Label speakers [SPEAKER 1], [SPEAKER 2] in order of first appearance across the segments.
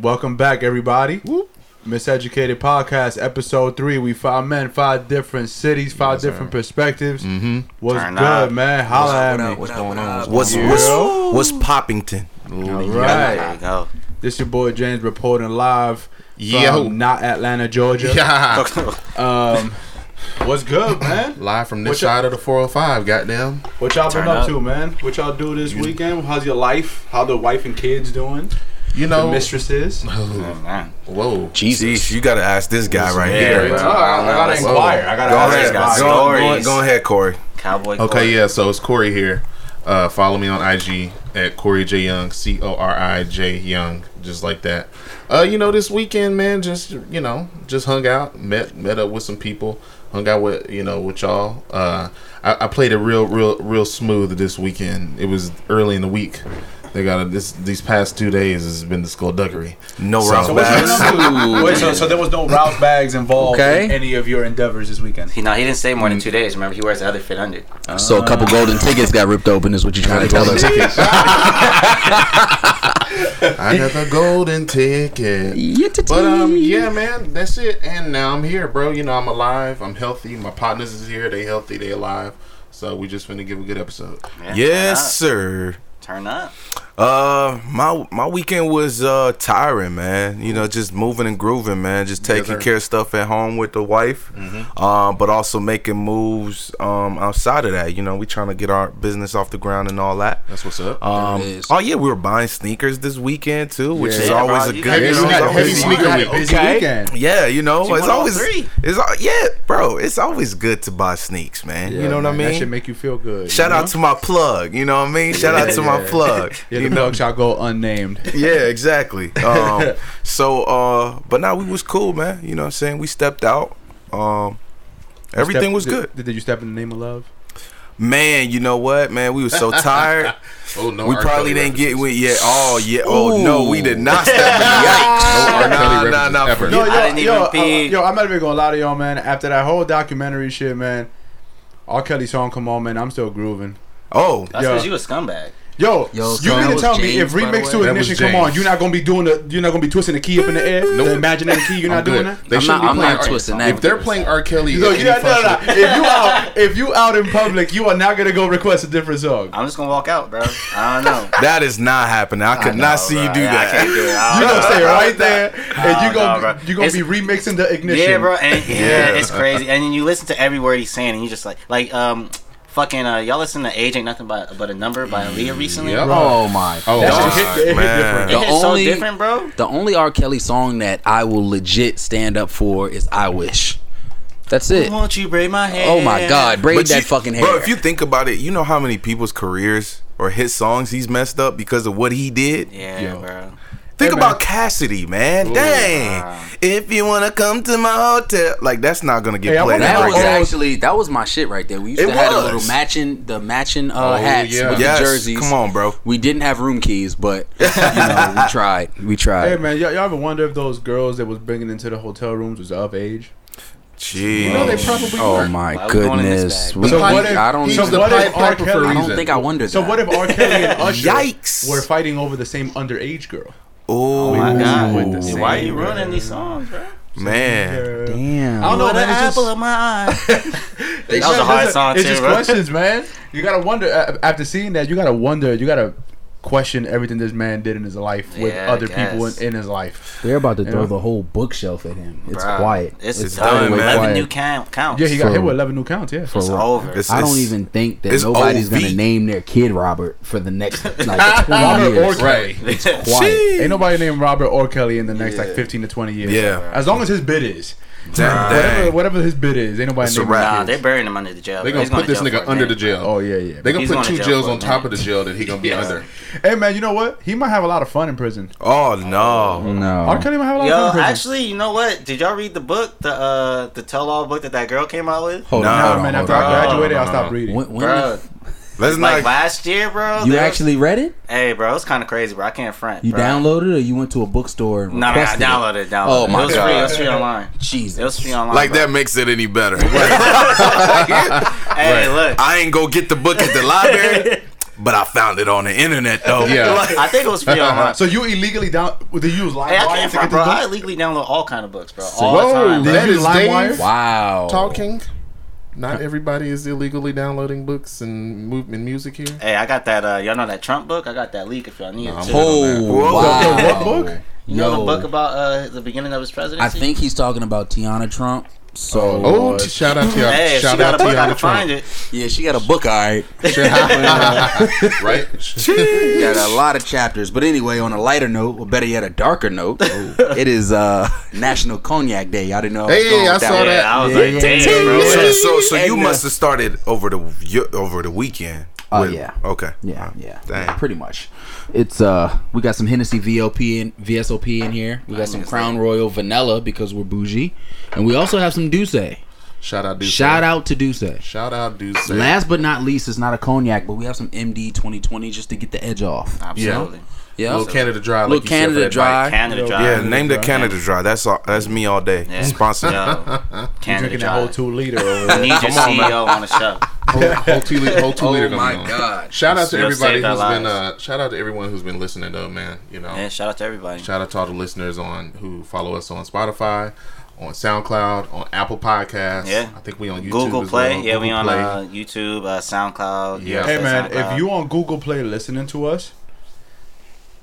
[SPEAKER 1] Welcome back, everybody. Miseducated Podcast, Episode 3. We five men, five different cities, five different perspectives. Mm-hmm. What's
[SPEAKER 2] Turn
[SPEAKER 1] good,
[SPEAKER 2] up.
[SPEAKER 1] man? Holla at me.
[SPEAKER 3] What's going on?
[SPEAKER 4] What's
[SPEAKER 1] Yeah.
[SPEAKER 4] what's what's Poppington?
[SPEAKER 1] All
[SPEAKER 2] There you
[SPEAKER 1] right.
[SPEAKER 2] go.
[SPEAKER 1] This your boy James reporting live from
[SPEAKER 3] Yo.
[SPEAKER 1] not Atlanta, Georgia.
[SPEAKER 3] Yeah.
[SPEAKER 1] Um, what's good, man?
[SPEAKER 3] Live from this
[SPEAKER 1] What
[SPEAKER 3] side of the 405, goddamn.
[SPEAKER 1] What y'all been up,
[SPEAKER 2] up.
[SPEAKER 1] to, man? What y'all do this weekend? How's your life? How the wife and kids doing?
[SPEAKER 3] You
[SPEAKER 1] The
[SPEAKER 3] know.
[SPEAKER 1] mistresses?
[SPEAKER 2] Oh, man.
[SPEAKER 3] Whoa.
[SPEAKER 4] Jesus, you gotta ask this guy right
[SPEAKER 2] Yeah,
[SPEAKER 4] here.
[SPEAKER 2] bro.
[SPEAKER 1] Oh, I gotta
[SPEAKER 2] Let's-
[SPEAKER 1] inquire. I gotta
[SPEAKER 4] Go
[SPEAKER 1] ask
[SPEAKER 4] ahead,
[SPEAKER 1] this guy.
[SPEAKER 4] go, go, go ahead, Cori.
[SPEAKER 2] Cowboy.
[SPEAKER 3] Okay,
[SPEAKER 2] Cori.
[SPEAKER 3] yeah, so it's Cori here. Uh, follow me on IG at Cori J Young, C O R I J Young, just like that. Uh, you know, this weekend, man, just you know, just hung out, met met up with some people, hung out with you know with y'all. Uh, I, I played it real, real, real smooth this weekend. It was early in the week. They got a, this these past two days has been the skullduggery.
[SPEAKER 4] No
[SPEAKER 3] So-
[SPEAKER 4] Ralph
[SPEAKER 3] So
[SPEAKER 4] Bags.
[SPEAKER 1] Wait, so, so there was no Ralph bags involved
[SPEAKER 5] Okay.
[SPEAKER 1] in any of your endeavors this weekend?
[SPEAKER 2] He, no, he didn't stay more than two days. Remember, he wears the other fit under.
[SPEAKER 5] So a couple golden tickets got ripped open. Is what you're trying to tell us?
[SPEAKER 3] I got the golden ticket. But um, yeah, man, that's it. And now I'm here, bro. You know, I'm alive. I'm healthy. My partners is here. They healthy. They alive. So we just finna give a good episode.
[SPEAKER 2] Yeah,
[SPEAKER 4] Yes, sir.
[SPEAKER 2] Turn up.
[SPEAKER 4] Uh, my my weekend was uh tiring, man. You know, just moving and grooving, man. Just taking
[SPEAKER 3] sir.
[SPEAKER 4] care of stuff at home with the wife, um, but also making moves um outside of that. You know, we trying to get our business off the ground and all that.
[SPEAKER 3] That's what's up.
[SPEAKER 4] Um,
[SPEAKER 5] There it is.
[SPEAKER 4] oh yeah, we were buying sneakers this weekend too, which
[SPEAKER 1] Yeah.
[SPEAKER 4] is
[SPEAKER 2] Yeah,
[SPEAKER 4] always
[SPEAKER 2] bro,
[SPEAKER 4] a
[SPEAKER 2] you
[SPEAKER 4] good. You
[SPEAKER 3] you
[SPEAKER 4] know,
[SPEAKER 3] got
[SPEAKER 4] it's
[SPEAKER 3] heavy
[SPEAKER 4] always-
[SPEAKER 3] sneaker
[SPEAKER 1] You had a
[SPEAKER 3] week.
[SPEAKER 1] busy
[SPEAKER 2] Okay.
[SPEAKER 1] weekend.
[SPEAKER 4] Yeah, you know,
[SPEAKER 2] You
[SPEAKER 4] it's always
[SPEAKER 2] three.
[SPEAKER 4] it's al- yeah, bro. It's always good to buy sneaks, man. you know what I
[SPEAKER 1] mean? That should make you feel good.
[SPEAKER 4] Shout out
[SPEAKER 1] know?
[SPEAKER 4] to my plug. You know what I mean? Shout out to my
[SPEAKER 1] Yeah.
[SPEAKER 4] plug.
[SPEAKER 1] Yeah,
[SPEAKER 4] you
[SPEAKER 1] the
[SPEAKER 4] know,
[SPEAKER 1] plug shall go unnamed.
[SPEAKER 4] yeah, exactly. Um, so, uh, but now we was cool, man. You know what I'm saying? We stepped out. Um, everything
[SPEAKER 1] Step-
[SPEAKER 4] was good.
[SPEAKER 1] Did, did you step in the name of love?
[SPEAKER 4] Man, you know what, man? We was so tired.
[SPEAKER 3] oh no,
[SPEAKER 4] we
[SPEAKER 3] R.
[SPEAKER 4] probably
[SPEAKER 3] Kelly
[SPEAKER 4] didn't get
[SPEAKER 3] references.
[SPEAKER 4] with yeah. Oh yeah. Oh no, we did not step in the yikes.
[SPEAKER 3] No R. Kelly
[SPEAKER 4] Nah, nah, nah.
[SPEAKER 3] ever.
[SPEAKER 1] No, yo,
[SPEAKER 2] I didn't
[SPEAKER 1] yo,
[SPEAKER 2] even
[SPEAKER 1] uh,
[SPEAKER 2] pee.
[SPEAKER 1] yo, I'm not even gonna lie to y'all, man. After that whole documentary shit, man, R. Kelly song come on, man. I'm still grooving.
[SPEAKER 4] Oh,
[SPEAKER 2] That's
[SPEAKER 1] Yo.
[SPEAKER 2] because you a scumbag.
[SPEAKER 1] Yo,
[SPEAKER 5] Yo,
[SPEAKER 1] you
[SPEAKER 5] so that
[SPEAKER 1] mean to
[SPEAKER 5] was
[SPEAKER 1] tell me
[SPEAKER 5] James,
[SPEAKER 1] if remix to ignition come on, you're not gonna be doing the, you're not gonna be twisting the key up in the air,
[SPEAKER 3] Nope.
[SPEAKER 1] the imaginary key. You're
[SPEAKER 3] I'm
[SPEAKER 1] not doing
[SPEAKER 3] good.
[SPEAKER 1] that.
[SPEAKER 3] They
[SPEAKER 5] I'm
[SPEAKER 3] shouldn't
[SPEAKER 5] not-
[SPEAKER 3] be
[SPEAKER 5] I'm
[SPEAKER 3] playing
[SPEAKER 5] not
[SPEAKER 3] R-
[SPEAKER 5] twisting
[SPEAKER 3] If they're playing R. Kelly,
[SPEAKER 1] So
[SPEAKER 3] at
[SPEAKER 1] you
[SPEAKER 3] any
[SPEAKER 1] no, no, no. If you out, if you out in public, you are not gonna go request a different song.
[SPEAKER 2] I'm just gonna walk out, bro. I don't know.
[SPEAKER 4] that is not happening. I could
[SPEAKER 2] I
[SPEAKER 4] not see
[SPEAKER 2] bro.
[SPEAKER 4] you do
[SPEAKER 2] Yeah,
[SPEAKER 4] that.
[SPEAKER 2] I can't do it. I
[SPEAKER 1] You
[SPEAKER 2] don't
[SPEAKER 1] gonna stay right there, and you gonna
[SPEAKER 2] no, bro.
[SPEAKER 1] you gonna be remixing the ignition.
[SPEAKER 2] Yeah, bro. And, yeah,
[SPEAKER 4] Yeah.
[SPEAKER 2] it's crazy. And then you listen to every word he's saying, and you just like, like, um, fucking, uh, y'all listen to "Age Ain't Nothing But but a Number" by Aaliyah recently.
[SPEAKER 3] Yep.
[SPEAKER 5] Oh my!
[SPEAKER 3] Oh,
[SPEAKER 1] That
[SPEAKER 3] God.
[SPEAKER 1] shit hit,
[SPEAKER 4] man.
[SPEAKER 5] The only-
[SPEAKER 2] so different, bro.
[SPEAKER 5] The only R. Kelly song that I will legit stand up for is "I Wish." That's it.
[SPEAKER 2] Won't you braid my hair?
[SPEAKER 5] Oh my God! Braid
[SPEAKER 4] But
[SPEAKER 5] that
[SPEAKER 4] you-
[SPEAKER 5] fucking hair.
[SPEAKER 4] Bro, if you think about it, you know how many people's careers or hit songs he's messed up because of what he did.
[SPEAKER 2] Yeah,
[SPEAKER 1] Yo.
[SPEAKER 2] bro.
[SPEAKER 4] Think
[SPEAKER 1] Hey,
[SPEAKER 4] about
[SPEAKER 1] man.
[SPEAKER 4] Cassidy, man. Dang.
[SPEAKER 2] wow.
[SPEAKER 4] If you wanna come to my hotel, like that's not gonna get
[SPEAKER 1] Hey,
[SPEAKER 4] played.
[SPEAKER 5] that was
[SPEAKER 1] old-
[SPEAKER 5] actually that was my shit right there. We used
[SPEAKER 4] It
[SPEAKER 5] to have
[SPEAKER 4] a
[SPEAKER 5] little matching the matching uh,
[SPEAKER 3] Oh,
[SPEAKER 5] hats
[SPEAKER 3] yeah.
[SPEAKER 5] with
[SPEAKER 4] yes,
[SPEAKER 5] the jerseys.
[SPEAKER 4] come on, bro.
[SPEAKER 5] We didn't have room keys, but you know we tried. We tried.
[SPEAKER 1] Hey man, y'all, y'all ever wonder if those girls that was bringing into the hotel rooms was of age?
[SPEAKER 4] Jeez.
[SPEAKER 3] No, they probably
[SPEAKER 5] Oh
[SPEAKER 3] were.
[SPEAKER 5] my
[SPEAKER 2] Why we going in this
[SPEAKER 5] goodness! We-
[SPEAKER 1] So what if-
[SPEAKER 5] I don't.
[SPEAKER 3] He's
[SPEAKER 1] so what if
[SPEAKER 3] Pied
[SPEAKER 1] R.
[SPEAKER 3] Piper for a
[SPEAKER 1] Kelly-
[SPEAKER 5] I don't think I wondered.
[SPEAKER 1] So
[SPEAKER 5] that.
[SPEAKER 1] what if R. Kelly and Usher
[SPEAKER 4] Yikes.
[SPEAKER 1] were fighting over the same underage girl?
[SPEAKER 4] Oh,
[SPEAKER 2] Oh my God.
[SPEAKER 1] same
[SPEAKER 2] Why are you running these songs, bro?
[SPEAKER 4] man.
[SPEAKER 5] Damn.
[SPEAKER 1] I don't know,
[SPEAKER 2] You're the apple
[SPEAKER 1] just,
[SPEAKER 2] of my eye.
[SPEAKER 1] It's
[SPEAKER 2] That was a
[SPEAKER 1] just-
[SPEAKER 2] hard
[SPEAKER 1] it's
[SPEAKER 2] song
[SPEAKER 1] It's
[SPEAKER 2] too,
[SPEAKER 1] just
[SPEAKER 2] bro.
[SPEAKER 1] questions, man. You gotta wonder after seeing that. You gotta wonder. You gotta question everything this man did in his life with
[SPEAKER 2] Yeah, I
[SPEAKER 1] other people in, in his life.
[SPEAKER 5] They're about to
[SPEAKER 1] Yeah.
[SPEAKER 5] throw the whole bookshelf at him. It's
[SPEAKER 2] Bruh,
[SPEAKER 5] quiet.
[SPEAKER 2] It's,
[SPEAKER 4] It's
[SPEAKER 2] done,
[SPEAKER 4] done,
[SPEAKER 2] man.
[SPEAKER 4] man.
[SPEAKER 2] 11 new count, counts.
[SPEAKER 1] Yeah, he got
[SPEAKER 5] For-
[SPEAKER 1] hit with eleven new counts. Yeah,
[SPEAKER 2] It's over.
[SPEAKER 4] It's-
[SPEAKER 5] I don't even think that nobody's gonna name their kid Robert for the next like 20
[SPEAKER 1] Robert or
[SPEAKER 5] years.
[SPEAKER 3] Right.
[SPEAKER 5] It's quiet.
[SPEAKER 1] ain't nobody named Robert or Kelly in the next like fifteen to twenty years.
[SPEAKER 4] Yeah.
[SPEAKER 1] as long as his bid is.
[SPEAKER 4] Damn,
[SPEAKER 1] Whatever, whatever his bid is, ain't nobody
[SPEAKER 4] It's a
[SPEAKER 1] naming
[SPEAKER 4] wrap.
[SPEAKER 2] Nah, they're burying him under the jail.
[SPEAKER 3] They
[SPEAKER 2] bro.
[SPEAKER 3] gonna put
[SPEAKER 2] going to
[SPEAKER 3] this nigga under the jail.
[SPEAKER 1] Oh yeah, yeah.
[SPEAKER 3] They gonna
[SPEAKER 2] He's
[SPEAKER 3] put two
[SPEAKER 2] jail
[SPEAKER 3] jails on top of the jail that he gonna be
[SPEAKER 2] Yes.
[SPEAKER 3] under.
[SPEAKER 1] Hey man, you know what? He might have a lot of fun in prison.
[SPEAKER 4] Oh no.
[SPEAKER 5] No.
[SPEAKER 1] R. Kelly might have a lot of fun
[SPEAKER 2] Yo,
[SPEAKER 1] in prison.
[SPEAKER 2] actually, you know what? Did y'all read the book, the uh, the tell-all book that that girl came out with?
[SPEAKER 5] Hold
[SPEAKER 4] Nah,
[SPEAKER 5] on,
[SPEAKER 1] Nah,
[SPEAKER 5] hold on,
[SPEAKER 1] man.
[SPEAKER 5] hold
[SPEAKER 1] After
[SPEAKER 5] on.
[SPEAKER 1] I graduated,
[SPEAKER 3] No,
[SPEAKER 1] I
[SPEAKER 3] no,
[SPEAKER 1] stopped reading.
[SPEAKER 5] When, when
[SPEAKER 2] Bro,
[SPEAKER 4] Let's
[SPEAKER 2] like
[SPEAKER 4] not.
[SPEAKER 2] last year, bro.
[SPEAKER 5] you
[SPEAKER 2] there was-
[SPEAKER 5] actually read it?
[SPEAKER 2] Hey, bro, it's kind of crazy, bro. I can't front.
[SPEAKER 5] You
[SPEAKER 2] bro.
[SPEAKER 5] downloaded it or you went to a bookstore and
[SPEAKER 2] No, no, I
[SPEAKER 5] requested it?
[SPEAKER 2] downloaded it. Downloaded
[SPEAKER 5] Oh,
[SPEAKER 2] it.
[SPEAKER 5] my
[SPEAKER 2] it was
[SPEAKER 5] God.
[SPEAKER 2] free. It was free online.
[SPEAKER 5] Jesus.
[SPEAKER 2] It was free online.
[SPEAKER 4] Like
[SPEAKER 2] bro.
[SPEAKER 4] that makes it any better.
[SPEAKER 2] Hey, look.
[SPEAKER 4] I ain't go get the book at the library. but I found it on the internet though.
[SPEAKER 3] Yeah.
[SPEAKER 2] I think it was free online.
[SPEAKER 1] So you illegally down? Did you use
[SPEAKER 2] Hey, I can't front, bro. I illegally download all kind of books, bro. All
[SPEAKER 3] Whoa,
[SPEAKER 2] the time. bro.
[SPEAKER 3] that
[SPEAKER 1] Did you
[SPEAKER 3] is
[SPEAKER 1] LimeWire?
[SPEAKER 6] Wow.
[SPEAKER 3] talking. Not everybody is illegally downloading books and movement music here.
[SPEAKER 2] Hey, I got that. Uh, y'all know that Trump book? I got that leak if y'all need
[SPEAKER 3] Nah,
[SPEAKER 2] it. Too.
[SPEAKER 6] Oh,
[SPEAKER 4] Whoa.
[SPEAKER 6] wow.
[SPEAKER 1] What book?
[SPEAKER 2] You know
[SPEAKER 6] Yo.
[SPEAKER 2] the book about uh, the beginning of his presidency?
[SPEAKER 6] I think he's talking about Tiana Trump. So
[SPEAKER 3] Oh, t- shout out to y'all.
[SPEAKER 2] Hey, if she
[SPEAKER 3] shout
[SPEAKER 2] got
[SPEAKER 3] out
[SPEAKER 2] a
[SPEAKER 3] to
[SPEAKER 2] book, I
[SPEAKER 3] y'all.
[SPEAKER 2] can find it.
[SPEAKER 6] yeah, she got a book, all right.
[SPEAKER 3] right?
[SPEAKER 6] She got a lot of chapters. But anyway, on a lighter note, or better yet, a darker note, it is uh National Cognac Day. I didn't know. I was
[SPEAKER 3] Hey,
[SPEAKER 6] going
[SPEAKER 3] I saw
[SPEAKER 6] one.
[SPEAKER 3] that.
[SPEAKER 2] Yeah, I was
[SPEAKER 6] Yeah,
[SPEAKER 2] like, damn, bro.
[SPEAKER 4] So, so, so you
[SPEAKER 6] uh,
[SPEAKER 4] must have started over the over the weekend.
[SPEAKER 6] Oh,
[SPEAKER 4] with-
[SPEAKER 6] yeah.
[SPEAKER 4] Okay.
[SPEAKER 6] Yeah, yeah,
[SPEAKER 4] Dang.
[SPEAKER 6] yeah, pretty much. It's uh, we got some Hennessy VOP and VSOP in here. We got some Crown Royal Vanilla because we're bougie, and we also have some D'Ussé.
[SPEAKER 3] Shout out, D'Ussé.
[SPEAKER 6] Shout out to D'Ussé.
[SPEAKER 3] Shout out, D'Ussé.
[SPEAKER 6] Last but not least, it's not a cognac, but we have some MD 2020 just to get the edge off.
[SPEAKER 2] Absolutely.
[SPEAKER 6] Yeah,
[SPEAKER 3] Little Canada Dry.
[SPEAKER 6] Little
[SPEAKER 3] you said for
[SPEAKER 6] Canada
[SPEAKER 3] that
[SPEAKER 6] Dry.
[SPEAKER 2] Canada
[SPEAKER 1] Yo,
[SPEAKER 2] Dry.
[SPEAKER 4] Yeah, name the
[SPEAKER 1] Dry.
[SPEAKER 4] Canada Dry. That's all. That's me all day.
[SPEAKER 2] Yeah.
[SPEAKER 4] Sponsor.
[SPEAKER 2] Yo,
[SPEAKER 1] You
[SPEAKER 2] Canada
[SPEAKER 1] drinking that
[SPEAKER 2] Dry.
[SPEAKER 1] whole two liter over
[SPEAKER 2] I
[SPEAKER 1] there.
[SPEAKER 2] need your
[SPEAKER 4] Come on, man.
[SPEAKER 2] CEO on the show.
[SPEAKER 3] Whole, whole two liter. Whole two
[SPEAKER 6] Oh
[SPEAKER 3] liter
[SPEAKER 6] my
[SPEAKER 3] on.
[SPEAKER 6] God.
[SPEAKER 3] Shout out to
[SPEAKER 2] You'll
[SPEAKER 3] everybody
[SPEAKER 2] save their
[SPEAKER 3] who's been. Uh, shout out to everyone who's been listening, though, man. You know.
[SPEAKER 2] Yeah, shout out to everybody.
[SPEAKER 3] Shout out to all the listeners on who follow us on Spotify, on SoundCloud, on Apple Podcasts.
[SPEAKER 2] Yeah.
[SPEAKER 3] I think we on YouTube.
[SPEAKER 2] Google
[SPEAKER 3] as
[SPEAKER 2] Play.
[SPEAKER 3] well.
[SPEAKER 2] yeah, we on
[SPEAKER 3] Play.
[SPEAKER 2] uh, YouTube, uh, SoundCloud.
[SPEAKER 3] Yeah.
[SPEAKER 1] Hey man,
[SPEAKER 2] SoundCloud.
[SPEAKER 1] if you on Google Play listening to us,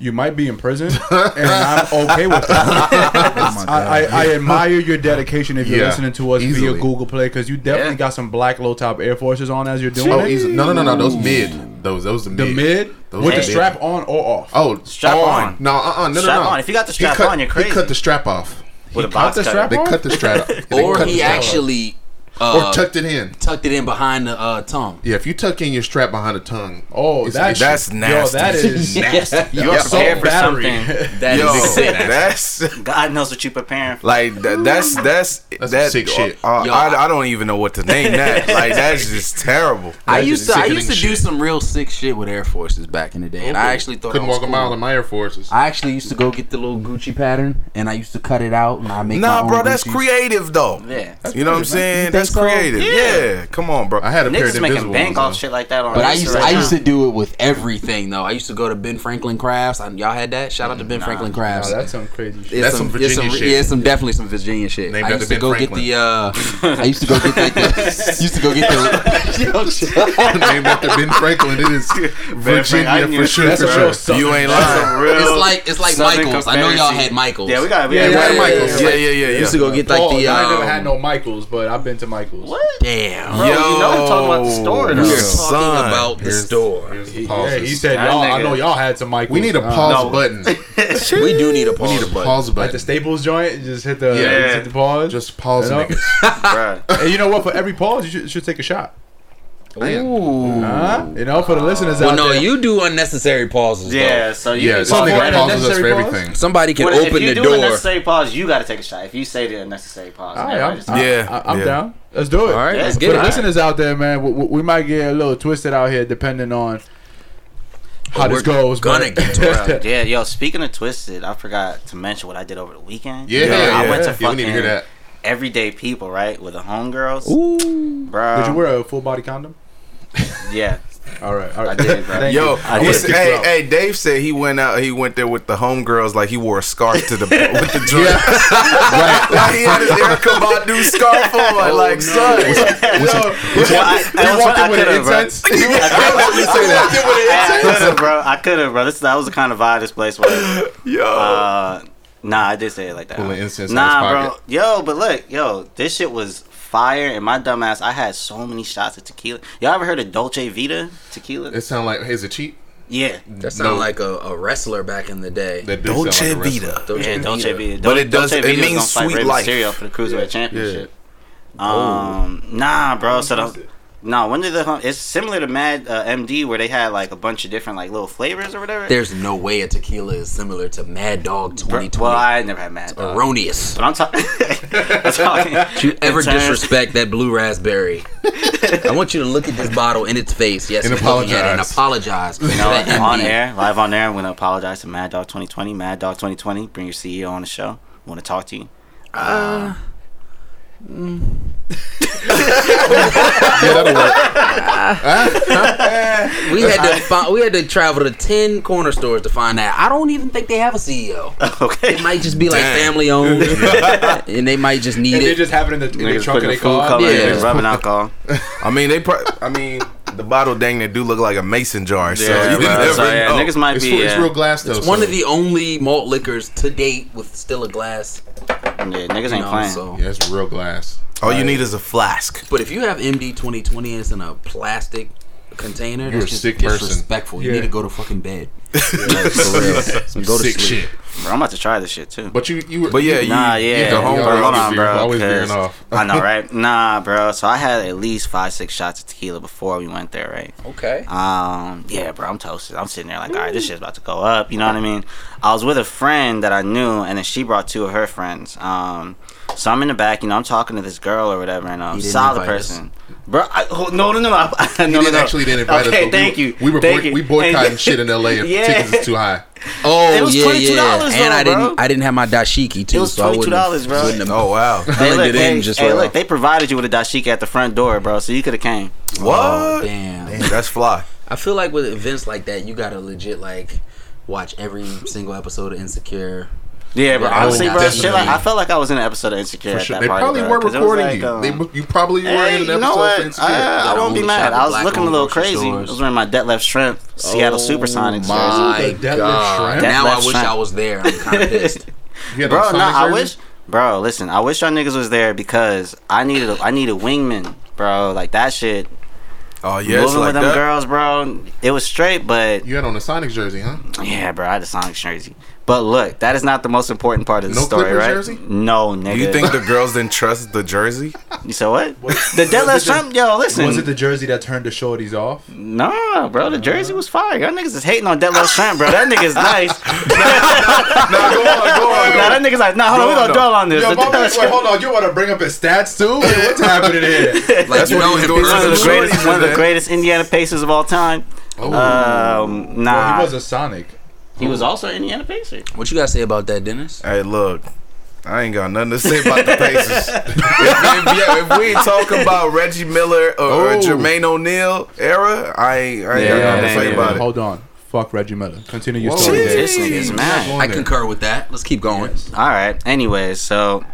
[SPEAKER 1] you might be in prison, and I'm okay with that. I, I, I admire your dedication if you're
[SPEAKER 3] Yeah,
[SPEAKER 1] listening to us
[SPEAKER 3] easily.
[SPEAKER 1] via Google Play because you definitely
[SPEAKER 2] Yeah.
[SPEAKER 1] got some black low top Air Forces on as you're doing
[SPEAKER 3] Oh,
[SPEAKER 1] it.
[SPEAKER 3] easy. No, no, no, no. Those mid. Those, those the mid.
[SPEAKER 1] The mid
[SPEAKER 3] Those
[SPEAKER 1] with
[SPEAKER 3] are
[SPEAKER 1] the
[SPEAKER 3] mid.
[SPEAKER 1] strap on or off.
[SPEAKER 3] Oh,
[SPEAKER 2] Strap on.
[SPEAKER 3] No, uh, uh no,
[SPEAKER 2] Strap
[SPEAKER 3] no, no.
[SPEAKER 2] on. If you got the strap
[SPEAKER 3] cut-
[SPEAKER 2] on, you're crazy.
[SPEAKER 3] He cut the strap off.
[SPEAKER 2] with a
[SPEAKER 1] cut
[SPEAKER 2] box
[SPEAKER 1] the
[SPEAKER 2] cutter.
[SPEAKER 1] strap
[SPEAKER 3] They
[SPEAKER 1] off?
[SPEAKER 3] cut the strap. yeah, they
[SPEAKER 6] Or he
[SPEAKER 3] the off.
[SPEAKER 6] actually uh,
[SPEAKER 3] or tucked it in.
[SPEAKER 6] tucked it in behind the uh, tongue.
[SPEAKER 3] Yeah, if you tuck in your strap behind the tongue.
[SPEAKER 1] Oh,
[SPEAKER 3] it's-
[SPEAKER 1] that,
[SPEAKER 4] That's nasty.
[SPEAKER 1] Yo, that is
[SPEAKER 3] nasty.
[SPEAKER 2] You are
[SPEAKER 1] assault
[SPEAKER 2] prepared for
[SPEAKER 1] battery.
[SPEAKER 2] something.
[SPEAKER 6] That
[SPEAKER 4] Yo,
[SPEAKER 6] is sick.
[SPEAKER 4] that's
[SPEAKER 2] God knows what you're preparing for.
[SPEAKER 4] like that, that's that's
[SPEAKER 3] That's
[SPEAKER 4] that
[SPEAKER 3] sick shit.
[SPEAKER 4] Uh,
[SPEAKER 6] Yo,
[SPEAKER 4] I, I don't even know what to name that. Like that's just terrible.
[SPEAKER 6] I used to I used to do some real sick shit with Air Forces back in the day, and I actually thought
[SPEAKER 3] couldn't
[SPEAKER 6] that was
[SPEAKER 3] walk a mile in my Air Forces.
[SPEAKER 6] I actually used to go get the little Gucci pattern, and I used to cut it out, and I make my
[SPEAKER 4] Nah,
[SPEAKER 6] own
[SPEAKER 4] bro, that's creative though.
[SPEAKER 2] Yeah.
[SPEAKER 4] You know what I'm saying?
[SPEAKER 6] Think
[SPEAKER 4] That's
[SPEAKER 6] so?
[SPEAKER 4] creative. Yeah. come on, bro.
[SPEAKER 3] I had a pair
[SPEAKER 2] Niggas
[SPEAKER 3] of
[SPEAKER 2] making
[SPEAKER 3] invisible
[SPEAKER 2] bank off shit like that on
[SPEAKER 6] But I used to,
[SPEAKER 2] right
[SPEAKER 6] I
[SPEAKER 2] now.
[SPEAKER 6] used to do it with everything though. I used to go to Ben Franklin Crafts. I, y'all had that? Shout out to Ben Franklin
[SPEAKER 1] Oh,
[SPEAKER 6] Crafts.
[SPEAKER 1] that's some crazy shit.
[SPEAKER 6] It's
[SPEAKER 3] That's some
[SPEAKER 6] it's
[SPEAKER 3] Virginia shit.
[SPEAKER 6] Yeah, some definitely some Virginia shit.
[SPEAKER 3] Named
[SPEAKER 6] I
[SPEAKER 3] after
[SPEAKER 6] used to
[SPEAKER 3] Ben
[SPEAKER 6] go
[SPEAKER 3] Franklin.
[SPEAKER 6] get the. uh I used to go get the. used to go get the. Yo, shut up.
[SPEAKER 3] Named after Ben Franklin. It is Virginia
[SPEAKER 2] I
[SPEAKER 3] for sure.
[SPEAKER 1] That's
[SPEAKER 3] for sure.
[SPEAKER 4] You ain't
[SPEAKER 2] That's
[SPEAKER 4] lying.
[SPEAKER 6] It's like it's like Michaels. I know y'all
[SPEAKER 2] Confederacy.
[SPEAKER 6] had Michaels.
[SPEAKER 2] Yeah, we got
[SPEAKER 1] Yeah,
[SPEAKER 2] yeah,
[SPEAKER 1] yeah,
[SPEAKER 2] yeah,
[SPEAKER 1] yeah,
[SPEAKER 3] Michaels.
[SPEAKER 4] Yeah, yeah, yeah,
[SPEAKER 6] used to go get like
[SPEAKER 1] Pause.
[SPEAKER 6] the.
[SPEAKER 1] I never
[SPEAKER 6] um,
[SPEAKER 1] had no Michaels, but I've been to Michaels.
[SPEAKER 2] What?
[SPEAKER 6] Damn.
[SPEAKER 2] Bro, you know I'm talking about the store
[SPEAKER 4] Yo,
[SPEAKER 2] though.
[SPEAKER 6] We're talking
[SPEAKER 4] son.
[SPEAKER 6] about the
[SPEAKER 3] Here's-
[SPEAKER 6] store.
[SPEAKER 3] here's the
[SPEAKER 1] He, yeah, he said
[SPEAKER 2] That
[SPEAKER 1] y'all. I
[SPEAKER 2] nigga-
[SPEAKER 1] know y'all had some Michaels.
[SPEAKER 3] We need a
[SPEAKER 1] Uh,
[SPEAKER 3] pause
[SPEAKER 2] No.
[SPEAKER 3] button.
[SPEAKER 6] We do need a pause.
[SPEAKER 3] We need a
[SPEAKER 6] button.
[SPEAKER 3] pause
[SPEAKER 1] Like the
[SPEAKER 3] button.
[SPEAKER 1] Staples joint, just hit the
[SPEAKER 3] Yeah.
[SPEAKER 1] just hit the pause.
[SPEAKER 3] Just pause
[SPEAKER 1] You know?
[SPEAKER 3] niggas.
[SPEAKER 2] Bruh.
[SPEAKER 1] and you know what? For every pause, you should, should take a shot.
[SPEAKER 6] Oh, Ooh.
[SPEAKER 1] Huh? You know, for the listeners
[SPEAKER 6] Well,
[SPEAKER 1] out
[SPEAKER 6] no,
[SPEAKER 1] there.
[SPEAKER 6] you do unnecessary pauses. though.
[SPEAKER 2] Yeah, so you
[SPEAKER 3] Yeah,
[SPEAKER 2] can
[SPEAKER 3] this
[SPEAKER 1] Pause for
[SPEAKER 3] pauses us for
[SPEAKER 1] pause?
[SPEAKER 3] everything.
[SPEAKER 6] Somebody can
[SPEAKER 2] Well, if
[SPEAKER 6] open
[SPEAKER 2] you
[SPEAKER 6] the
[SPEAKER 2] do
[SPEAKER 6] door.
[SPEAKER 2] a necessary pause, you got to take a shot. If you say the unnecessary pause,
[SPEAKER 1] All
[SPEAKER 2] man,
[SPEAKER 1] right,
[SPEAKER 2] I
[SPEAKER 1] I'm,
[SPEAKER 2] just-
[SPEAKER 1] I-
[SPEAKER 4] Yeah,
[SPEAKER 1] I, am
[SPEAKER 4] yeah.
[SPEAKER 1] down. Let's do it.
[SPEAKER 6] All right,
[SPEAKER 2] Yeah,
[SPEAKER 6] let's
[SPEAKER 1] For
[SPEAKER 6] get
[SPEAKER 1] the
[SPEAKER 6] it.
[SPEAKER 1] listeners out there, man, we, we we might get a little twisted out here, depending on how
[SPEAKER 6] We're
[SPEAKER 1] this goes.
[SPEAKER 6] gonna
[SPEAKER 1] but-
[SPEAKER 6] get to
[SPEAKER 2] Bruh, yeah, yo. Speaking of twisted, I forgot to mention what I did over the weekend.
[SPEAKER 3] Yeah,
[SPEAKER 4] Yeah,
[SPEAKER 2] I went to
[SPEAKER 3] yeah,
[SPEAKER 2] fucking
[SPEAKER 3] we need to hear that.
[SPEAKER 2] everyday people, right, with the homegirls.
[SPEAKER 6] Ooh.
[SPEAKER 2] Bro,
[SPEAKER 1] Did you wear a full body condom?
[SPEAKER 2] Yeah,
[SPEAKER 1] All right, all right.
[SPEAKER 2] I did, bro.
[SPEAKER 4] Yo.
[SPEAKER 2] I did.
[SPEAKER 4] said- hey, hey, Dave said he went out. He went there with the homegirls like he wore a scarf to the with the joint.
[SPEAKER 3] right.
[SPEAKER 4] like he had his Erykah Badu scarf on. Like, like son,
[SPEAKER 2] Well, I, I,
[SPEAKER 1] You
[SPEAKER 2] was-
[SPEAKER 1] walked
[SPEAKER 2] I
[SPEAKER 1] in with an
[SPEAKER 2] could've, bro.
[SPEAKER 1] incense?
[SPEAKER 2] I could have, bro. I could have, bro. This that was the kind of vibe this place was.
[SPEAKER 4] yo,
[SPEAKER 2] Uh, nah, I did say it like that.
[SPEAKER 3] Pulling incense in
[SPEAKER 2] nah,
[SPEAKER 3] his
[SPEAKER 2] bro. Yo, but look, yo, this shit was fire. And my dumbass, I had so many shots of tequila. Y'all ever heard of Dolce Vita tequila?
[SPEAKER 3] It sound like is it cheap?
[SPEAKER 2] yeah.
[SPEAKER 6] That sounded
[SPEAKER 3] No.
[SPEAKER 6] like a, a wrestler back in the day.
[SPEAKER 3] That
[SPEAKER 4] Dolce
[SPEAKER 3] like.
[SPEAKER 4] Vita.
[SPEAKER 6] Dolce
[SPEAKER 2] Yeah, Dolce
[SPEAKER 6] Vita.
[SPEAKER 2] Vita.
[SPEAKER 4] But it does-
[SPEAKER 2] Dolce
[SPEAKER 4] it
[SPEAKER 2] Vita
[SPEAKER 4] means
[SPEAKER 2] gonna fight
[SPEAKER 4] sweet
[SPEAKER 2] Rey
[SPEAKER 4] life.
[SPEAKER 2] Mysterio for the cruiserweight championship. Um, nah, bro. So the, no, when did the hum- it's similar to Mad uh, MD where they had like a bunch of different like little flavors or whatever.
[SPEAKER 6] There's no way a tequila is similar to Mad Dog 2020.
[SPEAKER 2] well, I never had Mad. Dog.
[SPEAKER 6] Erroneous.
[SPEAKER 2] But I'm talking. I'm talking.
[SPEAKER 6] Don't you ever
[SPEAKER 2] terms-
[SPEAKER 6] disrespect that blue raspberry? I want you to look at this bottle in its face. Yes,
[SPEAKER 3] And
[SPEAKER 6] you're at it and
[SPEAKER 3] apologize.
[SPEAKER 6] apologize.
[SPEAKER 2] You know, on
[SPEAKER 6] MD.
[SPEAKER 2] air, live on air, I'm gonna apologize to Mad Dog 2020. Mad Dog 2020, bring your CEO on the show. I Want to talk to you?
[SPEAKER 3] Yeah, that'll work.
[SPEAKER 6] We had to find, we had to travel to ten corner stores to find that. I don't even think they have a CEO.
[SPEAKER 2] Okay.
[SPEAKER 6] It might just be like family owned, and they might just need
[SPEAKER 1] And they
[SPEAKER 6] it.
[SPEAKER 1] just have it in the, in the
[SPEAKER 2] Niggas
[SPEAKER 1] trunk of their car.
[SPEAKER 2] color
[SPEAKER 6] Yeah.
[SPEAKER 2] rubbing alcohol.
[SPEAKER 4] I mean, they. Pro- I mean, the bottle dang near do look like a mason jar. So
[SPEAKER 2] Yeah,
[SPEAKER 4] you
[SPEAKER 2] bro.
[SPEAKER 4] never
[SPEAKER 2] So, yeah,
[SPEAKER 4] know.
[SPEAKER 2] niggas might
[SPEAKER 3] It's,
[SPEAKER 2] be.
[SPEAKER 3] full- it's
[SPEAKER 2] yeah.
[SPEAKER 3] real glass though.
[SPEAKER 6] It's one
[SPEAKER 3] so-
[SPEAKER 6] of the only malt liquors to date with still a glass.
[SPEAKER 2] Yeah, niggas ain't playing.
[SPEAKER 6] so.
[SPEAKER 3] Yeah, it's real glass.
[SPEAKER 4] All you need is a flask.
[SPEAKER 6] But if you have MD 2020 and it's in a plastic container,
[SPEAKER 3] You're
[SPEAKER 6] that's
[SPEAKER 3] a
[SPEAKER 6] just
[SPEAKER 3] sick person.
[SPEAKER 6] disrespectful. You
[SPEAKER 1] Yeah.
[SPEAKER 6] need to go to fucking bed. Like, for real. Go to
[SPEAKER 3] sick
[SPEAKER 6] sleep.
[SPEAKER 3] shit.
[SPEAKER 2] Bro, I'm about to try this shit too.
[SPEAKER 3] But you, you were.
[SPEAKER 4] But yeah, you,
[SPEAKER 2] Nah, yeah.
[SPEAKER 4] the home
[SPEAKER 3] you
[SPEAKER 2] Bro,
[SPEAKER 3] always
[SPEAKER 2] hold on,
[SPEAKER 3] veering-
[SPEAKER 2] bro.
[SPEAKER 3] always
[SPEAKER 2] 'cause-
[SPEAKER 3] veering off.
[SPEAKER 2] I know, right? Nah, bro. So I had at least five, six shots of tequila before we went there, right?
[SPEAKER 6] Okay.
[SPEAKER 2] Um, yeah, bro, I'm toasted. I'm sitting there like, all right, this shit's about to go up. You know what I mean? I was with a friend that I knew, and then she brought two of her friends. Um, so I'm in the back, you know, I'm talking to this girl or whatever, and um,
[SPEAKER 6] He didn't
[SPEAKER 2] solid
[SPEAKER 6] invite us.
[SPEAKER 2] person. Bro, I, oh, no, no, no, no, I,
[SPEAKER 3] He
[SPEAKER 2] no, no,
[SPEAKER 3] didn't
[SPEAKER 2] no.
[SPEAKER 3] actually didn't invite
[SPEAKER 2] okay,
[SPEAKER 3] us. but
[SPEAKER 2] thank
[SPEAKER 3] we,
[SPEAKER 2] you.
[SPEAKER 3] We were
[SPEAKER 2] thank
[SPEAKER 3] boy,
[SPEAKER 2] you.
[SPEAKER 3] we boycotting shit in L.A. if
[SPEAKER 2] Yeah.
[SPEAKER 3] tickets is too high.
[SPEAKER 6] Oh
[SPEAKER 2] It was
[SPEAKER 6] yeah,
[SPEAKER 2] $22
[SPEAKER 6] yeah.
[SPEAKER 2] though,
[SPEAKER 6] and I
[SPEAKER 2] bro.
[SPEAKER 6] didn't, I didn't have my dashiki too.
[SPEAKER 2] It was
[SPEAKER 6] so I wouldn't have-
[SPEAKER 2] $22, bro.
[SPEAKER 6] have-
[SPEAKER 4] Oh wow.
[SPEAKER 2] Hey,
[SPEAKER 6] Blended
[SPEAKER 2] look,
[SPEAKER 6] in
[SPEAKER 2] hey,
[SPEAKER 6] just
[SPEAKER 2] hey, look, they provided you with a dashiki at the front door, bro, so you could have came.
[SPEAKER 4] What?
[SPEAKER 6] Oh, damn.
[SPEAKER 4] Damn, that's fly.
[SPEAKER 6] I feel like with events like that, you gotta legit like watch every single episode of Insecure.
[SPEAKER 2] Yeah, bro.
[SPEAKER 6] Yeah,
[SPEAKER 2] honestly,
[SPEAKER 6] oh,
[SPEAKER 2] bro, shit, like. I felt like I was in an episode of Insecure
[SPEAKER 3] For
[SPEAKER 2] at
[SPEAKER 3] sure.
[SPEAKER 2] that
[SPEAKER 3] They probably
[SPEAKER 2] bro,
[SPEAKER 3] were
[SPEAKER 2] 'cause it
[SPEAKER 3] recording
[SPEAKER 2] like,
[SPEAKER 3] you.
[SPEAKER 2] um,
[SPEAKER 3] They, you probably were in an
[SPEAKER 2] you
[SPEAKER 3] episode
[SPEAKER 2] know what?
[SPEAKER 3] of Insecure.
[SPEAKER 2] I, I
[SPEAKER 6] Gotta
[SPEAKER 2] won't be mad. I was looking a little crazy.
[SPEAKER 6] stores.
[SPEAKER 2] I was wearing my Detlef Schrempf Seattle Supersonics jersey.
[SPEAKER 6] my
[SPEAKER 1] The Deadlift
[SPEAKER 6] God.
[SPEAKER 1] Shrimp?
[SPEAKER 6] Now I wish
[SPEAKER 2] Shrimp.
[SPEAKER 6] I was there. I'm kind of pissed.
[SPEAKER 3] You
[SPEAKER 2] Bro,
[SPEAKER 3] on
[SPEAKER 2] no,
[SPEAKER 3] Sonic
[SPEAKER 2] I wish. Bro, listen, I wish y'all niggas was there because I needed a, I need a wingman, bro. Like that shit.
[SPEAKER 4] Oh yeah, it's
[SPEAKER 2] moving
[SPEAKER 4] like
[SPEAKER 2] with them
[SPEAKER 4] that.
[SPEAKER 2] girls, bro. It was straight, but
[SPEAKER 3] You had on a Sonic jersey, huh?
[SPEAKER 2] yeah, bro. I had a Sonic jersey. But look, that is not the most important part of the
[SPEAKER 3] No
[SPEAKER 2] story,
[SPEAKER 3] Clippers
[SPEAKER 2] right?
[SPEAKER 3] jersey?
[SPEAKER 2] No, nigga.
[SPEAKER 4] You think the girls didn't trust the jersey?
[SPEAKER 2] You said what? the Deadlift Shrimp, yo, listen.
[SPEAKER 1] Was it the jersey that turned the shorties off?
[SPEAKER 2] Nah, bro, the jersey was fire. Y'all niggas is hating on Deadlift Shrimp, bro. That nigga's nice.
[SPEAKER 4] nah, go on, go on.
[SPEAKER 2] nah, that nigga's like, nah, hold on, we
[SPEAKER 4] Go on,
[SPEAKER 2] gonna dwell on this.
[SPEAKER 1] Yo,
[SPEAKER 2] The
[SPEAKER 1] my wait,
[SPEAKER 2] Shrimp-
[SPEAKER 1] hold on. You want to bring up his stats too? Wait, what's happening here?
[SPEAKER 6] Like
[SPEAKER 4] That's
[SPEAKER 6] you
[SPEAKER 4] what
[SPEAKER 6] know,
[SPEAKER 4] he was doing
[SPEAKER 6] it's
[SPEAKER 2] One of the
[SPEAKER 4] Shorties
[SPEAKER 2] greatest, one of the greatest Indiana Pacers of all time. Um,
[SPEAKER 1] Well,
[SPEAKER 2] nah,
[SPEAKER 1] he was a Sonic.
[SPEAKER 2] He was also an Indiana Pacer.
[SPEAKER 6] What you gotta say about that, Denis?
[SPEAKER 4] Hey, look. I ain't got nothing to say about the Pacers. if, if, yeah, if we ain't talking about Reggie Miller or, or
[SPEAKER 3] Oh.
[SPEAKER 4] Jermaine O'Neal era, I ain't, I ain't
[SPEAKER 2] Yeah,
[SPEAKER 4] got nothing to say
[SPEAKER 2] yeah.
[SPEAKER 4] about it.
[SPEAKER 1] Hold on. Fuck Reggie Miller. Continue your
[SPEAKER 3] Whoa.
[SPEAKER 1] story.
[SPEAKER 4] Jeez.
[SPEAKER 1] Dave.
[SPEAKER 2] This nigga's mad.
[SPEAKER 6] I concur with that. Let's keep going.
[SPEAKER 2] All right. Anyways, so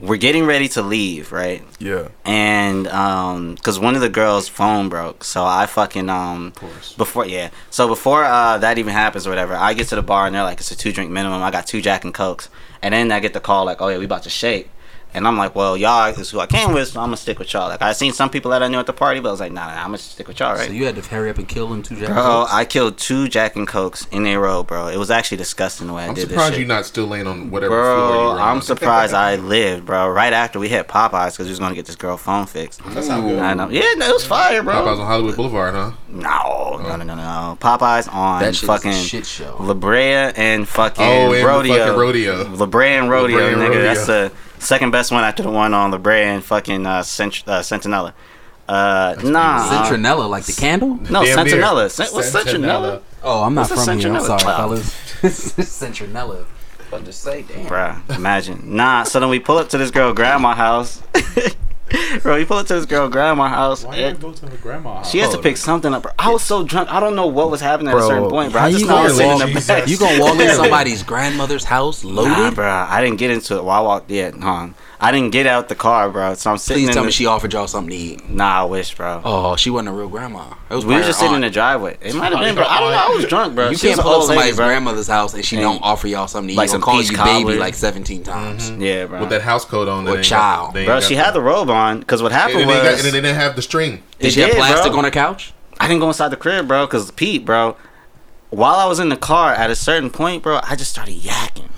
[SPEAKER 2] we're getting ready to leave, right?
[SPEAKER 4] Yeah.
[SPEAKER 2] and um because one of the girls phone broke so i fucking um before yeah. So before uh that even happens or whatever i get to the bar and they're like it's a two drink minimum. I got two jack and cokes. And then i get the call like oh yeah we about to shake and I'm like, well, y'all is who I came with, so I'm gonna stick with y'all. Like I seen some people that I knew at the party, but I was like, nah, nah, I'm gonna stick with y'all, right?
[SPEAKER 6] So you had to hurry up and kill them two Jack
[SPEAKER 2] Bro,
[SPEAKER 6] Cokes?
[SPEAKER 2] I killed two Jack and Cokes in a row, bro. It was actually disgusting the way I
[SPEAKER 3] I'm
[SPEAKER 2] did this
[SPEAKER 3] I'm
[SPEAKER 2] surprised
[SPEAKER 3] you're not still laying on whatever floor you
[SPEAKER 2] Bro,
[SPEAKER 3] were
[SPEAKER 2] I'm
[SPEAKER 3] on.
[SPEAKER 2] surprised I lived, bro. Right after we hit Popeyes because we was gonna get this girl phone fixed.
[SPEAKER 1] That's not good.
[SPEAKER 2] I know. Yeah, no, it was fire, bro.
[SPEAKER 3] Popeyes on Hollywood Boulevard, huh?
[SPEAKER 2] No, no, no, no, no. Popeyes on
[SPEAKER 6] that shit
[SPEAKER 2] fucking
[SPEAKER 6] is a shit show.
[SPEAKER 2] La Brea and fucking
[SPEAKER 3] Oh, and the
[SPEAKER 2] rodeo.
[SPEAKER 3] fucking rodeo.
[SPEAKER 2] La Brea and rodeo,
[SPEAKER 3] La Brea and
[SPEAKER 2] nigga.
[SPEAKER 3] rodeo.
[SPEAKER 2] That's the second best one after the one on the Brea and fucking uh, Cent- uh, Centinela. Uh, nah. uh,
[SPEAKER 6] like the candle?
[SPEAKER 2] no,
[SPEAKER 3] Damn.
[SPEAKER 2] Centinela. Cent- what's Centinela?
[SPEAKER 6] Oh, I'm not
[SPEAKER 2] What's
[SPEAKER 6] from here. I'm sorry,
[SPEAKER 2] Wow.
[SPEAKER 6] fellas. Citronella. About to say, damn.
[SPEAKER 2] Bruh, imagine. Nah, so then we pull up to this girl grandma house. Bro, we pull up to this girl grandma house.
[SPEAKER 1] Why you eh? go to her grandma?
[SPEAKER 2] She has to pick something up. Bro. I was so drunk. I don't know what was happening at a certain point, bro.
[SPEAKER 6] how
[SPEAKER 2] I just
[SPEAKER 6] you
[SPEAKER 2] know
[SPEAKER 6] gonna
[SPEAKER 2] was in
[SPEAKER 6] walk?
[SPEAKER 2] the back.
[SPEAKER 6] You gonna walk in somebody's grandmother's house loaded?
[SPEAKER 2] Nah, bro. I didn't get into it. While I walked, yeah, huh? I didn't get out the car, bro. So I'm sitting.
[SPEAKER 6] Please
[SPEAKER 2] in
[SPEAKER 6] tell
[SPEAKER 2] the,
[SPEAKER 6] me she offered y'all something to eat.
[SPEAKER 2] Nah, I wish, bro.
[SPEAKER 6] Oh, she wasn't a real grandma. It was
[SPEAKER 2] we were just
[SPEAKER 6] her
[SPEAKER 2] sitting in the driveway. It might have been, bro. I don't know. I was drunk, bro.
[SPEAKER 6] You
[SPEAKER 2] She
[SPEAKER 6] can't pull up
[SPEAKER 2] old lady,
[SPEAKER 6] somebody's
[SPEAKER 2] bro.
[SPEAKER 6] grandmother's house and she
[SPEAKER 2] And-
[SPEAKER 6] don't offer y'all something to eat.
[SPEAKER 2] Like
[SPEAKER 6] Like
[SPEAKER 2] some
[SPEAKER 6] call you
[SPEAKER 2] cobbler.
[SPEAKER 6] baby like 17 mm-hmm. times.
[SPEAKER 2] Yeah, bro.
[SPEAKER 3] With that house coat on. they
[SPEAKER 6] Or child.
[SPEAKER 3] got-
[SPEAKER 2] bro, she had the robe on because what happened
[SPEAKER 3] then, they got,
[SPEAKER 2] was
[SPEAKER 3] and then they didn't have the string.
[SPEAKER 6] Did
[SPEAKER 2] It
[SPEAKER 6] she have
[SPEAKER 2] did,
[SPEAKER 6] plastic on her couch?
[SPEAKER 2] I didn't go inside the crib, bro, because Pete, bro. While I was in the car, at a certain point, bro, I just started yakking.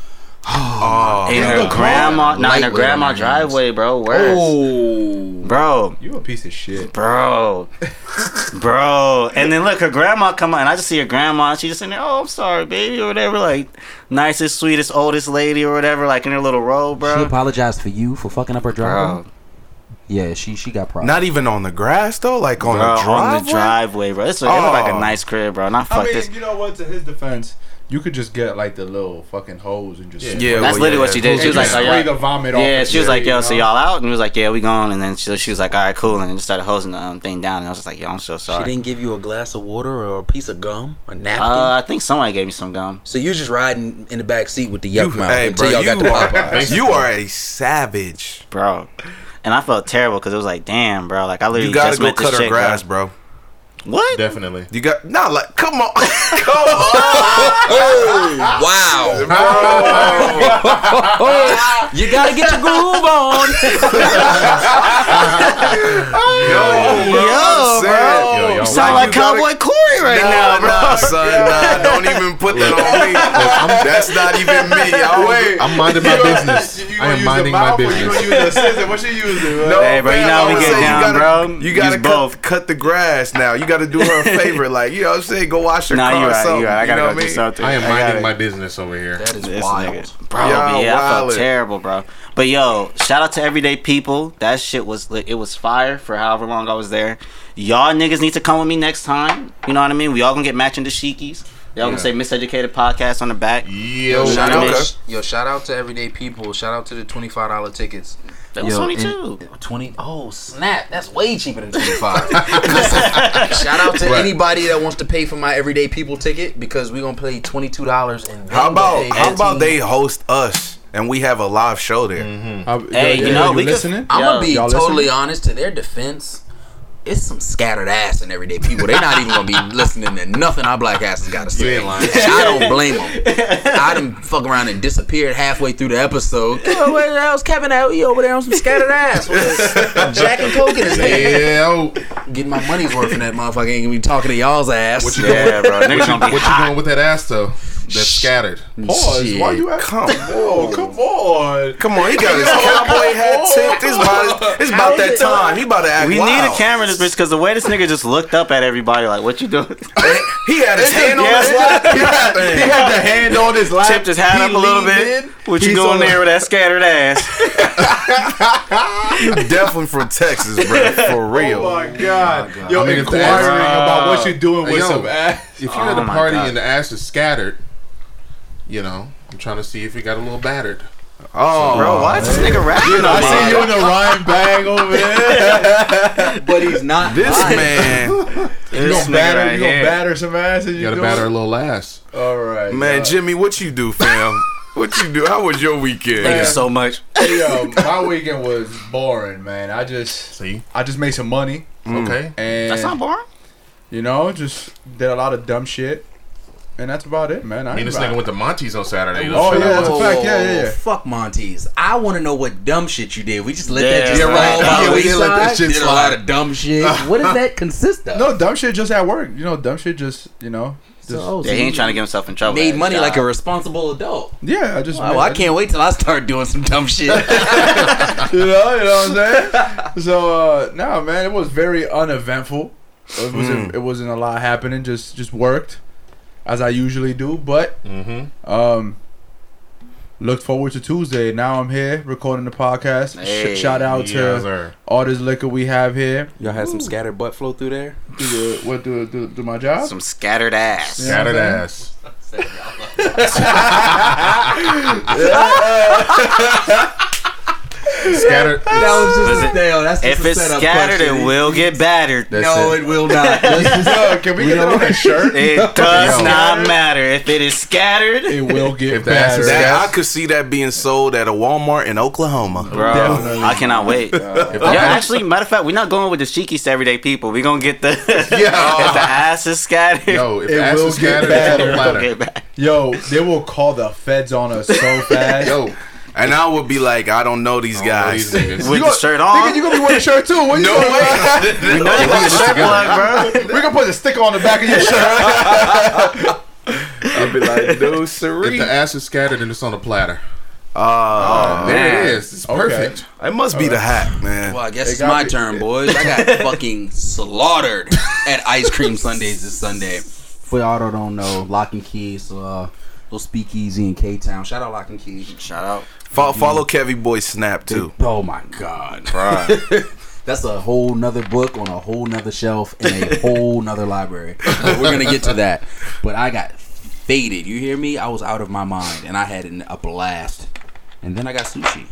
[SPEAKER 4] Oh,
[SPEAKER 2] in
[SPEAKER 1] in
[SPEAKER 2] her
[SPEAKER 1] the car?
[SPEAKER 2] grandma, not in her grandma
[SPEAKER 6] on her hands.
[SPEAKER 2] driveway, bro. Worse,
[SPEAKER 6] Oh.
[SPEAKER 2] bro.
[SPEAKER 1] You a piece of shit.
[SPEAKER 2] Bro, bro, and then look, her grandma come on, and I just see her grandma. and She just in there. Oh, I'm sorry, baby, or whatever. Like nicest, sweetest, oldest lady, or whatever. Like in her little robe, bro.
[SPEAKER 6] She apologized for you for fucking up her driveway.
[SPEAKER 2] Bro,
[SPEAKER 6] Yeah, she she got problems.
[SPEAKER 4] not even on the grass though, like on
[SPEAKER 2] bro,
[SPEAKER 4] the driveway.
[SPEAKER 2] on the driveway, bro. It's a, it looked like a
[SPEAKER 4] Oh.
[SPEAKER 2] nice crib, bro. Not I
[SPEAKER 1] I mean,
[SPEAKER 2] this.
[SPEAKER 1] you know what? To his defense, you could just get like the little fucking hose and just
[SPEAKER 3] Yeah.
[SPEAKER 4] Yeah,
[SPEAKER 2] That's
[SPEAKER 4] well,
[SPEAKER 2] literally
[SPEAKER 4] yeah,
[SPEAKER 2] what she did. She was like,
[SPEAKER 1] just
[SPEAKER 2] oh,
[SPEAKER 1] spray
[SPEAKER 2] yeah.
[SPEAKER 1] the vomit off.
[SPEAKER 2] Yeah,
[SPEAKER 1] the
[SPEAKER 2] she was
[SPEAKER 1] shit,
[SPEAKER 2] like,
[SPEAKER 1] you
[SPEAKER 2] yo, so y'all out? And he was like, yeah, we gone. And then she, she was like, all right, cool. And then just started hosing the um, thing down. And I was just like, yo, I'm so sorry.
[SPEAKER 6] She didn't give you a glass of water or a piece of gum, a napkin.
[SPEAKER 2] Uh, I think somebody gave me some gum.
[SPEAKER 6] so you just riding in the back seat with the
[SPEAKER 4] You,
[SPEAKER 6] yuck mouth
[SPEAKER 4] hey,
[SPEAKER 6] until
[SPEAKER 4] bro,
[SPEAKER 6] y'all got
[SPEAKER 4] you
[SPEAKER 6] the
[SPEAKER 4] are,
[SPEAKER 6] Popeyes.
[SPEAKER 4] you are a savage.
[SPEAKER 2] bro. And I felt terrible because it was like, damn, bro. Like I literally
[SPEAKER 4] You gotta
[SPEAKER 2] just
[SPEAKER 4] go cut her
[SPEAKER 2] chick,
[SPEAKER 4] grass,
[SPEAKER 2] bro.
[SPEAKER 4] bro.
[SPEAKER 2] What?
[SPEAKER 3] Definitely.
[SPEAKER 4] You got nah, like come on, come on,
[SPEAKER 6] wow.
[SPEAKER 4] bro.
[SPEAKER 6] You gotta get your groove on.
[SPEAKER 4] Yo, bro,
[SPEAKER 2] Yo,
[SPEAKER 4] I'm saying,
[SPEAKER 3] Yo,
[SPEAKER 2] You sound
[SPEAKER 4] Like,
[SPEAKER 2] like
[SPEAKER 4] you gotta-
[SPEAKER 2] Cowboy Cori right
[SPEAKER 4] nah,
[SPEAKER 2] now, bro.
[SPEAKER 4] nah, son, nah, don't even put that on me. That's not even me. I
[SPEAKER 1] Wait.
[SPEAKER 3] I'm minding my business.
[SPEAKER 1] You
[SPEAKER 3] I am minding my
[SPEAKER 1] mouth or You gonna use the scissors? What you using? man?
[SPEAKER 4] No,
[SPEAKER 2] Hey, bro, you know how we get
[SPEAKER 4] say
[SPEAKER 2] down,
[SPEAKER 4] you gotta,
[SPEAKER 2] bro.
[SPEAKER 4] You gotta
[SPEAKER 2] Use
[SPEAKER 4] cut,
[SPEAKER 2] both.
[SPEAKER 4] cut the grass now. You gotta do her a favor, like you know what I'm saying. Go wash your
[SPEAKER 2] Nah,
[SPEAKER 4] car.
[SPEAKER 2] you
[SPEAKER 4] or
[SPEAKER 2] right.
[SPEAKER 4] something,
[SPEAKER 2] You right. I
[SPEAKER 4] you
[SPEAKER 2] gotta
[SPEAKER 4] know
[SPEAKER 2] go
[SPEAKER 4] what
[SPEAKER 2] do
[SPEAKER 4] mean?
[SPEAKER 2] something.
[SPEAKER 3] I am
[SPEAKER 2] gotta-
[SPEAKER 3] minding my business over here.
[SPEAKER 6] That is
[SPEAKER 2] This
[SPEAKER 6] wild.
[SPEAKER 2] nigga. Bro,
[SPEAKER 4] Yeah,
[SPEAKER 2] but yeah, I felt
[SPEAKER 4] wildin'.
[SPEAKER 2] terrible, bro. But yo, shout out to everyday people. That shit was lit. It was fire for however long I was there. Y'all niggas need to come with me next time. You know what I mean? We all gonna get matching dashikis. Y'all gonna say Miseducated Podcast on the back.
[SPEAKER 3] Yo,
[SPEAKER 6] Shout
[SPEAKER 2] Okay.
[SPEAKER 6] out, yo! Shout out to everyday people. Shout out to the twenty five dollar tickets.
[SPEAKER 2] That was
[SPEAKER 6] Yo,
[SPEAKER 2] 22.
[SPEAKER 6] and- Twenty. Oh snap! That's way cheaper than twenty five. shout out to
[SPEAKER 3] Right.
[SPEAKER 6] anybody that wants to pay for my everyday people ticket because we're gonna pay twenty two dollars and
[SPEAKER 4] How about how about they host us and we have a live show there?
[SPEAKER 1] Uh,
[SPEAKER 2] Hey,
[SPEAKER 1] yo,
[SPEAKER 2] you
[SPEAKER 1] yo,
[SPEAKER 2] know,
[SPEAKER 1] you
[SPEAKER 2] we could-
[SPEAKER 1] listening?
[SPEAKER 6] I'm gonna be
[SPEAKER 1] y'all
[SPEAKER 6] totally
[SPEAKER 1] listening?
[SPEAKER 6] honest. To their defense, it's some scattered ass in everyday people. They're not even gonna be listening to nothing our black asses got to say.
[SPEAKER 3] ain't lying.
[SPEAKER 6] I don't blame them. I done fuck around and disappeared halfway through the episode. Yo, where the hell's Kevin at? He over there on some scattered ass. with Jack and Coke in his hand.
[SPEAKER 3] Yeah. oh,
[SPEAKER 6] Getting my money's worth from that motherfucker. Ain't gonna be talking to y'all's ass.
[SPEAKER 3] What you
[SPEAKER 2] Yeah, bro. Niggas gonna
[SPEAKER 3] What you doing with that ass though? That's scattered.
[SPEAKER 1] Pause.
[SPEAKER 6] Shit.
[SPEAKER 1] Why you at?
[SPEAKER 4] Come
[SPEAKER 1] Oh,
[SPEAKER 4] on.
[SPEAKER 1] come on.
[SPEAKER 4] Come on, he got his cowboy hat tipped. It's about, it's about that time. He about to act
[SPEAKER 2] We
[SPEAKER 4] wild.
[SPEAKER 2] need a camera in this bitch because the way this nigga just looked up at everybody like, what you doing?
[SPEAKER 4] He had his hand on his lap.
[SPEAKER 1] He had, he had the hand on his lap.
[SPEAKER 2] Tipped his hat
[SPEAKER 1] He
[SPEAKER 2] up a little bit.
[SPEAKER 1] in.
[SPEAKER 2] What you
[SPEAKER 1] He's
[SPEAKER 2] doing there with that scattered ass?
[SPEAKER 4] You definitely from Texas, bro. For oh real.
[SPEAKER 1] Oh my god. Yo,
[SPEAKER 3] I mean, if
[SPEAKER 1] inquiring about what you're doing with
[SPEAKER 3] yo.
[SPEAKER 1] some ass.
[SPEAKER 3] If you're
[SPEAKER 2] Oh
[SPEAKER 3] at a party
[SPEAKER 2] God.
[SPEAKER 3] and the ass is scattered, you know, I'm trying to see if it got a little battered.
[SPEAKER 4] Oh,
[SPEAKER 2] Bro, why is this nigga rapping?
[SPEAKER 1] You know, I see you in the Ryan bag over there.
[SPEAKER 6] but he's not.
[SPEAKER 4] This
[SPEAKER 6] lying.
[SPEAKER 4] man,
[SPEAKER 1] You
[SPEAKER 2] This
[SPEAKER 1] gonna batter?
[SPEAKER 2] right
[SPEAKER 1] you gonna batter some ass? And
[SPEAKER 3] You
[SPEAKER 1] you
[SPEAKER 3] gotta
[SPEAKER 1] doing?
[SPEAKER 3] batter a little ass.
[SPEAKER 1] All right,
[SPEAKER 4] man,
[SPEAKER 1] uh,
[SPEAKER 4] Jimmy, what you do, fam? What you do? How was your weekend?
[SPEAKER 2] Thank you so much.
[SPEAKER 1] Yo, my weekend was boring, man. I just,
[SPEAKER 3] See?
[SPEAKER 1] I just made some money,
[SPEAKER 3] Okay.
[SPEAKER 1] and
[SPEAKER 2] That's not boring.
[SPEAKER 1] you know, just did a lot of dumb shit, and that's about it, man. I
[SPEAKER 3] I mean, this nigga went to Monty's on Saturday.
[SPEAKER 1] Oh,
[SPEAKER 3] Let's
[SPEAKER 1] yeah, that's a fact. Yeah, yeah, yeah.
[SPEAKER 6] Fuck Monty's. I want to know what dumb shit you did. We just let
[SPEAKER 2] Yeah,
[SPEAKER 6] that just
[SPEAKER 2] yeah,
[SPEAKER 6] roll
[SPEAKER 2] right.
[SPEAKER 6] by
[SPEAKER 2] Yeah,
[SPEAKER 1] we did let that shit
[SPEAKER 6] Did a lot of dumb shit. what does that consist of?
[SPEAKER 1] No, dumb shit just at work. You know, dumb shit just, you know, just,
[SPEAKER 6] So,
[SPEAKER 2] Yeah, he ain't trying to get himself in trouble.
[SPEAKER 6] made
[SPEAKER 2] his
[SPEAKER 6] money like a responsible adult.
[SPEAKER 1] yeah. I just,
[SPEAKER 6] Well, I can't wait till I start doing some dumb shit.
[SPEAKER 1] you know, you know what I'm saying? So, uh, no, man, it was very uneventful. It wasn't, it wasn't a lot happening. Just, just worked as I usually do. But,
[SPEAKER 3] Mm-hmm.
[SPEAKER 1] um, looked forward to Tuesday. Now I'm here recording the podcast. Sh-
[SPEAKER 2] Hey.
[SPEAKER 1] shout out
[SPEAKER 3] Yes,
[SPEAKER 1] to
[SPEAKER 3] sir.
[SPEAKER 1] all this liquor we have here.
[SPEAKER 6] Y'all had some scattered butt flow through there.
[SPEAKER 1] Do the, what do, do, do my job?
[SPEAKER 2] Some scattered ass.
[SPEAKER 1] Yeah.
[SPEAKER 3] Scattered ass. Scattered.
[SPEAKER 6] That was just
[SPEAKER 2] Listen,
[SPEAKER 6] a stale. That's just
[SPEAKER 2] If
[SPEAKER 6] a
[SPEAKER 2] it's scattered,
[SPEAKER 6] question.
[SPEAKER 2] it will get battered.
[SPEAKER 3] That's
[SPEAKER 6] no,
[SPEAKER 3] it.
[SPEAKER 6] it will not.
[SPEAKER 1] Yo, can we get that on a shirt?
[SPEAKER 2] It does
[SPEAKER 3] Yo.
[SPEAKER 2] not matter. If it is scattered,
[SPEAKER 1] It will get
[SPEAKER 3] If the ass
[SPEAKER 4] That, I could see that being sold at a Walmart in Oklahoma.
[SPEAKER 2] bro,
[SPEAKER 1] Definitely.
[SPEAKER 2] I cannot wait. yeah, actually, matter of fact, we're not going with the cheekies to everyday people. We're gonna get the if the ass is scattered.
[SPEAKER 3] Yo, if
[SPEAKER 1] It
[SPEAKER 3] the ass
[SPEAKER 1] will
[SPEAKER 3] is
[SPEAKER 1] get
[SPEAKER 3] scattered, it's on
[SPEAKER 1] better.
[SPEAKER 3] the
[SPEAKER 2] it'll
[SPEAKER 3] platter.
[SPEAKER 2] get back.
[SPEAKER 1] Yo, they will call the feds on us so fast.
[SPEAKER 3] Yo,
[SPEAKER 4] And I would be like, I don't know these
[SPEAKER 3] all
[SPEAKER 4] guys.
[SPEAKER 3] these niggas.
[SPEAKER 2] With
[SPEAKER 1] You
[SPEAKER 2] the
[SPEAKER 1] go-
[SPEAKER 2] shirt
[SPEAKER 1] Nigga,
[SPEAKER 2] on.
[SPEAKER 1] you gonna be wearing a shirt too? What you
[SPEAKER 4] No
[SPEAKER 1] doing?
[SPEAKER 4] way.
[SPEAKER 2] You know you got the shirt plug, bro.
[SPEAKER 1] we gonna put a sticker on the back of your shirt.
[SPEAKER 4] I'd be like, dude,
[SPEAKER 3] If the ass is scattered and it's on a platter.
[SPEAKER 4] Oh,
[SPEAKER 3] There
[SPEAKER 2] man.
[SPEAKER 3] it is. It's
[SPEAKER 1] Okay.
[SPEAKER 3] perfect.
[SPEAKER 4] it must be the hat, man.
[SPEAKER 6] Well, I guess
[SPEAKER 1] It
[SPEAKER 6] it's my
[SPEAKER 1] me.
[SPEAKER 6] turn, boys. I got fucking slaughtered at Ice Cream Sundays this Sunday. For y'all that don't know, Lock and Keys, uh, little speakeasy in K Town. Shout out Lock and Keys.
[SPEAKER 2] Shout out.
[SPEAKER 4] Fo- follow Kevy Boy Snap too.
[SPEAKER 6] Oh my god, That's a whole nother book on a whole nother shelf in a whole nother library. But we're gonna get to that. But I got faded. You hear me? I was out of my mind, and I had an, a blast. And then I got sushi,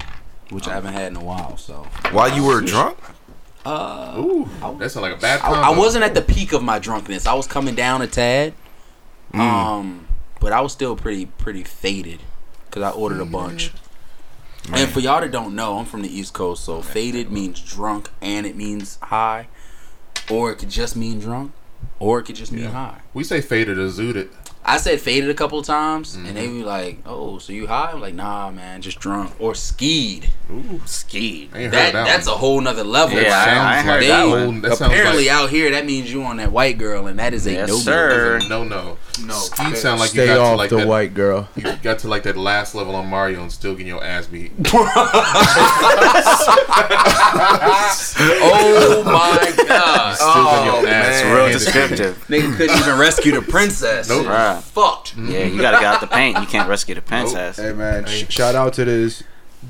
[SPEAKER 6] which I haven't had in a while. So
[SPEAKER 4] While you were drunk?
[SPEAKER 6] uh,
[SPEAKER 3] Ooh, that sounds like a bad
[SPEAKER 6] I. I wasn't at the peak of my drunkenness. I was coming down a tad. Um, but I was still pretty pretty faded because I ordered a bunch. And for y'all that don't know, I'm from the East Coast, so faded means drunk and it means high, or it could just mean drunk, or it could just mean high.
[SPEAKER 3] We say faded or zooted.
[SPEAKER 6] I said faded a couple of times, and they mm-hmm. were like, "Oh, so you high?" I'm like, "Nah, man, just drunk or skied."
[SPEAKER 3] Ooh,
[SPEAKER 2] Skied.
[SPEAKER 6] That
[SPEAKER 3] that
[SPEAKER 6] that's
[SPEAKER 3] one.
[SPEAKER 6] a whole nother level.
[SPEAKER 2] Yeah,
[SPEAKER 6] Like,
[SPEAKER 2] I- I
[SPEAKER 3] sounds
[SPEAKER 2] heard
[SPEAKER 3] like
[SPEAKER 6] that
[SPEAKER 2] one.
[SPEAKER 3] that
[SPEAKER 6] apparently
[SPEAKER 3] like
[SPEAKER 6] out here that means you on that white girl, and that is a
[SPEAKER 2] Yes,
[SPEAKER 6] no
[SPEAKER 2] sir.
[SPEAKER 3] no, no.
[SPEAKER 6] No.
[SPEAKER 3] Ski sound like you
[SPEAKER 1] Stay
[SPEAKER 3] got to like
[SPEAKER 1] the
[SPEAKER 3] that.
[SPEAKER 1] white girl.
[SPEAKER 3] You got to like that last level on Mario and still getting your ass beat.
[SPEAKER 6] Oh my god!
[SPEAKER 3] Still getting your
[SPEAKER 4] Oh,
[SPEAKER 3] ass
[SPEAKER 4] man.
[SPEAKER 2] Real
[SPEAKER 3] handed to you.
[SPEAKER 2] descriptive.
[SPEAKER 6] Nigga couldn't even rescue the princess.
[SPEAKER 3] Nope.
[SPEAKER 2] Right.
[SPEAKER 6] Fucked.
[SPEAKER 2] Yeah, you gotta get out the paint. You can't rescue the princess.
[SPEAKER 1] Hey man, sh- shout out to this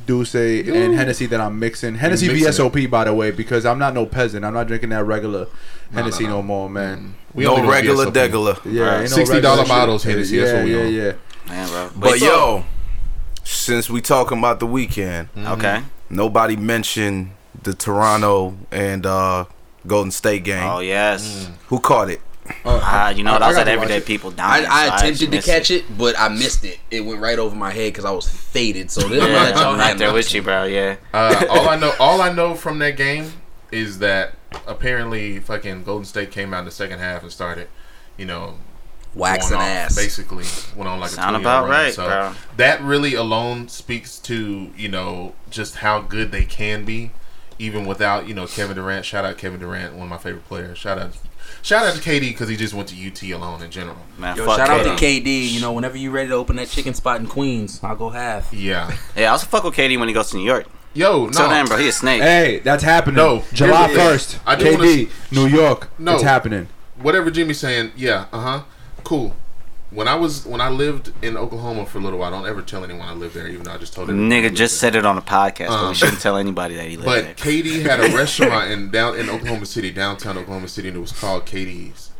[SPEAKER 1] D'Ussé and Hennessy that I'm mixing. Hennessy
[SPEAKER 3] mixing
[SPEAKER 1] VSOP by the way, because I'm not no peasant. I'm not drinking that regular Hennessy
[SPEAKER 3] no,
[SPEAKER 1] no,
[SPEAKER 3] no.
[SPEAKER 1] more, man.
[SPEAKER 3] We only
[SPEAKER 4] no
[SPEAKER 3] go
[SPEAKER 4] regular
[SPEAKER 3] VSOP.
[SPEAKER 4] degular.
[SPEAKER 1] Yeah,
[SPEAKER 2] Right.
[SPEAKER 1] ain't no
[SPEAKER 3] $60
[SPEAKER 1] regular shit.
[SPEAKER 3] bottles Hennessy,
[SPEAKER 1] Yeah,
[SPEAKER 3] that's what we
[SPEAKER 1] yeah,
[SPEAKER 3] on.
[SPEAKER 1] yeah.
[SPEAKER 2] Man, bro.
[SPEAKER 4] But
[SPEAKER 6] so-
[SPEAKER 4] yo, since we talking about the weekend,
[SPEAKER 2] Okay.
[SPEAKER 4] nobody mentioned the Toronto and uh, Golden State game.
[SPEAKER 2] Oh yes.
[SPEAKER 4] Who caught it?
[SPEAKER 2] Ah, you know,
[SPEAKER 1] I-
[SPEAKER 2] that
[SPEAKER 1] I
[SPEAKER 2] was at everyday people down.
[SPEAKER 6] I, I
[SPEAKER 2] just
[SPEAKER 6] attempted to catch it, but I missed it. It went right over my head because I was faded. So this
[SPEAKER 2] Yeah,
[SPEAKER 6] let y'all
[SPEAKER 2] I'm right
[SPEAKER 6] handle
[SPEAKER 2] there
[SPEAKER 6] it.
[SPEAKER 2] with you, bro. Yeah.
[SPEAKER 3] Uh, all I know, all I know from that game is that apparently fucking Golden State came out in the second half and started, you know,
[SPEAKER 6] waxing
[SPEAKER 3] going off,
[SPEAKER 6] ass.
[SPEAKER 3] Basically, went on like
[SPEAKER 2] Sound
[SPEAKER 3] a 20
[SPEAKER 2] about
[SPEAKER 3] run.
[SPEAKER 2] right,
[SPEAKER 3] so
[SPEAKER 2] bro.
[SPEAKER 3] That really alone speaks to you know just how good they can be, even without you know Kevin Durant. Shout out Kevin Durant, one of my favorite players. Shout out, shout out to KD because he just went to UT alone in general.
[SPEAKER 2] Man,
[SPEAKER 6] Yo,
[SPEAKER 2] fuck
[SPEAKER 6] shout out to
[SPEAKER 2] KD.
[SPEAKER 6] KD. You know, whenever you ready to open that chicken spot in Queens, I'll go half.
[SPEAKER 3] Yeah,
[SPEAKER 2] Yeah, I also fuck with KD when he goes to New York.
[SPEAKER 3] yo, no,
[SPEAKER 2] Till then, bro, he a snake.
[SPEAKER 1] Hey, that's happening.
[SPEAKER 3] No,
[SPEAKER 1] July
[SPEAKER 3] here it is.
[SPEAKER 1] first.
[SPEAKER 3] I do
[SPEAKER 1] KD, New York.
[SPEAKER 3] No.
[SPEAKER 1] it's happening.
[SPEAKER 3] whatever Jimmy's saying, yeah, uh huh, cool. When I was when I lived in Oklahoma for a little while, I don't ever tell anyone I lived there, even though I just told everybody
[SPEAKER 2] Nigga just
[SPEAKER 3] there.
[SPEAKER 2] said it on a podcast, but
[SPEAKER 3] Um,
[SPEAKER 2] we shouldn't tell anybody that he lived there.
[SPEAKER 3] But
[SPEAKER 2] there.
[SPEAKER 3] KD had a restaurant in down in Oklahoma City, downtown Oklahoma City, and it was called KD's,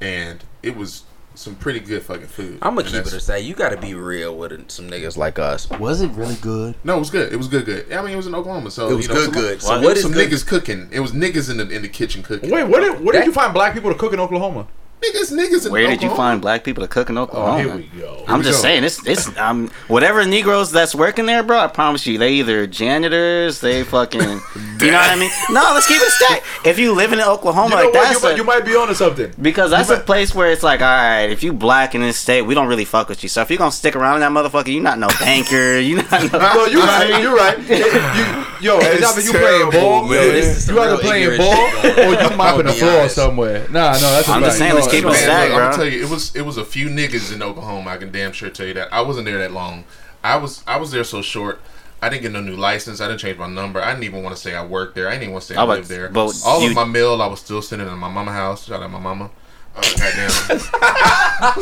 [SPEAKER 3] and it was some pretty good fucking food.
[SPEAKER 6] I'm gonna
[SPEAKER 3] And
[SPEAKER 6] keep it
[SPEAKER 3] that's-
[SPEAKER 6] a say. You gotta be real with some niggas like us. Was it really good?
[SPEAKER 3] No, it was good. It was good. Good. I mean, it was in Oklahoma, so
[SPEAKER 6] It was
[SPEAKER 3] you know,
[SPEAKER 6] good,
[SPEAKER 3] some,
[SPEAKER 6] good.
[SPEAKER 3] So
[SPEAKER 6] So
[SPEAKER 3] what
[SPEAKER 6] what
[SPEAKER 3] was some
[SPEAKER 6] good?
[SPEAKER 3] niggas cooking? It was niggas in the in the kitchen cooking.
[SPEAKER 1] Wait, where did where did you find black people to cook in Oklahoma?
[SPEAKER 3] Niggas, niggas in
[SPEAKER 2] Where did you find black people to cook in Oklahoma?
[SPEAKER 1] Oh, here we go.
[SPEAKER 2] I'm
[SPEAKER 3] we
[SPEAKER 2] just
[SPEAKER 3] go.
[SPEAKER 2] saying, it's it's um whatever Negroes that's working there, bro. I promise you, they either janitors, they fucking, you know what I mean? No, let's keep it stacked. If you live in Oklahoma,
[SPEAKER 1] You know
[SPEAKER 2] like
[SPEAKER 1] what?
[SPEAKER 2] that's
[SPEAKER 1] You, might,
[SPEAKER 2] a-
[SPEAKER 1] you might be onto something.
[SPEAKER 2] because that's
[SPEAKER 1] you
[SPEAKER 2] a
[SPEAKER 1] might-
[SPEAKER 2] place where it's like, all right, if you black in this state, we don't really fuck with you. So if you're gonna stick around in that motherfucker, you not no banker, you not no.
[SPEAKER 1] No, you're right. you're right. You, yo, it's either you playing ball,
[SPEAKER 4] man.
[SPEAKER 1] yo,
[SPEAKER 6] This
[SPEAKER 1] you either playing ball
[SPEAKER 6] shit
[SPEAKER 1] or
[SPEAKER 6] going on.
[SPEAKER 1] you mopping the floor
[SPEAKER 6] honest.
[SPEAKER 1] somewhere. Nah, no, that's a
[SPEAKER 2] I'm just saying,
[SPEAKER 1] No,
[SPEAKER 2] let's keep it.
[SPEAKER 3] Man,
[SPEAKER 2] stacked,
[SPEAKER 3] look, I'm gonna tell you, it was it was a few niggas in Oklahoma. I can damn sure tell you that. I wasn't there that long. I was I was there so short. I didn't get no new license. I didn't change my number. I didn't even want to say I worked there. I didn't even want to say I,
[SPEAKER 2] I
[SPEAKER 3] lived there.
[SPEAKER 2] but
[SPEAKER 3] All
[SPEAKER 2] you-
[SPEAKER 3] of my mail I was still sending in my mama house. Shout out my mama. Uh, goddamn.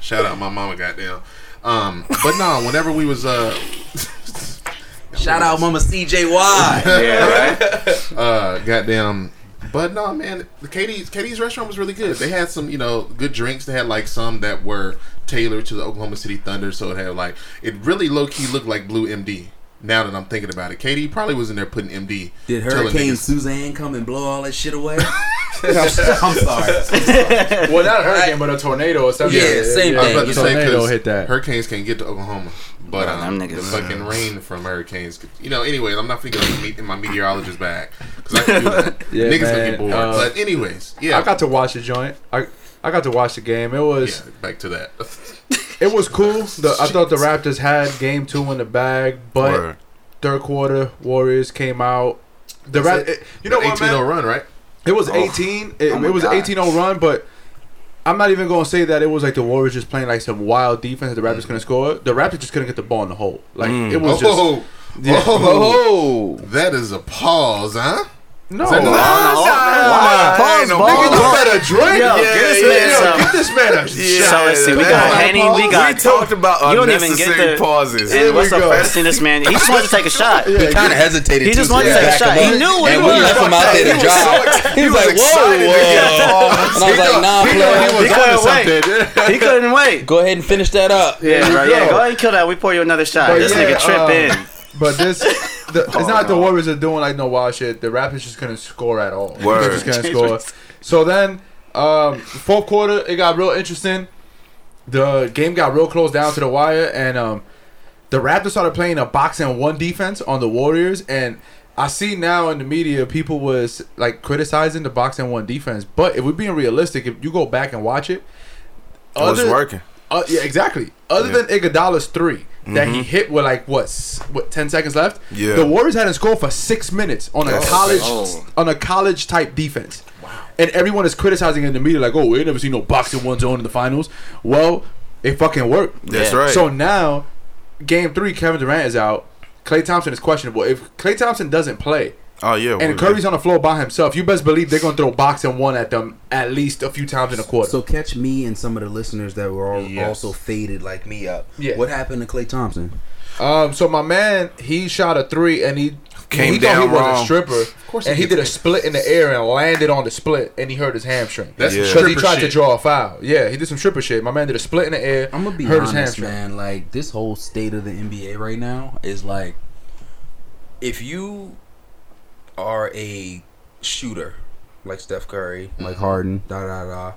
[SPEAKER 3] Shout out my mama. Goddamn. Um, but no, whenever we was uh.
[SPEAKER 6] Shout out, Mama CJY.
[SPEAKER 2] yeah, right.
[SPEAKER 3] uh goddamn but no man the KD's KD's restaurant was really good. They had some you know good drinks. They had like some that were tailored to the Oklahoma City Thunder. So it had like it really low-key looked like Blue MD now that I'm thinking about it KD probably was in there putting MD
[SPEAKER 6] Did
[SPEAKER 3] telling
[SPEAKER 6] Hurricane
[SPEAKER 3] niggas-
[SPEAKER 6] Suzanne come and blow all that shit away? I'm sorry.
[SPEAKER 1] Well, not a hurricane, but a tornado or something.
[SPEAKER 6] Yeah, same thing
[SPEAKER 3] I was
[SPEAKER 6] thing.
[SPEAKER 3] about to say
[SPEAKER 1] hit that.
[SPEAKER 3] hurricanes can't get to Oklahoma but
[SPEAKER 2] Bro,
[SPEAKER 3] um,
[SPEAKER 2] them
[SPEAKER 3] the fucking rain from hurricanes could- you know anyways I'm not thinking of me- in my meteorologist bag because I can do that
[SPEAKER 1] Yeah,
[SPEAKER 3] niggas gonna get bored
[SPEAKER 1] uh,
[SPEAKER 3] but anyways yeah
[SPEAKER 1] I got to watch the joint. I I got to watch the game. It was
[SPEAKER 3] yeah back to that
[SPEAKER 1] it was cool. The, I thought the Raptors had game two in the bag, but
[SPEAKER 4] Word.
[SPEAKER 1] third quarter Warriors came out. The Rap,
[SPEAKER 3] it.
[SPEAKER 1] you know what,
[SPEAKER 3] 18-0 run right
[SPEAKER 1] It was
[SPEAKER 2] Oh.
[SPEAKER 1] 18. It,
[SPEAKER 2] Oh
[SPEAKER 1] it was
[SPEAKER 2] God.
[SPEAKER 1] an 18-0 run, but I'm not even gonna say that it was like the Warriors just playing like some wild defense that the Raptors couldn't score. The Raptors just couldn't get the ball in the hole. Like
[SPEAKER 4] Mm.
[SPEAKER 1] it was just
[SPEAKER 3] oh,
[SPEAKER 1] yeah.
[SPEAKER 3] oh,
[SPEAKER 1] oh.
[SPEAKER 3] that is a pause, huh?
[SPEAKER 1] No,
[SPEAKER 3] Say no.
[SPEAKER 1] nah,
[SPEAKER 3] Nah,
[SPEAKER 1] nah, nah.
[SPEAKER 2] Pause,
[SPEAKER 1] Nigga,
[SPEAKER 2] pause,
[SPEAKER 1] you
[SPEAKER 2] pause.
[SPEAKER 1] better drink.
[SPEAKER 2] Yo,
[SPEAKER 1] yeah,
[SPEAKER 2] get this
[SPEAKER 1] yeah,
[SPEAKER 2] man
[SPEAKER 1] yo,
[SPEAKER 2] some.
[SPEAKER 1] Get this man a
[SPEAKER 4] Yeah.
[SPEAKER 2] So let's see. We got Henny. We got.
[SPEAKER 4] we talked about
[SPEAKER 2] You don't even get the-
[SPEAKER 4] pauses.
[SPEAKER 2] And what's
[SPEAKER 1] we
[SPEAKER 2] the first thing this man? He just wanted to take a shot.
[SPEAKER 1] Yeah,
[SPEAKER 7] He kind of hesitated.
[SPEAKER 2] He just wanted to take a shot. He knew what
[SPEAKER 7] And we left him out there to dry. He was like, whoa, whoa. And I was like, nah,
[SPEAKER 1] He
[SPEAKER 7] player.
[SPEAKER 2] He
[SPEAKER 1] on
[SPEAKER 2] couldn't wait.
[SPEAKER 1] something.
[SPEAKER 2] He couldn't wait.
[SPEAKER 7] Go ahead and finish that up.
[SPEAKER 2] Yeah, bro.
[SPEAKER 1] you
[SPEAKER 2] Yeah,
[SPEAKER 1] go.
[SPEAKER 2] go ahead and kill that. We pour you another shot. This nigga trip
[SPEAKER 1] um,
[SPEAKER 2] in.
[SPEAKER 1] But this, the, it's not like the Warriors are doing like no wild shit. The Raptors just couldn't score at all.
[SPEAKER 4] Word.
[SPEAKER 1] They just couldn't score. So then, um, fourth quarter, it got real interesting. The game got real close down to the wire, and um, the Raptors started playing a box and one defense on the Warriors. And I see now in the media, people was like criticizing the box and one defense. But if we're being realistic, if you go back and watch it,
[SPEAKER 4] It was working.
[SPEAKER 1] uh, yeah, exactly. Other
[SPEAKER 4] Yeah.
[SPEAKER 1] than Iguodala's 3 that he mm-hmm. hit with like what, what ten seconds left.
[SPEAKER 4] Yeah.
[SPEAKER 1] the Warriors hadn't scored for six minutes on a
[SPEAKER 4] That's
[SPEAKER 1] college
[SPEAKER 2] Oh.
[SPEAKER 1] on a college type defense. Wow. And everyone is criticizing in the media like, oh, we ain't never seen no boxing one zone in the finals. Well, it fucking worked.
[SPEAKER 4] That's
[SPEAKER 2] Yeah.
[SPEAKER 4] right.
[SPEAKER 1] So now, game three, Kevin Durant is out. Klay Thompson is questionable. If Klay Thompson doesn't play,
[SPEAKER 4] oh yeah.
[SPEAKER 1] and
[SPEAKER 4] we-
[SPEAKER 1] Curry's on the floor by himself, you best believe they're gonna throw box and one at them at least a few times in a quarter.
[SPEAKER 6] So catch me and some of the listeners that were all
[SPEAKER 3] Yes.
[SPEAKER 6] also faded like me up.
[SPEAKER 1] Yeah.
[SPEAKER 6] What happened to Klay Thompson?
[SPEAKER 1] Um, so my man, he shot a three and he
[SPEAKER 4] Came
[SPEAKER 1] he thought
[SPEAKER 4] down
[SPEAKER 1] he was
[SPEAKER 4] wrong.
[SPEAKER 1] a stripper, Of
[SPEAKER 3] course
[SPEAKER 1] and
[SPEAKER 3] he
[SPEAKER 1] he
[SPEAKER 3] did.
[SPEAKER 1] did a split in the air and landed on the split, and he hurt his hamstring.
[SPEAKER 3] That's
[SPEAKER 4] Yeah.
[SPEAKER 1] because he
[SPEAKER 3] stripper
[SPEAKER 1] tried to draw a foul. Yeah, he did some stripper shit. My man did a split in the air.
[SPEAKER 6] I'm gonna be
[SPEAKER 1] hurt his
[SPEAKER 6] honest,
[SPEAKER 1] hamstring.
[SPEAKER 6] man. Like this whole state of the NBA right now is like, if you are a shooter like Steph Curry, like mm-hmm. Harden, da da da,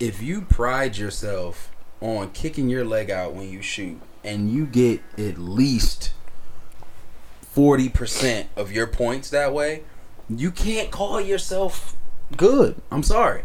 [SPEAKER 6] if you pride yourself on kicking your leg out when you shoot, and you get at least forty percent of your points that way, you can't call yourself good. I'm sorry.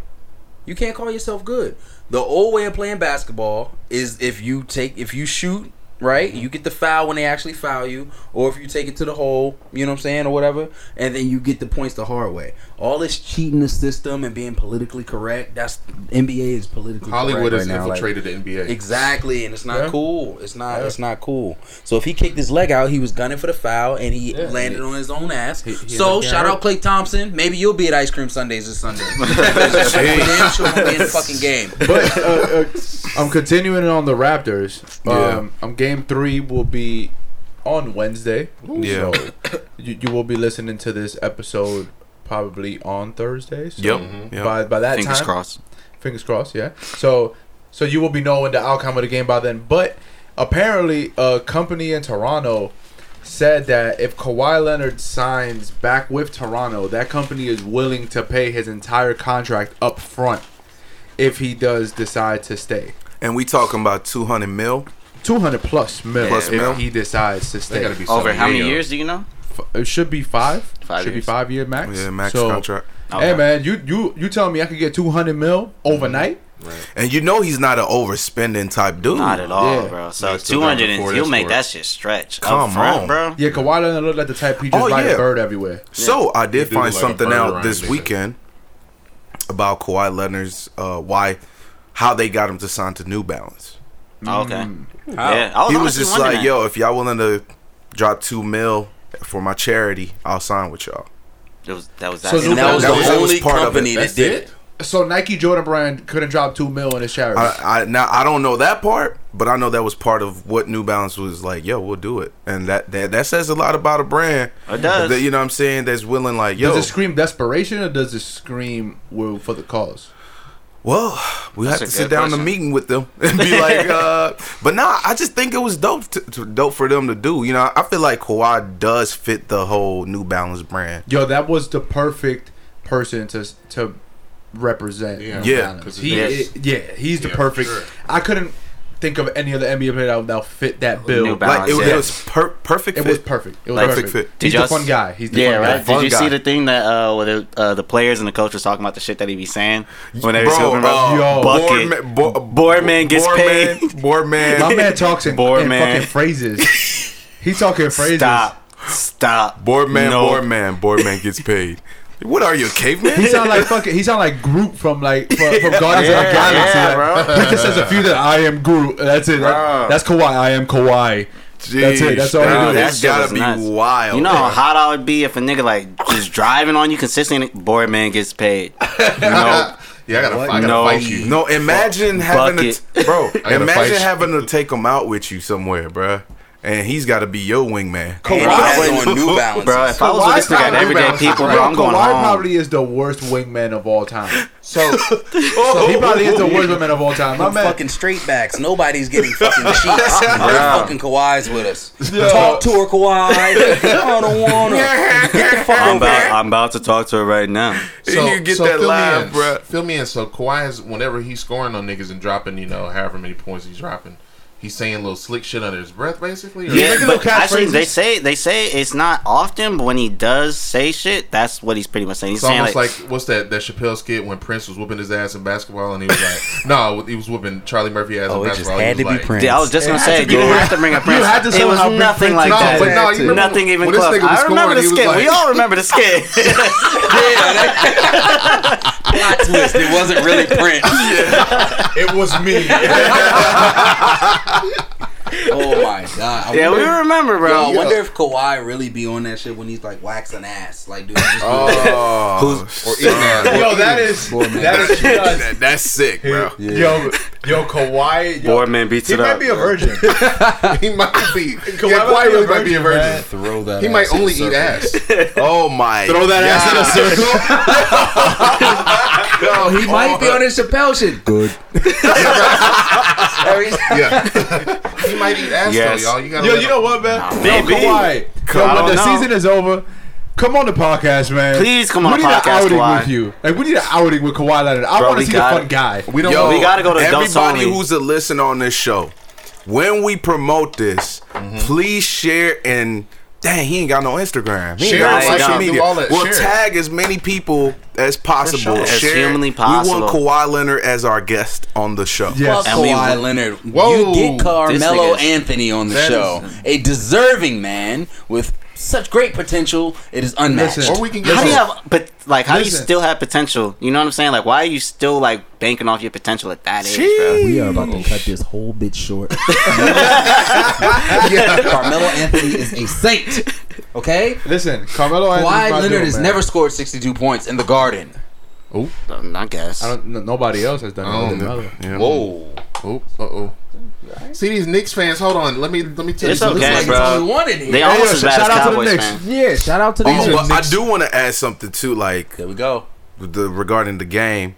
[SPEAKER 6] You can't call yourself good. The old way of playing basketball is if you take if you shoot right, you get the foul when they actually foul you, or if you take it to the hole, you know what I'm saying, or whatever, and then you get the points the hard way. All this cheating the system and being politically correct, that's NBA is politically
[SPEAKER 3] Hollywood
[SPEAKER 6] correct
[SPEAKER 3] has
[SPEAKER 6] right now. like-
[SPEAKER 3] infiltrated the NBA.
[SPEAKER 6] Exactly, and it's not
[SPEAKER 1] Yeah.
[SPEAKER 6] cool. It's not.
[SPEAKER 1] Yeah.
[SPEAKER 6] It's not cool. So if he kicked his leg out, he was gunning for the foul, and he
[SPEAKER 1] Yeah.
[SPEAKER 6] landed on his own ass.
[SPEAKER 1] He- he
[SPEAKER 6] so shout out Klay Thompson. Maybe you'll be at Ice Cream Sundays this Sunday. Damn sure won't be in the fucking game.
[SPEAKER 1] But uh, uh, I'm continuing on the Raptors.
[SPEAKER 4] Yeah.
[SPEAKER 1] Um, um, game three will be on Wednesday.
[SPEAKER 4] Yeah.
[SPEAKER 1] So you, you will be listening to this episode probably on Thursday. So
[SPEAKER 4] Yep.
[SPEAKER 3] Mhm.
[SPEAKER 4] yep.
[SPEAKER 1] By by that
[SPEAKER 2] Fingers
[SPEAKER 1] time, Fingers
[SPEAKER 2] crossed.
[SPEAKER 1] fingers crossed yeah so so you will be knowing the outcome of the game by then but apparently a company in toronto said that if Kawhi Leonard signs back with Toronto, that company is willing to pay his entire contract up front if he does decide to stay.
[SPEAKER 4] And we talking about 200 mil.
[SPEAKER 1] 200 plus mil
[SPEAKER 4] Plus
[SPEAKER 1] if
[SPEAKER 4] mil?
[SPEAKER 1] he decides to
[SPEAKER 3] They
[SPEAKER 1] stay.
[SPEAKER 3] gotta be
[SPEAKER 2] Over how many years do you know?
[SPEAKER 1] F- It should be five.
[SPEAKER 2] Five
[SPEAKER 1] should be
[SPEAKER 2] years.
[SPEAKER 1] five year max.
[SPEAKER 4] Yeah, max
[SPEAKER 1] So,
[SPEAKER 4] contract.
[SPEAKER 2] Okay.
[SPEAKER 1] Hey man, you you you tell me I could get 200 mil overnight?
[SPEAKER 4] And you know he's not an overspending type dude.
[SPEAKER 2] Not at all,
[SPEAKER 1] Yeah.
[SPEAKER 2] bro. So
[SPEAKER 3] Yeah, still
[SPEAKER 2] two hundred
[SPEAKER 3] got
[SPEAKER 2] and
[SPEAKER 3] before
[SPEAKER 2] he'll
[SPEAKER 3] this
[SPEAKER 2] make
[SPEAKER 3] for
[SPEAKER 2] that shit stretch.
[SPEAKER 4] Come
[SPEAKER 2] Up front,
[SPEAKER 4] on.
[SPEAKER 2] bro.
[SPEAKER 1] Yeah, Kawhi Leonard looked like the type he just
[SPEAKER 4] Oh,
[SPEAKER 1] ride
[SPEAKER 4] yeah.
[SPEAKER 1] a bird everywhere.
[SPEAKER 4] So I did
[SPEAKER 3] do
[SPEAKER 4] find
[SPEAKER 3] look like a
[SPEAKER 4] something
[SPEAKER 3] bird
[SPEAKER 4] out
[SPEAKER 3] around
[SPEAKER 4] this
[SPEAKER 3] nigga.
[SPEAKER 4] weekend about Kawhi Leonard's uh, why how they got him to sign to New Balance.
[SPEAKER 2] Oh, okay.
[SPEAKER 1] Mm.
[SPEAKER 2] Yeah, I was,
[SPEAKER 4] he was just like,
[SPEAKER 2] that.
[SPEAKER 4] "Yo, if y'all willing to drop two mil for my charity, I'll sign with y'all."
[SPEAKER 2] It was that was that.
[SPEAKER 1] So.
[SPEAKER 6] And that was
[SPEAKER 4] That
[SPEAKER 6] the
[SPEAKER 4] was- that was
[SPEAKER 6] only
[SPEAKER 4] part of it.
[SPEAKER 6] company that
[SPEAKER 3] That's
[SPEAKER 6] did
[SPEAKER 3] it.
[SPEAKER 6] it.
[SPEAKER 1] So Nike Jordan brand couldn't drop two mil in his charity.
[SPEAKER 4] I, I now I don't know that part, but I know that was part of what New Balance was like. Yo, we'll do it, and that that, that says a lot about a brand.
[SPEAKER 2] It does.
[SPEAKER 4] That, you know what I'm saying? That's willing, like, yo.
[SPEAKER 1] does it scream desperation or does it scream will for the cause?
[SPEAKER 4] Well, we
[SPEAKER 2] That's
[SPEAKER 4] have to sit
[SPEAKER 2] good
[SPEAKER 4] down in a meeting with them and be like, uh, but nah, I just think it was dope, to, to, dope for them to do. You know, I feel like Kawhi does fit the whole New Balance brand.
[SPEAKER 1] Yo, that was the perfect person to to represent.
[SPEAKER 3] Yeah.
[SPEAKER 1] New
[SPEAKER 4] Yeah.
[SPEAKER 1] Balance.
[SPEAKER 3] 'Cause
[SPEAKER 1] he,
[SPEAKER 2] Yes.
[SPEAKER 1] yeah, he's the
[SPEAKER 3] Yeah,
[SPEAKER 1] perfect.
[SPEAKER 3] sure.
[SPEAKER 1] I couldn't think of any other NBA player that would fit that bill.
[SPEAKER 2] New
[SPEAKER 1] Like,
[SPEAKER 2] Balance.
[SPEAKER 4] Like it, was-
[SPEAKER 2] yeah.
[SPEAKER 4] it was per- perfect
[SPEAKER 1] it
[SPEAKER 4] fit.
[SPEAKER 1] was perfect. It was
[SPEAKER 2] Like,
[SPEAKER 1] perfect.
[SPEAKER 4] fit.
[SPEAKER 1] He's
[SPEAKER 2] Did
[SPEAKER 1] the
[SPEAKER 2] y'all
[SPEAKER 1] fun guy. He's the
[SPEAKER 2] Yeah,
[SPEAKER 1] fun
[SPEAKER 2] right.
[SPEAKER 1] guy.
[SPEAKER 2] Did
[SPEAKER 4] Fun
[SPEAKER 2] you
[SPEAKER 4] guy.
[SPEAKER 2] see the thing that uh, where the, uh, the players and the coach was talking about the shit that he be saying when they were talking about
[SPEAKER 4] uh,
[SPEAKER 1] Yo.
[SPEAKER 2] bucket?
[SPEAKER 4] Boardman, bo-
[SPEAKER 2] Boardman gets
[SPEAKER 4] Boardman-
[SPEAKER 2] paid.
[SPEAKER 4] Boardman.
[SPEAKER 1] My man talks in,
[SPEAKER 2] Boy,
[SPEAKER 1] in
[SPEAKER 2] man.
[SPEAKER 1] fucking phrases. He's talking phrases.
[SPEAKER 2] Stop, stop.
[SPEAKER 4] Boardman,
[SPEAKER 2] No.
[SPEAKER 4] Boardman, Boardman gets paid. What are you, a caveman?
[SPEAKER 1] He sound like fucking. He sound like Groot from like from, from Guardians
[SPEAKER 2] Yeah,
[SPEAKER 1] of the Galaxy.
[SPEAKER 2] yeah,
[SPEAKER 1] Like,
[SPEAKER 2] bro.
[SPEAKER 1] He just says a few that I am Groot. That's it. That- that's Kawhi. I am Kawhi. That's it. That's all he
[SPEAKER 4] Jeez,
[SPEAKER 1] do.
[SPEAKER 4] That's gotta be
[SPEAKER 2] nuts.
[SPEAKER 4] wild.
[SPEAKER 2] You know how hot I would be if a nigga like just driving on you consistently. Boy, man gets paid. No,
[SPEAKER 3] Yeah, I gotta, I gotta
[SPEAKER 2] No.
[SPEAKER 3] fight you.
[SPEAKER 4] No, imagine having
[SPEAKER 2] Bucket.
[SPEAKER 4] to, bro. imagine having to take him out with you somewhere, bruh. And he's got to be your wingman.
[SPEAKER 6] And he has on New Balances.
[SPEAKER 2] bro. If I was with this nigga at
[SPEAKER 1] Kawhi
[SPEAKER 2] everyday
[SPEAKER 3] probably-
[SPEAKER 2] people, bro, I'm going
[SPEAKER 1] Kawhi
[SPEAKER 2] home.
[SPEAKER 1] probably is the worst wingman of all time. So, so he probably is the worst wingman of all time. My man,
[SPEAKER 6] fucking straight backs. Nobody's getting fucking cheeks.
[SPEAKER 2] Yeah.
[SPEAKER 6] fucking Kawhi's with us.
[SPEAKER 1] Yo.
[SPEAKER 6] Talk to her, Kawhi. I don't wanna. Get the fuck
[SPEAKER 2] I'm
[SPEAKER 6] over
[SPEAKER 2] about,
[SPEAKER 6] here.
[SPEAKER 2] I'm about to talk to her right now.
[SPEAKER 4] you get that
[SPEAKER 3] fill
[SPEAKER 4] laugh,
[SPEAKER 3] me. Fill me in. So Kawhi is whenever he's scoring on niggas and dropping, you know, however many points he's dropping, he's saying little slick shit under his breath, basically. Or
[SPEAKER 1] Yeah.
[SPEAKER 2] Yeah, but
[SPEAKER 1] little
[SPEAKER 2] actually, they say they say it's not often, but when he does say shit, that's what he's pretty much saying. He's
[SPEAKER 3] It's
[SPEAKER 2] saying
[SPEAKER 3] almost
[SPEAKER 2] like,
[SPEAKER 3] like, what's that that Chappelle skit when Prince was whooping his ass in basketball and he was like, no, he was whooping Charlie Murphy ass
[SPEAKER 6] Oh,
[SPEAKER 3] in
[SPEAKER 6] it just had
[SPEAKER 3] he
[SPEAKER 6] to
[SPEAKER 3] was
[SPEAKER 6] be
[SPEAKER 3] like,
[SPEAKER 6] Prince.
[SPEAKER 2] Yeah, I was just
[SPEAKER 1] It
[SPEAKER 2] gonna say,
[SPEAKER 1] to be
[SPEAKER 2] you
[SPEAKER 1] Prince.
[SPEAKER 2] have to bring a
[SPEAKER 1] You
[SPEAKER 2] Prince.
[SPEAKER 1] had to
[SPEAKER 2] it was nothing
[SPEAKER 1] Prince
[SPEAKER 2] like
[SPEAKER 1] into
[SPEAKER 2] that.
[SPEAKER 3] No, but no, you
[SPEAKER 2] nothing even close. I remember the
[SPEAKER 3] scoring, he
[SPEAKER 2] skit. we all remember the skit.
[SPEAKER 6] Plot twist. It wasn't really Prince.
[SPEAKER 1] it was me.
[SPEAKER 6] Oh my god. I
[SPEAKER 2] yeah, we
[SPEAKER 6] wonder-
[SPEAKER 2] remember,
[SPEAKER 6] Yo,
[SPEAKER 2] bro.
[SPEAKER 6] I wonder if Kawhi really be on that shit when he's like waxing ass. Like, dude, just
[SPEAKER 4] Oh,
[SPEAKER 3] or eating.
[SPEAKER 1] Yo, that is
[SPEAKER 6] Boy, man.
[SPEAKER 1] that is nuts.
[SPEAKER 4] that, that's sick, bro.
[SPEAKER 1] Yo, yo, Kawhi. Yo,
[SPEAKER 2] Boardman beats
[SPEAKER 1] he
[SPEAKER 2] it
[SPEAKER 1] might
[SPEAKER 2] up.
[SPEAKER 1] be a virgin.
[SPEAKER 3] he might be.
[SPEAKER 1] Kawhi
[SPEAKER 3] yeah,
[SPEAKER 1] might
[SPEAKER 3] Kawhi
[SPEAKER 1] be a
[SPEAKER 3] really might be a
[SPEAKER 1] virgin,
[SPEAKER 3] virgin.
[SPEAKER 1] man.
[SPEAKER 6] throw that.
[SPEAKER 3] He might only eat ass.
[SPEAKER 4] Oh my.
[SPEAKER 1] Throw that ass in a circle.
[SPEAKER 6] Yo, he might be on his Chappelle shit. Good. Every.
[SPEAKER 3] Yeah, he might eat ass
[SPEAKER 2] Yes.
[SPEAKER 3] though, y'all. You gotta
[SPEAKER 1] Yo, you know what, man?
[SPEAKER 2] Nah,
[SPEAKER 1] Yo. Kawhi. Yo, when the
[SPEAKER 2] know.
[SPEAKER 1] season is over, come on the podcast, man.
[SPEAKER 2] Please come on
[SPEAKER 1] we
[SPEAKER 2] the
[SPEAKER 1] need
[SPEAKER 2] podcast,
[SPEAKER 1] an outing
[SPEAKER 2] Kawhi.
[SPEAKER 1] with you. Like we need an outing with Kawhi Leonard. I want to see the
[SPEAKER 2] got
[SPEAKER 1] fun
[SPEAKER 2] it.
[SPEAKER 1] guy.
[SPEAKER 3] We don't.
[SPEAKER 4] Yo,
[SPEAKER 2] we gotta go to Adults
[SPEAKER 4] everybody who's a listen on this show. When we promote this,
[SPEAKER 3] Mm-hmm.
[SPEAKER 4] please share and. Dang, he ain't got no Instagram. He ain't
[SPEAKER 3] Share,
[SPEAKER 4] got no social media.
[SPEAKER 3] all that,
[SPEAKER 4] We'll
[SPEAKER 3] share.
[SPEAKER 4] tag as many people as possible.
[SPEAKER 3] sure.
[SPEAKER 2] As
[SPEAKER 4] Share.
[SPEAKER 2] humanly possible.
[SPEAKER 4] We want
[SPEAKER 2] possible.
[SPEAKER 4] Kawhi Leonard as our guest on the show.
[SPEAKER 1] Yes.
[SPEAKER 6] Fuck
[SPEAKER 2] And we-
[SPEAKER 6] Kawhi Leonard.
[SPEAKER 3] Whoa,
[SPEAKER 6] you get Carmelo Anthony on the
[SPEAKER 3] that
[SPEAKER 6] show. A deserving man with such great potential. It is unmatched.
[SPEAKER 1] Listen.
[SPEAKER 3] Or we can get
[SPEAKER 2] How do you have, but like, how do you still have potential? You know what I'm saying? Like, why are you still like banking off your potential at that age, bro?
[SPEAKER 6] We are about to cut this whole bit short. Carmelo Anthony is a saint. Okay?
[SPEAKER 1] Listen, Carmelo Anthony's
[SPEAKER 6] Kawhi Leonard
[SPEAKER 1] dude,
[SPEAKER 6] has
[SPEAKER 1] man.
[SPEAKER 6] never scored 62 points in the Garden.
[SPEAKER 2] Oh, I guess.
[SPEAKER 1] I don't. Nobody else has done it.
[SPEAKER 3] I
[SPEAKER 1] other
[SPEAKER 3] don't
[SPEAKER 1] than
[SPEAKER 3] know.
[SPEAKER 1] Melo.
[SPEAKER 4] Yeah.
[SPEAKER 6] Whoa.
[SPEAKER 3] Oh, uh oh. See these Knicks fans. Hold on. Let me let me tell
[SPEAKER 2] It's
[SPEAKER 3] you something.
[SPEAKER 2] okay,
[SPEAKER 6] like
[SPEAKER 2] bro.
[SPEAKER 6] it's only one in here.
[SPEAKER 2] They
[SPEAKER 1] Hey,
[SPEAKER 2] almost
[SPEAKER 1] yo,
[SPEAKER 2] as bad
[SPEAKER 1] shout
[SPEAKER 2] as
[SPEAKER 1] out to the
[SPEAKER 2] Cowboys
[SPEAKER 1] Knicks.
[SPEAKER 2] fans.
[SPEAKER 6] yeah, shout out to the
[SPEAKER 4] Oh, but I do want to add something too, like
[SPEAKER 6] There we go.
[SPEAKER 4] the regarding the game.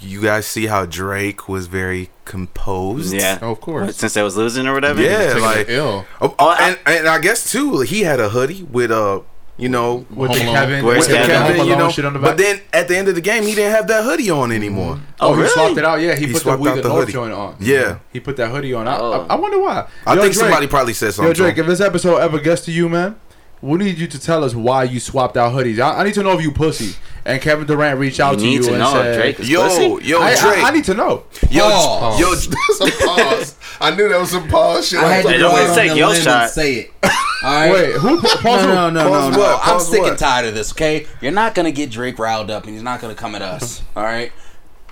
[SPEAKER 4] You guys see how Drake was very composed.
[SPEAKER 2] Yeah.
[SPEAKER 3] Oh, of course.
[SPEAKER 2] Since they was losing or whatever.
[SPEAKER 4] Yeah,
[SPEAKER 3] Taking
[SPEAKER 4] like
[SPEAKER 3] the L.
[SPEAKER 4] oh,
[SPEAKER 2] Oh,
[SPEAKER 4] and and I guess too, he had a hoodie with uh, you know,
[SPEAKER 1] With the Kevin, with the
[SPEAKER 2] Kevin?
[SPEAKER 1] Kevin,
[SPEAKER 4] Kevin, you know.
[SPEAKER 1] shit on the back.
[SPEAKER 4] But then at the end of the game, he didn't have that hoodie on anymore.
[SPEAKER 1] Oh,
[SPEAKER 2] Oh,
[SPEAKER 1] he swapped it out. Yeah, he,
[SPEAKER 4] He
[SPEAKER 1] put the
[SPEAKER 4] swapped
[SPEAKER 1] We
[SPEAKER 4] out
[SPEAKER 1] the
[SPEAKER 4] the hoodie.
[SPEAKER 1] joint on.
[SPEAKER 4] Yeah.
[SPEAKER 1] he put that hoodie on. I,
[SPEAKER 2] Oh.
[SPEAKER 1] I, I wonder why.
[SPEAKER 4] I
[SPEAKER 1] Yo,
[SPEAKER 4] think
[SPEAKER 1] Drake,
[SPEAKER 4] somebody probably said something.
[SPEAKER 1] Yo, Drake,
[SPEAKER 4] to
[SPEAKER 1] if this episode ever gets to you, man, we need you to tell us why you swapped out hoodies. I, I need to know if you pussy. And Kevin Durant reached out
[SPEAKER 2] You
[SPEAKER 1] to you
[SPEAKER 2] to
[SPEAKER 1] and
[SPEAKER 2] know
[SPEAKER 1] said,
[SPEAKER 2] Drake is
[SPEAKER 4] Yo,
[SPEAKER 2] pussy.
[SPEAKER 4] yo,
[SPEAKER 1] I,
[SPEAKER 4] Drake,
[SPEAKER 1] I, I need to know.
[SPEAKER 4] yo,
[SPEAKER 6] Pause.
[SPEAKER 4] yo,
[SPEAKER 3] some pause. I knew that was some pause shit.
[SPEAKER 6] I had to go
[SPEAKER 2] don't
[SPEAKER 6] out on
[SPEAKER 2] take your shot.
[SPEAKER 6] say it. All right.
[SPEAKER 1] Wait, who? Pause
[SPEAKER 6] No,
[SPEAKER 1] who?
[SPEAKER 6] no, no, no, no. I'm sick
[SPEAKER 4] what?
[SPEAKER 6] and tired of this. Okay, you're not gonna get Drake riled up, and he's not gonna come at us. All right,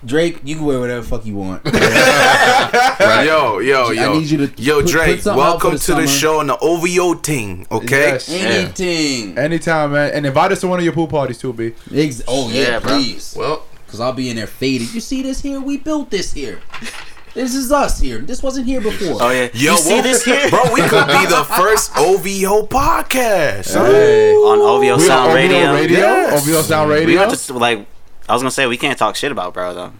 [SPEAKER 6] Drake, you can wear whatever the fuck you want.
[SPEAKER 4] yo, yo,
[SPEAKER 6] I
[SPEAKER 4] yo,
[SPEAKER 6] need you to
[SPEAKER 4] yo,
[SPEAKER 6] put-
[SPEAKER 4] Drake,
[SPEAKER 6] put
[SPEAKER 4] welcome
[SPEAKER 6] for
[SPEAKER 4] to
[SPEAKER 6] the
[SPEAKER 4] the show and the OVO team. Okay,
[SPEAKER 1] Yes.
[SPEAKER 6] Anything.
[SPEAKER 1] Anytime, man. And invite us to one of your pool parties too, B.
[SPEAKER 6] Ex- oh yeah,
[SPEAKER 2] Yeah, bro.
[SPEAKER 6] please.
[SPEAKER 3] Well,
[SPEAKER 6] Cause I'll be in there faded. You see this here? We built this here. This is us here. This wasn't here before.
[SPEAKER 2] Oh yeah.
[SPEAKER 4] Yo,
[SPEAKER 2] you see this here?
[SPEAKER 4] bro? We could be the first OVO podcast. huh?
[SPEAKER 2] on OVO Sound
[SPEAKER 1] on
[SPEAKER 2] Radio.
[SPEAKER 1] OVO Radio.
[SPEAKER 4] Yes.
[SPEAKER 1] OVO Sound Radio.
[SPEAKER 2] We
[SPEAKER 1] Radio.
[SPEAKER 2] have to like. I was gonna say we can't talk shit about bro though.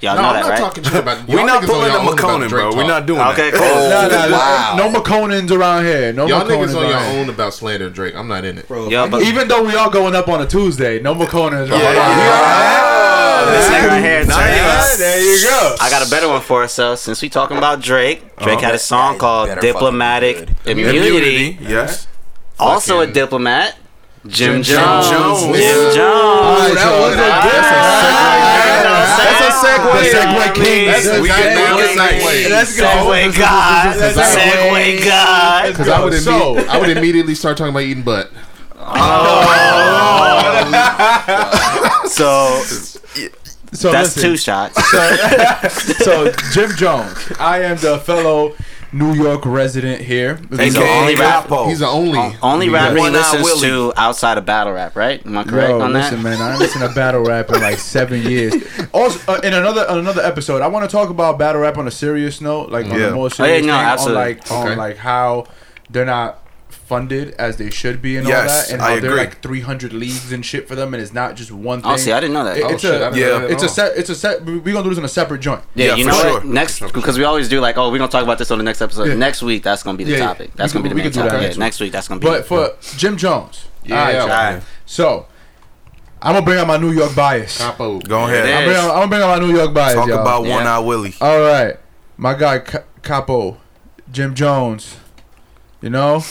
[SPEAKER 2] Y'all
[SPEAKER 3] no,
[SPEAKER 2] know
[SPEAKER 3] I'm
[SPEAKER 2] that,
[SPEAKER 3] not
[SPEAKER 2] right?
[SPEAKER 3] talking shit about.
[SPEAKER 4] We're not
[SPEAKER 3] niggas
[SPEAKER 4] pulling
[SPEAKER 3] on
[SPEAKER 4] the
[SPEAKER 3] about
[SPEAKER 4] McConan, bro. We're not doing
[SPEAKER 2] Okay,
[SPEAKER 4] that.
[SPEAKER 2] cool.
[SPEAKER 1] Nah, nah, nah.
[SPEAKER 6] Wow.
[SPEAKER 1] No McConans around here. No
[SPEAKER 3] Y'all
[SPEAKER 1] McConans
[SPEAKER 3] niggas on your
[SPEAKER 1] around
[SPEAKER 3] own about slander Drake. I'm not in it.
[SPEAKER 6] Bro,
[SPEAKER 2] Yo,
[SPEAKER 6] if I
[SPEAKER 2] but-
[SPEAKER 1] Even though we all going up on a Tuesday, no McConans around
[SPEAKER 2] Oh, this nigga right here.
[SPEAKER 1] Nice. There you go.
[SPEAKER 2] I got a better one for us. So since we talking about Drake, Drake had a song called "Diplomatic
[SPEAKER 6] be good.
[SPEAKER 2] Immunity."
[SPEAKER 4] yes.
[SPEAKER 2] Also a diplomat, Jim,
[SPEAKER 3] Jim
[SPEAKER 2] Jones.
[SPEAKER 4] Jones.
[SPEAKER 2] Jim
[SPEAKER 4] Yeah.
[SPEAKER 2] Jones.
[SPEAKER 1] that was a
[SPEAKER 2] That's a segue.
[SPEAKER 1] The segue king.
[SPEAKER 3] That's the
[SPEAKER 4] We
[SPEAKER 3] guy
[SPEAKER 4] can
[SPEAKER 3] now.
[SPEAKER 4] do
[SPEAKER 3] It's
[SPEAKER 4] it.
[SPEAKER 3] like, wait.
[SPEAKER 1] Let's go.
[SPEAKER 2] Segue God.
[SPEAKER 1] Let's.
[SPEAKER 2] Segue God.
[SPEAKER 3] Because I would
[SPEAKER 1] So-
[SPEAKER 3] imme- I would immediately start talking about eating butt.
[SPEAKER 2] Oh. So
[SPEAKER 1] So
[SPEAKER 2] that's
[SPEAKER 1] listen,
[SPEAKER 2] two shots.
[SPEAKER 1] so Jim Jones, I am the fellow New York resident here.
[SPEAKER 2] He's the only rap-
[SPEAKER 3] He's the only.
[SPEAKER 2] Only
[SPEAKER 3] Yeah.
[SPEAKER 2] rapper he
[SPEAKER 4] One Eye
[SPEAKER 2] listens to outside of battle rap, right? Am I correct
[SPEAKER 1] Yo,
[SPEAKER 2] on that?
[SPEAKER 1] listen, man, I ain't listened to battle rap in like seven years. Also, uh, in another on another episode, I want to talk about battle rap on a serious note, like on
[SPEAKER 4] Yeah.
[SPEAKER 1] a more
[SPEAKER 2] Oh,
[SPEAKER 1] serious
[SPEAKER 2] yeah, no,
[SPEAKER 1] thing, on like
[SPEAKER 3] Okay.
[SPEAKER 1] on like how they're not funded as they should be and all that, and
[SPEAKER 4] I
[SPEAKER 1] how they're like 300 leagues and shit for them, and it's not just one oh, thing.
[SPEAKER 2] Oh, see, I didn't know that.
[SPEAKER 1] It-
[SPEAKER 3] Oh,
[SPEAKER 1] it's
[SPEAKER 3] shit, I
[SPEAKER 1] a yeah, it's a set. It's a set. We're gonna do this in a separate joint.
[SPEAKER 2] Yeah,
[SPEAKER 4] Yeah,
[SPEAKER 2] you
[SPEAKER 4] for
[SPEAKER 2] know
[SPEAKER 4] sure.
[SPEAKER 2] what? Next, because we always do like, oh, we're gonna talk about this on the next episode.
[SPEAKER 1] Yeah.
[SPEAKER 2] Next week, that's gonna be the
[SPEAKER 1] Yeah, yeah.
[SPEAKER 2] topic. That's
[SPEAKER 1] We
[SPEAKER 2] gonna
[SPEAKER 1] could-
[SPEAKER 2] be the
[SPEAKER 1] could
[SPEAKER 2] main topic.
[SPEAKER 1] next
[SPEAKER 2] Yeah, next week, that's gonna be.
[SPEAKER 1] But for Jim Jones,
[SPEAKER 3] Yeah,
[SPEAKER 1] all
[SPEAKER 3] right,
[SPEAKER 1] all
[SPEAKER 2] right.
[SPEAKER 1] So I'm gonna bring out my New York bias.
[SPEAKER 3] Capo.
[SPEAKER 4] Go
[SPEAKER 2] There it
[SPEAKER 4] ahead.
[SPEAKER 1] bring out, I'm gonna bring out my New York bias.
[SPEAKER 4] Talk
[SPEAKER 1] y'all.
[SPEAKER 4] about
[SPEAKER 2] Yeah.
[SPEAKER 4] One Eye Willie.
[SPEAKER 1] All right, my guy Capo, Jim Jones. You know,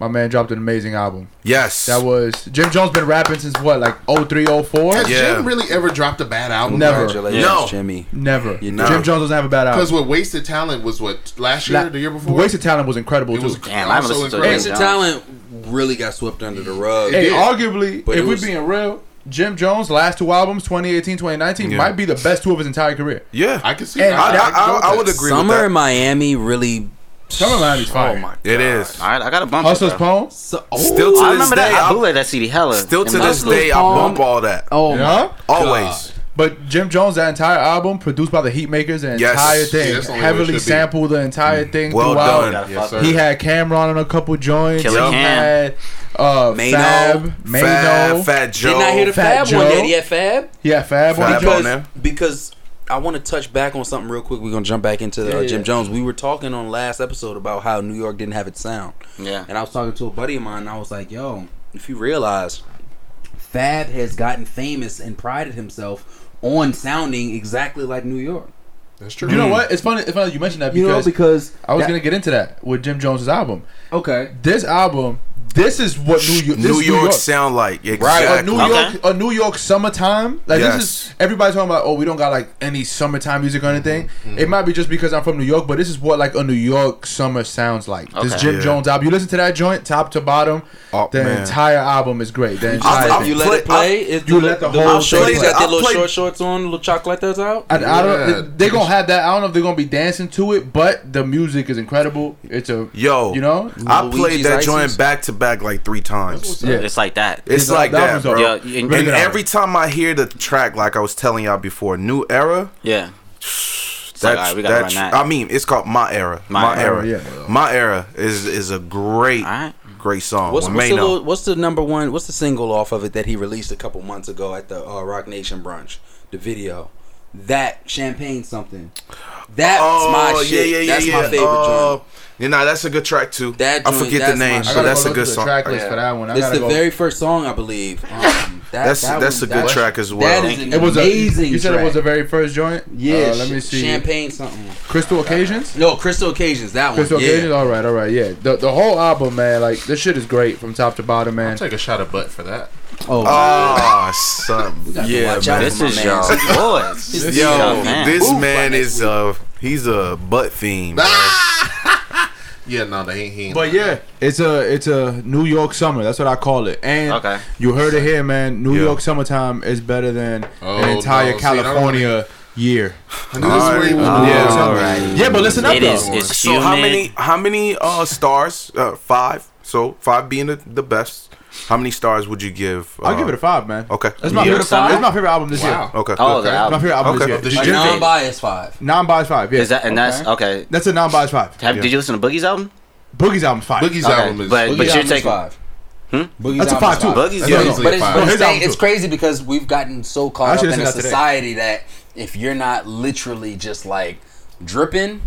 [SPEAKER 1] my man dropped an amazing album.
[SPEAKER 4] Yes.
[SPEAKER 1] That was Jim Jones been rapping since what, like 03, 04?
[SPEAKER 3] Has
[SPEAKER 4] Yeah.
[SPEAKER 3] Jim really ever dropped a bad album?
[SPEAKER 1] Never.
[SPEAKER 4] No.
[SPEAKER 6] Jimmy.
[SPEAKER 1] Never.
[SPEAKER 6] You know.
[SPEAKER 1] Jim Jones doesn't have a bad album.
[SPEAKER 3] Because what Wasted Talent was what last year,
[SPEAKER 1] La-
[SPEAKER 3] the year before.
[SPEAKER 1] Wasted Talent was incredible
[SPEAKER 3] It
[SPEAKER 1] too.
[SPEAKER 3] was
[SPEAKER 2] Damn, I haven't
[SPEAKER 3] also
[SPEAKER 2] listened to
[SPEAKER 3] incredible.
[SPEAKER 2] Wasted
[SPEAKER 6] Wasted Talent really got swept under the rug.
[SPEAKER 1] hey,
[SPEAKER 3] did.
[SPEAKER 1] arguably,
[SPEAKER 6] But
[SPEAKER 1] if
[SPEAKER 6] it
[SPEAKER 1] we're being real, Jim Jones' last two albums, 2018, 2019,
[SPEAKER 4] Yeah.
[SPEAKER 1] might be the best two of his entire career.
[SPEAKER 4] yeah.
[SPEAKER 3] I can see.
[SPEAKER 1] And
[SPEAKER 3] that.
[SPEAKER 4] I, I, I, I would agree
[SPEAKER 6] Summer
[SPEAKER 4] with
[SPEAKER 6] in Miami really.
[SPEAKER 1] Summer in Miami's fire.
[SPEAKER 6] Oh my god.
[SPEAKER 4] It is.
[SPEAKER 2] All right, I got a bump.
[SPEAKER 1] Hustler's
[SPEAKER 2] it.
[SPEAKER 1] Poem?
[SPEAKER 6] So,
[SPEAKER 4] Still to
[SPEAKER 2] I
[SPEAKER 4] this
[SPEAKER 2] remember
[SPEAKER 4] day,
[SPEAKER 2] that. I
[SPEAKER 4] I,
[SPEAKER 2] bootleg that CD hella.
[SPEAKER 4] still to
[SPEAKER 2] my-
[SPEAKER 4] this day, I
[SPEAKER 6] Palm.
[SPEAKER 4] bump all that.
[SPEAKER 6] oh
[SPEAKER 1] Yeah?
[SPEAKER 4] Always.
[SPEAKER 1] But Jim Jones, that entire album, produced by the Heatmakerz, the
[SPEAKER 4] Yes.
[SPEAKER 1] entire
[SPEAKER 4] Yeah,
[SPEAKER 1] thing,
[SPEAKER 3] that's the only way it
[SPEAKER 1] heavily
[SPEAKER 3] should be.
[SPEAKER 1] sampled the entire thing
[SPEAKER 4] Well
[SPEAKER 1] throughout.
[SPEAKER 4] done.
[SPEAKER 3] Yes, sir.
[SPEAKER 1] He had Cam'ron on a couple joints.
[SPEAKER 2] Killer
[SPEAKER 1] he
[SPEAKER 2] Cam.
[SPEAKER 1] had uh,
[SPEAKER 6] Mano.
[SPEAKER 1] Fab, Mano.
[SPEAKER 4] Fat, Fat Joe.
[SPEAKER 6] Didn't I hear the
[SPEAKER 1] Fat
[SPEAKER 6] Fab one
[SPEAKER 1] Joe.
[SPEAKER 6] yet? He had Fab.
[SPEAKER 1] He had Fab, on
[SPEAKER 4] Fab
[SPEAKER 1] the
[SPEAKER 4] on there.
[SPEAKER 6] because I want to touch back on something real quick. We're gonna jump back into uh,
[SPEAKER 1] Yeah,
[SPEAKER 6] Jim
[SPEAKER 1] yeah.
[SPEAKER 6] Jones. We were talking on last episode about how New York didn't have its sound,
[SPEAKER 2] Yeah.
[SPEAKER 6] and I was talking to a buddy of mine. and I was like, "Yo, if you realize, Fab has gotten famous and prided himself on sounding exactly like New York.
[SPEAKER 3] That's true.
[SPEAKER 1] You know what? It's funny. It's funny you mentioned that
[SPEAKER 8] You know,
[SPEAKER 1] because
[SPEAKER 8] because
[SPEAKER 1] I was
[SPEAKER 8] that-
[SPEAKER 1] gonna get into that with Jim Jones's album.
[SPEAKER 8] okay.
[SPEAKER 1] This album, this is what New York. This
[SPEAKER 4] New
[SPEAKER 1] is
[SPEAKER 4] York sound like
[SPEAKER 1] Right, a New
[SPEAKER 2] Okay.
[SPEAKER 1] York, a New York summertime. Like
[SPEAKER 4] Yes.
[SPEAKER 1] this is everybody's talking about. Oh, we don't got like any summertime music or anything. Mm-hmm. It might be just because I'm from New York, but this is what like a New York summer sounds like. This Jim
[SPEAKER 4] Yeah.
[SPEAKER 1] Jones album. You listen to that joint, top to bottom.
[SPEAKER 4] Oh,
[SPEAKER 1] the
[SPEAKER 4] man.
[SPEAKER 1] entire album is great. The
[SPEAKER 4] I've-
[SPEAKER 1] entire
[SPEAKER 4] I've.
[SPEAKER 6] You let
[SPEAKER 4] play-
[SPEAKER 6] it play. Is
[SPEAKER 1] you let the whole
[SPEAKER 6] little
[SPEAKER 1] thing
[SPEAKER 6] shorties
[SPEAKER 1] play.
[SPEAKER 6] got their
[SPEAKER 4] I've
[SPEAKER 6] little
[SPEAKER 4] played-
[SPEAKER 6] short shorts on, little chocolates out.
[SPEAKER 1] I, I don't. They gonna have that. I don't know if they're gonna be dancing to it, but the music is incredible. It's a
[SPEAKER 4] Yo,
[SPEAKER 1] you know.
[SPEAKER 4] I played that joint back to back like three times.
[SPEAKER 1] Yeah.
[SPEAKER 2] It's like that.
[SPEAKER 4] It's
[SPEAKER 1] The-
[SPEAKER 4] like
[SPEAKER 1] the
[SPEAKER 4] that, bro.
[SPEAKER 2] Yeah, and-
[SPEAKER 4] And every time I hear the track, like I was telling y'all before, New Era.
[SPEAKER 2] Yeah. It's like,
[SPEAKER 4] That's,
[SPEAKER 2] we gotta
[SPEAKER 4] that's-
[SPEAKER 2] run that.
[SPEAKER 4] I mean, it's called My Era.
[SPEAKER 2] My
[SPEAKER 4] My,
[SPEAKER 2] Era,
[SPEAKER 4] Era.
[SPEAKER 1] yeah.
[SPEAKER 4] My Era is is a great,
[SPEAKER 2] Alright.
[SPEAKER 4] great song.
[SPEAKER 6] What's, what's, the little, what's the number one? What's the single off of it that he released a couple months ago at the uh, Roc Nation brunch? The video. That champagne something. That's my shit. that's my favorite
[SPEAKER 4] Uh,
[SPEAKER 6] joint.
[SPEAKER 4] You know, that's a good track too.
[SPEAKER 6] That
[SPEAKER 4] I forget the
[SPEAKER 6] that's
[SPEAKER 4] name, but
[SPEAKER 1] gotta
[SPEAKER 4] that's
[SPEAKER 1] go
[SPEAKER 4] a good song.
[SPEAKER 1] track list
[SPEAKER 6] Yeah.
[SPEAKER 1] for that one. I
[SPEAKER 6] It's the
[SPEAKER 1] go.
[SPEAKER 6] very first song, I believe. Um, that,
[SPEAKER 4] That's
[SPEAKER 6] that
[SPEAKER 4] that's a good
[SPEAKER 6] that-
[SPEAKER 4] track as well.
[SPEAKER 6] is an
[SPEAKER 1] It was
[SPEAKER 6] amazing.
[SPEAKER 1] A, you said it was the very first joint.
[SPEAKER 6] yeah.
[SPEAKER 1] Uh, let me see.
[SPEAKER 6] Champagne something.
[SPEAKER 1] Crystal Occasions.
[SPEAKER 6] No, Crystal Occasions. That
[SPEAKER 1] Crystal
[SPEAKER 6] one. Yeah.
[SPEAKER 1] Occasions. All right, all right, yeah. The the whole album, man. Like this shit is great from top to bottom, man.
[SPEAKER 3] I'll Take a shot of butt for that.
[SPEAKER 8] Oh,
[SPEAKER 4] Oh, son. Yeah, man.
[SPEAKER 2] This is
[SPEAKER 6] man.
[SPEAKER 2] your boy.
[SPEAKER 6] This
[SPEAKER 4] Yo,
[SPEAKER 2] young man.
[SPEAKER 4] this
[SPEAKER 6] Ooh,
[SPEAKER 4] man
[SPEAKER 6] like
[SPEAKER 4] is uh he's a butt fiend.
[SPEAKER 3] Yeah, no, they ain't. He ain't
[SPEAKER 1] But yeah, it's a it's a New York summer. That's what I call it. And
[SPEAKER 2] Okay.
[SPEAKER 1] you heard it here, man. New
[SPEAKER 4] Yeah.
[SPEAKER 1] York summertime is better than
[SPEAKER 3] Oh,
[SPEAKER 1] an entire
[SPEAKER 3] no. See,
[SPEAKER 1] California year.
[SPEAKER 3] I knew this is where he was
[SPEAKER 4] Alright.
[SPEAKER 1] Yeah,
[SPEAKER 2] right.
[SPEAKER 1] yeah, but listen up
[SPEAKER 2] It
[SPEAKER 1] though.
[SPEAKER 2] is. It's
[SPEAKER 4] So
[SPEAKER 2] humid.
[SPEAKER 4] how many how many uh stars? Uh, five. So five being the, the best. How many stars would you give?
[SPEAKER 1] I'll
[SPEAKER 4] uh,
[SPEAKER 1] give it a five, man.
[SPEAKER 4] Okay.
[SPEAKER 1] That's my
[SPEAKER 2] New
[SPEAKER 1] favorite.
[SPEAKER 2] summer?
[SPEAKER 1] It's my favorite album this
[SPEAKER 3] Wow.
[SPEAKER 1] year.
[SPEAKER 4] Okay.
[SPEAKER 2] Oh,
[SPEAKER 3] Okay.
[SPEAKER 2] the
[SPEAKER 1] My favorite album
[SPEAKER 4] Okay.
[SPEAKER 1] this year.
[SPEAKER 3] Of
[SPEAKER 6] A
[SPEAKER 3] Jim
[SPEAKER 1] Jim-
[SPEAKER 3] Jones.
[SPEAKER 6] non-biased five.
[SPEAKER 1] Non-biased five. Yeah.
[SPEAKER 2] Is that and that's okay?
[SPEAKER 1] That's a non-biased five.
[SPEAKER 2] Have,
[SPEAKER 4] Yeah.
[SPEAKER 2] Did you listen to Boogie's album?
[SPEAKER 1] Boogie's album's five.
[SPEAKER 3] Boogie's
[SPEAKER 2] Okay,
[SPEAKER 3] album is.
[SPEAKER 2] but-
[SPEAKER 6] Boogie's
[SPEAKER 2] but you're
[SPEAKER 6] album's
[SPEAKER 2] taking-
[SPEAKER 6] five.
[SPEAKER 2] Hmm?
[SPEAKER 6] Boogie's
[SPEAKER 1] That's a
[SPEAKER 6] album's
[SPEAKER 1] five too.
[SPEAKER 2] Boogie's
[SPEAKER 1] That's
[SPEAKER 2] yeah.
[SPEAKER 1] a-
[SPEAKER 3] easily
[SPEAKER 6] But it's,
[SPEAKER 3] five.
[SPEAKER 6] but it's,
[SPEAKER 1] his
[SPEAKER 6] saying-
[SPEAKER 1] album
[SPEAKER 6] it's
[SPEAKER 1] too.
[SPEAKER 6] crazy because we've gotten so
[SPEAKER 1] I
[SPEAKER 6] caught up
[SPEAKER 1] should
[SPEAKER 6] in
[SPEAKER 1] listen
[SPEAKER 6] a
[SPEAKER 1] to that today.
[SPEAKER 6] society that if you're not literally just like dripping,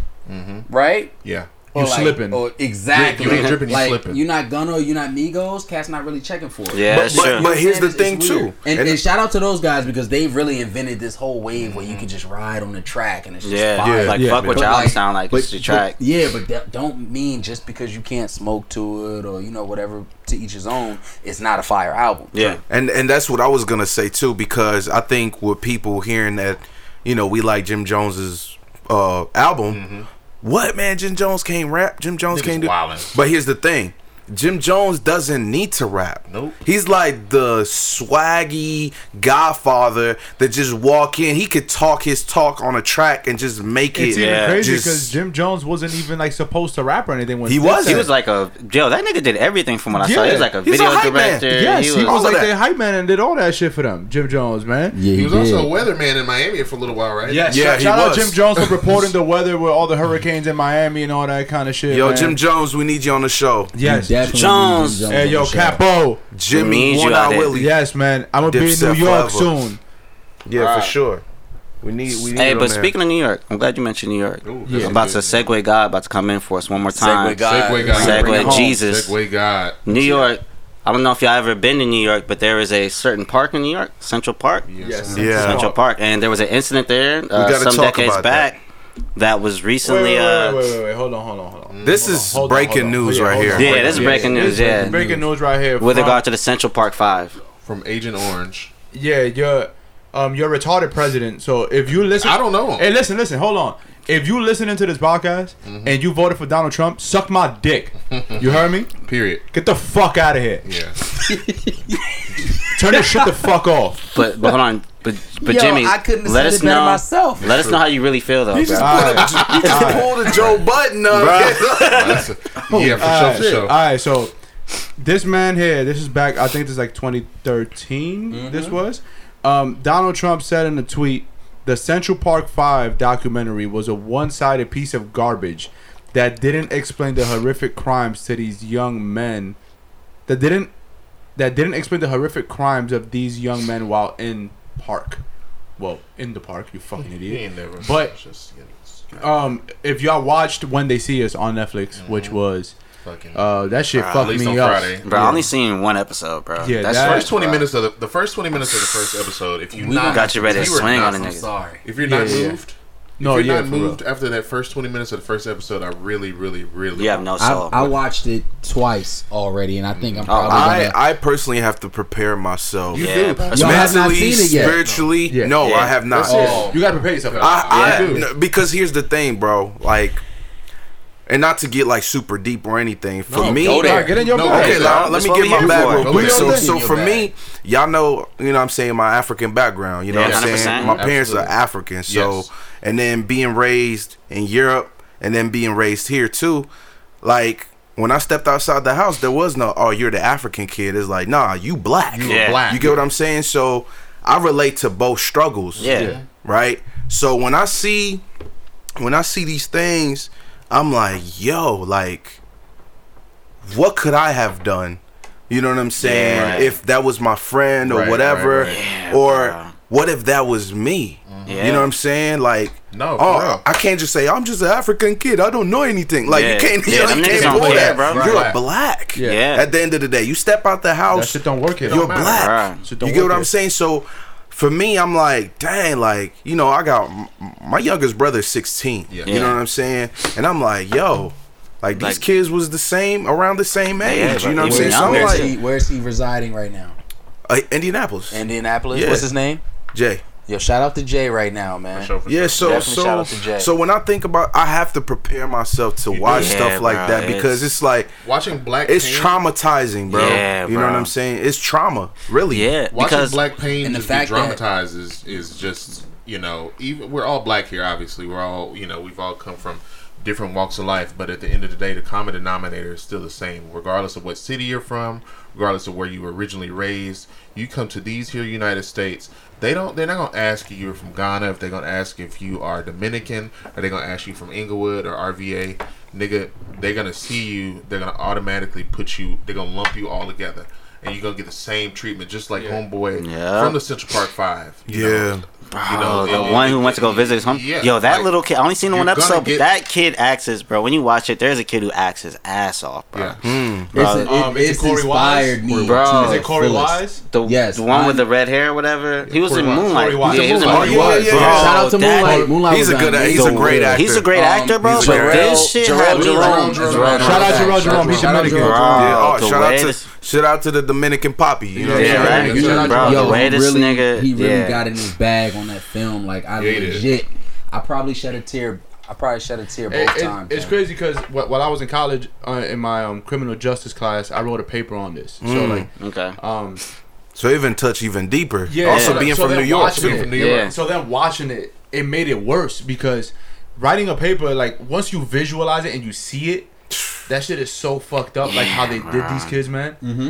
[SPEAKER 6] right?
[SPEAKER 3] yeah.
[SPEAKER 1] You
[SPEAKER 6] Or like-
[SPEAKER 1] slipping.
[SPEAKER 6] Or exactly.
[SPEAKER 3] You ain't dripping, you
[SPEAKER 6] like,
[SPEAKER 3] slipping.
[SPEAKER 6] You're not Gunna, you're not Migos. Cat's not really checking for it.
[SPEAKER 2] Yeah,
[SPEAKER 4] But- but-
[SPEAKER 2] true.
[SPEAKER 6] You know
[SPEAKER 4] but here's the
[SPEAKER 6] It's-
[SPEAKER 4] thing,
[SPEAKER 6] it's
[SPEAKER 4] too.
[SPEAKER 6] And,
[SPEAKER 4] And-
[SPEAKER 6] and shout out to those guys because they've really invented this whole wave where you can just ride on the track and it's just
[SPEAKER 2] yeah,
[SPEAKER 6] fire.
[SPEAKER 2] like
[SPEAKER 1] Yeah.
[SPEAKER 2] fuck what
[SPEAKER 6] But
[SPEAKER 2] y'all
[SPEAKER 6] like-
[SPEAKER 2] sound like.
[SPEAKER 6] But,
[SPEAKER 2] It's the track.
[SPEAKER 6] but- yeah, but that don't mean just because you can't smoke to it or you know whatever to each his own, it's not a fire album.
[SPEAKER 2] Yeah,
[SPEAKER 4] And and that's what I was gonna say too, because I think with people hearing that, you know, we like Jim Jones's uh album. What man? Jim Jones can't rap. Jim Jones
[SPEAKER 3] Niggas
[SPEAKER 4] can't do.
[SPEAKER 3] wildin'.
[SPEAKER 4] But here's the thing: Jim Jones doesn't need to rap.
[SPEAKER 3] Nope.
[SPEAKER 4] He's like the swaggy godfather that just walk in. He could talk his talk on a track and just make
[SPEAKER 1] It's
[SPEAKER 4] it.
[SPEAKER 1] even
[SPEAKER 2] Yeah.
[SPEAKER 1] crazy because Jim Jones wasn't even like supposed to rap or anything. When
[SPEAKER 4] He wasn't.
[SPEAKER 2] He was like a yo. That nigga did everything from what I saw. He was like a
[SPEAKER 4] He's a
[SPEAKER 2] video
[SPEAKER 4] hype man.
[SPEAKER 1] Yes, he was,
[SPEAKER 4] all of
[SPEAKER 1] like
[SPEAKER 4] that.
[SPEAKER 1] their hype man and did all that shit for them. Jim Jones, man.
[SPEAKER 6] Yeah,
[SPEAKER 3] He was also a weatherman in Miami for a little while, right?
[SPEAKER 1] Yes,
[SPEAKER 4] Yeah,
[SPEAKER 1] shout,
[SPEAKER 4] he
[SPEAKER 1] shout out
[SPEAKER 4] was.
[SPEAKER 1] Jim Jones for reporting the weather with all the hurricanes in Miami and all that kind of shit.
[SPEAKER 4] Yo,
[SPEAKER 1] man.
[SPEAKER 4] Jim Jones, we need you on the show.
[SPEAKER 1] Yes.
[SPEAKER 6] Definitely
[SPEAKER 2] Jones.
[SPEAKER 6] Jim
[SPEAKER 1] Hey, yo. Capo.
[SPEAKER 4] Jimmy
[SPEAKER 2] you
[SPEAKER 4] One
[SPEAKER 2] out
[SPEAKER 4] Willie.
[SPEAKER 1] Yes, man. I'm gonna be in New York
[SPEAKER 4] forever.
[SPEAKER 1] soon.
[SPEAKER 4] Yeah,
[SPEAKER 1] Alright.
[SPEAKER 4] for sure. We need. We need.
[SPEAKER 2] Hey,
[SPEAKER 4] him
[SPEAKER 2] but
[SPEAKER 4] there.
[SPEAKER 2] speaking of New York, I'm glad you mentioned New York.
[SPEAKER 3] Ooh,
[SPEAKER 1] Yeah.
[SPEAKER 2] I'm about
[SPEAKER 3] is
[SPEAKER 2] to
[SPEAKER 3] good.
[SPEAKER 2] segue God about to come in for us one more time.
[SPEAKER 5] Segue God.
[SPEAKER 3] Segue God.
[SPEAKER 2] Segue
[SPEAKER 1] Bring it home.
[SPEAKER 2] Jesus.
[SPEAKER 3] Segue God.
[SPEAKER 2] New York. I don't know if y'all ever been to New York, but there is a certain park in New York, Central Park.
[SPEAKER 1] Yes.
[SPEAKER 4] Yeah.
[SPEAKER 2] Central Park, and there was an incident there uh, some decades back that, was recently.
[SPEAKER 1] wait,
[SPEAKER 2] uh,
[SPEAKER 1] wait, wait, wait, wait. Hold on, hold on, hold on.
[SPEAKER 4] This
[SPEAKER 1] Hold
[SPEAKER 4] is
[SPEAKER 1] on, hold on,
[SPEAKER 4] breaking
[SPEAKER 1] hold
[SPEAKER 4] news
[SPEAKER 1] Yeah,
[SPEAKER 4] right
[SPEAKER 1] hold
[SPEAKER 4] here.
[SPEAKER 1] on.
[SPEAKER 2] Yeah, this is breaking
[SPEAKER 1] this
[SPEAKER 2] news,
[SPEAKER 1] is
[SPEAKER 2] yeah.
[SPEAKER 1] breaking news right here.
[SPEAKER 2] with
[SPEAKER 1] from-
[SPEAKER 2] regard to the Central Park Five.
[SPEAKER 3] From Agent Orange.
[SPEAKER 1] yeah, you're um you're a retarded president. So if you listen,
[SPEAKER 3] I don't know.
[SPEAKER 1] Hey, listen, listen, hold on. If you listening to this podcast
[SPEAKER 3] Mm-hmm.
[SPEAKER 1] and you voted for Donald Trump, suck my dick. You heard me?
[SPEAKER 3] Period.
[SPEAKER 1] Get the fuck out of here.
[SPEAKER 3] Yeah.
[SPEAKER 1] Turn this shit the fuck off.
[SPEAKER 2] But but hold on, but but
[SPEAKER 6] Yo,
[SPEAKER 2] Jimmy,
[SPEAKER 6] I couldn't
[SPEAKER 2] let us know.
[SPEAKER 6] myself.
[SPEAKER 2] Let us know how you really feel though,
[SPEAKER 4] He
[SPEAKER 2] bro.
[SPEAKER 4] just,
[SPEAKER 1] Alright.
[SPEAKER 4] he just pulled a Joe Budden up.
[SPEAKER 3] That's a- yeah, for
[SPEAKER 1] All
[SPEAKER 3] sure,
[SPEAKER 1] right,
[SPEAKER 3] for sure.
[SPEAKER 1] all right, so this man here, this is back. I think this is like 2013. This was. Um, Donald Trump said in a tweet, "The Central Park Five documentary was a one-sided piece of garbage that didn't explain the horrific crimes to these young men. That didn't that didn't explain the horrific crimes of these young men while in park. Well, in the park, you fucking
[SPEAKER 3] He
[SPEAKER 1] idiot.
[SPEAKER 3] ain't never.
[SPEAKER 1] But-
[SPEAKER 3] just, you know,
[SPEAKER 1] Um, if y'all watched When They See Us on Netflix, which was
[SPEAKER 3] fucking.
[SPEAKER 1] uh, that shit
[SPEAKER 2] Bruh, at
[SPEAKER 1] fucked me up.
[SPEAKER 3] Friday.
[SPEAKER 2] Bro, I only seen one episode, bro.
[SPEAKER 1] Yeah,
[SPEAKER 2] That's
[SPEAKER 1] that-
[SPEAKER 3] first twenty
[SPEAKER 2] bro.
[SPEAKER 3] minutes of the the first twenty minutes of the first episode. If you
[SPEAKER 5] We
[SPEAKER 3] not
[SPEAKER 2] got you ready to
[SPEAKER 3] if you were
[SPEAKER 2] swing
[SPEAKER 3] not-
[SPEAKER 2] on a
[SPEAKER 5] I'm
[SPEAKER 2] nigga.
[SPEAKER 5] sorry.
[SPEAKER 3] If you're not
[SPEAKER 1] Yeah, yeah.
[SPEAKER 3] moved,
[SPEAKER 1] No,
[SPEAKER 3] if you're
[SPEAKER 1] yeah,
[SPEAKER 3] not
[SPEAKER 1] for real.
[SPEAKER 3] moved after that first twenty minutes of the first episode, I really, really, really.
[SPEAKER 2] You have no
[SPEAKER 6] I,
[SPEAKER 2] soul.
[SPEAKER 6] I watched it twice already, and I think I'm
[SPEAKER 2] Oh,
[SPEAKER 6] probably
[SPEAKER 4] I,
[SPEAKER 6] gonna.
[SPEAKER 4] I personally have to prepare myself.
[SPEAKER 3] You
[SPEAKER 2] yeah,
[SPEAKER 3] do.
[SPEAKER 6] Y'all have not seen it yet.
[SPEAKER 4] spiritually,
[SPEAKER 1] Yeah.
[SPEAKER 4] no,
[SPEAKER 2] Yeah.
[SPEAKER 4] I have not.
[SPEAKER 3] That's it.
[SPEAKER 1] You gotta prepare yourself.
[SPEAKER 4] I, I
[SPEAKER 1] Yeah.
[SPEAKER 4] no, because here's the thing, bro. Like, and not to get like super deep or anything. For
[SPEAKER 3] No,
[SPEAKER 4] me,
[SPEAKER 5] go there.
[SPEAKER 1] Get in your
[SPEAKER 3] No,
[SPEAKER 1] bag.
[SPEAKER 4] Okay,
[SPEAKER 3] Okay,
[SPEAKER 4] now,
[SPEAKER 3] that's
[SPEAKER 4] let me get my bag
[SPEAKER 2] for.
[SPEAKER 4] real quick. So, so for
[SPEAKER 5] Your
[SPEAKER 4] me, y'all know, you know, what I'm saying my African background. You know
[SPEAKER 2] Yeah,
[SPEAKER 4] what I'm saying.
[SPEAKER 2] 100%.
[SPEAKER 4] My parents are African, so
[SPEAKER 3] Yes.
[SPEAKER 4] And then being raised in Europe and then being raised here too, like. When I stepped outside the house, there was no, oh, you're the African kid. It's like, nah, you black.
[SPEAKER 3] You
[SPEAKER 2] Yeah.
[SPEAKER 3] black.
[SPEAKER 4] You get what I'm saying? So I relate to both struggles
[SPEAKER 2] yeah.
[SPEAKER 4] right? So when I see when I see these things, I'm like, yo, like what could I have done? You know what I'm saying?
[SPEAKER 2] Yeah, right.
[SPEAKER 4] If that was my friend or
[SPEAKER 3] Right,
[SPEAKER 4] whatever,
[SPEAKER 3] right, right.
[SPEAKER 2] Yeah,
[SPEAKER 4] or
[SPEAKER 2] bro.
[SPEAKER 4] what if that was me?
[SPEAKER 2] Yeah.
[SPEAKER 4] You know what I'm saying? Like,
[SPEAKER 3] No,
[SPEAKER 4] oh,
[SPEAKER 3] real.
[SPEAKER 4] I can't just say I'm just an African kid. I don't know anything. Like
[SPEAKER 2] Yeah.
[SPEAKER 4] you can't,
[SPEAKER 2] Yeah,
[SPEAKER 4] you,
[SPEAKER 2] them niggas
[SPEAKER 4] can't
[SPEAKER 2] don't
[SPEAKER 4] pull
[SPEAKER 2] care,
[SPEAKER 4] that,
[SPEAKER 2] bro.
[SPEAKER 4] You're
[SPEAKER 3] Right.
[SPEAKER 4] black.
[SPEAKER 1] Yeah.
[SPEAKER 2] Yeah.
[SPEAKER 4] At the end of the day, you step out the house.
[SPEAKER 1] That
[SPEAKER 4] house.
[SPEAKER 1] shit don't work here.
[SPEAKER 4] You're
[SPEAKER 3] matter.
[SPEAKER 4] black.
[SPEAKER 2] Right.
[SPEAKER 1] Shit don't
[SPEAKER 4] You get what I'm
[SPEAKER 1] here.
[SPEAKER 4] saying? So for me, I'm like, dang, like, you know, I got my youngest brother 16.
[SPEAKER 3] Yeah.
[SPEAKER 4] You know what I'm saying? And I'm like, yo, like these
[SPEAKER 2] Like-
[SPEAKER 4] kids was the same around the same age.
[SPEAKER 2] Yeah,
[SPEAKER 4] you know what I'm saying? So I'm
[SPEAKER 6] where's
[SPEAKER 4] like,
[SPEAKER 6] he? Where's he residing right now?
[SPEAKER 4] uh, Indianapolis.
[SPEAKER 5] Indianapolis.
[SPEAKER 4] Yeah.
[SPEAKER 5] What's his name?
[SPEAKER 4] Jay.
[SPEAKER 5] Yo, shout out to Jay right now, man.
[SPEAKER 3] For sure, for
[SPEAKER 4] Yeah,
[SPEAKER 3] sure.
[SPEAKER 4] so
[SPEAKER 5] Definitely shout
[SPEAKER 4] so
[SPEAKER 5] out to Jay.
[SPEAKER 4] so when I think about, I have to prepare myself to watch
[SPEAKER 2] Yeah,
[SPEAKER 4] stuff like
[SPEAKER 2] bro,
[SPEAKER 4] that because
[SPEAKER 2] it's-
[SPEAKER 4] it's like
[SPEAKER 3] watching Black
[SPEAKER 4] it's
[SPEAKER 3] Pain,
[SPEAKER 4] traumatizing, bro.
[SPEAKER 2] Yeah,
[SPEAKER 4] you know what. I'm saying? It's trauma, really.
[SPEAKER 2] Yeah,
[SPEAKER 3] Watching Black Pain
[SPEAKER 6] and the
[SPEAKER 3] just be
[SPEAKER 6] fact that-
[SPEAKER 3] dramatized is is just you know even we're all black here. Obviously, we're all you know we've all come from different walks of life, but at the end of the day, the common denominator is still the same, regardless of what city you're from, regardless of where you were originally raised. You come to these here United States. They don't. They're not gonna ask you you're from Ghana. If they're gonna ask if you are Dominican, are they gonna ask you from Inglewood or RVA? Nigga, they're gonna see you. They're gonna automatically put you. They're gonna lump you all together, and you're gonna get the same treatment, just like homeboy
[SPEAKER 2] Yeah.
[SPEAKER 3] from the Central Park Five. you
[SPEAKER 4] Yeah.
[SPEAKER 3] know. You know,
[SPEAKER 2] Oh, the
[SPEAKER 3] and-
[SPEAKER 2] one who
[SPEAKER 3] and-
[SPEAKER 2] went to go visit his home.
[SPEAKER 3] Yeah,
[SPEAKER 2] Yo, that
[SPEAKER 3] like,
[SPEAKER 2] little kid. I only seen the one episode,
[SPEAKER 3] get-
[SPEAKER 2] but that kid acts his bro. When you watch it, there's a kid who acts his ass off, bro.
[SPEAKER 3] Yeah.
[SPEAKER 4] Hmm.
[SPEAKER 2] Bro,
[SPEAKER 6] It's, a, it,
[SPEAKER 1] Um, is it
[SPEAKER 6] it's
[SPEAKER 1] Korey Wise?
[SPEAKER 6] inspired me.
[SPEAKER 2] Bro. Is
[SPEAKER 1] it Corey
[SPEAKER 6] fullest.
[SPEAKER 1] Wise?
[SPEAKER 2] The,
[SPEAKER 6] Yes,
[SPEAKER 2] the one
[SPEAKER 6] I'm-
[SPEAKER 2] with the red hair or whatever. He was
[SPEAKER 1] Corey
[SPEAKER 2] in Moonlight.
[SPEAKER 1] Korey Wise.
[SPEAKER 2] Yeah, he was in Moonlight.
[SPEAKER 4] yeah, yeah, yeah.
[SPEAKER 2] Bro,
[SPEAKER 6] Shout out to
[SPEAKER 2] that-
[SPEAKER 6] Moonlight. Moonlight
[SPEAKER 4] He's a good- he's a great actor.
[SPEAKER 2] He's a great actor, bro. But this shit had
[SPEAKER 5] Jerome,
[SPEAKER 2] like,
[SPEAKER 5] Jerome,
[SPEAKER 2] Jerome.
[SPEAKER 1] Shout out to Jerome Jerome. He's
[SPEAKER 5] Shout out
[SPEAKER 1] Dominican.
[SPEAKER 5] Jerome.
[SPEAKER 4] Yeah,
[SPEAKER 2] Bro,
[SPEAKER 4] oh,
[SPEAKER 2] the
[SPEAKER 4] shout out to shout out to the Dominican Poppy. You know what I'm
[SPEAKER 2] Yeah,
[SPEAKER 4] saying?
[SPEAKER 2] right.
[SPEAKER 1] Yeah, shout out to
[SPEAKER 2] Bro,
[SPEAKER 6] Yo,
[SPEAKER 2] the way
[SPEAKER 6] he
[SPEAKER 2] this
[SPEAKER 6] really,
[SPEAKER 2] nigga,
[SPEAKER 6] he really
[SPEAKER 2] yeah.
[SPEAKER 6] got in his bag on that film. Like I
[SPEAKER 3] Yeah,
[SPEAKER 6] legit, I probably shed a tear. I probably shed a tear both
[SPEAKER 1] It- it-
[SPEAKER 6] times.
[SPEAKER 1] it's
[SPEAKER 6] man.
[SPEAKER 1] crazy because while I was in college, uh, in my um, criminal justice class, I wrote a paper on this. So
[SPEAKER 4] Mm.
[SPEAKER 1] like,
[SPEAKER 2] Okay.
[SPEAKER 1] um,
[SPEAKER 4] So even touch even deeper.
[SPEAKER 1] Yeah,
[SPEAKER 4] also
[SPEAKER 1] so
[SPEAKER 4] being
[SPEAKER 1] so
[SPEAKER 4] from New York
[SPEAKER 1] watching
[SPEAKER 4] too.
[SPEAKER 3] From New York. Yeah.
[SPEAKER 1] So then watching it, it made it worse because writing a paper, like once you visualize it and you see it, that shit is so fucked up. like how they did these kids, man.
[SPEAKER 6] Mm-hmm.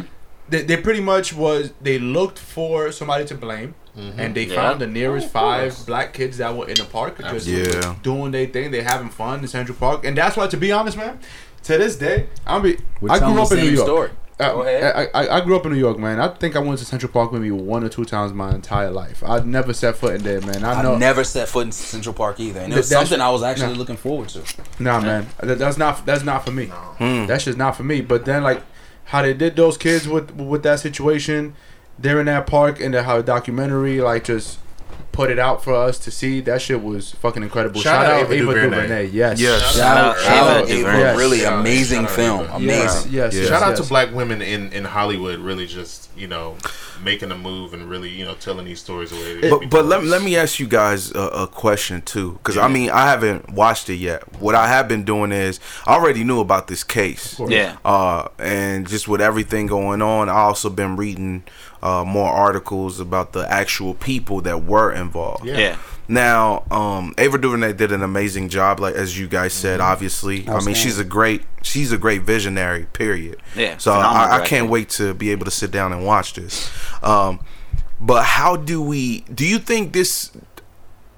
[SPEAKER 1] They, they pretty much was they looked for somebody to blame, and they
[SPEAKER 2] Yeah.
[SPEAKER 1] found the nearest five black kids that were in the park just
[SPEAKER 4] Yeah.
[SPEAKER 1] doing their thing. They having fun in Central Park, and that's why, to be honest, man, to this day, I'm be.
[SPEAKER 6] We're
[SPEAKER 1] I grew up in New York.
[SPEAKER 6] story.
[SPEAKER 1] Uh,
[SPEAKER 6] Go ahead.
[SPEAKER 1] I, I, I grew up in New York, man. I think I went to Central Park maybe one or two times my entire life. I'd never set foot in there, man. I know.
[SPEAKER 6] I've never set foot in Central Park either, and it was something I was actually
[SPEAKER 1] nah.
[SPEAKER 6] looking forward to.
[SPEAKER 1] Nah, man, that, that's not that's not for me.
[SPEAKER 4] Hmm.
[SPEAKER 1] That's just not for me. But then, like, how they did those kids with with that situation, they're in that park, and then how the documentary like just put it out for us to see. That shit was fucking incredible.
[SPEAKER 3] Shout
[SPEAKER 1] Shout,
[SPEAKER 3] out
[SPEAKER 1] out
[SPEAKER 3] Ava
[SPEAKER 1] Ava
[SPEAKER 3] DuVernay.
[SPEAKER 1] DuVernay. Yes.
[SPEAKER 4] Yes.
[SPEAKER 6] Shout out,
[SPEAKER 2] Ava
[SPEAKER 6] shout out,
[SPEAKER 2] DuVernay.
[SPEAKER 6] Ava, really
[SPEAKER 3] Shout out,
[SPEAKER 6] amazing film, amazing.
[SPEAKER 1] Yes. Yes.
[SPEAKER 4] Yeah.
[SPEAKER 1] yes,
[SPEAKER 3] Shout out
[SPEAKER 1] yes.
[SPEAKER 3] to black women in, in Hollywood, really just you know making a move and really you know telling these stories the way
[SPEAKER 4] But but let, let me ask you guys a, a question too, because I mean I haven't watched it yet. What I have been doing is I already knew about this case,
[SPEAKER 2] Yeah.
[SPEAKER 4] uh, and just with everything going on, I also been reading uh, more articles about the actual people that were involved.
[SPEAKER 3] Yeah.
[SPEAKER 2] Yeah.
[SPEAKER 4] Now, um, Ava DuVernay did an amazing job, like as you guys said.
[SPEAKER 2] Mm-hmm.
[SPEAKER 4] Obviously, I mean
[SPEAKER 6] Outstanding.
[SPEAKER 4] she's a great she's a great visionary. Period.
[SPEAKER 2] Yeah,
[SPEAKER 4] So I, I can't wait to be able to sit down and watch this. Um, but how do we? Do you think this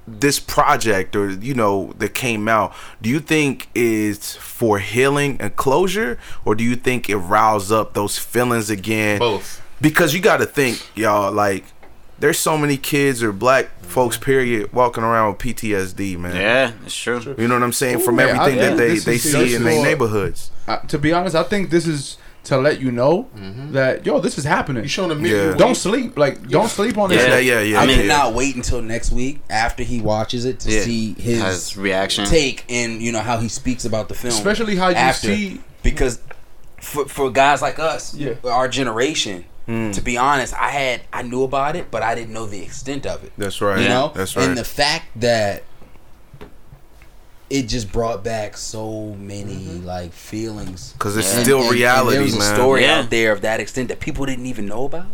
[SPEAKER 4] this project or you know that came out? Do you think is for healing and closure, or do you think it riles up those feelings again?
[SPEAKER 3] both.
[SPEAKER 4] Because you got to think y'all like there's so many kids or black folks period walking around with PTSD man
[SPEAKER 2] Yeah, it's true.
[SPEAKER 4] you know what I'm saying from
[SPEAKER 1] Yeah, I
[SPEAKER 4] everything that
[SPEAKER 1] think
[SPEAKER 4] they they
[SPEAKER 1] is
[SPEAKER 4] see in their neighborhoods
[SPEAKER 1] Uh, to be honest, I think this is to let you know that yo, this is happening.
[SPEAKER 3] You showing them
[SPEAKER 4] Yeah.
[SPEAKER 3] yeah.
[SPEAKER 1] Don't sleep. Like, don't sleep on this.
[SPEAKER 2] Yeah.
[SPEAKER 4] yeah yeah yeah
[SPEAKER 6] I
[SPEAKER 2] I mean,
[SPEAKER 6] mean, not wait until next week after he watches it to
[SPEAKER 2] Yeah.
[SPEAKER 6] see his
[SPEAKER 2] His reaction.
[SPEAKER 6] take and you know how he speaks about the film,
[SPEAKER 1] Especially how you
[SPEAKER 6] after.
[SPEAKER 1] see.
[SPEAKER 6] because for for guys like us,
[SPEAKER 1] Yeah.
[SPEAKER 6] our generation.
[SPEAKER 4] Mm.
[SPEAKER 6] To be honest, I had I knew about it, but I didn't know the extent of it.
[SPEAKER 4] that's right
[SPEAKER 6] You know,
[SPEAKER 4] that's right
[SPEAKER 6] and the fact that it just brought back so many like feelings.
[SPEAKER 4] because it's
[SPEAKER 2] Yeah.
[SPEAKER 4] still
[SPEAKER 6] And- and-
[SPEAKER 4] reality
[SPEAKER 6] and there was
[SPEAKER 4] man
[SPEAKER 6] a story
[SPEAKER 2] Yeah.
[SPEAKER 6] out there of that extent that people didn't even know about.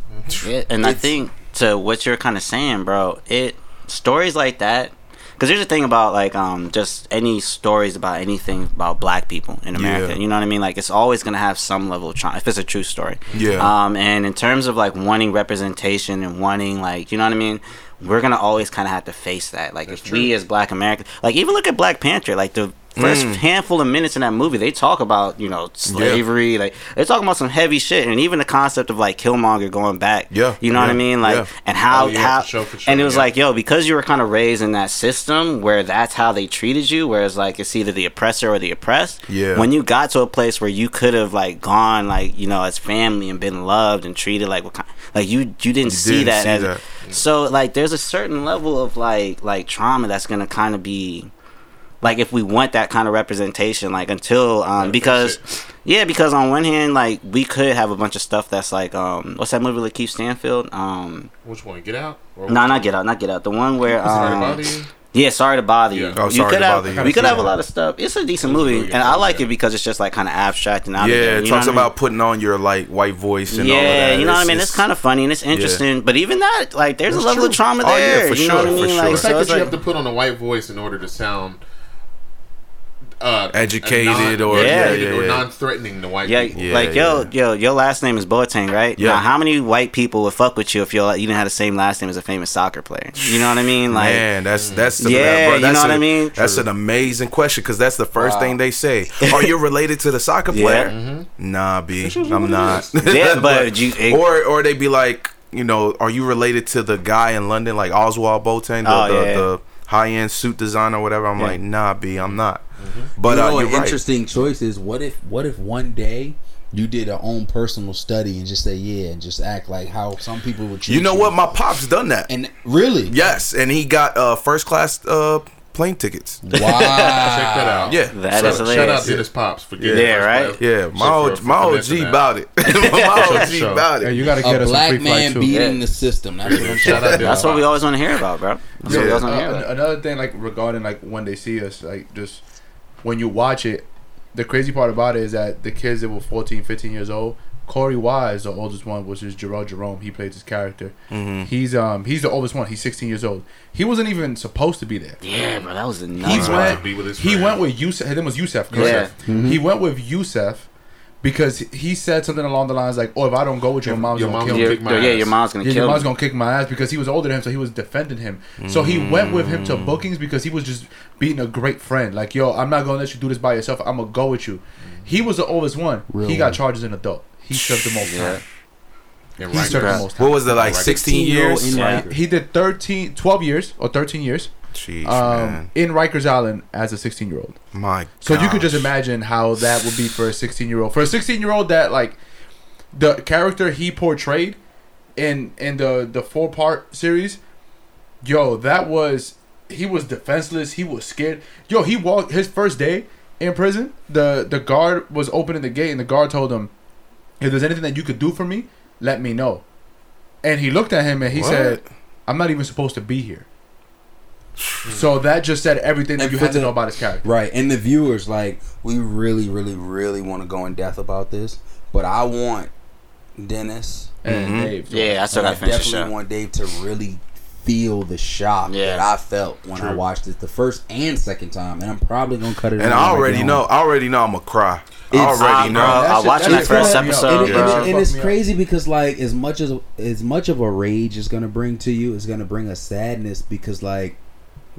[SPEAKER 2] Yeah, and I think to what you're kind of saying, bro, it stories like that. Because here's the thing about like um just any stories about anything about black people in America.
[SPEAKER 4] Yeah.
[SPEAKER 2] You know what I mean? Like it's always gonna have some level of trauma if it's a true story.
[SPEAKER 4] Yeah.
[SPEAKER 2] Um, and in terms of like wanting representation and wanting like you know what I mean, we're gonna always kind of have to face that. Like if we as Black Americans, like even look at Black Panther, like the first
[SPEAKER 4] Mm.
[SPEAKER 2] handful of minutes in that movie, they talk about you know slavery, like they're talking about some heavy shit, and even the concept of like Killmonger going back.
[SPEAKER 4] Yeah,
[SPEAKER 2] you know what I mean, like
[SPEAKER 4] yeah.
[SPEAKER 2] and how
[SPEAKER 3] Oh, yeah,
[SPEAKER 2] how
[SPEAKER 3] for sure, for sure,
[SPEAKER 2] and it was
[SPEAKER 3] yeah.
[SPEAKER 2] like yo because you were kind of raised in that system where that's how they treated you, whereas like it's either the oppressor or the oppressed.
[SPEAKER 4] Yeah.
[SPEAKER 2] when you got to a place where you could have like gone like you know as family and been loved and treated like what kind, like you you didn't see
[SPEAKER 4] didn't
[SPEAKER 2] that
[SPEAKER 4] see
[SPEAKER 2] as
[SPEAKER 4] that.
[SPEAKER 2] so like there's a certain level of like like trauma that's gonna kind of be like if we want that kind of representation like until um because yeah because on one hand like we could have a bunch of stuff that's like um what's that movie with Keith Stanfield um
[SPEAKER 3] Which one? Get out? Or
[SPEAKER 2] no not get out not get out the one where um, yeah, sorry to bother you.
[SPEAKER 3] Yeah.
[SPEAKER 4] Oh,
[SPEAKER 2] you could
[SPEAKER 4] to
[SPEAKER 2] have,
[SPEAKER 4] bother you.
[SPEAKER 2] We could have a lot of stuff. It's a decent movie,
[SPEAKER 3] really
[SPEAKER 2] and I like
[SPEAKER 3] yeah.
[SPEAKER 2] it because it's just like kind of abstract and out
[SPEAKER 4] yeah
[SPEAKER 2] of there.
[SPEAKER 4] it talks
[SPEAKER 2] what I mean?
[SPEAKER 4] about putting on your like white voice and all of
[SPEAKER 2] yeah,
[SPEAKER 4] that
[SPEAKER 2] you know what I mean. It's kind of funny and it's interesting, but even that, like, there's a
[SPEAKER 4] That's
[SPEAKER 2] level of trauma
[SPEAKER 4] Oh, yeah,
[SPEAKER 2] there.
[SPEAKER 4] for
[SPEAKER 2] you
[SPEAKER 4] sure,
[SPEAKER 2] know what I
[SPEAKER 4] for
[SPEAKER 2] mean?
[SPEAKER 4] sure.
[SPEAKER 2] Like,
[SPEAKER 3] The
[SPEAKER 2] so
[SPEAKER 3] fact
[SPEAKER 2] it's
[SPEAKER 3] that you have to put on a white voice in order to sound uh,
[SPEAKER 4] Educated
[SPEAKER 3] non-
[SPEAKER 4] or-
[SPEAKER 2] yeah,
[SPEAKER 3] educated
[SPEAKER 4] yeah,
[SPEAKER 3] or
[SPEAKER 4] yeah.
[SPEAKER 3] non-threatening to white
[SPEAKER 2] yeah,
[SPEAKER 3] people.
[SPEAKER 4] Yeah,
[SPEAKER 2] like yo,
[SPEAKER 4] yeah.
[SPEAKER 2] yo, your last name is Boateng, right?
[SPEAKER 4] Yeah.
[SPEAKER 2] Now, how many white people would fuck with you if you you didn't have the same last name as a famous soccer player? You know what I mean? Like,
[SPEAKER 4] Man, that's that's
[SPEAKER 2] Yeah,
[SPEAKER 4] bro,
[SPEAKER 2] you
[SPEAKER 4] that's
[SPEAKER 2] know what
[SPEAKER 4] a-
[SPEAKER 2] I mean?
[SPEAKER 4] That's an amazing question because that's the first
[SPEAKER 6] Wow.
[SPEAKER 4] thing they say. Are you related to the soccer
[SPEAKER 2] Yeah.
[SPEAKER 4] player? Nah, b, I'm not.
[SPEAKER 2] yeah, but you, it-
[SPEAKER 4] or or they be like, you know, are you related to the guy in London, like Ozwald Boateng, the,
[SPEAKER 2] Oh,
[SPEAKER 4] the,
[SPEAKER 2] yeah.
[SPEAKER 4] the high end suit designer or whatever? I'm
[SPEAKER 2] Yeah.
[SPEAKER 4] like, nah, b, I'm not. But
[SPEAKER 6] you know,
[SPEAKER 4] uh,
[SPEAKER 6] an
[SPEAKER 4] you're right.
[SPEAKER 6] interesting choice is what if what if one day you did a own personal study and just say yeah and just act like how some people would treat
[SPEAKER 4] You know what? My pop's done that.
[SPEAKER 6] and really
[SPEAKER 4] Yes, and he got uh, first class uh, plane tickets.
[SPEAKER 6] Wow.
[SPEAKER 3] Check that out.
[SPEAKER 4] Yeah.
[SPEAKER 2] That
[SPEAKER 3] shout,
[SPEAKER 2] is
[SPEAKER 3] shout out
[SPEAKER 2] hilarious.
[SPEAKER 3] Denis Pops for
[SPEAKER 2] Yeah,
[SPEAKER 3] getting the first
[SPEAKER 2] right?
[SPEAKER 3] play.
[SPEAKER 4] Yeah, my
[SPEAKER 3] So
[SPEAKER 4] OG, my OG
[SPEAKER 3] finessing
[SPEAKER 4] about it. my OG
[SPEAKER 3] sure.
[SPEAKER 4] about
[SPEAKER 1] Yeah,
[SPEAKER 4] it.
[SPEAKER 1] you gotta get
[SPEAKER 6] A
[SPEAKER 1] us some
[SPEAKER 6] black
[SPEAKER 1] free
[SPEAKER 6] man
[SPEAKER 1] too.
[SPEAKER 6] beating
[SPEAKER 2] Yeah.
[SPEAKER 6] the system. That's what I'm
[SPEAKER 3] Shout out
[SPEAKER 2] That's what we always want to hear about, bro. That's what we always want to
[SPEAKER 1] uh,
[SPEAKER 2] hear about.
[SPEAKER 1] another thing, like regarding like when they see us, like just when you watch it, the crazy part about it is that the kids that were 14, 15 years old, Korey Wise, the oldest one, which is Jharrel Jerome. He plays his character.
[SPEAKER 4] Mhm.
[SPEAKER 1] He's um he's the oldest one. He's 16 years old. He wasn't even supposed to be there.
[SPEAKER 2] Yeah, bro, that was a
[SPEAKER 1] He
[SPEAKER 2] nuts.
[SPEAKER 3] He
[SPEAKER 2] bro.
[SPEAKER 3] went
[SPEAKER 1] went.
[SPEAKER 3] to be with his
[SPEAKER 1] He went with Yusef. His name was Yusef.
[SPEAKER 2] Yeah.
[SPEAKER 1] correct? He went with Yusef because he said something along the lines like, "Oh, if I don't go with you,
[SPEAKER 3] Your-
[SPEAKER 1] mom's
[SPEAKER 3] your
[SPEAKER 1] gonna
[SPEAKER 3] mom
[SPEAKER 1] kill me."
[SPEAKER 2] Your-
[SPEAKER 3] kick my
[SPEAKER 2] yeah,
[SPEAKER 3] ass.
[SPEAKER 2] your mom's gonna
[SPEAKER 1] Yeah,
[SPEAKER 2] kill
[SPEAKER 1] your mom's
[SPEAKER 2] me.
[SPEAKER 1] gonna kick my ass because he was older than him, so he was defending him. So he went with him to bookings because he was just being a great friend. Like, yo, I'm not gonna let you do this by yourself. I'm gonna go with you. He was the oldest one.
[SPEAKER 6] Real
[SPEAKER 1] he got
[SPEAKER 6] one.
[SPEAKER 1] charged as an adult. He served the most
[SPEAKER 2] Yeah.
[SPEAKER 1] time.
[SPEAKER 3] And
[SPEAKER 1] He
[SPEAKER 3] right
[SPEAKER 1] served the most time.
[SPEAKER 4] What was it like?
[SPEAKER 3] Right.
[SPEAKER 4] 16 years?
[SPEAKER 6] in
[SPEAKER 2] Yeah.
[SPEAKER 1] He did 13, 12 years or 13 years
[SPEAKER 4] Jeez,
[SPEAKER 1] um, in Rikers Island as a 16 year old.
[SPEAKER 4] My
[SPEAKER 1] So you could just imagine how that would be for a 16 year old. For a 16 year old that like the character he portrayed in in the the four part series, yo, that was he was defenseless. He was scared. Yo, he walked his first day in prison. The the guard was opening the gate and the guard told him, "If there's anything that you could do for me, let me know." And he looked at him and he
[SPEAKER 4] What?
[SPEAKER 1] said, "I'm not even supposed to be here." So that just said everything that
[SPEAKER 6] And
[SPEAKER 1] you
[SPEAKER 6] for
[SPEAKER 1] had to know about his character.
[SPEAKER 6] Right, and the viewers like we really, really, really want to go in depth about this, but I want Denis.
[SPEAKER 1] And
[SPEAKER 4] Mhm.
[SPEAKER 1] Dave.
[SPEAKER 2] Yeah, I still gotta finish the
[SPEAKER 6] definitely
[SPEAKER 2] show.
[SPEAKER 6] want Dave to really feel the shock
[SPEAKER 2] Yeah.
[SPEAKER 6] that I felt when I watched it the first and second time, and I'm probably gonna cut it.
[SPEAKER 4] And I already know. I already know I'm gonna cry. I already
[SPEAKER 2] Ah,
[SPEAKER 4] know.
[SPEAKER 2] bro, I
[SPEAKER 1] shit-
[SPEAKER 2] watched
[SPEAKER 1] that
[SPEAKER 2] that
[SPEAKER 1] shit
[SPEAKER 2] first
[SPEAKER 1] fucked me up.
[SPEAKER 2] episode.
[SPEAKER 6] And, it- and, it- and it's
[SPEAKER 1] Fuck me up.
[SPEAKER 6] crazy because like as much as as much of a rage is gonna bring to you is gonna bring a sadness because like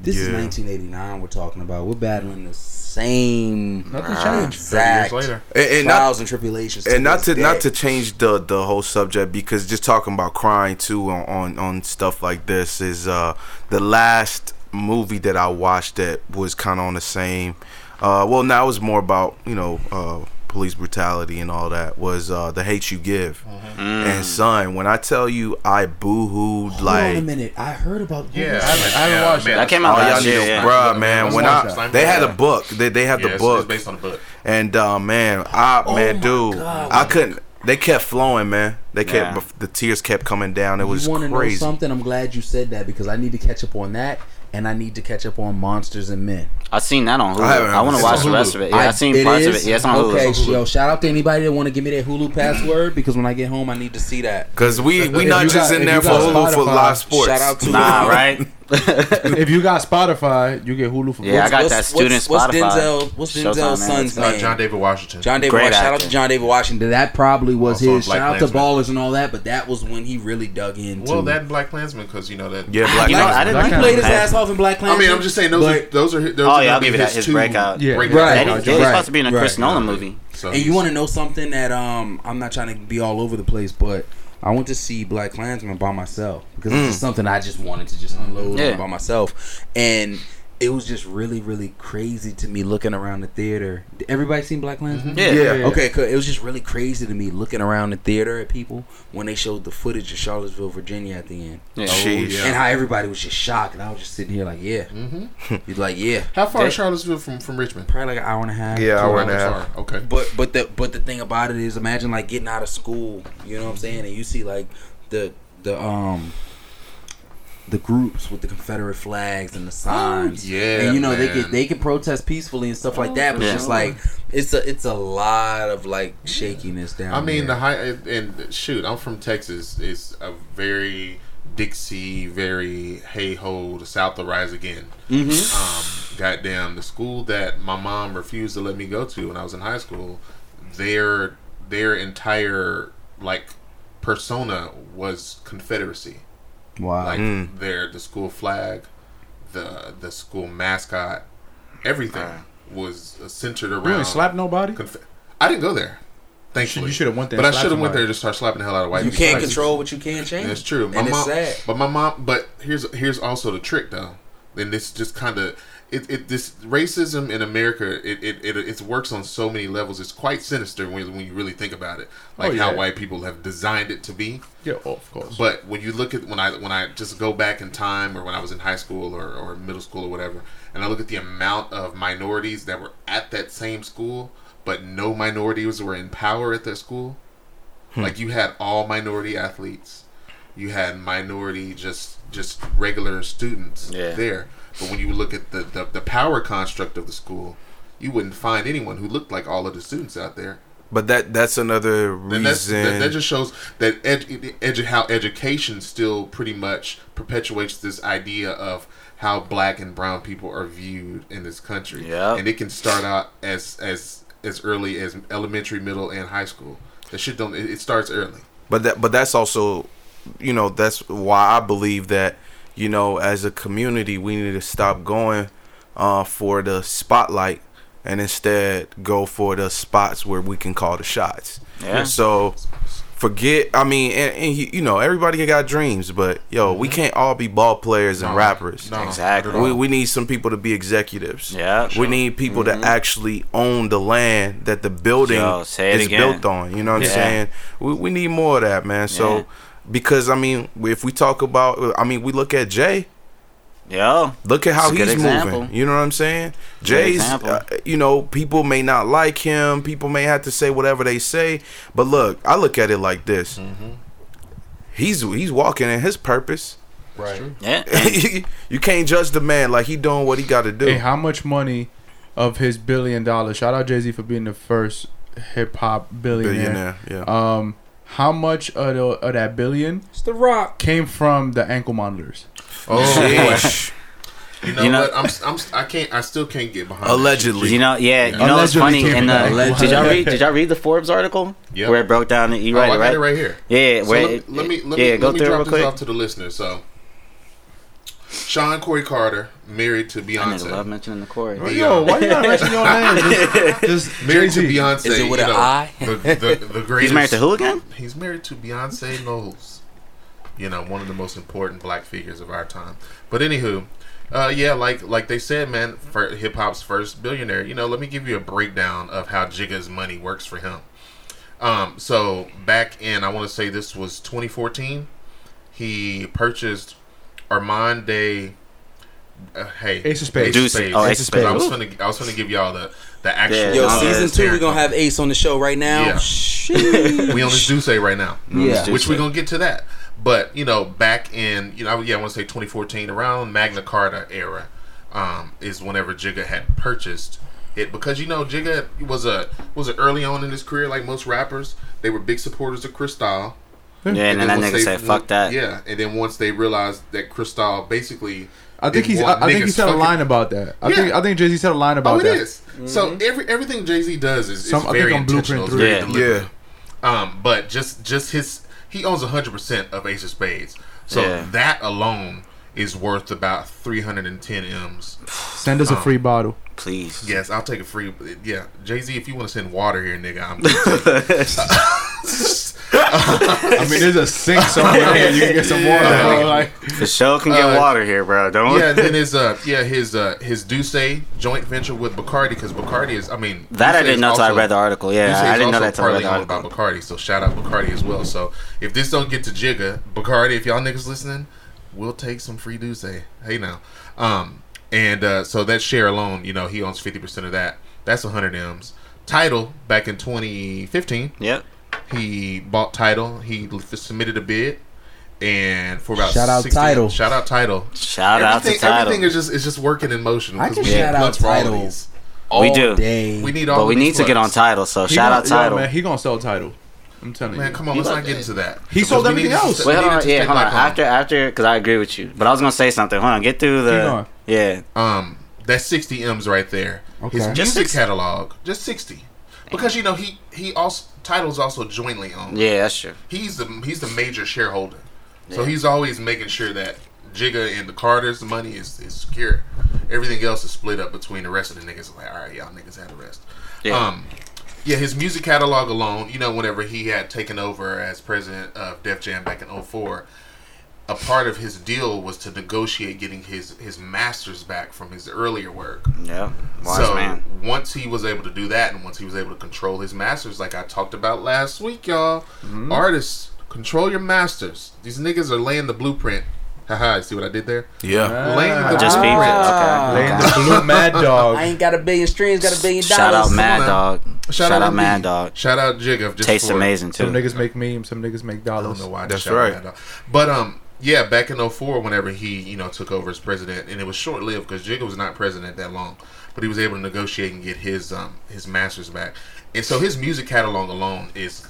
[SPEAKER 6] this is 1989 we're talking about we're battling the same
[SPEAKER 1] Nothing's
[SPEAKER 2] Ah,
[SPEAKER 1] changed.
[SPEAKER 6] exact
[SPEAKER 3] years later.
[SPEAKER 4] And, and not
[SPEAKER 6] trials and tribulations
[SPEAKER 4] and not
[SPEAKER 6] this
[SPEAKER 4] to not to change the the whole subject because just talking about crying too on on, on stuff like this is uh the last movie that I watched that was kind of on the same uh well now it's more about you know uh police brutality and all that was uh the hate you give
[SPEAKER 2] Mm.
[SPEAKER 4] and son when I tell you I boo-hooed
[SPEAKER 6] Hold on a
[SPEAKER 4] like
[SPEAKER 6] minute I heard about
[SPEAKER 3] Yeah,
[SPEAKER 1] I haven't- I haven't
[SPEAKER 3] yeah,
[SPEAKER 1] watched
[SPEAKER 3] man.
[SPEAKER 2] That came
[SPEAKER 4] Oh,
[SPEAKER 2] out
[SPEAKER 4] y'all
[SPEAKER 2] last
[SPEAKER 4] need
[SPEAKER 2] year.
[SPEAKER 4] to,
[SPEAKER 2] Yeah.
[SPEAKER 4] bruh, man.
[SPEAKER 1] Let's
[SPEAKER 4] When I they had a book, they they had
[SPEAKER 3] Yeah,
[SPEAKER 4] the book,
[SPEAKER 3] it's based on the book.
[SPEAKER 4] and uh, man, I
[SPEAKER 6] Oh
[SPEAKER 4] man,
[SPEAKER 6] my
[SPEAKER 4] dude,
[SPEAKER 6] God.
[SPEAKER 4] I couldn't. They kept flowing, man. They kept
[SPEAKER 2] Yeah.
[SPEAKER 4] the tears kept coming down. It was
[SPEAKER 6] you want know
[SPEAKER 4] crazy.
[SPEAKER 6] something I'm glad you said that because I need to catch up on that and I need to catch up on Monsters and Men
[SPEAKER 2] I seen that on Hulu.
[SPEAKER 4] I
[SPEAKER 2] I, want to watch
[SPEAKER 3] on
[SPEAKER 2] the rest of it. Yeah, I, seen
[SPEAKER 6] it
[SPEAKER 2] parts of
[SPEAKER 6] is?
[SPEAKER 2] it. Yeah, it's on
[SPEAKER 6] okay,
[SPEAKER 2] Hulu.
[SPEAKER 6] yo, shout out to anybody that want to give me their Hulu password because when I get home, I need to see that.
[SPEAKER 4] Cause we we
[SPEAKER 1] If
[SPEAKER 4] not just
[SPEAKER 1] got-
[SPEAKER 4] in there for
[SPEAKER 1] got
[SPEAKER 4] Hulu for live sports.
[SPEAKER 6] Shout out to
[SPEAKER 2] Nah, right?
[SPEAKER 1] if you got Spotify, you get Hulu for
[SPEAKER 2] Yeah, I got
[SPEAKER 6] What's-
[SPEAKER 2] that student
[SPEAKER 6] what's, what's Denzel? What's Denzel's
[SPEAKER 2] man.
[SPEAKER 6] son's
[SPEAKER 3] Uh,
[SPEAKER 6] name?
[SPEAKER 3] John David Washington.
[SPEAKER 6] John David Washington. Shout out to John David Washington. That probably was
[SPEAKER 3] Also
[SPEAKER 6] his.
[SPEAKER 3] Black
[SPEAKER 6] Shout out to Ballers and all that, but that was when he really dug into.
[SPEAKER 3] well, that Black Klansman, because you know that.
[SPEAKER 4] Yeah, Black
[SPEAKER 2] You know, I didn't
[SPEAKER 6] he played his
[SPEAKER 2] that.
[SPEAKER 6] ass off in Black Klansman.
[SPEAKER 3] I mean, I'm just saying those are those are. Those
[SPEAKER 2] Oh,
[SPEAKER 3] are
[SPEAKER 2] yeah, I'll give you that,
[SPEAKER 3] his
[SPEAKER 2] his
[SPEAKER 3] two
[SPEAKER 2] breakout.
[SPEAKER 1] Yeah.
[SPEAKER 3] breakout
[SPEAKER 6] Right.
[SPEAKER 2] Yeah, he's
[SPEAKER 6] Right.
[SPEAKER 2] supposed to be in a Chris Nolan movie.
[SPEAKER 6] And you want to know something that um I'm not trying to be all over the place, but I went to see Black Klansman by myself because it's just mm. something I just wanted to just unload
[SPEAKER 2] Yeah.
[SPEAKER 6] by myself, and it was just really really crazy to me looking around the theater. Everybody seen Black Klansman?
[SPEAKER 2] Yeah.
[SPEAKER 4] Yeah.
[SPEAKER 6] Okay, cool. It was just really crazy to me looking around the theater at people when they showed the footage of Charlottesville, Virginia at the end.
[SPEAKER 2] Yeah.
[SPEAKER 4] Sheesh.
[SPEAKER 3] yeah.
[SPEAKER 6] And how everybody was just shocked, and I was just sitting here like, yeah.
[SPEAKER 3] Mm-hmm.
[SPEAKER 6] He's like, yeah.
[SPEAKER 3] How far
[SPEAKER 2] They-
[SPEAKER 3] is Charlottesville from from Richmond?
[SPEAKER 6] Probably like an hour and a half.
[SPEAKER 4] Yeah,
[SPEAKER 6] two
[SPEAKER 4] hour and a half.
[SPEAKER 3] Far. Okay.
[SPEAKER 6] But but the but the thing about it is, imagine like getting out of school, you know what I'm saying, and you see like the the um the groups with the Confederate flags and the signs.
[SPEAKER 3] yeah,
[SPEAKER 6] and you know they
[SPEAKER 3] man.
[SPEAKER 6] can they can protest peacefully and stuff like that, but
[SPEAKER 2] Yeah.
[SPEAKER 6] it's just like it's a it's a lot of like shakiness down.
[SPEAKER 3] I mean, the high and, and shoot, I'm from Texas. It's a very Dixie, very hey ho, the South will rise again.
[SPEAKER 6] Mhm.
[SPEAKER 3] Um, goddamn, the school that my mom refused to let me go to when I was in high school, their their entire like persona was Confederacy.
[SPEAKER 6] Wow.
[SPEAKER 3] Like
[SPEAKER 4] Mm.
[SPEAKER 3] their the school flag, the the school mascot, everything
[SPEAKER 2] Right.
[SPEAKER 3] was uh, centered around.
[SPEAKER 1] You ain't slap nobody.
[SPEAKER 3] Conf- I didn't go there. Thankfully,
[SPEAKER 1] You should have went there.
[SPEAKER 3] But I should have went there to start slapping the hell out of white
[SPEAKER 6] you
[SPEAKER 3] people.
[SPEAKER 6] can't control what you can't change.
[SPEAKER 3] That's true. My
[SPEAKER 6] and
[SPEAKER 3] mom,
[SPEAKER 6] it's sad.
[SPEAKER 3] But my mom. But here's here's also the trick though. And this just kind of it, it this racism in America it, it, it it works on so many levels. It's quite sinister when when you really think about it, oh, like
[SPEAKER 1] Oh,
[SPEAKER 3] how white people have designed it to be.
[SPEAKER 1] Yeah, oh, of course.
[SPEAKER 3] But when you look at when I when I just go back in time, or when I was in high school or, or middle school or whatever, and I look at the amount of minorities that were at that same school, but no minorities were in power at that school. Hmm. Like you had all minority athletes, you had minority just just regular students
[SPEAKER 2] Yeah.
[SPEAKER 3] there. But when you look at the, the the power construct of the school, you wouldn't find anyone who looked like all of the students out there.
[SPEAKER 4] But that that's another
[SPEAKER 3] And that's,
[SPEAKER 4] reason.
[SPEAKER 3] that, that just shows that edu- edu- how education still pretty much perpetuates this idea of how black and brown people are viewed in this country.
[SPEAKER 2] Yeah,
[SPEAKER 3] And it can start out as as as early as elementary, middle, and high school. That shit don't. It, it starts early.
[SPEAKER 4] But that but that's also you know that's why I believe that you know as a community we need to stop going uh, for the spotlight and instead go for the spots where we can call the shots.
[SPEAKER 2] Yeah.
[SPEAKER 4] So forget I mean and, and you you know everybody got dreams but yo we can't all be ball players and
[SPEAKER 3] Mm-hmm. No,
[SPEAKER 4] rappers.
[SPEAKER 3] no,
[SPEAKER 2] Exactly.
[SPEAKER 3] not at all.
[SPEAKER 4] We, we need some people to be executives.
[SPEAKER 2] Yeah.
[SPEAKER 4] We need people to actually own the land that the building
[SPEAKER 2] Yo, say it
[SPEAKER 4] is
[SPEAKER 2] again.
[SPEAKER 4] built on. You know what
[SPEAKER 2] Yeah.
[SPEAKER 4] I'm saying? We, we need more of that, man. So,
[SPEAKER 2] Yeah.
[SPEAKER 4] Because I mean, if we talk about, I mean, we look at Jay.
[SPEAKER 2] Yo.
[SPEAKER 4] Look at how
[SPEAKER 2] It's a good
[SPEAKER 4] he's
[SPEAKER 2] example.
[SPEAKER 4] moving. You know what I'm saying?
[SPEAKER 2] Good
[SPEAKER 4] Jay's, uh, you know, people may not like him. People may have to say whatever they say. But look, I look at it like this.
[SPEAKER 2] Mm-hmm.
[SPEAKER 4] He's he's walking in his purpose.
[SPEAKER 3] Right.
[SPEAKER 2] Yeah.
[SPEAKER 4] you can't judge the man like he doing what he got to do.
[SPEAKER 1] Hey, how much money of his billion dollars? Shout out Jay Z for being the first hip hop billionaire.
[SPEAKER 4] Billionaire, yeah.
[SPEAKER 1] Um, how much of, the, of that billion
[SPEAKER 6] It's the rock.
[SPEAKER 1] came from the ankle monitors?
[SPEAKER 3] Oh,
[SPEAKER 4] Sheesh.
[SPEAKER 3] you know,
[SPEAKER 2] You know-
[SPEAKER 3] what? I'm, I'm I can't. I still can't get behind.
[SPEAKER 4] Allegedly.
[SPEAKER 2] You know, yeah. You know what's
[SPEAKER 1] Allegedly
[SPEAKER 2] funny? In the,
[SPEAKER 1] that.
[SPEAKER 2] did y'all read? Did y'all read the Forbes article
[SPEAKER 3] Yep.
[SPEAKER 2] where it broke down? The, you
[SPEAKER 3] Oh,
[SPEAKER 2] read
[SPEAKER 3] I
[SPEAKER 2] it,
[SPEAKER 3] got
[SPEAKER 2] right?
[SPEAKER 3] it right here.
[SPEAKER 2] Yeah.
[SPEAKER 3] So
[SPEAKER 2] where
[SPEAKER 3] let,
[SPEAKER 2] it-
[SPEAKER 3] let me let
[SPEAKER 2] yeah,
[SPEAKER 3] me
[SPEAKER 2] go
[SPEAKER 3] let me
[SPEAKER 2] through
[SPEAKER 3] drop
[SPEAKER 2] real
[SPEAKER 3] this
[SPEAKER 2] quick.
[SPEAKER 3] off to the listeners. So, Shawn Corey Carter married to Beyonce.
[SPEAKER 2] I nigga love mentioning the Corey.
[SPEAKER 3] The,
[SPEAKER 1] Yo,
[SPEAKER 3] uh,
[SPEAKER 1] why you not mentioning your name? Just, just
[SPEAKER 3] married to Beyonce.
[SPEAKER 5] Is it with
[SPEAKER 3] you
[SPEAKER 5] an
[SPEAKER 3] know,
[SPEAKER 5] I?
[SPEAKER 3] The, the, the greatest.
[SPEAKER 2] He's married to who again?
[SPEAKER 3] He's married to Beyonce Knowles. You know, one of the most important black figures of our time. But anywho, uh, yeah, like like they said, man, for hip hop's first billionaire. You know, let me give you a breakdown of how Jigga's money works for him. Um, so back in, I want to say this was 2014, he purchased Armand de. Uh, hey,
[SPEAKER 1] Ace of Spades.
[SPEAKER 2] Juicy. Oh, Ace of Spades.
[SPEAKER 3] I was
[SPEAKER 1] Ooh.
[SPEAKER 3] gonna, I was gonna give y'all the the actual.
[SPEAKER 2] Yeah.
[SPEAKER 5] Yo, season two, we're gonna have Ace on the show right now.
[SPEAKER 3] Yeah. We on this D'Ussé right now.
[SPEAKER 5] Yeah.
[SPEAKER 3] which we're gonna get to that. But you know, back in you know, yeah, I want to say 2014, around Magna Carta era, um, is whenever Jigga had purchased it because you know Jigga was a was a early on in his career, like most rappers, they were big supporters of Cristal.
[SPEAKER 2] Yeah, and then that
[SPEAKER 3] once
[SPEAKER 2] nigga
[SPEAKER 3] they-
[SPEAKER 2] said, "Fuck that."
[SPEAKER 3] Yeah, and then once they realized that Cristal basically,
[SPEAKER 1] I think he's. I, I think he
[SPEAKER 3] niggas
[SPEAKER 1] said a line about that. I
[SPEAKER 3] Yeah.
[SPEAKER 1] think. I think Jay Z said a line about
[SPEAKER 3] Oh, it
[SPEAKER 1] that.
[SPEAKER 3] is. So every everything Jay Z does is, is
[SPEAKER 1] Some- I think
[SPEAKER 3] very
[SPEAKER 1] on
[SPEAKER 3] intentional.
[SPEAKER 1] Blueprint
[SPEAKER 3] It's very
[SPEAKER 2] three.
[SPEAKER 3] deliberate.
[SPEAKER 4] Yeah.
[SPEAKER 3] Um, but just just his he owns hundred percent of Ace of Spades. So
[SPEAKER 2] Yeah.
[SPEAKER 3] that alone is worth about three hundred and ten m's.
[SPEAKER 1] Send us a free bottle.
[SPEAKER 2] Please.
[SPEAKER 3] Yes, I'll take a free. Yeah, Jay Z, if you want to send water here, nigga, I'm.
[SPEAKER 1] I mean, there's a sink somewhere here. You can get some water. Bro. Like,
[SPEAKER 2] The show can get
[SPEAKER 3] Uh,
[SPEAKER 2] water here, bro. Don't.
[SPEAKER 3] yeah, and then his uh yeah his uh his D'Ussé joint venture with Bacardi because Bacardi is I mean
[SPEAKER 2] that I didn't know until I read the article.
[SPEAKER 3] D'Ussé
[SPEAKER 2] Yeah, I didn't know that till I read the
[SPEAKER 3] owned by
[SPEAKER 2] article.
[SPEAKER 3] Bacardi, so shout out Bacardi as well. So if this don't get to Jigga, Bacardi, if y'all niggas listening, we'll take some free D'Ussé. Hey now, um, and uh, so that share alone, you know, he owns fifty percent of that. That's hundred m's. Tidal back in 2015,
[SPEAKER 2] Yep.
[SPEAKER 3] he bought Tidal. He submitted a bid, and for about
[SPEAKER 6] Shout out
[SPEAKER 3] 60
[SPEAKER 6] Tidal.
[SPEAKER 3] Shout out Tidal.
[SPEAKER 2] Shout out to Tidal.
[SPEAKER 3] everything is just is just working in motion.
[SPEAKER 6] I
[SPEAKER 3] 'cause
[SPEAKER 6] can
[SPEAKER 3] we
[SPEAKER 6] shout out
[SPEAKER 3] plugs for all these.
[SPEAKER 6] All
[SPEAKER 2] We do.
[SPEAKER 6] day.
[SPEAKER 3] We need all.
[SPEAKER 2] But we
[SPEAKER 3] these
[SPEAKER 2] need to get on Tidal. So
[SPEAKER 1] he
[SPEAKER 2] shout
[SPEAKER 1] gonna-
[SPEAKER 2] out
[SPEAKER 1] yo,
[SPEAKER 2] Tidal.
[SPEAKER 1] man. He gonna sell Tidal. I'm telling you.
[SPEAKER 3] Man, come on, let's not get into that.
[SPEAKER 1] He sold
[SPEAKER 3] Because we
[SPEAKER 1] everything else.
[SPEAKER 2] Wait, hold on. Yeah, hold on.
[SPEAKER 3] back
[SPEAKER 2] After, after, because I agree with you. But I was gonna say something. Hold on. Get through the. Yeah.
[SPEAKER 3] Um, that's 60 m's right there. His
[SPEAKER 1] Okay.
[SPEAKER 2] Just
[SPEAKER 3] music
[SPEAKER 2] 60?
[SPEAKER 3] catalog, just 60. Because you know he he also Tidal's also jointly owned.
[SPEAKER 2] Yeah, that's true.
[SPEAKER 3] He's the he's the major shareholder, so he's always making sure that Jigga and the Carters' money is, is secure. Everything else is split up between the rest of the niggas. Like, all right, y'all niggas have the rest.
[SPEAKER 2] Yeah.
[SPEAKER 3] Um, yeah, his music catalog alone, you know, whenever he had taken over as president of Def Jam back in 04, a part of his deal was to negotiate getting his his masters back from his earlier work.
[SPEAKER 2] Yeah, wise
[SPEAKER 3] so
[SPEAKER 2] man.
[SPEAKER 3] once he was able to do that, and once he was able to control his masters, like I talked about last week, y'all,
[SPEAKER 2] Mm-hmm.
[SPEAKER 3] artists control your masters. These niggas are laying the blueprint. Haha, see what I did there?
[SPEAKER 4] Yeah.
[SPEAKER 3] laying the
[SPEAKER 2] Just beat it.
[SPEAKER 3] blueprint.
[SPEAKER 2] Okay.
[SPEAKER 1] Laying the blue mad dog.
[SPEAKER 6] I ain't got a billion streams, got a billion dollars.
[SPEAKER 2] Shout out
[SPEAKER 3] Come
[SPEAKER 2] Mad. Dog. Shout, out
[SPEAKER 3] to
[SPEAKER 2] Mad. Dog.
[SPEAKER 3] Shout out Jigga. Just
[SPEAKER 2] Tastes
[SPEAKER 3] for-
[SPEAKER 2] amazing too.
[SPEAKER 1] Some niggas make memes. Some niggas make dollars.
[SPEAKER 3] I don't know why.
[SPEAKER 4] That's
[SPEAKER 3] just
[SPEAKER 4] right.
[SPEAKER 3] Mad But um, yeah, back in 04, whenever he you know took over as president, and it was short lived because Jigga was not president that long, but he was able to negotiate and get his um his masters back, and so his music catalog alone is,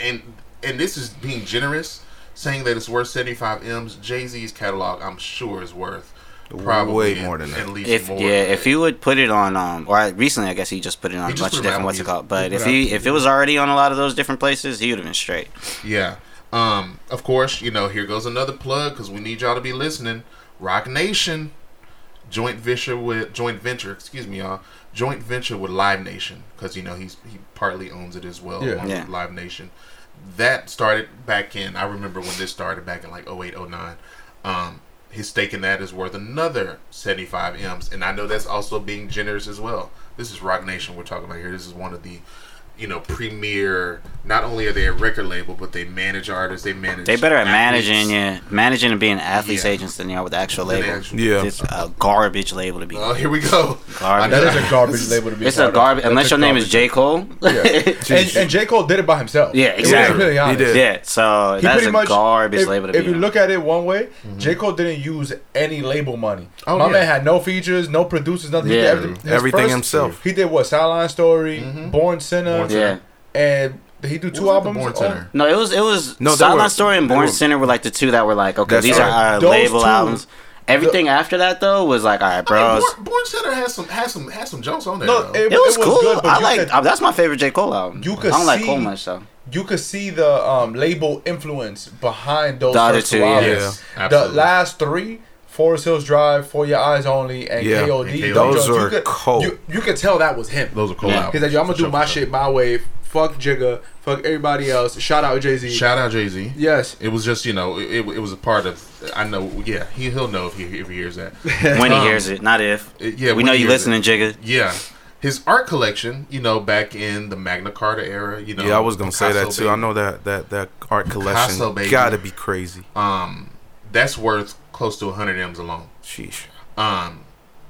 [SPEAKER 3] and and this is being generous, saying that it's worth 75 m's. Jay Z's catalog, I'm sure, is worth probably
[SPEAKER 4] Way more than that.
[SPEAKER 3] At least
[SPEAKER 2] If
[SPEAKER 3] more.
[SPEAKER 2] yeah, if you would put it on, um, or I, recently I guess he just put it on
[SPEAKER 3] He
[SPEAKER 2] a bunch of different what's it called. But
[SPEAKER 1] He
[SPEAKER 2] if
[SPEAKER 1] it
[SPEAKER 2] he if it was already on a lot of those different places, he would have been straight.
[SPEAKER 3] Yeah. Um, of course, you know, here goes another plug because we need y'all to be listening. Roc Nation, joint venture with joint venture, excuse me, y'all, joint venture with Live Nation because you know he's he partly owns it as well.
[SPEAKER 1] Yeah.
[SPEAKER 2] Yeah.
[SPEAKER 3] Live Nation. That started back in. I remember when this started back in like 08, 09. Um, his stake in that is worth another 75 m's, and I know that's also being generous as well. This is Roc Nation we're talking about here. This is one of the you know, premier. Not only are they a record label, but they manage artists. They manage.
[SPEAKER 2] They better at
[SPEAKER 3] athletes.
[SPEAKER 2] managing yeah, managing and being athletes
[SPEAKER 3] Yeah.
[SPEAKER 2] agents than you are with the actual
[SPEAKER 3] Than the
[SPEAKER 2] label.
[SPEAKER 3] actual-
[SPEAKER 4] Yeah.
[SPEAKER 2] It's a garbage label to be.
[SPEAKER 3] Oh, here we go.
[SPEAKER 2] Garbage.
[SPEAKER 1] That is a garbage label to be.
[SPEAKER 2] It's
[SPEAKER 1] part
[SPEAKER 2] a garbage unless your name is. J Cole.
[SPEAKER 1] And, and J Cole did it by himself.
[SPEAKER 2] Yeah, exactly.
[SPEAKER 1] really.
[SPEAKER 4] He did.
[SPEAKER 2] yeah, so
[SPEAKER 1] He
[SPEAKER 2] that's
[SPEAKER 1] pretty
[SPEAKER 2] a
[SPEAKER 1] much
[SPEAKER 2] garbage
[SPEAKER 1] if,
[SPEAKER 2] label to be.
[SPEAKER 1] If you
[SPEAKER 2] on.
[SPEAKER 1] look at it one way, mm-hmm. J Cole didn't use any label money.
[SPEAKER 3] Oh,
[SPEAKER 1] My
[SPEAKER 3] yeah.
[SPEAKER 1] man had no features, no producers, nothing. He did
[SPEAKER 2] Yeah.
[SPEAKER 1] everything, his
[SPEAKER 4] Everything
[SPEAKER 1] first-
[SPEAKER 4] himself.
[SPEAKER 1] He did what? Sideline Story, mm-hmm. Born Sinner,
[SPEAKER 3] Born
[SPEAKER 2] yeah.
[SPEAKER 1] and did he do two
[SPEAKER 3] was
[SPEAKER 1] albums?
[SPEAKER 3] Born
[SPEAKER 1] on-
[SPEAKER 3] Sinner?
[SPEAKER 2] No, it was it was
[SPEAKER 4] No, they
[SPEAKER 2] Sideline
[SPEAKER 4] were-
[SPEAKER 2] Story and Born
[SPEAKER 4] were-
[SPEAKER 2] Sinner were like the two that were like okay, these
[SPEAKER 4] right.
[SPEAKER 2] are our
[SPEAKER 1] Those
[SPEAKER 2] label
[SPEAKER 1] two-
[SPEAKER 2] albums. Everything after that though was like all right,
[SPEAKER 3] I mean,
[SPEAKER 2] bros.
[SPEAKER 3] Born, Born Sinner has some has some has some jokes on there.
[SPEAKER 1] No, it,
[SPEAKER 2] It was,
[SPEAKER 1] it
[SPEAKER 2] cool.
[SPEAKER 1] good, but
[SPEAKER 2] I like
[SPEAKER 1] could-
[SPEAKER 2] uh, that's my favorite J Cole album.
[SPEAKER 1] You could
[SPEAKER 2] I don't like
[SPEAKER 1] see-
[SPEAKER 2] Cole much though.
[SPEAKER 1] you could see the um, label influence behind those
[SPEAKER 2] The other
[SPEAKER 1] first
[SPEAKER 2] two,
[SPEAKER 1] two
[SPEAKER 2] yeah.
[SPEAKER 1] albums.
[SPEAKER 3] Yes,
[SPEAKER 1] The last three, Forest Hills Drive, For Your Eyes Only, and
[SPEAKER 4] Yeah.
[SPEAKER 1] KOD.
[SPEAKER 3] And KOD.
[SPEAKER 4] Those
[SPEAKER 1] you
[SPEAKER 4] are
[SPEAKER 1] could,
[SPEAKER 4] cold.
[SPEAKER 1] You, you could tell that was him.
[SPEAKER 3] Those are cool
[SPEAKER 2] Yeah.
[SPEAKER 3] albums.
[SPEAKER 1] He's like, yo, I'm gonna do my
[SPEAKER 3] for
[SPEAKER 1] shit my way. Fuck Jigga. Fuck everybody else. Shout out Jay Z.
[SPEAKER 3] Shout out Jay Z.
[SPEAKER 1] Yes.
[SPEAKER 3] It was just you know it, it, it was a part of I know yeah he he'll know if he if he hears that
[SPEAKER 2] When he
[SPEAKER 3] Um,
[SPEAKER 2] hears it, not if.
[SPEAKER 3] it- yeah
[SPEAKER 2] we know you
[SPEAKER 3] hears it.
[SPEAKER 2] listening, Jigga.
[SPEAKER 3] yeah his art collection you know back in the Magna Carta era you know
[SPEAKER 4] Yeah, I was gonna say that
[SPEAKER 3] Picasso
[SPEAKER 4] too. I know that that that art collection gotta be crazy.
[SPEAKER 3] um that's worth close to 100 m's alone
[SPEAKER 4] Sheesh.
[SPEAKER 3] um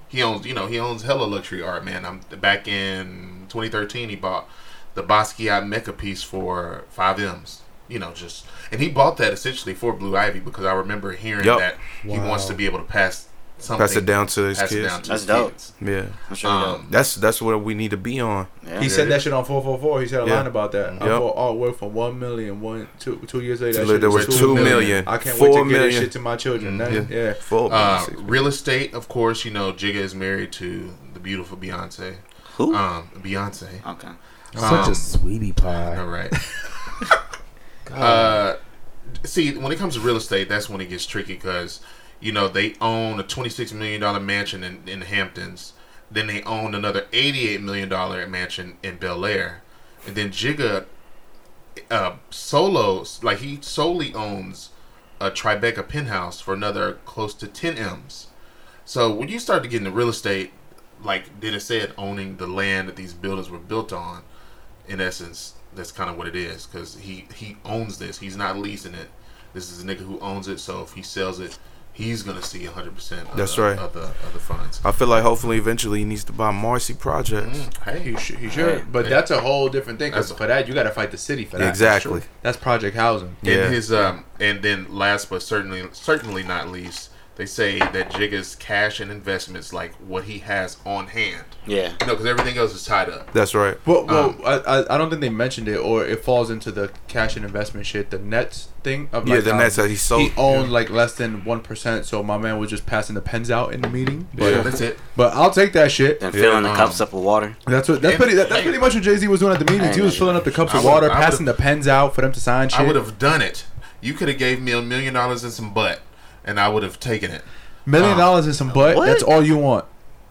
[SPEAKER 3] he owns you know he owns hella luxury art man I'm back in 2013 he bought the Basquiat Mecca piece for five m's you know just and he bought that essentially for Blue Ivy because I remember hearing
[SPEAKER 4] Yup.
[SPEAKER 3] that he wants to be able to pass something
[SPEAKER 4] Pass it down to his
[SPEAKER 3] pass it
[SPEAKER 4] kids.
[SPEAKER 3] down to
[SPEAKER 2] That's
[SPEAKER 3] his
[SPEAKER 2] dope.
[SPEAKER 3] kids.
[SPEAKER 4] Yeah.
[SPEAKER 2] Sure
[SPEAKER 3] Um,
[SPEAKER 4] That's that's where we need to be on.
[SPEAKER 2] yeah.
[SPEAKER 1] He said that shit on 444. He said a
[SPEAKER 4] Yeah.
[SPEAKER 1] line about that. I
[SPEAKER 4] Yep.
[SPEAKER 1] bought artwork for one million. One, two, two years later, that
[SPEAKER 4] There
[SPEAKER 1] shit
[SPEAKER 4] was
[SPEAKER 1] was
[SPEAKER 4] two
[SPEAKER 3] million.
[SPEAKER 4] million.
[SPEAKER 1] I can't
[SPEAKER 4] four
[SPEAKER 1] wait to get
[SPEAKER 4] that
[SPEAKER 1] shit to my children. That-
[SPEAKER 4] Yeah.
[SPEAKER 1] yeah.
[SPEAKER 4] Full
[SPEAKER 3] Uh,
[SPEAKER 4] six.
[SPEAKER 3] real estate, of course, you know, Jigga is married to the beautiful Beyonce.
[SPEAKER 2] Who?
[SPEAKER 3] Um, Beyonce.
[SPEAKER 2] okay.
[SPEAKER 6] Such
[SPEAKER 3] Um,
[SPEAKER 6] a sweetie pie.
[SPEAKER 3] All right. uh, see, when it comes to real estate, that's when it gets tricky because, you know, they own a $26 million mansion in, in Hamptons. Then they own another $88 million mansion in Bel Air. And then Jigga uh, solo, like he solely owns a Tribeca penthouse for another close to 10 M's. So when you start to get into real estate, like Denis said, owning the land that these buildings were built on, in essence, that's kind of what it is because he he owns this. He's not leasing it. This is a nigga who owns it. So if he sells it, he's gonna see hundred percent.
[SPEAKER 4] That's right.
[SPEAKER 3] Of the of the funds.
[SPEAKER 4] I feel like hopefully eventually he needs to buy Marcy Projects.
[SPEAKER 3] Mm, hey,
[SPEAKER 1] He should. He should.
[SPEAKER 2] Hey,
[SPEAKER 1] but
[SPEAKER 3] hey.
[SPEAKER 1] that's a whole different thing. Because
[SPEAKER 3] That's-
[SPEAKER 1] for that, you got to fight the city for that.
[SPEAKER 4] Exactly.
[SPEAKER 1] That's project housing.
[SPEAKER 4] Yeah.
[SPEAKER 3] And his um and then last but certainly certainly not least, they say that Jigga's cash and investments like what he has on hand.
[SPEAKER 2] Yeah.
[SPEAKER 3] You know, because everything else is tied up.
[SPEAKER 4] That's right.
[SPEAKER 1] Well, well,
[SPEAKER 3] Um,
[SPEAKER 1] I, I I don't think they mentioned it, or it falls into the cash and investment shit. The Nets thing of
[SPEAKER 4] Yeah,
[SPEAKER 1] like,
[SPEAKER 4] the
[SPEAKER 1] um,
[SPEAKER 4] Nets that he sold.
[SPEAKER 1] He owned like less than one percent, so my man was just passing the pens out in the meeting. But
[SPEAKER 3] Yeah, that's it.
[SPEAKER 1] but I'll take that shit.
[SPEAKER 2] And filling the
[SPEAKER 3] um,
[SPEAKER 2] cups up with water.
[SPEAKER 1] That's what. That's
[SPEAKER 3] And-
[SPEAKER 1] pretty. That, that's pretty much what Jay Z was doing at the meetings. He was filling up the cups
[SPEAKER 3] I
[SPEAKER 1] of water, passing the pens out for them to sign shit.
[SPEAKER 3] I would have done it. You could have gave me a million dollars and some butt, and I would have taken it.
[SPEAKER 1] Million
[SPEAKER 3] um,
[SPEAKER 1] dollars and some butt.
[SPEAKER 2] what?
[SPEAKER 1] That's all you want.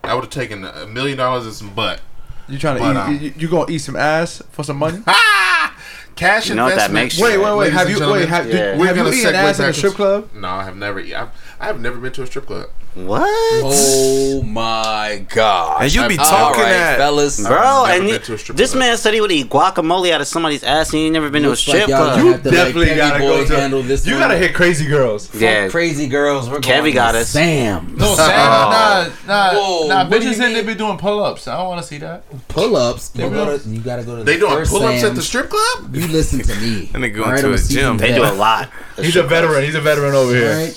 [SPEAKER 3] I would have taken a million dollars and some butt.
[SPEAKER 1] You trying to
[SPEAKER 3] But,
[SPEAKER 1] eat?
[SPEAKER 3] um,
[SPEAKER 1] you, you gonna eat some ass for some money?
[SPEAKER 3] Ah! Cash
[SPEAKER 2] You know what that
[SPEAKER 3] investment.
[SPEAKER 2] makes you,
[SPEAKER 1] Wait, wait, wait.
[SPEAKER 3] Ladies
[SPEAKER 1] Have
[SPEAKER 3] and
[SPEAKER 1] you
[SPEAKER 3] gentlemen,
[SPEAKER 1] wait? Have,
[SPEAKER 2] Yeah.
[SPEAKER 1] did,
[SPEAKER 3] We're
[SPEAKER 1] have you
[SPEAKER 3] gonna
[SPEAKER 1] eaten
[SPEAKER 3] segue
[SPEAKER 1] ass in a
[SPEAKER 3] back
[SPEAKER 1] strip club?
[SPEAKER 3] No, I have never. I've, I have never been to a strip club.
[SPEAKER 2] What?
[SPEAKER 5] Oh my god!
[SPEAKER 4] And you be
[SPEAKER 3] All
[SPEAKER 4] talking
[SPEAKER 5] All right,
[SPEAKER 4] that.
[SPEAKER 5] fellas.
[SPEAKER 2] Bro,
[SPEAKER 3] never
[SPEAKER 2] and
[SPEAKER 3] been
[SPEAKER 2] you-
[SPEAKER 3] to a strip
[SPEAKER 2] this
[SPEAKER 3] club.
[SPEAKER 2] man said he would eat guacamole out of somebody's ass and he never been to a
[SPEAKER 6] Looks like
[SPEAKER 2] strip
[SPEAKER 6] y'all
[SPEAKER 2] club.
[SPEAKER 6] gonna have to let
[SPEAKER 1] Definitely
[SPEAKER 6] Kevy
[SPEAKER 1] gotta go to.
[SPEAKER 6] handle this
[SPEAKER 1] You
[SPEAKER 6] one.
[SPEAKER 1] gotta hit crazy girls.
[SPEAKER 2] yeah.
[SPEAKER 6] crazy girls. We're
[SPEAKER 2] Kevy
[SPEAKER 6] going
[SPEAKER 2] got
[SPEAKER 6] to
[SPEAKER 2] us.
[SPEAKER 6] Sam.
[SPEAKER 1] No, Sam, oh. nah, nah,
[SPEAKER 5] Whoa,
[SPEAKER 1] nah.
[SPEAKER 5] what do you
[SPEAKER 1] Bitches in they
[SPEAKER 5] mean?
[SPEAKER 1] be doing pull ups. I don't want to see that.
[SPEAKER 6] Pull ups. You, go you gotta go to.
[SPEAKER 3] They
[SPEAKER 6] the
[SPEAKER 3] doing pull ups at the strip club?
[SPEAKER 6] You listen to me.
[SPEAKER 4] And they go
[SPEAKER 6] All
[SPEAKER 4] into
[SPEAKER 6] I'm
[SPEAKER 4] a
[SPEAKER 6] seasoned
[SPEAKER 4] gym.
[SPEAKER 2] They do a lot.
[SPEAKER 1] He's a veteran. He's a veteran over
[SPEAKER 6] All
[SPEAKER 1] here.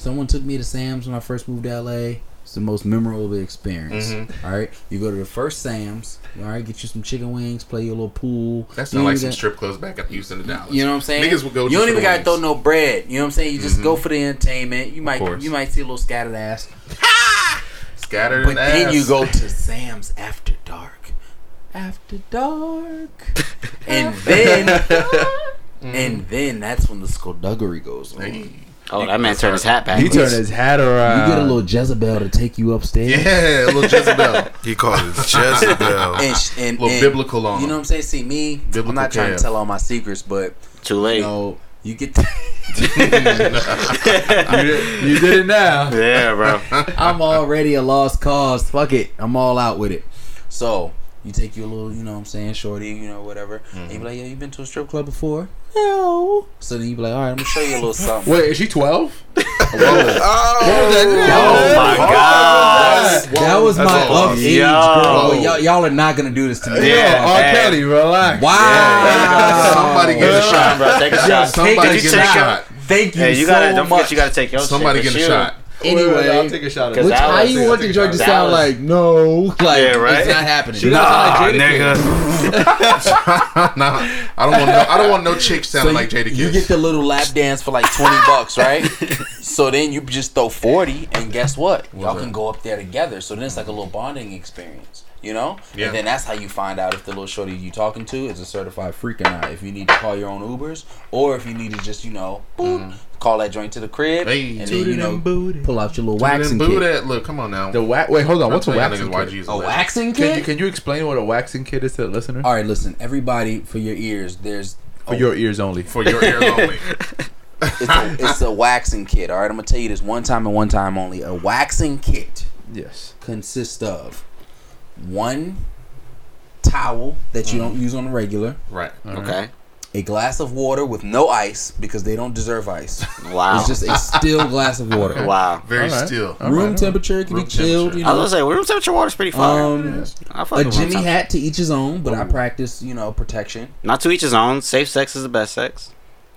[SPEAKER 6] Someone took me to Sam's when I first moved to LA. It's the most memorable experience.
[SPEAKER 3] Mm-hmm.
[SPEAKER 6] All right. You go to the first Sam's. All right. Get you some chicken wings. Play your little pool.
[SPEAKER 3] That's not like some strip clubs back in Houston and Dallas.
[SPEAKER 5] You know what I'm saying?
[SPEAKER 3] Niggas will go
[SPEAKER 5] you don't even gotta throw no bread. You know what I'm saying? You just
[SPEAKER 3] Mhm.
[SPEAKER 5] go for the entertainment. You might you might see a little scattered ass.
[SPEAKER 3] Scattered
[SPEAKER 5] But then you go to Sam's after dark. After dark. and then and then that's when the skullduggery goes on.
[SPEAKER 3] Hey.
[SPEAKER 2] Oh, that man turned his hat back.
[SPEAKER 1] He turned his hat around.
[SPEAKER 6] You get a little Jezebel to take you upstairs.
[SPEAKER 3] Yeah, a little Jezebel.
[SPEAKER 4] He called it Jezebel.
[SPEAKER 5] And, sh- and,
[SPEAKER 3] little
[SPEAKER 5] and-
[SPEAKER 3] biblical on
[SPEAKER 5] You know what I'm saying? See me,
[SPEAKER 3] Biblical I'm
[SPEAKER 5] not trying
[SPEAKER 3] calf.
[SPEAKER 5] to tell all my secrets, but
[SPEAKER 2] Too late.
[SPEAKER 5] you know, you get
[SPEAKER 1] you, did, you did it now.
[SPEAKER 2] Yeah, bro.
[SPEAKER 6] I'm already a lost cause. Fuck it. I'm all out with it.
[SPEAKER 5] So you take your little, you know what I'm saying, shorty, you know, whatever. And you be mm-hmm. like, yo, you been to a strip club before? No. So then you be like, all right, I'm gonna show you a little something.
[SPEAKER 1] Wait, is she twelve?
[SPEAKER 2] Oh my god.
[SPEAKER 6] That was my
[SPEAKER 4] That's
[SPEAKER 6] up
[SPEAKER 4] a-
[SPEAKER 6] age
[SPEAKER 2] Yo.
[SPEAKER 6] girl. But y'all, y'all are not gonna do this to me.
[SPEAKER 2] Yeah.
[SPEAKER 1] R.
[SPEAKER 2] hey.
[SPEAKER 1] Kelly, relax.
[SPEAKER 6] Wow.
[SPEAKER 3] Somebody get a shot.
[SPEAKER 2] Bro, take a shot.
[SPEAKER 3] Somebody
[SPEAKER 2] Did you
[SPEAKER 3] get a shot.
[SPEAKER 6] Thank you
[SPEAKER 2] Hey, you
[SPEAKER 6] so
[SPEAKER 2] gotta don't
[SPEAKER 6] much.
[SPEAKER 2] forget you gotta take your
[SPEAKER 3] Somebody
[SPEAKER 2] shit
[SPEAKER 3] get a shot.
[SPEAKER 1] Wait, wait, wait, I'll
[SPEAKER 6] Anyway,
[SPEAKER 1] take a shot.
[SPEAKER 2] Cause
[SPEAKER 1] Which,
[SPEAKER 6] which
[SPEAKER 2] that
[SPEAKER 6] how you want the joint to
[SPEAKER 2] that
[SPEAKER 6] sound like no, like
[SPEAKER 2] Yeah, right?
[SPEAKER 6] it's not happening.
[SPEAKER 1] She
[SPEAKER 2] Nah,
[SPEAKER 1] sound like Jada
[SPEAKER 2] nigga.
[SPEAKER 3] nah, I don't want no. I don't want no chick sounding like Jada
[SPEAKER 5] You get the little lap dance for like 20 bucks, right? so then you just throw 40, and guess what? Y'all can go up there together. So then it's like a little bonding experience, you know?
[SPEAKER 3] Yeah.
[SPEAKER 5] And then that's how you find out if the little shorty you're talking to is a certified freak or not. If you need to call your own Ubers, or if you need to just, you know, boop, mm-hmm. call that joint to the crib,
[SPEAKER 3] Hey,
[SPEAKER 5] and then, you know,
[SPEAKER 6] Pull out your little waxing kit.
[SPEAKER 3] that. Look, come on now.
[SPEAKER 1] The wax. Wait, hold on. What's a waxing kit?
[SPEAKER 6] A waxing
[SPEAKER 1] Can you
[SPEAKER 6] kit?
[SPEAKER 1] can you explain what a waxing kit is to the listener?
[SPEAKER 6] All right, listen, everybody, for your ears, there's
[SPEAKER 1] For your ears only.
[SPEAKER 3] for your ears only.
[SPEAKER 5] it's a, it's a waxing kit. All right, I'm gonna tell you this one time and one time only. A waxing kit
[SPEAKER 1] Yes.
[SPEAKER 5] consists of one towel that you mm-hmm. don't use on a regular,
[SPEAKER 3] Right. Mm-hmm.
[SPEAKER 2] Okay.
[SPEAKER 5] a glass of water with no ice because they don't deserve ice.
[SPEAKER 2] Wow.
[SPEAKER 6] It's just a still glass of water.
[SPEAKER 2] wow.
[SPEAKER 3] Very
[SPEAKER 1] All right.
[SPEAKER 3] still.
[SPEAKER 1] All
[SPEAKER 6] Room
[SPEAKER 1] right.
[SPEAKER 6] temperature can
[SPEAKER 3] Room
[SPEAKER 6] be chilled,
[SPEAKER 3] temperature.
[SPEAKER 6] you
[SPEAKER 2] I
[SPEAKER 6] know.
[SPEAKER 2] was gonna say room temperature water's pretty fire.
[SPEAKER 6] Um,
[SPEAKER 2] I fuck
[SPEAKER 6] a
[SPEAKER 2] with
[SPEAKER 6] Jimmy hat to each his own, but I
[SPEAKER 5] I practice, you know, protection.
[SPEAKER 2] Not to each his own. Safe sex is the best sex.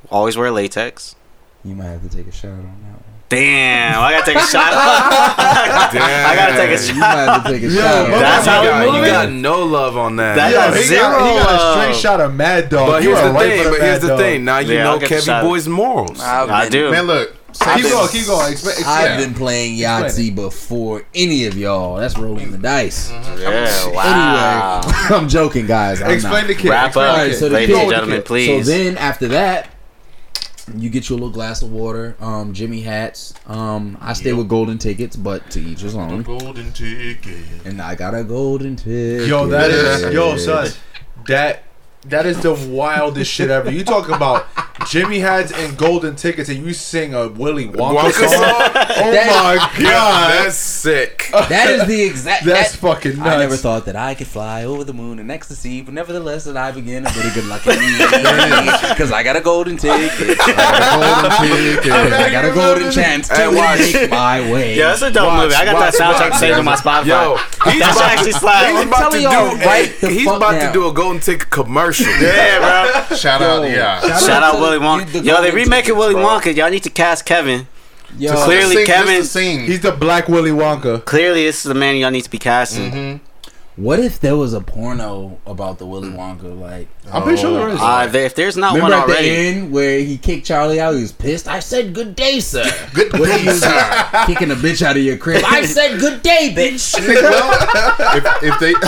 [SPEAKER 2] Always wear latex.
[SPEAKER 6] You might have to take a shot on that one.
[SPEAKER 2] Damn, I gotta take a shot. I gotta take a
[SPEAKER 6] You
[SPEAKER 2] shot.
[SPEAKER 6] might have to take a
[SPEAKER 1] Yo,
[SPEAKER 6] shot. on.
[SPEAKER 2] That's
[SPEAKER 4] you
[SPEAKER 2] how we
[SPEAKER 4] got, you got no love on that.
[SPEAKER 2] That-
[SPEAKER 1] Yo,
[SPEAKER 2] got
[SPEAKER 1] he,
[SPEAKER 2] zero
[SPEAKER 1] got, he got a
[SPEAKER 2] love.
[SPEAKER 1] straight shot of Mad Dog.
[SPEAKER 4] but here's the
[SPEAKER 1] right
[SPEAKER 4] thing. But here's the
[SPEAKER 1] Dog.
[SPEAKER 4] thing. Now you
[SPEAKER 2] Yeah,
[SPEAKER 4] know
[SPEAKER 2] get
[SPEAKER 4] Kevy. Boy's morals.
[SPEAKER 5] I've
[SPEAKER 2] I do.
[SPEAKER 3] Man, look.
[SPEAKER 5] I've
[SPEAKER 1] Keep
[SPEAKER 5] been-
[SPEAKER 1] going, keep going. Explain,
[SPEAKER 6] I've
[SPEAKER 1] explain.
[SPEAKER 6] been playing Yahtzee before any of y'all. That's rolling the dice.
[SPEAKER 2] Yeah, wow.
[SPEAKER 6] Anyway, I'm joking, guys. I'm
[SPEAKER 1] Explain
[SPEAKER 6] not.
[SPEAKER 1] the kit.
[SPEAKER 2] Wrap
[SPEAKER 1] Explain
[SPEAKER 2] up,
[SPEAKER 1] the
[SPEAKER 6] Alright,
[SPEAKER 1] kit.
[SPEAKER 6] so
[SPEAKER 2] ladies and
[SPEAKER 6] kid-
[SPEAKER 2] gentlemen,
[SPEAKER 6] So then after that, you get your little glass of water, um, Jimmy hats. Um, I stay with golden tickets, but to each his own.
[SPEAKER 3] Golden ticket.
[SPEAKER 6] And I got a golden ticket.
[SPEAKER 1] Yo, that is yo, son. That that is the wildest shit ever. You talk about Jimmy hats and golden tickets, and you sing a Willy Wonka
[SPEAKER 4] Wonka
[SPEAKER 1] song.
[SPEAKER 4] song?
[SPEAKER 1] Oh
[SPEAKER 6] That-
[SPEAKER 1] my god,
[SPEAKER 4] That's sick.
[SPEAKER 6] That is the exact.
[SPEAKER 1] that's
[SPEAKER 6] that-
[SPEAKER 1] fucking nuts.
[SPEAKER 5] I never thought that I could fly over the moon and ecstasy, but nevertheless, that I begin a very good luck because I got a golden ticket. I got a golden ticket. I got a golden chance to
[SPEAKER 4] Hey, watch.
[SPEAKER 5] make my way.
[SPEAKER 2] Yeah, that's a dope
[SPEAKER 4] Watch,
[SPEAKER 2] movie. I got
[SPEAKER 4] watch,
[SPEAKER 2] that soundtrack
[SPEAKER 4] watch.
[SPEAKER 2] saved on my Spotify.
[SPEAKER 4] Yo, he's
[SPEAKER 2] that
[SPEAKER 4] about,
[SPEAKER 2] actually
[SPEAKER 4] he's
[SPEAKER 2] slaps.
[SPEAKER 4] about to do.
[SPEAKER 6] y'all right
[SPEAKER 4] he's about
[SPEAKER 6] now.
[SPEAKER 4] to do a golden ticket commercial.
[SPEAKER 2] Yeah, bro.
[SPEAKER 3] Shout out, yeah.
[SPEAKER 2] Shout out
[SPEAKER 5] to
[SPEAKER 2] Willy Wonka.
[SPEAKER 5] the
[SPEAKER 2] Yo, they
[SPEAKER 5] golden
[SPEAKER 2] remaking
[SPEAKER 5] tickets,
[SPEAKER 2] Willy
[SPEAKER 5] bro.
[SPEAKER 2] Wonka. Y'all need to cast Kevin.
[SPEAKER 6] Yo,
[SPEAKER 2] Clearly,
[SPEAKER 3] Sing, just
[SPEAKER 2] Kevin-
[SPEAKER 3] to.
[SPEAKER 1] He's the Black Willy Wonka.
[SPEAKER 2] Clearly, this is the man y'all need to be casting. Mm-hmm.
[SPEAKER 6] What if there was a porno about the Willy Wonka? Like,
[SPEAKER 1] I'm pretty sure there is.
[SPEAKER 2] Uh, there- if there's not
[SPEAKER 6] remember
[SPEAKER 2] one
[SPEAKER 6] at the
[SPEAKER 2] already,
[SPEAKER 6] end where he kicked Charlie out? He was pissed. I said, "Good day, sir."
[SPEAKER 3] Good
[SPEAKER 6] What
[SPEAKER 3] day,
[SPEAKER 6] you was
[SPEAKER 3] sir.
[SPEAKER 6] kicking a bitch out of your crib? I said, "Good day, bitch."
[SPEAKER 3] well, if, if they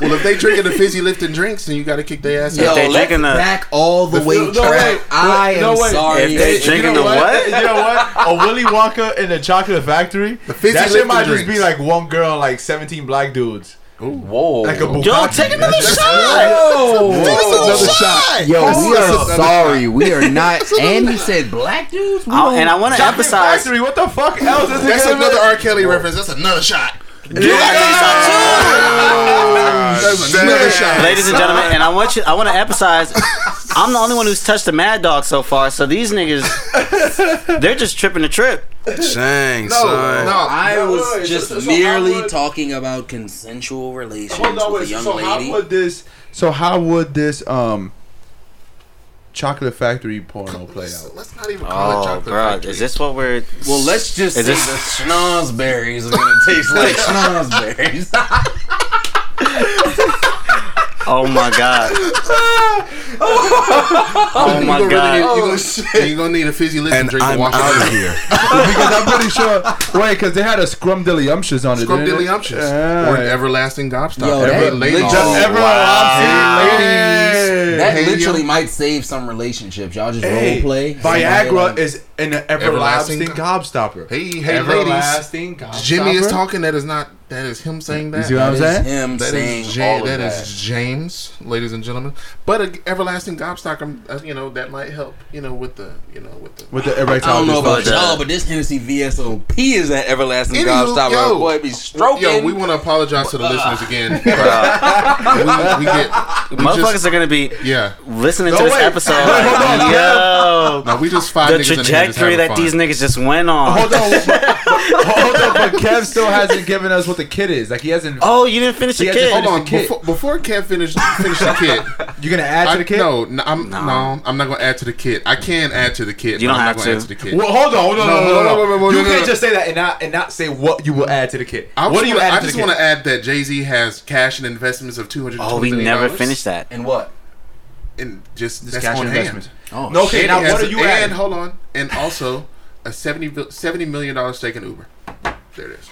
[SPEAKER 3] well, if they drinking the fizzy lifting drinks, then you got to kick their ass
[SPEAKER 6] Yo,
[SPEAKER 3] out.
[SPEAKER 2] they
[SPEAKER 6] let's
[SPEAKER 2] drinking the-
[SPEAKER 6] back all the way
[SPEAKER 1] No,
[SPEAKER 6] track.
[SPEAKER 1] wait,
[SPEAKER 6] I
[SPEAKER 1] wait,
[SPEAKER 6] am
[SPEAKER 1] no, wait.
[SPEAKER 6] sorry.
[SPEAKER 2] If they
[SPEAKER 1] You
[SPEAKER 2] drinking
[SPEAKER 1] know
[SPEAKER 2] the what?
[SPEAKER 1] You know what? A Willy Wonka in the chocolate factory.
[SPEAKER 3] The fizzy
[SPEAKER 1] that shit
[SPEAKER 3] lifting
[SPEAKER 1] might just be like one girl like like 17 black dudes.
[SPEAKER 5] Whoa.
[SPEAKER 1] Like a
[SPEAKER 2] Yo,
[SPEAKER 1] Bugatti.
[SPEAKER 2] take another
[SPEAKER 1] That's-
[SPEAKER 2] shot.
[SPEAKER 1] Another shot.
[SPEAKER 6] Yo, we are
[SPEAKER 1] another
[SPEAKER 6] sorry. We are not. And he said black dudes.
[SPEAKER 2] Oh, and I want to
[SPEAKER 1] Chocolate
[SPEAKER 2] emphasize.
[SPEAKER 1] Factory, what the fuck else is
[SPEAKER 3] That's another R. Kelly reference. That's another shot.
[SPEAKER 1] Yeah.
[SPEAKER 3] That's another shot.
[SPEAKER 2] Ladies and gentlemen, and I want you I want to emphasize I'm the only one who's touched the Mad Dog so far, so these niggas they're just tripping the trip.
[SPEAKER 4] Dang,
[SPEAKER 3] No,
[SPEAKER 4] son.
[SPEAKER 3] no.
[SPEAKER 6] I
[SPEAKER 1] No,
[SPEAKER 6] was
[SPEAKER 1] wait,
[SPEAKER 6] just
[SPEAKER 1] so- so
[SPEAKER 6] merely
[SPEAKER 1] would-
[SPEAKER 6] talking about consensual relations
[SPEAKER 1] Hold on,
[SPEAKER 6] with
[SPEAKER 1] wait,
[SPEAKER 6] a young
[SPEAKER 1] so how would this? So how would this um chocolate factory porno play out?
[SPEAKER 3] Let's not even call it
[SPEAKER 2] Oh,
[SPEAKER 3] chocolate
[SPEAKER 2] bro,
[SPEAKER 3] factory.
[SPEAKER 2] is this what we're?
[SPEAKER 6] well, let's just
[SPEAKER 2] Is
[SPEAKER 6] say
[SPEAKER 2] this-
[SPEAKER 6] the schnozberries are gonna taste like schnozberries.
[SPEAKER 2] Oh my god! Oh
[SPEAKER 3] You
[SPEAKER 2] my
[SPEAKER 3] gonna really
[SPEAKER 2] god!
[SPEAKER 3] need- you gonna- oh, You're gonna need a fizzy lip and
[SPEAKER 4] And
[SPEAKER 3] drink
[SPEAKER 4] I'm
[SPEAKER 3] wash
[SPEAKER 4] out of here.
[SPEAKER 1] because I'm pretty sure. Wait, because they had a scrumdiddlyumptious on it. didn't?
[SPEAKER 3] Scrumdiddlyumptious.
[SPEAKER 1] Yeah.
[SPEAKER 3] Or an everlasting gobstopper.
[SPEAKER 6] Yo,
[SPEAKER 3] Ever
[SPEAKER 6] that
[SPEAKER 3] lady.
[SPEAKER 6] literally-
[SPEAKER 3] Oh,
[SPEAKER 1] Everlasting
[SPEAKER 3] wow.
[SPEAKER 1] ladies.
[SPEAKER 6] That
[SPEAKER 3] Hey,
[SPEAKER 6] literally
[SPEAKER 3] yo.
[SPEAKER 6] might save some relationships. Y'all just
[SPEAKER 1] Hey,
[SPEAKER 6] role play.
[SPEAKER 1] Viagra is an everlasting,
[SPEAKER 3] Everlasting
[SPEAKER 1] gobstopper.
[SPEAKER 3] Hey, hey, ladies.
[SPEAKER 1] everlasting gobstopper.
[SPEAKER 3] Jimmy is talking. That is not. That is him saying that.
[SPEAKER 1] You see what I'm
[SPEAKER 6] That is
[SPEAKER 1] saying?
[SPEAKER 6] him
[SPEAKER 3] That
[SPEAKER 6] saying
[SPEAKER 3] is, Ja-
[SPEAKER 6] all of
[SPEAKER 3] that
[SPEAKER 6] that.
[SPEAKER 3] is James, ladies and gentlemen. But a everlasting gobstopper, uh, you know, that might help, you know, with the, you know, with the.
[SPEAKER 1] With the
[SPEAKER 6] I don't know about
[SPEAKER 2] But, uh,
[SPEAKER 6] y'all, but this Hennessy VSOP is that everlasting
[SPEAKER 3] Anywho,
[SPEAKER 6] gobstopper.
[SPEAKER 3] yo.
[SPEAKER 6] Boy, be stroking.
[SPEAKER 3] Yo, we want to apologize to the listeners again. we, we get, we
[SPEAKER 2] Motherfuckers
[SPEAKER 3] just,
[SPEAKER 2] are gonna be
[SPEAKER 3] yeah.
[SPEAKER 2] listening
[SPEAKER 1] No,
[SPEAKER 2] to this
[SPEAKER 1] wait.
[SPEAKER 2] episode.
[SPEAKER 1] Wait, hold on.
[SPEAKER 2] Like, yo,
[SPEAKER 3] No, we just five
[SPEAKER 2] the
[SPEAKER 3] niggas in just
[SPEAKER 2] trajectory that
[SPEAKER 3] fun.
[SPEAKER 2] these niggas just went on.
[SPEAKER 1] Hold on, but, but- hold on, but Kev still hasn't given us what the kid is. Like he hasn't.
[SPEAKER 2] Oh, you didn't finish the
[SPEAKER 1] He has to
[SPEAKER 2] kid.
[SPEAKER 3] Hold on,
[SPEAKER 1] kid.
[SPEAKER 3] before, before Kev finish finish the kid.
[SPEAKER 1] you gonna add to
[SPEAKER 3] I,
[SPEAKER 1] the kid?
[SPEAKER 3] no, no, I'm
[SPEAKER 2] No.
[SPEAKER 3] no. I'm not gonna add to the kid. I can add to the kid.
[SPEAKER 2] You
[SPEAKER 3] but
[SPEAKER 2] don't
[SPEAKER 3] I'm
[SPEAKER 2] have
[SPEAKER 3] not gonna
[SPEAKER 2] to.
[SPEAKER 3] add to the kid.
[SPEAKER 1] Well, hold on, hold on,
[SPEAKER 3] No,
[SPEAKER 1] no, no, no,
[SPEAKER 3] hold on, wait, wait, wait,
[SPEAKER 1] You can't just say that and not and not say what you will add to the kid.
[SPEAKER 3] I
[SPEAKER 1] what do you add
[SPEAKER 3] I just want to add that Jay Z has cash and investments of two hundred.
[SPEAKER 2] Oh, we never finished that.
[SPEAKER 6] and what?
[SPEAKER 3] And just,
[SPEAKER 1] Just
[SPEAKER 3] that's
[SPEAKER 1] cash
[SPEAKER 3] on hand.
[SPEAKER 1] investments.
[SPEAKER 6] Oh,
[SPEAKER 1] No, okay, now what are you
[SPEAKER 3] And
[SPEAKER 1] adding?
[SPEAKER 3] hold on, and also a 70, 70 million dollar stake in Uber. There it is.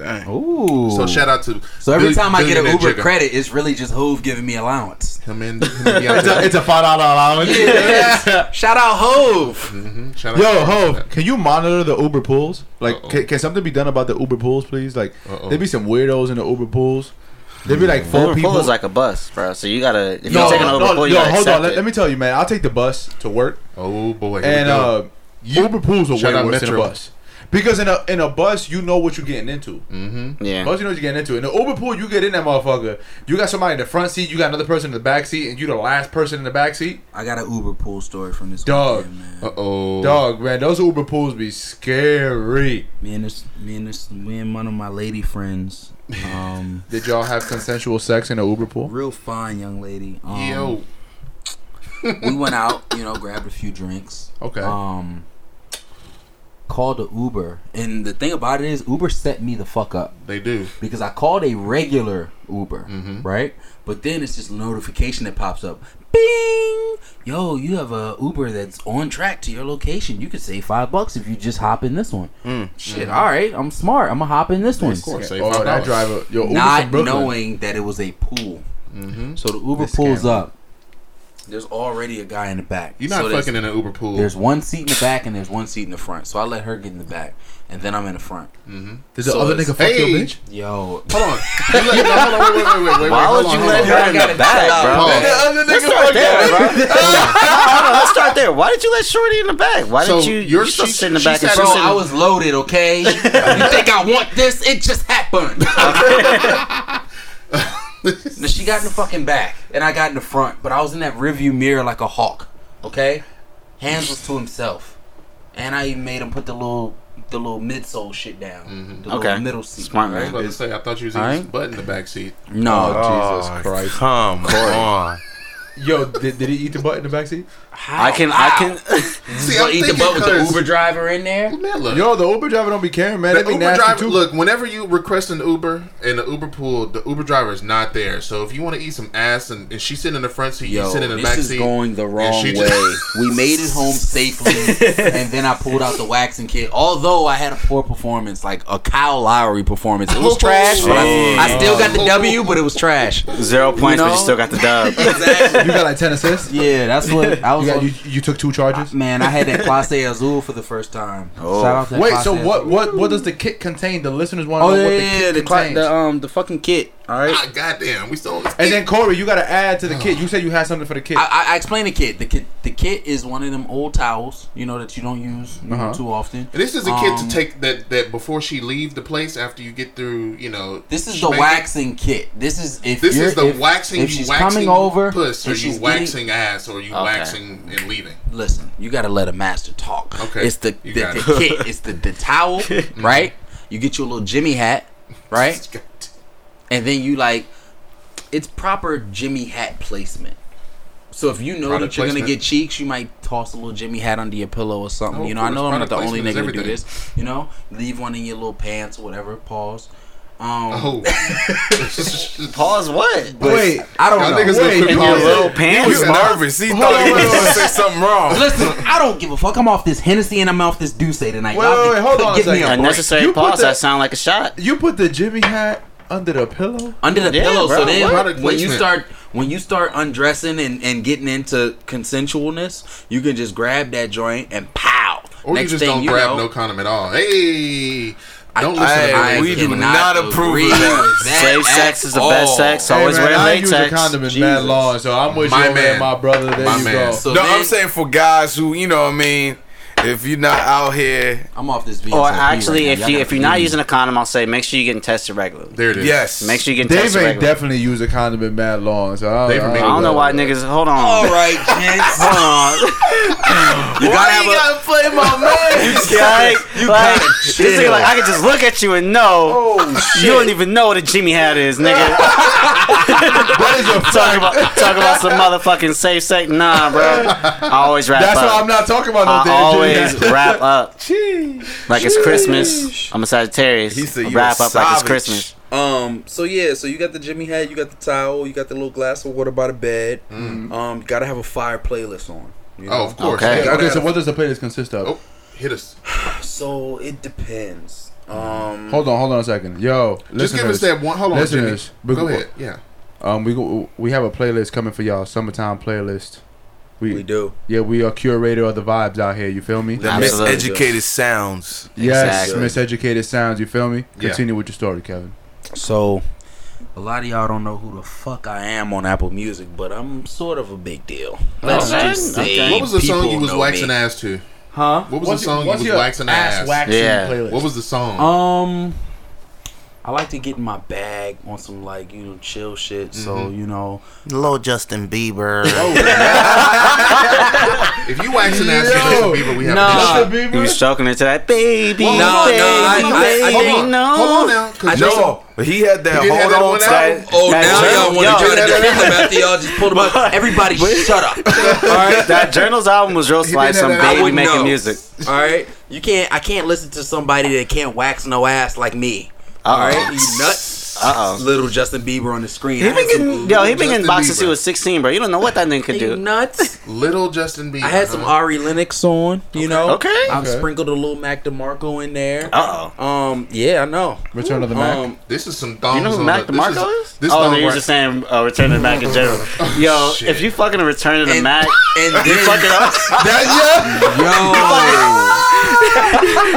[SPEAKER 4] Dang.
[SPEAKER 6] Ooh.
[SPEAKER 3] So shout out to.
[SPEAKER 6] So every
[SPEAKER 3] Bill-
[SPEAKER 6] time I get an Uber
[SPEAKER 3] Jigga.
[SPEAKER 6] credit, it's really just Hove giving me allowance.
[SPEAKER 3] him and, him and
[SPEAKER 1] It's a, it's a five dollar allowance. Yeah.
[SPEAKER 6] Shout out Hove.
[SPEAKER 3] Mhm. Shout out
[SPEAKER 1] Yo,
[SPEAKER 3] Hove,
[SPEAKER 1] can you monitor the Uber pools? Like, can, can something be done about the Uber pools, please? Like,
[SPEAKER 3] Uh-oh.
[SPEAKER 1] there be some weirdos in the Uber pools. There'd be like four
[SPEAKER 2] Uber
[SPEAKER 1] people.
[SPEAKER 2] pool is like a bus, bro. So you gotta if
[SPEAKER 1] no,
[SPEAKER 2] you're taking an
[SPEAKER 1] no,
[SPEAKER 2] Uber pool, you
[SPEAKER 1] yo,
[SPEAKER 2] gotta
[SPEAKER 1] hold on. Let,
[SPEAKER 2] it.
[SPEAKER 1] let me tell you, man. I'll take the bus to work,
[SPEAKER 3] Oh boy.
[SPEAKER 1] And
[SPEAKER 3] we go.
[SPEAKER 1] uh, Uber pools are
[SPEAKER 3] Shout
[SPEAKER 1] way
[SPEAKER 3] out
[SPEAKER 1] worse than a bus. Because in a in a bus, you know what you're getting into.
[SPEAKER 3] mm-hmm.
[SPEAKER 2] yeah.
[SPEAKER 1] Bus, you know what you're getting into. In the Uber pool, you get in that motherfucker. You got somebody in the front seat. You got another person in the back seat, and you the last person in the back seat.
[SPEAKER 6] I got an Uber pool story from this
[SPEAKER 1] Dog.
[SPEAKER 6] weekend, man.
[SPEAKER 3] Uh oh.
[SPEAKER 1] Dog, man, those Uber pools be scary.
[SPEAKER 6] Me and this, me and this, me and one of my lady friends. Um,
[SPEAKER 1] Did y'all have consensual sex in a Uber pool?
[SPEAKER 6] real fine young lady. Um,
[SPEAKER 3] Yo.
[SPEAKER 6] we went out, you know, grabbed a few drinks.
[SPEAKER 1] Okay.
[SPEAKER 6] Um, called a Uber, and the thing about it is, Uber set me the fuck up
[SPEAKER 3] They do.
[SPEAKER 6] because I called a regular Uber,
[SPEAKER 3] Mhm.
[SPEAKER 6] right? But then it's just a notification that pops up. Bing! Yo, you have a Uber that's on track to your location. You could save five bucks if you just hop in this one. Shit, all right, I'm smart. I'm gonna hop in this one.
[SPEAKER 3] Of course. Save
[SPEAKER 1] oh,
[SPEAKER 3] five
[SPEAKER 1] that
[SPEAKER 3] dollars.
[SPEAKER 1] driver, yo, Uber
[SPEAKER 6] Not knowing that it was a pool.
[SPEAKER 3] Mm-hmm.
[SPEAKER 6] So the Uber
[SPEAKER 1] This
[SPEAKER 6] pulls
[SPEAKER 1] scam.
[SPEAKER 6] up. There's already a guy in the back.
[SPEAKER 3] You're not
[SPEAKER 6] So
[SPEAKER 3] fucking in an Uber pool.
[SPEAKER 6] There's one seat in the back and there's one seat in the front. So I let her get in the back, and then I'm in the front.
[SPEAKER 3] mm-hmm.
[SPEAKER 1] Did the
[SPEAKER 6] So
[SPEAKER 1] other nigga fuck your bitch?
[SPEAKER 6] Yo,
[SPEAKER 3] Hold on. You let, no, hold on. Wait, wait, wait, wait, wait.
[SPEAKER 2] Why
[SPEAKER 3] wait,
[SPEAKER 2] would you
[SPEAKER 3] on,
[SPEAKER 2] let her in the back, bro?
[SPEAKER 3] Pause.
[SPEAKER 1] other
[SPEAKER 2] Let's start there, bro. Hold on, let's start there. Why did you let Shorty in the back? Why
[SPEAKER 3] So
[SPEAKER 2] did you?
[SPEAKER 3] you're-
[SPEAKER 2] you still
[SPEAKER 3] she-
[SPEAKER 2] sit in the
[SPEAKER 3] she
[SPEAKER 2] back and
[SPEAKER 6] bro, I was loaded. Okay, you think I want this? It just happened. Now, she got in the fucking back, and I got in the front, but I was in that rearview mirror like a hawk. Okay, hands was to himself, and I even made him put the little, the little midsole shit down,
[SPEAKER 3] Mhm.
[SPEAKER 6] the
[SPEAKER 2] Okay.
[SPEAKER 6] little middle seat.
[SPEAKER 2] Smart, man.
[SPEAKER 3] I was about to say, I thought you was eating
[SPEAKER 6] Alright.
[SPEAKER 3] some butt in the back seat.
[SPEAKER 6] No,
[SPEAKER 1] Oh, Jesus Christ.
[SPEAKER 4] Come on.
[SPEAKER 1] Yo, did, did he eat the butt in the backseat?
[SPEAKER 2] I can, I can.
[SPEAKER 3] See,
[SPEAKER 6] You gonna eat the butt with the Uber driver in there?
[SPEAKER 3] Man, look.
[SPEAKER 1] Yo, the Uber driver don't be caring, man.
[SPEAKER 3] the
[SPEAKER 1] be
[SPEAKER 3] Uber
[SPEAKER 1] nasty
[SPEAKER 3] driver,
[SPEAKER 1] too.
[SPEAKER 3] look, whenever you request an Uber in the Uber pool, the Uber driver is not there. So if you want to eat some ass and, and she's sitting in the front seat, you
[SPEAKER 6] Yo,
[SPEAKER 3] sit in the back seat.
[SPEAKER 6] this
[SPEAKER 3] back
[SPEAKER 6] is
[SPEAKER 3] seat.
[SPEAKER 6] going the wrong
[SPEAKER 3] she
[SPEAKER 6] way.
[SPEAKER 3] just-
[SPEAKER 6] we made it home safely, and then I pulled out the waxing kit. Although I had a poor performance, like a Kyle Lowry performance, it was oh, trash. But I, I still got the W, but it was trash.
[SPEAKER 2] Zero points, but
[SPEAKER 6] know?
[SPEAKER 2] you still got the dub.
[SPEAKER 6] Exactly.
[SPEAKER 1] you got like ten assists.
[SPEAKER 6] Yeah, that's what I was.
[SPEAKER 1] You got
[SPEAKER 6] on-
[SPEAKER 1] you, you took two charges.
[SPEAKER 6] man, I had that Clase Azul for the first time.
[SPEAKER 2] Oh.
[SPEAKER 6] Shout out to
[SPEAKER 1] Wait,
[SPEAKER 6] Clase
[SPEAKER 1] so what
[SPEAKER 6] Azul.
[SPEAKER 1] what what does the kit contain? The listeners want to
[SPEAKER 6] Oh
[SPEAKER 1] know
[SPEAKER 6] yeah,
[SPEAKER 1] what the
[SPEAKER 6] yeah,
[SPEAKER 1] kit
[SPEAKER 6] the, cla-
[SPEAKER 1] contains.
[SPEAKER 6] the um the fucking kit. All right.
[SPEAKER 3] Ah, goddamn, we still on this.
[SPEAKER 1] And then Cori, you gotta add to the kit. You said you had something for the kit.
[SPEAKER 6] I, I, I explained the kit. The kit the kit is one of them old towels, you know, that you don't use you know,
[SPEAKER 1] Uh-huh.
[SPEAKER 6] too often.
[SPEAKER 3] And this is a kit
[SPEAKER 6] Um,
[SPEAKER 3] to take that that before she leave the place after you get through, you know.
[SPEAKER 6] This is the
[SPEAKER 3] schmaking.
[SPEAKER 6] waxing kit. This is if
[SPEAKER 3] This
[SPEAKER 6] you're,
[SPEAKER 3] is the
[SPEAKER 6] if,
[SPEAKER 3] waxing.
[SPEAKER 6] If
[SPEAKER 3] you
[SPEAKER 6] she's
[SPEAKER 3] waxing
[SPEAKER 6] coming over,
[SPEAKER 3] puss, or
[SPEAKER 6] if
[SPEAKER 3] you
[SPEAKER 6] she's getting-
[SPEAKER 3] waxing ass, or you
[SPEAKER 2] Okay.
[SPEAKER 3] waxing and leaving.
[SPEAKER 6] listen, you gotta let a master talk.
[SPEAKER 3] Okay,
[SPEAKER 6] It's the
[SPEAKER 3] you
[SPEAKER 6] the,
[SPEAKER 3] got
[SPEAKER 6] the
[SPEAKER 3] it.
[SPEAKER 6] kit. It's the the towel, right? You get your little Jimmy hat, right? And then you like, it's proper Jimmy hat placement. So if you know
[SPEAKER 3] Product
[SPEAKER 6] that you're gonna get cheeks, you might toss a little Jimmy hat under your pillow or something.
[SPEAKER 3] Oh,
[SPEAKER 6] you
[SPEAKER 3] of
[SPEAKER 6] know, I
[SPEAKER 3] course.
[SPEAKER 6] know I'm not the only nigga to do this. You know, leave one in your little pants or whatever. Pause. Um,
[SPEAKER 3] Oh,
[SPEAKER 2] Pause what?
[SPEAKER 1] Wait,
[SPEAKER 6] I don't know.
[SPEAKER 3] niggas gonna
[SPEAKER 1] Wait,
[SPEAKER 3] quit
[SPEAKER 2] In your
[SPEAKER 3] pausing.
[SPEAKER 2] little pants?
[SPEAKER 4] He was nervous. He thought he was gonna say something wrong.
[SPEAKER 6] Listen, I don't give a fuck. I'm off this Hennessy and I'm off this D'Ussé tonight.
[SPEAKER 1] Wait,
[SPEAKER 6] Y'all
[SPEAKER 1] wait, wait, hold on a
[SPEAKER 6] give me
[SPEAKER 1] second.
[SPEAKER 6] a break.
[SPEAKER 2] Unnecessary pause.
[SPEAKER 1] the-
[SPEAKER 2] That sound like a shot.
[SPEAKER 1] you put the Jimmy hat under the pillow.
[SPEAKER 6] under the
[SPEAKER 2] Yeah,
[SPEAKER 6] pillow.
[SPEAKER 2] bro,
[SPEAKER 6] so then when you start when you start undressing and, and getting into consensualness, you can just grab that joint and pow.
[SPEAKER 3] or you just don't grab no condom at all. Hey, don't listen
[SPEAKER 4] Hey,
[SPEAKER 3] to
[SPEAKER 6] I
[SPEAKER 4] we do
[SPEAKER 6] cannot
[SPEAKER 4] not approve of that.
[SPEAKER 6] with
[SPEAKER 2] Safe sex is the best
[SPEAKER 6] all.
[SPEAKER 2] sex.
[SPEAKER 1] Hey,
[SPEAKER 2] Always
[SPEAKER 1] man,
[SPEAKER 2] wear
[SPEAKER 1] I use a condom in mad
[SPEAKER 6] Jesus.
[SPEAKER 1] long, so I'm with
[SPEAKER 3] My
[SPEAKER 1] you, man.
[SPEAKER 3] man.
[SPEAKER 1] My brother. There
[SPEAKER 3] My
[SPEAKER 1] you
[SPEAKER 3] man.
[SPEAKER 1] go.
[SPEAKER 6] So
[SPEAKER 4] No,
[SPEAKER 6] then,
[SPEAKER 4] I'm saying for guys who, you know what I mean, if you're not out here,
[SPEAKER 6] I'm off this. VSOP
[SPEAKER 2] Or actually,
[SPEAKER 6] now.
[SPEAKER 2] if
[SPEAKER 6] Y'all
[SPEAKER 2] you
[SPEAKER 6] gotta
[SPEAKER 2] if you're not using a condom, I'll say make sure you're getting tested regularly.
[SPEAKER 3] There it is.
[SPEAKER 4] yes.
[SPEAKER 2] Make sure you get getting
[SPEAKER 1] Dave
[SPEAKER 2] tested
[SPEAKER 1] ain't
[SPEAKER 2] regularly.
[SPEAKER 1] definitely used a condom in mad long, so I,
[SPEAKER 3] Dave
[SPEAKER 1] I,
[SPEAKER 3] ain't
[SPEAKER 2] I don't know why niggas. Hold on.
[SPEAKER 6] All right, gents.
[SPEAKER 2] Hold on.
[SPEAKER 6] you gotta have a.
[SPEAKER 4] play my man?
[SPEAKER 2] like, like, this nigga, like, I can just look at you and know. Oh, you don't even know what a Jimmy hat is, nigga.
[SPEAKER 1] That is a
[SPEAKER 2] talk about talk about some motherfucking safe sex. Nah, bro. I always wrap
[SPEAKER 1] That's
[SPEAKER 2] up.
[SPEAKER 1] why I'm not talking about no
[SPEAKER 2] I
[SPEAKER 1] damn
[SPEAKER 2] always
[SPEAKER 1] Jimmy hat.
[SPEAKER 2] wrap up
[SPEAKER 1] Jeez.
[SPEAKER 2] like it's Christmas. I'm a Sagittarius.
[SPEAKER 4] He said you
[SPEAKER 2] wrap up like it's. Christmas.
[SPEAKER 9] Um. So yeah. So you got the Jimmy hat. You got the towel. You got the little glass of water by the bed. Um. You gotta have a fire playlist on. You know?
[SPEAKER 3] Oh, of course.
[SPEAKER 2] Okay.
[SPEAKER 3] Yeah,
[SPEAKER 1] Okay, so
[SPEAKER 3] have-
[SPEAKER 1] what does the playlist consist of?
[SPEAKER 3] Oh, hit us.
[SPEAKER 9] So it depends. Um.
[SPEAKER 1] Hold on, hold on a second. Yo,
[SPEAKER 3] Just give us that one. Hold on, Jimmy.
[SPEAKER 1] listeners, we-
[SPEAKER 3] Go ahead. Yeah.
[SPEAKER 1] um, we go, we have a playlist coming for y'all, summertime playlist. We,
[SPEAKER 9] We do.
[SPEAKER 1] yeah, we are curator of the vibes out here. You feel me?
[SPEAKER 4] The
[SPEAKER 2] Absolutely.
[SPEAKER 4] miseducated sounds.
[SPEAKER 1] Yes,
[SPEAKER 2] Exactly.
[SPEAKER 1] miseducated sounds. You feel me?
[SPEAKER 3] Yeah.
[SPEAKER 1] Continue with your story, Kevin.
[SPEAKER 6] So, a lot of y'all don't know who the fuck I am on Apple Music, but I'm sort of a big deal. Let's
[SPEAKER 2] Okay,
[SPEAKER 6] just say
[SPEAKER 2] okay.
[SPEAKER 3] What was the song you was waxing
[SPEAKER 6] me.
[SPEAKER 3] ass to?
[SPEAKER 6] Huh?
[SPEAKER 3] What was the song you was waxing ass?
[SPEAKER 1] waxing
[SPEAKER 2] Yeah.
[SPEAKER 1] playlist?
[SPEAKER 3] What was the song?
[SPEAKER 6] Um, I like to get in my bag on some like you know chill shit. So
[SPEAKER 3] Mm-hmm.
[SPEAKER 6] you know,
[SPEAKER 2] Little Justin Bieber.
[SPEAKER 3] if you waxing ass. Justin Bieber, we have
[SPEAKER 6] Nah.
[SPEAKER 3] an.
[SPEAKER 1] Justin Bieber?
[SPEAKER 2] You was stroking into that baby.
[SPEAKER 3] Well,
[SPEAKER 6] No,
[SPEAKER 2] baby,
[SPEAKER 6] no, I- I- I
[SPEAKER 2] baby,
[SPEAKER 3] Hold on,
[SPEAKER 2] no.
[SPEAKER 3] hold on now. 'cause Justin-
[SPEAKER 4] No, but he had that
[SPEAKER 3] He did have
[SPEAKER 4] hold
[SPEAKER 3] that
[SPEAKER 4] on tight.
[SPEAKER 9] Oh,
[SPEAKER 2] That
[SPEAKER 9] now
[SPEAKER 2] journal-
[SPEAKER 9] y'all want to try to
[SPEAKER 3] that
[SPEAKER 9] defend him after y'all just pulled him up.
[SPEAKER 6] everybody shut up. All right.
[SPEAKER 2] That Journals album was real
[SPEAKER 3] He
[SPEAKER 2] like some
[SPEAKER 3] have that- I
[SPEAKER 2] baby making
[SPEAKER 6] know.
[SPEAKER 2] music.
[SPEAKER 6] All right. You can't. I can't listen to somebody that can't wax no ass like me. All You nuts.
[SPEAKER 2] Uh oh.
[SPEAKER 6] Little Justin Bieber on the screen.
[SPEAKER 2] He been getting, yo, he been getting
[SPEAKER 3] Justin
[SPEAKER 2] boxed since he
[SPEAKER 3] Bieber.
[SPEAKER 2] was 16, bro. You don't know what that nigga could
[SPEAKER 6] you
[SPEAKER 2] do.
[SPEAKER 6] nuts.
[SPEAKER 3] Little Justin Bieber.
[SPEAKER 6] I had some
[SPEAKER 3] huh?
[SPEAKER 6] Ari Lennox on, you know.
[SPEAKER 2] Okay.
[SPEAKER 6] I've
[SPEAKER 1] Okay.
[SPEAKER 6] sprinkled a little Mac DeMarco in there.
[SPEAKER 2] Uh oh.
[SPEAKER 6] Um, yeah, I know.
[SPEAKER 1] Return of the Mac.
[SPEAKER 6] Um,
[SPEAKER 3] This is some thongs
[SPEAKER 2] You know who
[SPEAKER 3] on
[SPEAKER 2] Mac
[SPEAKER 3] the- this
[SPEAKER 2] DeMarco is?
[SPEAKER 3] This
[SPEAKER 2] oh,
[SPEAKER 3] thong
[SPEAKER 2] no, you're
[SPEAKER 3] right-
[SPEAKER 2] just saying uh, Return to the Mac in general. Yo,
[SPEAKER 3] Shit.
[SPEAKER 2] if you fucking Return to the
[SPEAKER 6] And-
[SPEAKER 2] Mac,
[SPEAKER 6] and
[SPEAKER 2] you
[SPEAKER 6] then,
[SPEAKER 2] fucking up.
[SPEAKER 6] yo,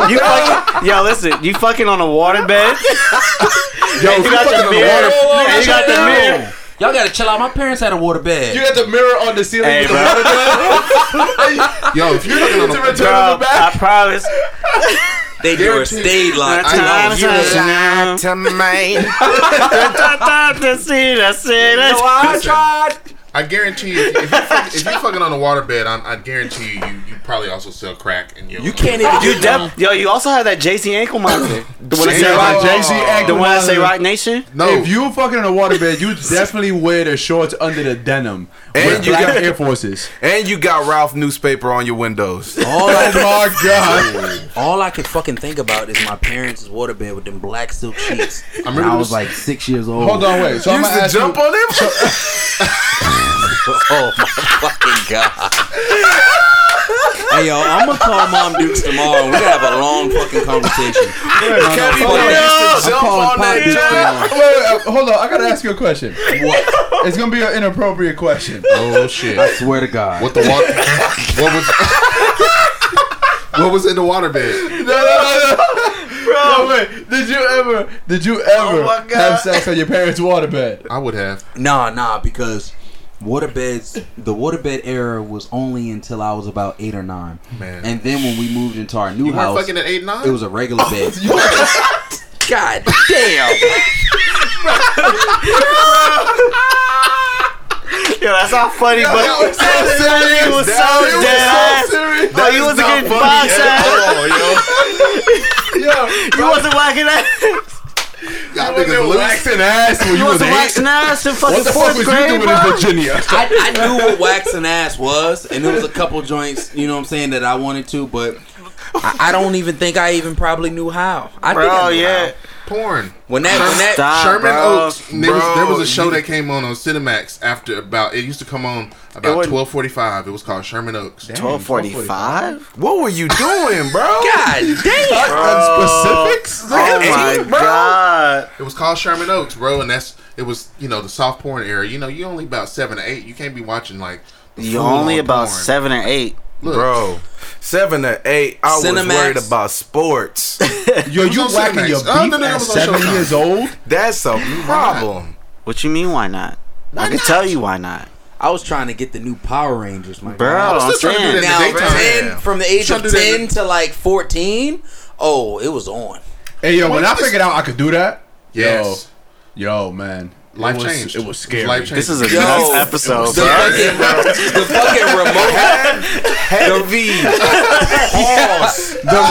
[SPEAKER 2] You fucking, yo, listen, you fucking on a waterbed.
[SPEAKER 1] Yo,
[SPEAKER 2] you
[SPEAKER 1] you
[SPEAKER 2] got the mirror.
[SPEAKER 1] water-
[SPEAKER 2] And you got the mirror.
[SPEAKER 6] y'all gotta chill out. My parents had a water bed.
[SPEAKER 1] You got the mirror on the ceiling
[SPEAKER 2] Hey,
[SPEAKER 1] with the
[SPEAKER 2] bro.
[SPEAKER 1] water gun.
[SPEAKER 3] Yo, if you're looking on
[SPEAKER 1] to
[SPEAKER 3] a,
[SPEAKER 1] return
[SPEAKER 2] Bro,
[SPEAKER 1] of the Mac.
[SPEAKER 2] I promise.
[SPEAKER 6] they doors stayed locked.
[SPEAKER 3] I know,
[SPEAKER 6] You know,
[SPEAKER 4] To me.
[SPEAKER 6] I tried.
[SPEAKER 3] I guarantee you, if, if, you're, fuck, if you're fucking on a waterbed, I, I guarantee you, you, you probably also sell crack in your.
[SPEAKER 6] You can't even.
[SPEAKER 2] You def- yo, you also have that JC ankle monitor. The one that say
[SPEAKER 3] Jay-Z
[SPEAKER 2] Rock,
[SPEAKER 1] Jay-Z ankle
[SPEAKER 2] the one that say. Roc Nation.
[SPEAKER 3] No,
[SPEAKER 1] If you fucking in a waterbed, you definitely wear the shorts under the denim
[SPEAKER 4] And you got-
[SPEAKER 1] Air Forces.
[SPEAKER 4] And you got Ralph newspaper on your windows.
[SPEAKER 6] All I,
[SPEAKER 1] Oh my god!
[SPEAKER 6] all I could fucking think about is my parents' waterbed with them black silk sheets. I,
[SPEAKER 3] remember
[SPEAKER 6] I
[SPEAKER 3] this-
[SPEAKER 6] was like six years old.
[SPEAKER 1] Hold on, wait. So
[SPEAKER 4] You
[SPEAKER 1] I'm
[SPEAKER 4] used
[SPEAKER 1] gonna
[SPEAKER 4] jump
[SPEAKER 1] you,
[SPEAKER 4] on him?
[SPEAKER 6] Oh my fucking god. Hey yo, I'm gonna call Mom Dukes tomorrow. and We gotta have a long fucking conversation.
[SPEAKER 4] Kevin
[SPEAKER 6] fuck
[SPEAKER 4] Boy
[SPEAKER 6] that. I'm
[SPEAKER 4] jump
[SPEAKER 6] calling
[SPEAKER 4] on
[SPEAKER 6] Pop
[SPEAKER 4] that
[SPEAKER 6] Dukes
[SPEAKER 4] joint.
[SPEAKER 6] tomorrow.
[SPEAKER 1] Wait, wait, hold on. I gotta ask you a question.
[SPEAKER 6] What?
[SPEAKER 1] It's gonna be an inappropriate question.
[SPEAKER 3] oh shit.
[SPEAKER 6] I swear to God.
[SPEAKER 3] What the water? what was? what was in the waterbed?
[SPEAKER 1] No, no, no, no. no, wait. Did you ever? Did you ever oh
[SPEAKER 2] my God.
[SPEAKER 1] have sex on your parents' waterbed?
[SPEAKER 3] I would have.
[SPEAKER 6] Nah, nah, because waterbeds, the waterbed era was only until I was about eight or nine,
[SPEAKER 3] Man.
[SPEAKER 6] and then when we moved into our new
[SPEAKER 3] You
[SPEAKER 6] house,
[SPEAKER 3] fucking at eight nine.
[SPEAKER 6] it was a regular bed.
[SPEAKER 5] God damn.
[SPEAKER 2] Yo, that's not funny, but
[SPEAKER 1] that was so serious.
[SPEAKER 2] It was so
[SPEAKER 1] That- it was so
[SPEAKER 2] ass.
[SPEAKER 1] serious.
[SPEAKER 2] Oh, you wasn't getting boxed ass.
[SPEAKER 1] Yo,
[SPEAKER 2] You wasn't whacking ass.
[SPEAKER 3] Y'all
[SPEAKER 1] you
[SPEAKER 3] niggas
[SPEAKER 1] wasn't
[SPEAKER 3] loose.
[SPEAKER 1] waxing ass when you,
[SPEAKER 2] You
[SPEAKER 1] was
[SPEAKER 2] wasn't
[SPEAKER 1] eight.
[SPEAKER 2] waxing ass in fucking
[SPEAKER 1] What the fuck
[SPEAKER 2] fourth
[SPEAKER 1] was you
[SPEAKER 2] grade,
[SPEAKER 1] doing
[SPEAKER 2] bro.
[SPEAKER 1] in Virginia?
[SPEAKER 6] I, I knew what waxing ass was, and there was a couple joints, you know what I'm saying, that I wanted to, but
[SPEAKER 5] I, I don't even think I even probably knew how. I think I knew
[SPEAKER 2] yeah.
[SPEAKER 5] how.
[SPEAKER 3] Porn.
[SPEAKER 5] When that when that
[SPEAKER 2] Stop,
[SPEAKER 3] Sherman
[SPEAKER 2] bro.
[SPEAKER 3] Oaks. There was, there was a show
[SPEAKER 4] you-
[SPEAKER 3] that came on on Cinemax after about. It used to come on about twelve forty five. It was called Sherman Oaks.
[SPEAKER 2] Twelve forty-five.
[SPEAKER 4] What were you doing, bro?
[SPEAKER 5] God damn.
[SPEAKER 1] On specifics?
[SPEAKER 2] Oh my god.
[SPEAKER 3] It was called Sherman Oaks, bro, and that's it was you know the soft porn era. You know you only about seven or eight. You can't be watching like.
[SPEAKER 2] You
[SPEAKER 3] full-on
[SPEAKER 2] only about
[SPEAKER 3] porn.
[SPEAKER 2] seven or eight.
[SPEAKER 3] Look,
[SPEAKER 4] Bro, seven or eight. I was worried about sports.
[SPEAKER 1] Yo, you
[SPEAKER 3] on
[SPEAKER 1] whacking
[SPEAKER 3] Cinemax.
[SPEAKER 1] your
[SPEAKER 3] Oh,
[SPEAKER 1] beef
[SPEAKER 3] no, no, no,
[SPEAKER 1] at
[SPEAKER 3] it was on
[SPEAKER 1] seven
[SPEAKER 3] Showtime.
[SPEAKER 1] years old?
[SPEAKER 4] That's a problem.
[SPEAKER 2] What you mean? Why not? I can tell you why not,
[SPEAKER 6] I was trying to get the new Power Rangers, my
[SPEAKER 2] bro.
[SPEAKER 6] guy.
[SPEAKER 3] was
[SPEAKER 2] I'm
[SPEAKER 3] still trying to do
[SPEAKER 2] saying.
[SPEAKER 3] that
[SPEAKER 5] Now
[SPEAKER 3] in the daytime.
[SPEAKER 5] ten from the age of
[SPEAKER 3] to do that in
[SPEAKER 5] ten to like fourteen. Oh, it was on.
[SPEAKER 1] Hey, yo, when
[SPEAKER 3] Well,
[SPEAKER 1] I figured out I could do that,
[SPEAKER 3] Yes.
[SPEAKER 1] yo, yo, man,
[SPEAKER 3] Life
[SPEAKER 1] it was,
[SPEAKER 3] changed.
[SPEAKER 1] It was scary.
[SPEAKER 3] Life changed.
[SPEAKER 2] This is a
[SPEAKER 5] Yo,
[SPEAKER 2] nuts episode,
[SPEAKER 5] The
[SPEAKER 2] bro.
[SPEAKER 5] fucking, the fucking remote.
[SPEAKER 4] Heavy. Pause.
[SPEAKER 3] the,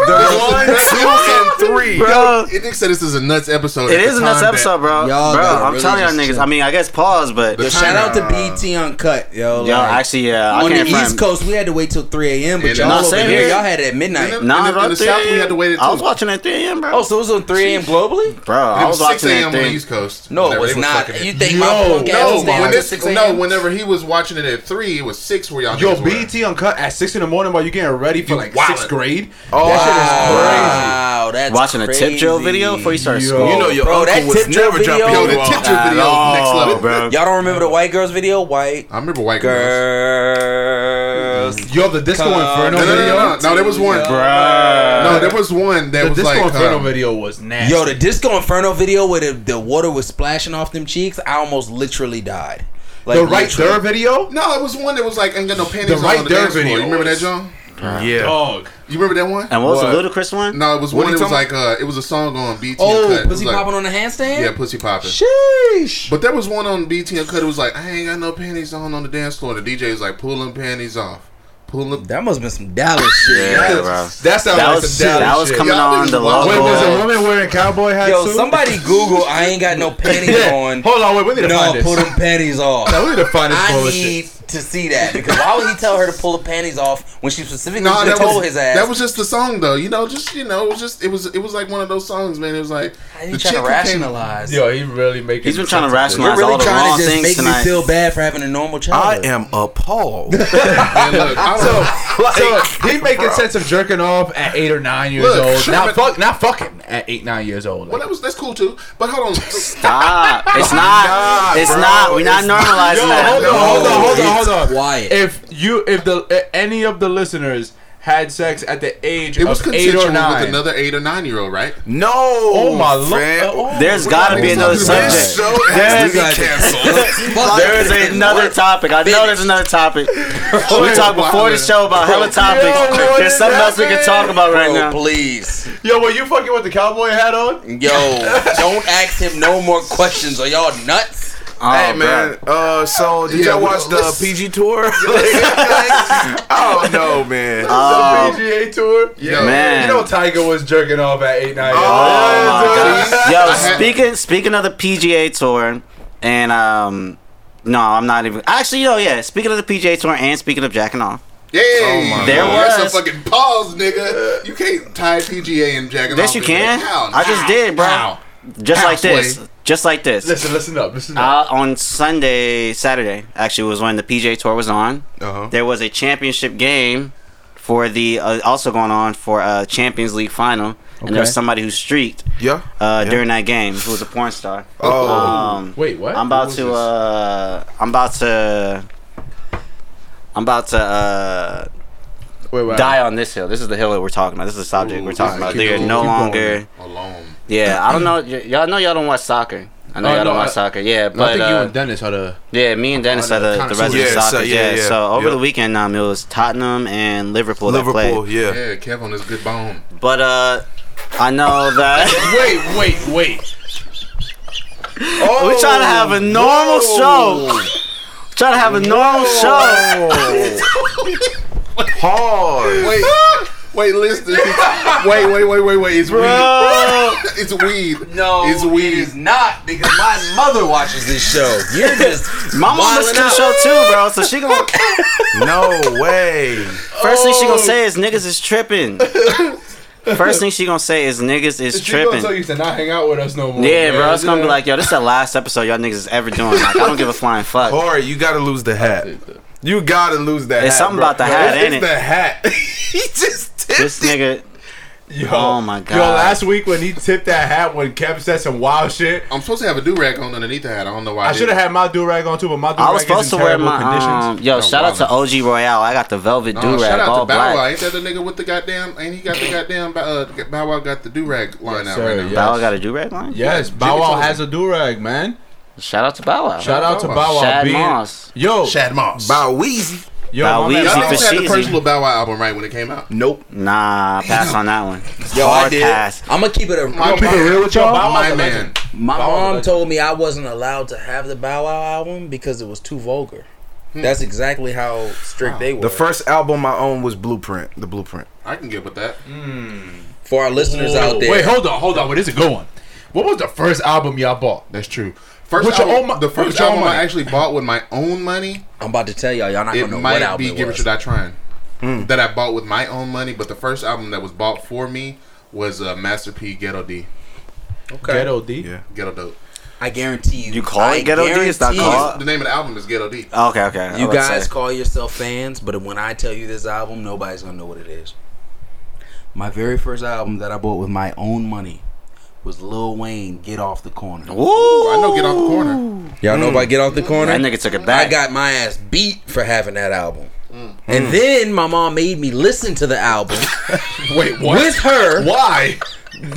[SPEAKER 4] One, two, and three.
[SPEAKER 2] Bro,
[SPEAKER 3] It Nick said this is a nuts episode.
[SPEAKER 2] it
[SPEAKER 3] at
[SPEAKER 2] is
[SPEAKER 3] the
[SPEAKER 2] a nuts episode, bro.
[SPEAKER 6] Y'all
[SPEAKER 2] bro, I'm
[SPEAKER 6] really
[SPEAKER 2] telling y'all niggas.
[SPEAKER 6] chill.
[SPEAKER 2] I mean, I guess pause, but
[SPEAKER 3] The
[SPEAKER 6] shout out to BET Uncut, yo.
[SPEAKER 2] yo, actually, yeah, I
[SPEAKER 6] on the
[SPEAKER 2] can't
[SPEAKER 6] East. Coast, we had to wait till 3 a.m., but
[SPEAKER 3] And
[SPEAKER 6] y'all
[SPEAKER 2] Nah,
[SPEAKER 6] over here,
[SPEAKER 2] here.
[SPEAKER 6] y'all had it at midnight.
[SPEAKER 3] And
[SPEAKER 2] Nah,
[SPEAKER 3] in the- in the South, we had to wait
[SPEAKER 2] I was watching at 3 a.m., bro.
[SPEAKER 6] Oh, so it was on 3 a.m. globally?
[SPEAKER 2] bro,
[SPEAKER 3] It
[SPEAKER 2] I was
[SPEAKER 3] was 6
[SPEAKER 2] watching
[SPEAKER 3] a.m. on the East Coast.
[SPEAKER 5] No, it was not.
[SPEAKER 3] fucking-
[SPEAKER 5] You think
[SPEAKER 1] Yo,
[SPEAKER 5] my punk
[SPEAKER 1] no,
[SPEAKER 5] ass
[SPEAKER 3] No,
[SPEAKER 5] was
[SPEAKER 3] when
[SPEAKER 5] to
[SPEAKER 3] they,
[SPEAKER 5] six
[SPEAKER 3] no, whenever he was watching it at three, it was six where y'all.
[SPEAKER 1] Yo,
[SPEAKER 3] niggas were.
[SPEAKER 1] BET Uncut at six in the morning while you getting ready for
[SPEAKER 3] You
[SPEAKER 1] like sixth grade.
[SPEAKER 4] Oh,
[SPEAKER 5] Wow, that's
[SPEAKER 2] Watching a tip drill video before you started
[SPEAKER 1] Yo.
[SPEAKER 2] school.
[SPEAKER 4] You know your
[SPEAKER 5] Bro,
[SPEAKER 4] uncle
[SPEAKER 5] that
[SPEAKER 4] was
[SPEAKER 5] tip drill
[SPEAKER 4] never
[SPEAKER 5] video-
[SPEAKER 4] jumping
[SPEAKER 3] Yo, the
[SPEAKER 4] the
[SPEAKER 3] tip drill video next level,
[SPEAKER 2] bro.
[SPEAKER 5] Y'all don't remember the white girls video? White
[SPEAKER 3] I remember white girls.
[SPEAKER 5] girls.
[SPEAKER 1] Yo, the Disco
[SPEAKER 5] Come
[SPEAKER 1] Inferno
[SPEAKER 3] No, no, no,
[SPEAKER 1] video.
[SPEAKER 3] no, no. there was one.
[SPEAKER 2] Bruh.
[SPEAKER 3] No, there was one that
[SPEAKER 1] The
[SPEAKER 3] was
[SPEAKER 1] Disco
[SPEAKER 3] like
[SPEAKER 1] Inferno
[SPEAKER 3] um,
[SPEAKER 1] video was nasty.
[SPEAKER 6] Yo, the Disco Inferno video where the, the water was splashing off them cheeks, I almost literally died. Like,
[SPEAKER 1] the right
[SPEAKER 6] literally.
[SPEAKER 1] there video.
[SPEAKER 3] No, it was one that was like ain't got no panties
[SPEAKER 1] The
[SPEAKER 3] on the
[SPEAKER 1] There
[SPEAKER 3] dance floor.
[SPEAKER 1] video
[SPEAKER 3] You remember that,
[SPEAKER 1] was-
[SPEAKER 3] John?
[SPEAKER 4] Yeah.
[SPEAKER 1] Dog.
[SPEAKER 3] You remember that one?
[SPEAKER 2] And what was
[SPEAKER 1] What?
[SPEAKER 2] the Ludacris one?
[SPEAKER 3] No, it was
[SPEAKER 4] What
[SPEAKER 3] one.
[SPEAKER 4] are
[SPEAKER 3] It was like uh, it was a song on BT
[SPEAKER 6] Oh,
[SPEAKER 3] Uncut. It
[SPEAKER 6] pussy
[SPEAKER 3] like-
[SPEAKER 6] popping on the handstand?
[SPEAKER 3] Yeah, pussy popping.
[SPEAKER 6] Sheesh.
[SPEAKER 3] But there was one on BET Uncut. It was like I ain't got no panties on on the dance floor. The DJ was like pulling panties off, pulling. up.
[SPEAKER 6] That must have been some Dallas shit.
[SPEAKER 2] Yeah, bro.
[SPEAKER 1] That sounded
[SPEAKER 2] That
[SPEAKER 1] like
[SPEAKER 2] was
[SPEAKER 1] some Dallas
[SPEAKER 2] that was
[SPEAKER 1] shit.
[SPEAKER 2] coming
[SPEAKER 3] Y'all
[SPEAKER 2] on the
[SPEAKER 3] wild.
[SPEAKER 1] Wait, was a woman wearing cowboy hats?
[SPEAKER 6] Yo,
[SPEAKER 1] too?
[SPEAKER 6] somebody Google I ain't got no panties
[SPEAKER 1] Yeah.
[SPEAKER 6] on.
[SPEAKER 1] Hold on, wait. We need to
[SPEAKER 6] No,
[SPEAKER 1] find this.
[SPEAKER 6] pull them panties off.
[SPEAKER 1] No, we need to find this
[SPEAKER 6] I
[SPEAKER 1] bullshit.
[SPEAKER 6] need to see that because why would he tell her to pull the panties off when she specifically
[SPEAKER 3] No,
[SPEAKER 6] told
[SPEAKER 3] was
[SPEAKER 6] his ass?
[SPEAKER 3] that was just the song though. You know, just you know, it was just it was it was like one of those songs, man. It was like
[SPEAKER 6] How you trying to
[SPEAKER 3] chick who came-
[SPEAKER 6] rationalize?
[SPEAKER 1] Yo, he really making.
[SPEAKER 2] He's been trying to
[SPEAKER 1] sense of this.
[SPEAKER 2] rationalize
[SPEAKER 6] You're really
[SPEAKER 2] all the
[SPEAKER 6] trying
[SPEAKER 2] wrong
[SPEAKER 6] to just
[SPEAKER 2] things
[SPEAKER 6] make
[SPEAKER 2] tonight.
[SPEAKER 6] me feel bad for having a normal
[SPEAKER 4] child.
[SPEAKER 6] I
[SPEAKER 4] am appalled.
[SPEAKER 3] Man, look, I was-
[SPEAKER 1] So he making sense of jerking off at eight or nine years
[SPEAKER 3] Look,
[SPEAKER 1] old.
[SPEAKER 3] should've
[SPEAKER 1] Not fuck, not fucking at eight nine years old.
[SPEAKER 3] well, that was that's cool too. But hold on,
[SPEAKER 2] Stop. It's not. It's
[SPEAKER 4] bro.
[SPEAKER 2] not. We're not normalizing that.
[SPEAKER 1] hold on, hold on, hold on,
[SPEAKER 6] it's
[SPEAKER 1] hold on.
[SPEAKER 6] quiet.
[SPEAKER 1] If you, if the uh, any of the listeners had sex at the age
[SPEAKER 3] it was
[SPEAKER 1] of eight or nine,
[SPEAKER 3] with another eight or nine year old, right?
[SPEAKER 4] No.
[SPEAKER 1] oh my lord,
[SPEAKER 4] fam.
[SPEAKER 1] oh,
[SPEAKER 2] There's
[SPEAKER 1] we're
[SPEAKER 2] got to be another subject.
[SPEAKER 4] This show
[SPEAKER 2] There's-
[SPEAKER 4] has to be canceled.
[SPEAKER 2] There is another topic. I know there's another topic. We talked before the show about hella topics.
[SPEAKER 1] Yo,
[SPEAKER 2] There's something else we can talk about right
[SPEAKER 5] Bro,
[SPEAKER 2] now.
[SPEAKER 5] please.
[SPEAKER 1] Yo, were you fucking with the cowboy hat on?
[SPEAKER 5] Yo, don't ask him no more questions. Are y'all nuts?
[SPEAKER 2] Oh,
[SPEAKER 4] hey man, uh, so did
[SPEAKER 3] Yeah,
[SPEAKER 4] y'all watch the
[SPEAKER 3] let's-
[SPEAKER 4] PG tour? oh don't man.
[SPEAKER 2] Oh.
[SPEAKER 1] the PGA tour.
[SPEAKER 3] Yo,
[SPEAKER 2] Man.
[SPEAKER 1] You know Tiger was jerking off at eight nine.
[SPEAKER 4] Oh,
[SPEAKER 2] my
[SPEAKER 1] Yeah,
[SPEAKER 2] Yo, speaking speaking of the PGA Tour, and um, no, I'm not even. Actually, yo, yeah. Speaking of the PGA Tour and speaking of jacking off,
[SPEAKER 3] Yay!
[SPEAKER 4] my
[SPEAKER 2] There
[SPEAKER 3] Yo, that's
[SPEAKER 2] was-
[SPEAKER 3] a fucking pause, nigga. You can't tie PGA and jacking
[SPEAKER 2] yes,
[SPEAKER 3] off
[SPEAKER 2] you can.
[SPEAKER 3] there. How?
[SPEAKER 2] I just did, bro.
[SPEAKER 3] How?
[SPEAKER 2] Just
[SPEAKER 3] How,
[SPEAKER 2] like this. Just like this.
[SPEAKER 1] Listen, listen up, listen up.
[SPEAKER 2] Uh, on Sunday, Saturday, actually, was when the PJ Tour was on.
[SPEAKER 4] Uh-huh.
[SPEAKER 2] There was a championship game for the uh, also going on for a Champions League final, and there was somebody who streaked
[SPEAKER 4] Yeah.
[SPEAKER 2] uh,
[SPEAKER 4] Yeah.
[SPEAKER 2] during that game. Who was a porn star?
[SPEAKER 4] Oh.
[SPEAKER 2] Um,
[SPEAKER 1] Wait, what?
[SPEAKER 2] I'm about
[SPEAKER 3] was
[SPEAKER 2] to. Uh, I'm about to. I'm about to.
[SPEAKER 1] Wait, wait.
[SPEAKER 2] die on this hill. This is the hill that we're talking about. This is the subject we're talking about. They're no longer.
[SPEAKER 3] Alone.
[SPEAKER 2] Yeah, I don't know. y- y'all know y'all don't watch soccer. I know
[SPEAKER 1] Oh,
[SPEAKER 2] y'all don't watch
[SPEAKER 1] I-
[SPEAKER 2] soccer. Yeah, but
[SPEAKER 1] I
[SPEAKER 2] but
[SPEAKER 1] think you
[SPEAKER 2] uh,
[SPEAKER 1] and Denis had a.
[SPEAKER 2] yeah, me and Denis
[SPEAKER 1] I
[SPEAKER 2] are
[SPEAKER 1] know,
[SPEAKER 2] the,
[SPEAKER 1] kinda
[SPEAKER 2] the resident
[SPEAKER 4] Yeah, so-
[SPEAKER 2] soccer.
[SPEAKER 4] yeah,
[SPEAKER 2] yeah,
[SPEAKER 4] yeah,
[SPEAKER 2] So over
[SPEAKER 4] yep.
[SPEAKER 2] the weekend, um, it was Tottenham and Liverpool, that
[SPEAKER 4] Liverpool,
[SPEAKER 2] played.
[SPEAKER 4] yeah.
[SPEAKER 3] Yeah, Kevin is good bone.
[SPEAKER 2] But uh, I know that
[SPEAKER 1] Wait, wait, wait.
[SPEAKER 4] Oh,
[SPEAKER 2] we're trying to have a normal show. We're Trying to have a normal show.
[SPEAKER 4] Hard.
[SPEAKER 3] Wait, wait, listen. wait, wait, wait, wait, wait. It's weed. it's weed.
[SPEAKER 6] No,
[SPEAKER 3] it's weed.
[SPEAKER 6] is not because my mother watches this show. You're just
[SPEAKER 2] My mom
[SPEAKER 6] wilding
[SPEAKER 2] listens to the show too, bro. So she gonna
[SPEAKER 4] No way.
[SPEAKER 2] first thing she gonna oh. say is niggas is tripping. First thing she gonna say is niggas is
[SPEAKER 1] She gonna tell you to not hang out with us no more.
[SPEAKER 2] Yeah,
[SPEAKER 1] man.
[SPEAKER 2] bro. It's gonna be like, yo, this is the last episode y'all niggas is ever doing. Like, I don't give a flying fuck.
[SPEAKER 4] Cori, you gotta lose the hat. You gotta lose that
[SPEAKER 2] It's
[SPEAKER 4] hat.
[SPEAKER 2] something
[SPEAKER 4] bro.
[SPEAKER 2] about the
[SPEAKER 4] No,
[SPEAKER 2] hat,
[SPEAKER 4] it's,
[SPEAKER 2] ain't
[SPEAKER 4] it's
[SPEAKER 2] it?
[SPEAKER 4] the hat. he just tipped
[SPEAKER 2] This
[SPEAKER 4] it.
[SPEAKER 2] nigga,
[SPEAKER 1] Yo,
[SPEAKER 2] Oh my God.
[SPEAKER 1] Yo, last week when he tipped that hat when Kev said some wild shit,
[SPEAKER 3] I'm supposed to have a do rag on underneath the hat. I don't know why.
[SPEAKER 1] I should have had my do rag on too, but my do rag
[SPEAKER 2] I was supposed
[SPEAKER 1] is
[SPEAKER 2] to wear
[SPEAKER 1] terrible
[SPEAKER 2] my
[SPEAKER 1] conditions.
[SPEAKER 2] um. Yo,
[SPEAKER 3] No,
[SPEAKER 2] shout out to. OG Royale. I got the velvet
[SPEAKER 3] No,
[SPEAKER 2] do
[SPEAKER 3] shout out
[SPEAKER 2] all
[SPEAKER 3] to Bow Wow. Ain't that the nigga with the goddamn? Ain't he got the goddamn? Uh, Bow Wow got the do rag line
[SPEAKER 1] Yes,
[SPEAKER 3] out
[SPEAKER 1] sir,
[SPEAKER 3] right now.
[SPEAKER 1] yeah.
[SPEAKER 2] Bow Wow got a do rag line.
[SPEAKER 1] yes,
[SPEAKER 3] Jimmy
[SPEAKER 1] Bow Wow has a do rag, man.
[SPEAKER 2] Shout out to Bow Wow.
[SPEAKER 1] Shout out to
[SPEAKER 3] Bow
[SPEAKER 1] Bow
[SPEAKER 3] Wow.
[SPEAKER 1] Wow.
[SPEAKER 2] Shad
[SPEAKER 1] being-
[SPEAKER 2] Moss.
[SPEAKER 1] Yo,
[SPEAKER 3] Shad Moss.
[SPEAKER 4] Bow Weezy.
[SPEAKER 1] yo,
[SPEAKER 2] Bow
[SPEAKER 1] my
[SPEAKER 2] Weezy
[SPEAKER 3] Y'all
[SPEAKER 2] for
[SPEAKER 3] niggas had the
[SPEAKER 2] Sheezy.
[SPEAKER 3] first little Bow Wow album right when it came out.
[SPEAKER 4] Nope.
[SPEAKER 2] Nah, pass on that one.
[SPEAKER 6] Yo, I did.
[SPEAKER 2] pass.
[SPEAKER 6] I'm gonna keep it a.
[SPEAKER 3] My
[SPEAKER 1] keep it real with y'all. Bow Wow's
[SPEAKER 3] My
[SPEAKER 1] a
[SPEAKER 3] man.
[SPEAKER 1] legend.
[SPEAKER 6] My
[SPEAKER 1] Bow Wow
[SPEAKER 6] mom
[SPEAKER 1] legend.
[SPEAKER 6] told me I wasn't allowed to have the Bow Wow album because it was too vulgar. Hmm. That's exactly how strict they were.
[SPEAKER 4] The first album I owned was Blueprint. The Blueprint.
[SPEAKER 3] I can get with that. Hmm.
[SPEAKER 6] for our listeners out there.
[SPEAKER 1] Wait, hold on, hold on. Where is it going? What was the first album y'all bought?
[SPEAKER 3] That's true. First
[SPEAKER 1] With your
[SPEAKER 3] album,
[SPEAKER 1] own mo-
[SPEAKER 3] the first
[SPEAKER 1] your
[SPEAKER 3] album I actually bought with my own money.
[SPEAKER 6] I'm about to tell y'all. Y'all not
[SPEAKER 3] It
[SPEAKER 6] gonna know what
[SPEAKER 3] might
[SPEAKER 6] album
[SPEAKER 3] be
[SPEAKER 6] it
[SPEAKER 3] Give It
[SPEAKER 6] was.
[SPEAKER 3] Should I Trying. That I bought with my own money, but the first album that was bought for me was uh, Master P Ghetto D.
[SPEAKER 6] Okay.
[SPEAKER 1] Ghetto D.
[SPEAKER 4] Yeah.
[SPEAKER 3] Ghetto Dope.
[SPEAKER 6] I guarantee you.
[SPEAKER 2] You call
[SPEAKER 6] I
[SPEAKER 2] it Ghetto D? It's not
[SPEAKER 6] guarantee
[SPEAKER 2] called-
[SPEAKER 3] The name of the album is Ghetto D.
[SPEAKER 2] Okay, okay.
[SPEAKER 6] You
[SPEAKER 2] was about
[SPEAKER 6] guys
[SPEAKER 2] say.
[SPEAKER 6] call yourself fans, but when I tell you this album, nobody's gonna know what it is. My very first album that I bought with my own money was Lil Wayne. Get off the corner.
[SPEAKER 2] Woo!
[SPEAKER 3] I know Get Off the Corner.
[SPEAKER 6] Y'all know about Get Off the Corner?
[SPEAKER 2] That nigga took it back.
[SPEAKER 6] I got my ass beat for having that album. Mm. And mm. then my mom made me listen to the album
[SPEAKER 1] Wait, what?
[SPEAKER 6] with her
[SPEAKER 1] Why?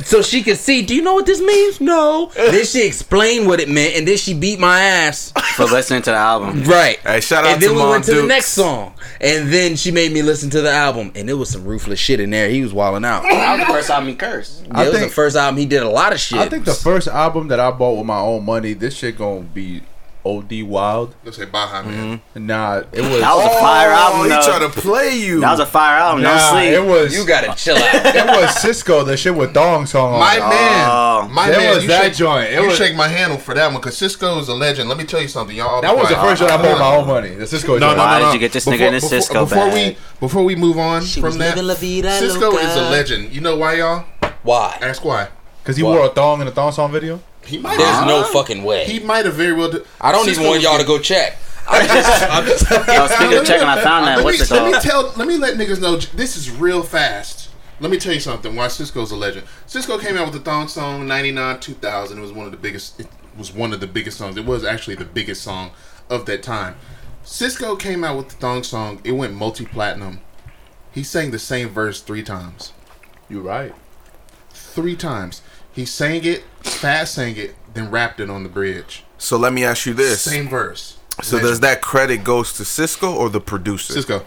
[SPEAKER 6] So she could see, do you know what this means? No. then she explained what it meant and then she beat my ass.
[SPEAKER 2] for listening to the album.
[SPEAKER 6] Right.
[SPEAKER 4] Hey, shout out
[SPEAKER 6] and then
[SPEAKER 4] to
[SPEAKER 6] we
[SPEAKER 4] Mom
[SPEAKER 6] went to the next song. And then she made me listen to the album. And it was some ruthless shit in there. He was wilding out.
[SPEAKER 2] That was the first time he cursed.
[SPEAKER 6] it
[SPEAKER 1] I
[SPEAKER 6] was
[SPEAKER 1] think-
[SPEAKER 6] the first album he did a lot of shit.
[SPEAKER 1] I think the first album that I bought with my own money, this shit gonna be OD wild.
[SPEAKER 3] Let's say Baha Man. Mm-hmm.
[SPEAKER 1] Nah, it was.
[SPEAKER 2] That was a fire oh, album,
[SPEAKER 4] Oh, he
[SPEAKER 2] though.
[SPEAKER 4] trying to play you.
[SPEAKER 2] That was a fire album.
[SPEAKER 1] nah,
[SPEAKER 2] no sleep.
[SPEAKER 1] it was.
[SPEAKER 6] you gotta chill out.
[SPEAKER 1] it was Sisqó, the shit with Dong song on.
[SPEAKER 3] My
[SPEAKER 1] it.
[SPEAKER 3] man,
[SPEAKER 2] Oh.
[SPEAKER 3] my
[SPEAKER 1] That
[SPEAKER 3] man,
[SPEAKER 1] was that
[SPEAKER 3] shake,
[SPEAKER 1] joint. It
[SPEAKER 3] you
[SPEAKER 1] was-
[SPEAKER 3] shake my hand for that one because Sisqó is a legend. Let me tell you something, y'all.
[SPEAKER 1] That was the first one I bought my own money. The Sisqó.
[SPEAKER 3] No,
[SPEAKER 1] joint.
[SPEAKER 3] no,
[SPEAKER 2] Why
[SPEAKER 3] no,
[SPEAKER 2] did you get this
[SPEAKER 3] before,
[SPEAKER 2] nigga in his
[SPEAKER 3] before,
[SPEAKER 2] Sisqó
[SPEAKER 3] before
[SPEAKER 2] bag?
[SPEAKER 3] we before we move on
[SPEAKER 6] She
[SPEAKER 3] from that?
[SPEAKER 6] living la vida
[SPEAKER 3] Sisqó
[SPEAKER 6] loca.
[SPEAKER 3] is a legend. You know why, y'all?
[SPEAKER 6] Why?
[SPEAKER 3] Ask why.
[SPEAKER 1] Because he
[SPEAKER 6] What?
[SPEAKER 1] wore a thong in a thong song video.
[SPEAKER 3] He might.
[SPEAKER 6] There's
[SPEAKER 3] have.
[SPEAKER 6] no fucking way.
[SPEAKER 3] He might have very well. Do,
[SPEAKER 6] I don't
[SPEAKER 3] Sisqó
[SPEAKER 6] even want y'all to go check. I'm just, I'm just
[SPEAKER 2] Yo, speaking of checking, I found that.
[SPEAKER 3] Let
[SPEAKER 2] What's
[SPEAKER 3] me,
[SPEAKER 2] it
[SPEAKER 3] let me tell. Let me let niggas know. This is real fast. Let me tell you something. Why Sisqó's a legend. Sisqó came out with the thong song '99, 2000. It was one of the biggest. It was one of the biggest songs. It was actually the biggest song of that time. Sisqó came out with the thong song. It went multi platinum. He sang the same verse three times.
[SPEAKER 1] You're right.
[SPEAKER 3] Three times. He sang it, fast sang it, then rapped it on the bridge.
[SPEAKER 4] so let me ask you this.
[SPEAKER 3] Same verse.
[SPEAKER 4] So does that credit goes to Sisqó or the producer?
[SPEAKER 3] Sisqó?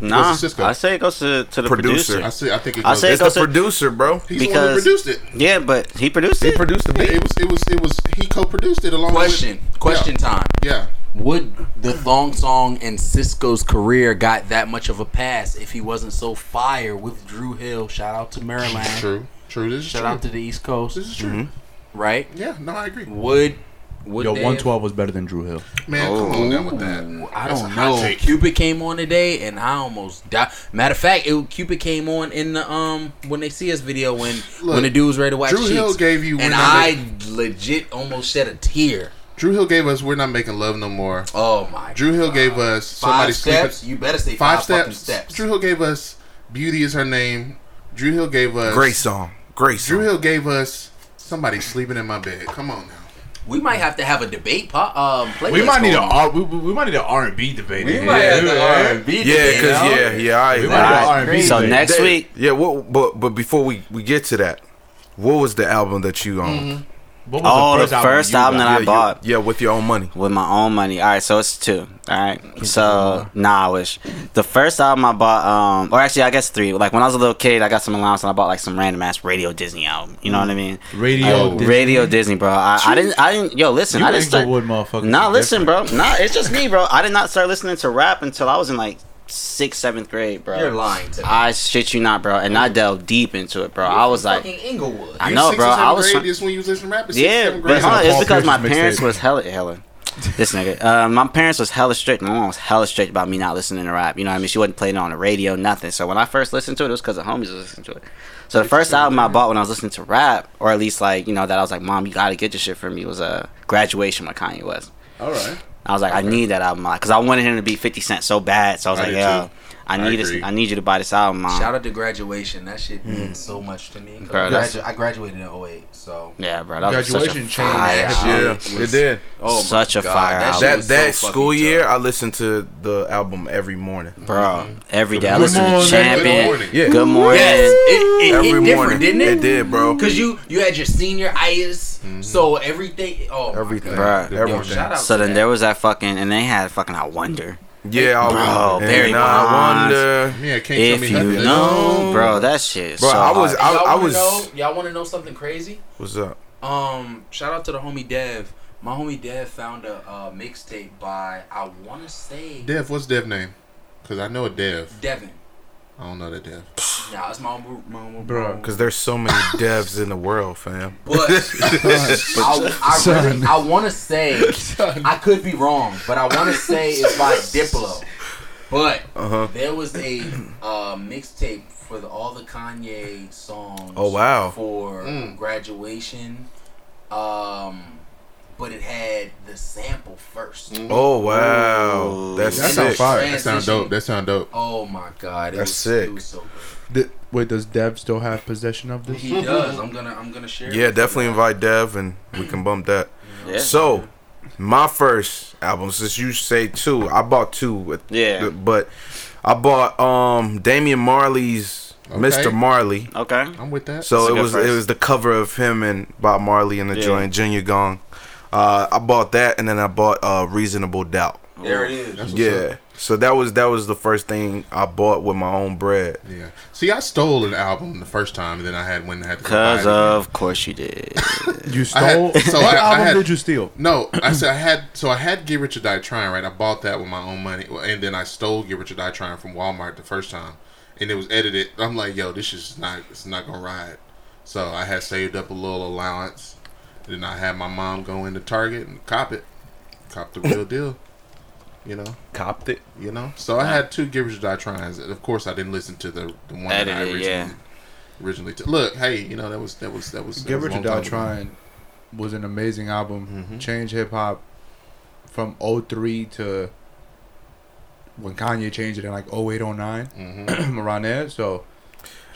[SPEAKER 2] Nah,
[SPEAKER 3] Sisqó.
[SPEAKER 2] I say it goes to, to the
[SPEAKER 4] Producer.
[SPEAKER 2] producer.
[SPEAKER 3] I see. I think it
[SPEAKER 2] I say
[SPEAKER 4] It's
[SPEAKER 2] it goes
[SPEAKER 4] the
[SPEAKER 2] to-
[SPEAKER 4] producer, bro.
[SPEAKER 3] He's the one
[SPEAKER 2] because-
[SPEAKER 3] who produced it.
[SPEAKER 2] Yeah, but he produced
[SPEAKER 4] He
[SPEAKER 2] it.
[SPEAKER 4] produced the
[SPEAKER 3] Yeah,
[SPEAKER 4] beat.
[SPEAKER 3] it was. It was. It was. He co-produced it along
[SPEAKER 6] question.
[SPEAKER 3] with.
[SPEAKER 6] Question time.
[SPEAKER 3] Yeah.
[SPEAKER 6] Would the thong song in Sisqó's career got that much of a pass if he wasn't so fire with Dru Hill? Shout out to Maryland.
[SPEAKER 3] True. True. This is
[SPEAKER 6] Shout
[SPEAKER 3] true.
[SPEAKER 6] out to the East Coast.
[SPEAKER 3] this is true.
[SPEAKER 6] Right?
[SPEAKER 3] Yeah. No, I agree.
[SPEAKER 6] Would would
[SPEAKER 1] Yo,
[SPEAKER 6] they
[SPEAKER 1] one twelve was better than Dru Hill.
[SPEAKER 3] Man,
[SPEAKER 2] Oh.
[SPEAKER 3] come on down with that.
[SPEAKER 6] have- I
[SPEAKER 3] That's
[SPEAKER 6] don't know.
[SPEAKER 3] take.
[SPEAKER 6] Cupid came on today, and I almost died. Matter of fact, it, Cupid came on in the um when they see us video when
[SPEAKER 3] Look,
[SPEAKER 6] when the dude was ready to wax
[SPEAKER 3] Drew
[SPEAKER 6] cheeks.
[SPEAKER 3] Hill gave you
[SPEAKER 6] and
[SPEAKER 3] We're
[SPEAKER 6] I legit almost shed a tear.
[SPEAKER 3] Dru Hill gave us "We're Not Making Love No More."
[SPEAKER 6] Oh my!
[SPEAKER 3] Dru Hill gave us "Somebody
[SPEAKER 6] five steps.
[SPEAKER 3] Sleeping."
[SPEAKER 6] You better say
[SPEAKER 3] Five,
[SPEAKER 6] five,
[SPEAKER 3] steps.
[SPEAKER 6] steps.
[SPEAKER 3] Dru Hill gave us "Beauty Is Her Name." Dru Hill gave us
[SPEAKER 4] Great song. Great Dru.
[SPEAKER 3] Hill gave us "Somebody Sleeping in My Bed." Come on now.
[SPEAKER 6] We might have to have a debate. Po- um, playlist
[SPEAKER 1] We might need a We, we we might need an R and B debate.
[SPEAKER 6] We
[SPEAKER 1] in
[SPEAKER 6] might have the R&B debate.
[SPEAKER 4] Yeah,
[SPEAKER 6] because
[SPEAKER 4] yeah, yeah, I,
[SPEAKER 1] We
[SPEAKER 4] I-
[SPEAKER 1] might have R and B.
[SPEAKER 2] so
[SPEAKER 1] debate.
[SPEAKER 2] next week,
[SPEAKER 4] Yeah, what? But but before we we get to that, what was the album that you um?
[SPEAKER 1] What was
[SPEAKER 2] oh, the first
[SPEAKER 1] you
[SPEAKER 2] album
[SPEAKER 1] got?
[SPEAKER 2] that I bought.
[SPEAKER 4] You, yeah, with your own money.
[SPEAKER 2] with my own money. All right, so it's two. All right, so nah, I wish the first album I bought, um, or actually I guess three. Like when I was a little kid, I got some allowance and I bought like some random ass Radio Disney album. You know what I mean?
[SPEAKER 1] Radio
[SPEAKER 2] Oh,
[SPEAKER 1] Disney.
[SPEAKER 2] Radio Disney, bro. I, I didn't, I didn't. Yo, listen,
[SPEAKER 1] You
[SPEAKER 2] I didn't start.
[SPEAKER 1] Inglewood motherfucker.
[SPEAKER 2] Nah, listen, bro. Nah, it's just me, bro. I did not start listening to rap until I was in like sixth, seventh grade, bro.
[SPEAKER 6] You're lying to me.
[SPEAKER 2] I shit you not, bro. And I delved deep into it, bro. I was like,
[SPEAKER 6] fucking Inglewood.
[SPEAKER 2] I know, bro. I was.
[SPEAKER 3] grade,
[SPEAKER 2] try-
[SPEAKER 3] this when you was listening to rap. It's
[SPEAKER 2] yeah,
[SPEAKER 3] sixth,
[SPEAKER 2] but
[SPEAKER 3] grade.
[SPEAKER 2] hold on,
[SPEAKER 1] Paul
[SPEAKER 2] it's because my parents was hella hella. This nigga, uh, my parents was hella strict. My mom was hella strict about me not listening to rap. You know what I mean? She wasn't playing it on the radio, nothing. So when I first listened to it, it was because the homies was listening to it. So the first album I bought when I was listening to rap, or at least like you know that I was like, mom, you gotta get this shit for me. Was a uh, graduation by Kanye West.
[SPEAKER 1] All right.
[SPEAKER 2] I was like, I need that album because I wanted him to be Fifty Cent so bad. So I was
[SPEAKER 3] I
[SPEAKER 2] like, yeah.
[SPEAKER 3] too.
[SPEAKER 2] I
[SPEAKER 3] I
[SPEAKER 2] need this. I need you to buy this album, mom.
[SPEAKER 6] Shout out to graduation. That shit means mm. so much to me.
[SPEAKER 2] Bro,
[SPEAKER 6] I, gradu- I graduated in 08, so.
[SPEAKER 2] yeah, bro. That was such a
[SPEAKER 1] Graduation changed
[SPEAKER 2] fire
[SPEAKER 1] everything.
[SPEAKER 2] album.
[SPEAKER 4] Yeah, it did.
[SPEAKER 6] Oh
[SPEAKER 2] Such
[SPEAKER 6] my
[SPEAKER 2] a fire album.
[SPEAKER 4] That that
[SPEAKER 6] so
[SPEAKER 4] school year,
[SPEAKER 6] tough.
[SPEAKER 4] I listened to the album every morning.
[SPEAKER 2] bro. Every mm-hmm. day I
[SPEAKER 3] Good
[SPEAKER 2] listened to
[SPEAKER 1] morning.
[SPEAKER 2] Champion.
[SPEAKER 3] Good morning.
[SPEAKER 4] Yeah,
[SPEAKER 2] Good morning.
[SPEAKER 6] Yes, it, it,
[SPEAKER 4] every
[SPEAKER 6] it
[SPEAKER 4] morning.
[SPEAKER 6] different, didn't it?
[SPEAKER 4] It did, bro.
[SPEAKER 6] Cause you you had your senior itis, mm-hmm. so everything. Oh, my
[SPEAKER 4] Everything.
[SPEAKER 6] God.
[SPEAKER 2] Bruh.
[SPEAKER 6] Yo,
[SPEAKER 4] Everything.
[SPEAKER 6] shout out
[SPEAKER 2] So
[SPEAKER 6] to
[SPEAKER 2] then
[SPEAKER 6] that.
[SPEAKER 2] there was that fucking, and they had fucking I Wonder.
[SPEAKER 4] Yeah, I
[SPEAKER 2] Bro,
[SPEAKER 4] wonder.
[SPEAKER 2] Barry
[SPEAKER 4] And I wonder.
[SPEAKER 3] Yeah, can't
[SPEAKER 2] If
[SPEAKER 3] tell me
[SPEAKER 2] you know, bro, that shit.
[SPEAKER 4] Bro,
[SPEAKER 2] so
[SPEAKER 4] I was-
[SPEAKER 2] hard.
[SPEAKER 4] I-
[SPEAKER 6] y'all wanna
[SPEAKER 4] was-
[SPEAKER 6] know, y'all want to know something crazy?
[SPEAKER 4] What's up?
[SPEAKER 6] Um, shout out to the homie Dev. My homie Dev found a uh, mixtape by I want to say
[SPEAKER 3] Dev, what's Dev name? Because I know a Dev.
[SPEAKER 6] Devin.
[SPEAKER 3] I don't know that Dev.
[SPEAKER 6] Nah, it's my own, my own,
[SPEAKER 1] Bro,
[SPEAKER 4] Because there's so many devs in the world, fam.
[SPEAKER 6] But I, I, really, I want to say I could be wrong, but I want to say it's by Diplo. But
[SPEAKER 4] Uh huh.
[SPEAKER 6] there was a uh, mixtape for the, all the Kanye songs.
[SPEAKER 4] Oh, wow.
[SPEAKER 6] For
[SPEAKER 3] Mm.
[SPEAKER 6] graduation, um, but it had the sample first.
[SPEAKER 4] Oh wow, that's
[SPEAKER 1] That
[SPEAKER 4] sick.
[SPEAKER 1] sounds fire.
[SPEAKER 3] That sound dope. That sound dope.
[SPEAKER 6] Oh my god, it
[SPEAKER 4] That's
[SPEAKER 6] was,
[SPEAKER 4] sick.
[SPEAKER 6] It was so
[SPEAKER 1] Th- wait, does Dev still have possession of this?
[SPEAKER 6] He does. I'm gonna I'm gonna share.
[SPEAKER 4] Yeah,
[SPEAKER 6] with you
[SPEAKER 4] definitely invite Dev and we can bump that.
[SPEAKER 2] Yeah.
[SPEAKER 4] So, my first album, since you say two, I bought two. With,
[SPEAKER 2] Yeah.
[SPEAKER 4] But I bought um Damian Marley's
[SPEAKER 3] Okay.
[SPEAKER 4] Mr. Marley.
[SPEAKER 2] Okay.
[SPEAKER 3] I'm with that.
[SPEAKER 4] So it
[SPEAKER 2] good
[SPEAKER 4] was it was the cover of him and Bob Marley in the
[SPEAKER 2] Yeah.
[SPEAKER 4] joint Junior Gong. Uh, I bought that and then I bought uh, Reasonable Doubt.
[SPEAKER 6] There it is.
[SPEAKER 4] Yeah.
[SPEAKER 3] up.
[SPEAKER 4] So that was that was the first thing I bought with my own bread.
[SPEAKER 3] Yeah. See, I stole an album the first time, and then I had when I had to go buy it
[SPEAKER 2] Cause of course you did.
[SPEAKER 1] You
[SPEAKER 3] I had-
[SPEAKER 1] stole.
[SPEAKER 3] so
[SPEAKER 1] what
[SPEAKER 3] I- I
[SPEAKER 1] album
[SPEAKER 3] had-
[SPEAKER 1] did you steal?
[SPEAKER 3] No, I said I had. So I had Get Rich or Die Trying, right? I bought that with my own money, and then I stole Get Rich or Die Trying from Walmart the first time, and it was edited. I'm like, yo, this is not. It's not gonna ride. So I had saved up a little allowance. Then I had my mom go into Target and cop it, cop the real deal. You know,
[SPEAKER 4] Copped it.
[SPEAKER 3] you know. So I had two Get Rich or Die Tryings. Of course, I didn't listen to the the one that I originally.
[SPEAKER 2] yeah.
[SPEAKER 3] Originally, t- look, hey, you know that was that was that was. that
[SPEAKER 1] Get
[SPEAKER 3] was a
[SPEAKER 1] Rich or Die
[SPEAKER 3] time ago.
[SPEAKER 1] Trying was an amazing album.
[SPEAKER 3] Mhm.
[SPEAKER 1] Changed hip hop from 03 to when Kanye changed it in like 08, 09,
[SPEAKER 3] Mhm.
[SPEAKER 1] around there. So,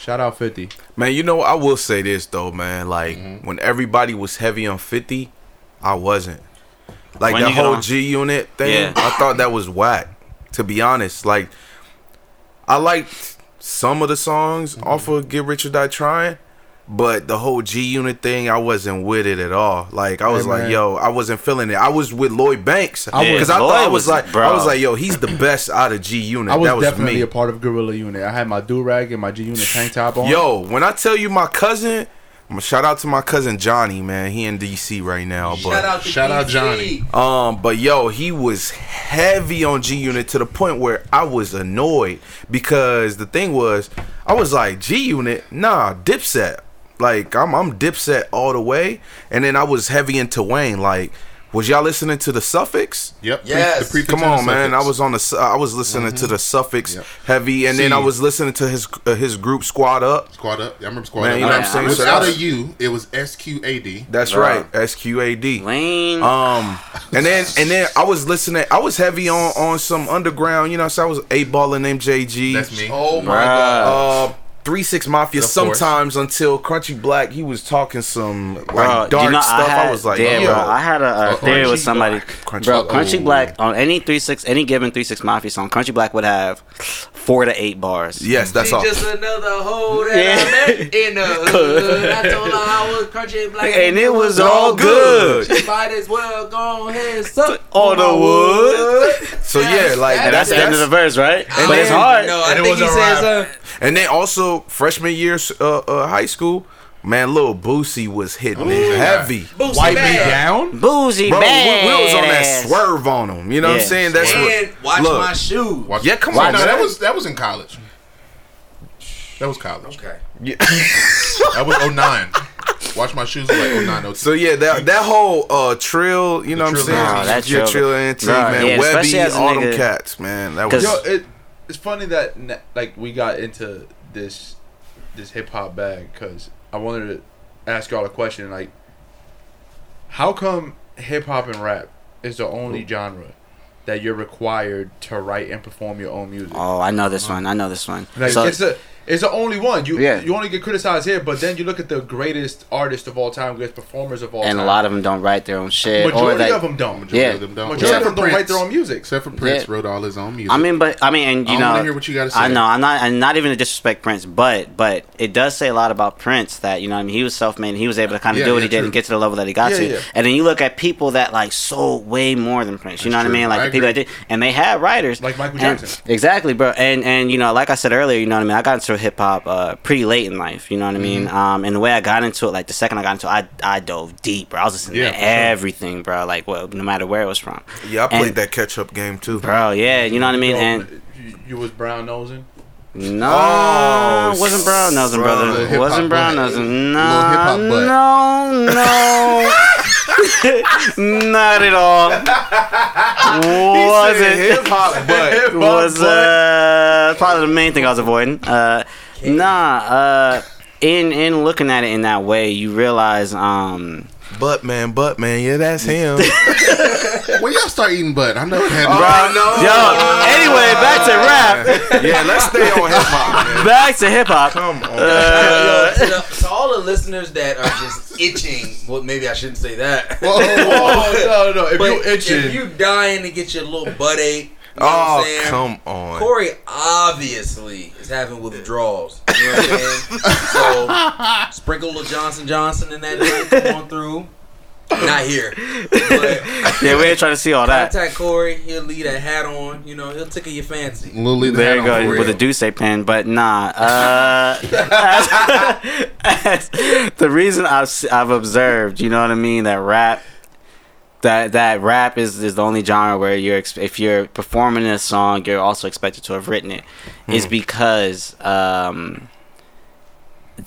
[SPEAKER 1] shout out 50.
[SPEAKER 4] Man, you know I will say this though, man. Like
[SPEAKER 3] Mhm.
[SPEAKER 4] when everybody was heavy on fifty, I wasn't. Like
[SPEAKER 2] When
[SPEAKER 4] that
[SPEAKER 2] you get
[SPEAKER 4] whole
[SPEAKER 2] on-
[SPEAKER 4] G Unit thing,
[SPEAKER 2] Yeah.
[SPEAKER 4] I thought that was whack. To be honest, like I liked some of the songs
[SPEAKER 3] Mm-hmm.
[SPEAKER 4] off of Get Rich or Die Trying, but the whole G Unit thing, I wasn't with it at all. Like I was
[SPEAKER 1] Hey,
[SPEAKER 4] like,
[SPEAKER 1] man.
[SPEAKER 4] yo, I wasn't feeling it. I was with Lloyd Banks
[SPEAKER 1] I was-
[SPEAKER 4] because I, thought I was
[SPEAKER 2] was-
[SPEAKER 4] like,
[SPEAKER 2] bro.
[SPEAKER 4] I was like, yo, he's the best out of G Unit.
[SPEAKER 1] I was,
[SPEAKER 4] that was
[SPEAKER 1] definitely
[SPEAKER 4] me.
[SPEAKER 1] a part of Gorilla Unit. I had my do rag and my G Unit tank top on.
[SPEAKER 4] Yo, when I tell you my cousin, I'm gonna shout out to my cousin Johnny, man. He in DC right now,
[SPEAKER 6] Shout
[SPEAKER 4] but
[SPEAKER 6] out to
[SPEAKER 3] Shout out Johnny.
[SPEAKER 4] um, but yo, he was heavy on G Unit to the point where I was annoyed because the thing was, I was like G Unit, nah, Dipset. Like I'm, I'm Dipset all the way, and then I was heavy into Wayne. Like, was y'all listening to the Suffix?
[SPEAKER 3] Yep.
[SPEAKER 6] Yes.
[SPEAKER 3] The pre-
[SPEAKER 4] Come on, man. I was on the. I was listening to the Suffix
[SPEAKER 3] Yep.
[SPEAKER 4] heavy, and then I was listening to his uh, his group Sqad Up.
[SPEAKER 3] Squad up. Yeah, I remember squad
[SPEAKER 4] Man,
[SPEAKER 3] up.
[SPEAKER 4] you know
[SPEAKER 2] what I'm saying?
[SPEAKER 3] Without
[SPEAKER 4] So that's-
[SPEAKER 3] a U, it was S Q A D.
[SPEAKER 4] That's
[SPEAKER 2] Bro.
[SPEAKER 4] right, SQAD.
[SPEAKER 2] Lane.
[SPEAKER 4] Um, and then and then I was listening. I was heavy on on some underground. You know, so I was Eightball and MJG.
[SPEAKER 3] That's me.
[SPEAKER 6] Oh my
[SPEAKER 2] Bruh.
[SPEAKER 6] god.
[SPEAKER 4] Uh, Three Six Mafia.
[SPEAKER 3] Of course.
[SPEAKER 4] Sometimes until Crunchy Black, he was talking some like
[SPEAKER 2] Bro,
[SPEAKER 4] dark
[SPEAKER 2] you know,
[SPEAKER 4] stuff.
[SPEAKER 2] I, had,
[SPEAKER 4] I, was like,
[SPEAKER 2] yeah,
[SPEAKER 4] yo,
[SPEAKER 2] bro, I had a, a theory with
[SPEAKER 3] Crunchy
[SPEAKER 2] somebody.
[SPEAKER 3] Black.
[SPEAKER 4] Crunchy
[SPEAKER 2] bro,
[SPEAKER 4] Black.
[SPEAKER 2] Crunchy
[SPEAKER 3] Oh.
[SPEAKER 2] Black on any three six, any given three six mafia song, Crunchy Black would have four to eight bars.
[SPEAKER 4] yes, that's
[SPEAKER 6] She
[SPEAKER 4] all.
[SPEAKER 6] just another hoe that
[SPEAKER 2] Yeah.
[SPEAKER 6] I met in the hood. I told her I was crunchy black
[SPEAKER 2] And it was all good.
[SPEAKER 6] She might as well go ahead and suck
[SPEAKER 2] On the wood.
[SPEAKER 4] So yeah, like
[SPEAKER 2] And that's, the end of the verse, right? but it's hard.
[SPEAKER 6] No, I
[SPEAKER 1] And it
[SPEAKER 6] think he
[SPEAKER 1] was a
[SPEAKER 6] says, uh,
[SPEAKER 4] And then also freshman year uh, uh, high school, man, little Boosie was hitting it heavy.
[SPEAKER 6] Boosie
[SPEAKER 1] Wipe me down.
[SPEAKER 2] Boosie
[SPEAKER 4] Bro, we,
[SPEAKER 2] bad.
[SPEAKER 4] we was on that swerve on him. You know what I'm saying? That's
[SPEAKER 6] And
[SPEAKER 4] what.
[SPEAKER 6] watch
[SPEAKER 4] look,
[SPEAKER 6] my shoes.
[SPEAKER 3] Watch-
[SPEAKER 4] Yeah, come
[SPEAKER 3] Wait,
[SPEAKER 4] on,
[SPEAKER 3] No, that was that was in college. That was college.
[SPEAKER 6] Okay.
[SPEAKER 3] That was 09. Watch my shoes like 09, 02.
[SPEAKER 4] So yeah, that that whole uh trill, you know what I'm saying?
[SPEAKER 3] Antique.
[SPEAKER 2] That
[SPEAKER 4] yeah,
[SPEAKER 2] Trill-
[SPEAKER 4] trill antique,
[SPEAKER 2] Bro,
[SPEAKER 4] man.
[SPEAKER 2] yeah,
[SPEAKER 4] Webbie,
[SPEAKER 2] as a
[SPEAKER 4] all them cats, man. That
[SPEAKER 2] 'Cause-
[SPEAKER 4] was
[SPEAKER 1] Yo, it, it's funny that like we got into this this hip hop bag because I wanted to ask y'all a question like, how come hip hop and rap is the only genre that you're required to write and perform your own music?
[SPEAKER 2] Oh, I know this uh-huh. one. I know this one.
[SPEAKER 1] Like
[SPEAKER 2] so,
[SPEAKER 1] it's the it's the only one. You
[SPEAKER 2] Yeah.
[SPEAKER 1] you only get criticized here, but then you look at the greatest artists of all time, greatest performers of all
[SPEAKER 2] and
[SPEAKER 1] time.
[SPEAKER 2] And a lot of them don't write their own shit. or
[SPEAKER 1] majority
[SPEAKER 2] they,
[SPEAKER 1] of them don't.
[SPEAKER 3] Majority
[SPEAKER 2] Yeah.
[SPEAKER 3] of them don't.
[SPEAKER 1] Majority
[SPEAKER 3] Except
[SPEAKER 1] of them
[SPEAKER 3] for
[SPEAKER 1] don't write their own music.
[SPEAKER 3] Except for Prince
[SPEAKER 2] Yeah.
[SPEAKER 3] wrote all his own music.
[SPEAKER 2] I mean, but I mean, and you
[SPEAKER 3] I
[SPEAKER 2] know,
[SPEAKER 3] wanna hear what you gotta say.
[SPEAKER 2] I know, I'm not, I'm not even to disrespect Prince, but but it does say a lot about Prince that you know, what I mean, he was self-made, and he was able to kind of
[SPEAKER 3] Yeah,
[SPEAKER 2] do what
[SPEAKER 3] yeah,
[SPEAKER 2] he did and get to the level that he got
[SPEAKER 1] Yeah,
[SPEAKER 2] to.
[SPEAKER 1] yeah.
[SPEAKER 2] And then you look at people that like sold way more than Prince. You know
[SPEAKER 3] That's
[SPEAKER 2] what I mean? Like
[SPEAKER 3] I
[SPEAKER 2] the people that did, and they had writers
[SPEAKER 1] Like Michael
[SPEAKER 2] And-
[SPEAKER 1] Jackson.
[SPEAKER 2] exactly, bro. And and you know, like I said earlier, you know what I mean. I got into hip hop uh, pretty late in life. You know what I mean?
[SPEAKER 3] Mm-hmm.
[SPEAKER 2] Um, and the way I got into it, like the second I got into it, I I dove deep, bro. I was listening
[SPEAKER 3] Yeah,
[SPEAKER 2] to
[SPEAKER 3] for sure.
[SPEAKER 2] everything, bro. Like well, no matter where it was from,
[SPEAKER 4] yeah. I played
[SPEAKER 2] and-
[SPEAKER 4] that catch up game too.
[SPEAKER 2] bro. Yeah, you know what I mean.
[SPEAKER 1] Yo,
[SPEAKER 2] And
[SPEAKER 1] you, you was brown nosing.
[SPEAKER 2] No,
[SPEAKER 4] Oh,
[SPEAKER 2] wasn't brown nosing,
[SPEAKER 4] bro,
[SPEAKER 2] brother.
[SPEAKER 3] little
[SPEAKER 2] Wasn't brown
[SPEAKER 3] butt.
[SPEAKER 2] nosing.
[SPEAKER 3] Little
[SPEAKER 2] No, no, not at all. Was it?
[SPEAKER 4] hip hop, but
[SPEAKER 2] Was uh probably the main thing I was avoiding. Uh, nah. Uh, in in looking at it in that way, you realize um.
[SPEAKER 4] But man, but man, yeah, that's him.
[SPEAKER 3] when y'all start eating butt, I know it had.
[SPEAKER 4] Bro, no.
[SPEAKER 2] Yo, anyway, back to rap.
[SPEAKER 4] yeah, let's stay on hip hop.
[SPEAKER 2] Back to hip hop.
[SPEAKER 4] Come on.
[SPEAKER 2] Uh,
[SPEAKER 6] Yo, to, to all the listeners that are just itching, well, maybe I shouldn't say that.
[SPEAKER 1] Oh no no! If you itching,
[SPEAKER 6] if you dying to get your little butt ache, you know what
[SPEAKER 4] oh,
[SPEAKER 6] I'm
[SPEAKER 4] come on.
[SPEAKER 6] Cori obviously is having withdrawals. You know what I'm saying? so sprinkle a little Johnson Johnson in that nigga, come on through. Not here. But
[SPEAKER 2] yeah, we ain't trying to see all that.
[SPEAKER 6] contact Cori, he'll leave that hat on, you know, he'll tickle your fancy.
[SPEAKER 3] Little leave the
[SPEAKER 2] There
[SPEAKER 3] hat
[SPEAKER 2] you
[SPEAKER 3] on
[SPEAKER 2] go
[SPEAKER 3] for
[SPEAKER 2] with
[SPEAKER 3] real.
[SPEAKER 2] a Duce pen, but nah. Uh, as- as- the reason I've s- I've observed, you know what I mean, that rap, that that rap is is the only genre where you're ex- if you're performing a song, you're also expected to have written it, is because um.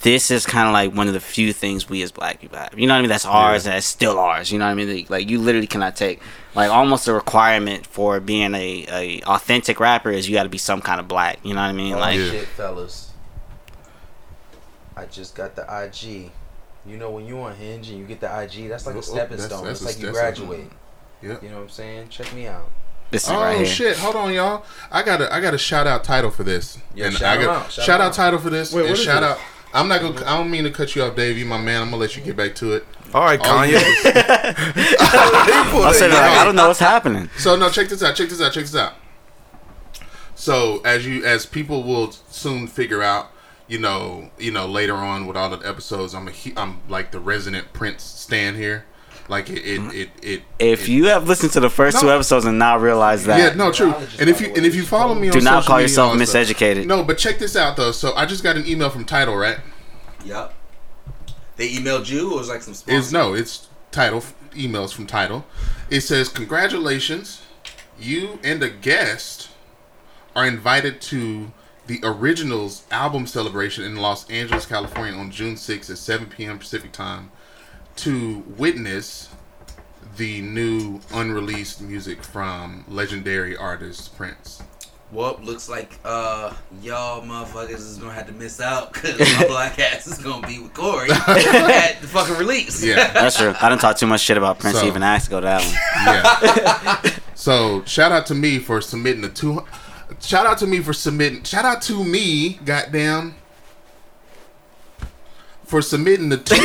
[SPEAKER 2] This is kind of like one of the few things we as black people have. You know what I mean? That's ours. That's still ours. You know what I mean? Like, like you literally cannot take like almost a requirement for being a, a authentic rapper is you got to be some kind of black. You know what I mean?
[SPEAKER 6] Oh,
[SPEAKER 2] Like
[SPEAKER 6] shit, fellas. I just got the IG. You know when you on Hinge and you get the IG, that's like
[SPEAKER 3] Oh,
[SPEAKER 6] a stepping
[SPEAKER 3] that's-
[SPEAKER 6] stone.
[SPEAKER 3] that's
[SPEAKER 6] It's
[SPEAKER 3] a-
[SPEAKER 6] like you graduate.
[SPEAKER 3] Yeah.
[SPEAKER 6] You know what I'm saying? Check me out.
[SPEAKER 2] this is
[SPEAKER 3] Oh
[SPEAKER 2] right
[SPEAKER 3] shit! Hold on, y'all. I got a I got a shout out title for this.
[SPEAKER 6] Yeah,
[SPEAKER 3] and
[SPEAKER 6] shout
[SPEAKER 3] I got
[SPEAKER 6] out, shout
[SPEAKER 3] shout out
[SPEAKER 6] out.
[SPEAKER 3] title for this.
[SPEAKER 1] Wait,
[SPEAKER 3] and
[SPEAKER 1] what is
[SPEAKER 3] shout
[SPEAKER 1] this?
[SPEAKER 3] out. I'm not gonna. I don't mean to cut you off, Dave. You my man. I'm gonna let you get back to it.
[SPEAKER 4] All right,
[SPEAKER 3] All you-
[SPEAKER 4] Kanye.
[SPEAKER 2] I said like, I don't know what's happening.
[SPEAKER 3] So no, check this out. Check this out. Check this out. So as you as people will soon figure out, you know, you know later on with all the episodes, I'm a he- I'm like the resident Prince stand here. Like it it it, it
[SPEAKER 2] If
[SPEAKER 3] it-
[SPEAKER 2] you have listened to the first two episodes and not realized that,
[SPEAKER 3] yeah no true and if you and if you follow me on
[SPEAKER 2] do not
[SPEAKER 3] social
[SPEAKER 2] call yourself
[SPEAKER 3] and all stuff-
[SPEAKER 2] miseducated.
[SPEAKER 3] No, but check this out though. So I just got an email from Tidal right.
[SPEAKER 6] Yep. They emailed you or it was like some
[SPEAKER 3] Is no, it's Tidal emails from Tidal. It says congratulations, you and a guest are invited to the Originals album celebration in Los Angeles, California on June 6th at 7 p.m. Pacific time to witness the new unreleased music from legendary artist Prince.
[SPEAKER 6] Well, looks like uh y'all motherfuckers is gonna have to miss out because my black ass is gonna be with Cori at the fucking release.
[SPEAKER 3] Yeah.
[SPEAKER 2] That's true. I didn't talk too much shit about Prince to
[SPEAKER 3] So-
[SPEAKER 2] even ask to go to that one.
[SPEAKER 3] Yeah. so shout out to me for submitting the two. Shout out to me for submitting. Shout out to me, goddamn, for submitting the two.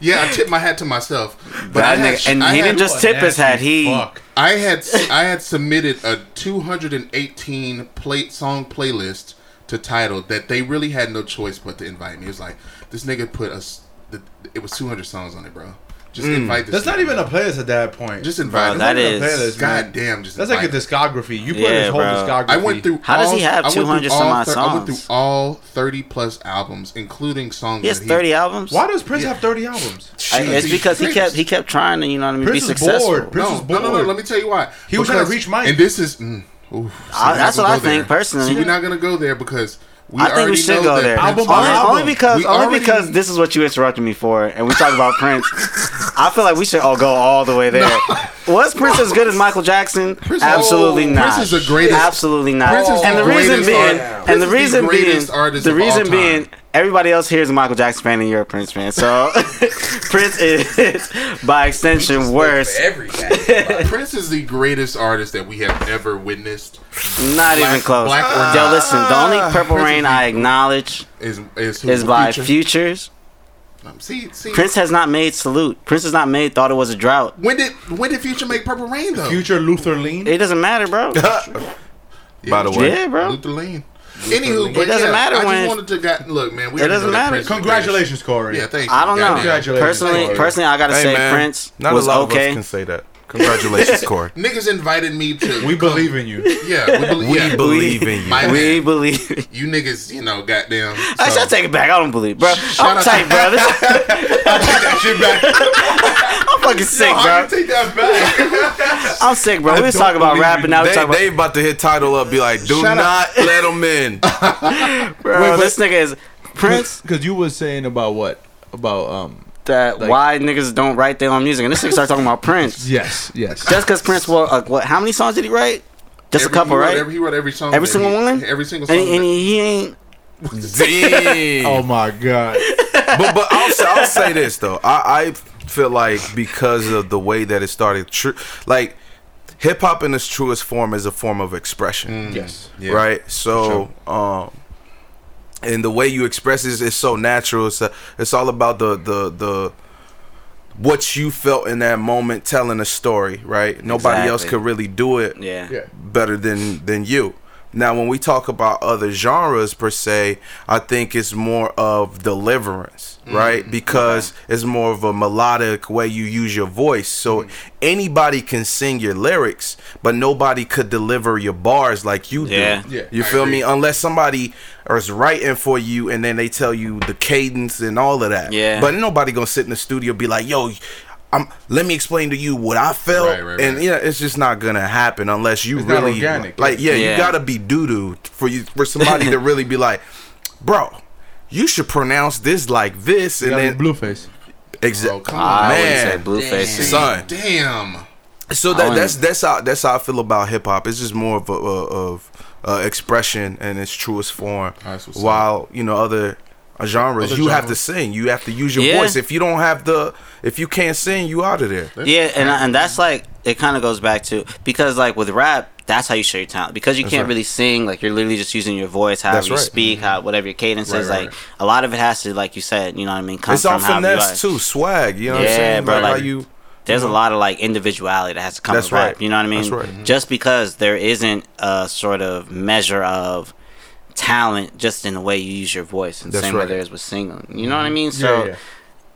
[SPEAKER 3] yeah, I tipped my hat to myself. But I had,
[SPEAKER 2] nigga- and
[SPEAKER 3] I
[SPEAKER 2] he
[SPEAKER 3] had-
[SPEAKER 2] didn't just tip his hat. He
[SPEAKER 1] Fuck.
[SPEAKER 3] I had I had submitted a 218 play song playlist to Tidal that they really had no choice but to invite me. It was like this nigga put us. The, it was 200 songs on it, bro. Just invite this.
[SPEAKER 1] That's not even a
[SPEAKER 3] man.
[SPEAKER 1] playlist at that point.
[SPEAKER 3] Just invite.
[SPEAKER 2] Bro,
[SPEAKER 3] him.
[SPEAKER 2] that
[SPEAKER 1] Not even a
[SPEAKER 2] is-
[SPEAKER 1] playlist.
[SPEAKER 3] God damn. Just
[SPEAKER 1] That's like a discography. You put
[SPEAKER 2] Yeah,
[SPEAKER 1] his whole
[SPEAKER 2] bro.
[SPEAKER 1] discography.
[SPEAKER 3] I went through.
[SPEAKER 2] How does he have
[SPEAKER 3] I went through
[SPEAKER 2] 200 some
[SPEAKER 3] all
[SPEAKER 2] odd
[SPEAKER 3] thir- I went through all 30 plus albums, including songs.
[SPEAKER 2] he has
[SPEAKER 3] that
[SPEAKER 2] thirty albums.
[SPEAKER 1] Why does Prince have 30 albums?
[SPEAKER 2] I- it's
[SPEAKER 3] He's
[SPEAKER 2] because he kept he kept trying to you know what I mean
[SPEAKER 1] Prince
[SPEAKER 2] be
[SPEAKER 1] is
[SPEAKER 2] successful.
[SPEAKER 1] bored. Prince
[SPEAKER 3] No,
[SPEAKER 1] was
[SPEAKER 3] no, no, no.
[SPEAKER 1] bored.
[SPEAKER 3] Let me tell you why.
[SPEAKER 1] He was trying to reach Mike.
[SPEAKER 3] And this is. Mm, oof, see,
[SPEAKER 2] I- that's what I
[SPEAKER 3] go there.
[SPEAKER 2] think, personally.
[SPEAKER 3] See, we're not gonna go there because we
[SPEAKER 2] I think we should go there.
[SPEAKER 1] Album
[SPEAKER 2] only,
[SPEAKER 1] album.
[SPEAKER 2] only because
[SPEAKER 3] We
[SPEAKER 2] only
[SPEAKER 3] already-
[SPEAKER 2] because this is what you interrupted me for, and we talked about Prince. I feel like we should all go all the way there. Was Prince as good as Michael Jackson?
[SPEAKER 3] Prince-
[SPEAKER 2] Absolutely
[SPEAKER 3] oh,
[SPEAKER 2] not.
[SPEAKER 3] Prince is the greatest-
[SPEAKER 2] Absolutely not.
[SPEAKER 3] Prince is
[SPEAKER 2] and
[SPEAKER 3] the
[SPEAKER 2] the reason
[SPEAKER 3] greatest
[SPEAKER 2] being,
[SPEAKER 3] art-
[SPEAKER 2] and the reason being,
[SPEAKER 3] greatest artist
[SPEAKER 2] the
[SPEAKER 3] of all
[SPEAKER 2] reason
[SPEAKER 3] time.
[SPEAKER 2] being, everybody else here is a Michael Jackson fan, and you're a Prince fan. So Prince is, by extension, worse.
[SPEAKER 6] Every.
[SPEAKER 3] Prince is the greatest artist that we have ever witnessed.
[SPEAKER 2] Not
[SPEAKER 3] Black-
[SPEAKER 2] even close.
[SPEAKER 3] black or
[SPEAKER 2] Yo,
[SPEAKER 3] not.
[SPEAKER 2] listen. The only ah. Purple
[SPEAKER 3] Prince
[SPEAKER 2] Rain I acknowledge
[SPEAKER 3] Is is, who,
[SPEAKER 2] is by
[SPEAKER 3] Future?
[SPEAKER 2] Futures.
[SPEAKER 3] Um, see, see.
[SPEAKER 2] Prince has not made Salute. Prince has not made Thought It Was a Drought.
[SPEAKER 3] When did when did Future make Purple Rain though?
[SPEAKER 1] Future Luther Lean.
[SPEAKER 2] It doesn't matter, bro.
[SPEAKER 3] Yeah,
[SPEAKER 4] By the way.
[SPEAKER 2] Yeah, bro.
[SPEAKER 3] Luther Lean. Anywho, but
[SPEAKER 2] It doesn't
[SPEAKER 3] yeah,
[SPEAKER 2] matter
[SPEAKER 3] I
[SPEAKER 2] when-
[SPEAKER 3] just wanted to got look, man. We
[SPEAKER 2] it doesn't
[SPEAKER 3] know
[SPEAKER 2] matter.
[SPEAKER 3] Prince
[SPEAKER 1] Congratulations,
[SPEAKER 3] Cori. Yeah, thank you.
[SPEAKER 2] I don't know.
[SPEAKER 1] Congratulations.
[SPEAKER 2] Personally,
[SPEAKER 1] Cori.
[SPEAKER 2] personally, I gotta
[SPEAKER 4] Hey
[SPEAKER 2] say
[SPEAKER 4] man,
[SPEAKER 2] Prince
[SPEAKER 4] not
[SPEAKER 2] was
[SPEAKER 4] a lot of us
[SPEAKER 2] okay.
[SPEAKER 4] can say that. Congratulations, Cori.
[SPEAKER 3] Niggas invited me to.
[SPEAKER 1] We believe in you.
[SPEAKER 3] Yeah, we believe.
[SPEAKER 4] We
[SPEAKER 3] yeah.
[SPEAKER 4] believe in you.
[SPEAKER 3] My
[SPEAKER 2] We
[SPEAKER 3] man.
[SPEAKER 2] believe.
[SPEAKER 3] You niggas, you know, goddamn.
[SPEAKER 2] I should take it back. I don't believe, bro. I'm
[SPEAKER 3] out-
[SPEAKER 2] tight, bro. This,
[SPEAKER 1] that shit back.
[SPEAKER 2] I'm fucking sick,
[SPEAKER 1] How
[SPEAKER 2] bro.
[SPEAKER 1] you take that back?
[SPEAKER 2] I'm sick, bro. We was talking about rapping.
[SPEAKER 1] you.
[SPEAKER 2] Now
[SPEAKER 4] They,
[SPEAKER 2] talking
[SPEAKER 4] they about to hit Tidal up. Be like, do
[SPEAKER 3] Shut
[SPEAKER 4] not
[SPEAKER 3] up.
[SPEAKER 4] let them in.
[SPEAKER 2] bro.
[SPEAKER 1] Wait,
[SPEAKER 2] this nigga is Prince.
[SPEAKER 1] Because you was saying about what? About um.
[SPEAKER 2] That
[SPEAKER 1] Like-
[SPEAKER 2] why niggas don't write their own music, and this nigga start talking about Prince.
[SPEAKER 1] Yes. Yes.
[SPEAKER 2] Just because Prince wrote, uh, what? How many songs did he write? Just
[SPEAKER 3] Every-
[SPEAKER 2] a couple,
[SPEAKER 3] he wrote
[SPEAKER 2] right?
[SPEAKER 3] Every, he wrote every song.
[SPEAKER 2] Every single
[SPEAKER 3] he-
[SPEAKER 2] one?
[SPEAKER 3] Every single song.
[SPEAKER 2] and, and he, he ain't.
[SPEAKER 4] Damn.
[SPEAKER 1] oh my god.
[SPEAKER 4] but but I'll say, I'll say this though. I, I feel like because of the way that it started, tr- like hip hop in its truest form is a form of expression,
[SPEAKER 1] Yes.
[SPEAKER 3] Yeah.
[SPEAKER 4] right? So, um, and the way you express it is, is so natural. It's a, it's all about the the the what you felt in that moment, telling a story, right? Nobody else could really do it
[SPEAKER 2] Yeah.
[SPEAKER 1] Yeah.
[SPEAKER 4] better than than you. Now, when we talk about other genres per se, I think it's more of deliverance, mm-hmm. right? Because it's more of a melodic way you use your voice. So mm-hmm. anybody can sing your lyrics, but nobody could deliver your bars like you do.
[SPEAKER 2] Yeah.
[SPEAKER 1] Yeah,
[SPEAKER 4] you
[SPEAKER 3] I
[SPEAKER 4] feel
[SPEAKER 3] agree.
[SPEAKER 4] me? Unless somebody is writing for you and then they tell you the cadence and all of that.
[SPEAKER 2] Yeah.
[SPEAKER 4] But nobody gonna sit in the studio and be like, "Yo." I'm, let me explain to you what I felt,
[SPEAKER 3] Right, right,
[SPEAKER 4] and
[SPEAKER 3] right.
[SPEAKER 4] yeah, it's just not gonna happen unless you
[SPEAKER 1] It's not
[SPEAKER 4] really
[SPEAKER 1] organic.
[SPEAKER 4] like. Yeah,
[SPEAKER 2] Yeah.
[SPEAKER 4] you gotta be doo doo for you for somebody to really be like, bro, you should pronounce this like this, and then
[SPEAKER 1] Blueface.
[SPEAKER 3] Bro,
[SPEAKER 4] exactly,
[SPEAKER 3] come
[SPEAKER 2] I
[SPEAKER 3] on,
[SPEAKER 2] wouldn't
[SPEAKER 4] man.
[SPEAKER 2] Blueface.
[SPEAKER 6] Damn.
[SPEAKER 4] son.
[SPEAKER 3] Damn.
[SPEAKER 4] So that that's that's how that's how I feel about hip hop. It's just more of a, a of uh, expression in its truest form.
[SPEAKER 3] That's what's.
[SPEAKER 4] While you know other genres,
[SPEAKER 3] Other
[SPEAKER 4] you have to sing. You have to use your
[SPEAKER 2] Yeah.
[SPEAKER 4] voice. If you don't have the, if you can't sing, you out of there.
[SPEAKER 2] Yeah, and and that's like it kind of goes back to because like with rap, that's how you show your talent because you
[SPEAKER 4] That's
[SPEAKER 2] can't
[SPEAKER 4] right.
[SPEAKER 2] really sing like you're literally just using your voice, how
[SPEAKER 4] That's
[SPEAKER 2] you
[SPEAKER 4] right.
[SPEAKER 2] speak, how whatever your cadence
[SPEAKER 3] Right,
[SPEAKER 2] is.
[SPEAKER 3] right,
[SPEAKER 2] like a lot of it has to, like you said, you know what I mean. Come
[SPEAKER 4] It's all
[SPEAKER 2] from how you are.
[SPEAKER 4] finesse too, swag. You know what I'm
[SPEAKER 2] Yeah,
[SPEAKER 4] saying?
[SPEAKER 2] bro,
[SPEAKER 4] Like, how
[SPEAKER 2] like-
[SPEAKER 4] you.
[SPEAKER 2] There's
[SPEAKER 4] you
[SPEAKER 2] a lot of like individuality that has to come
[SPEAKER 4] That's
[SPEAKER 2] with rap.
[SPEAKER 4] right.
[SPEAKER 2] You know what I mean?
[SPEAKER 4] That's right.
[SPEAKER 2] Just because there isn't a sort of measure of talent just in the way you use your voice, and
[SPEAKER 4] That's
[SPEAKER 2] same way
[SPEAKER 4] right.
[SPEAKER 2] there is with singing. You know what I mean? So
[SPEAKER 1] yeah, yeah.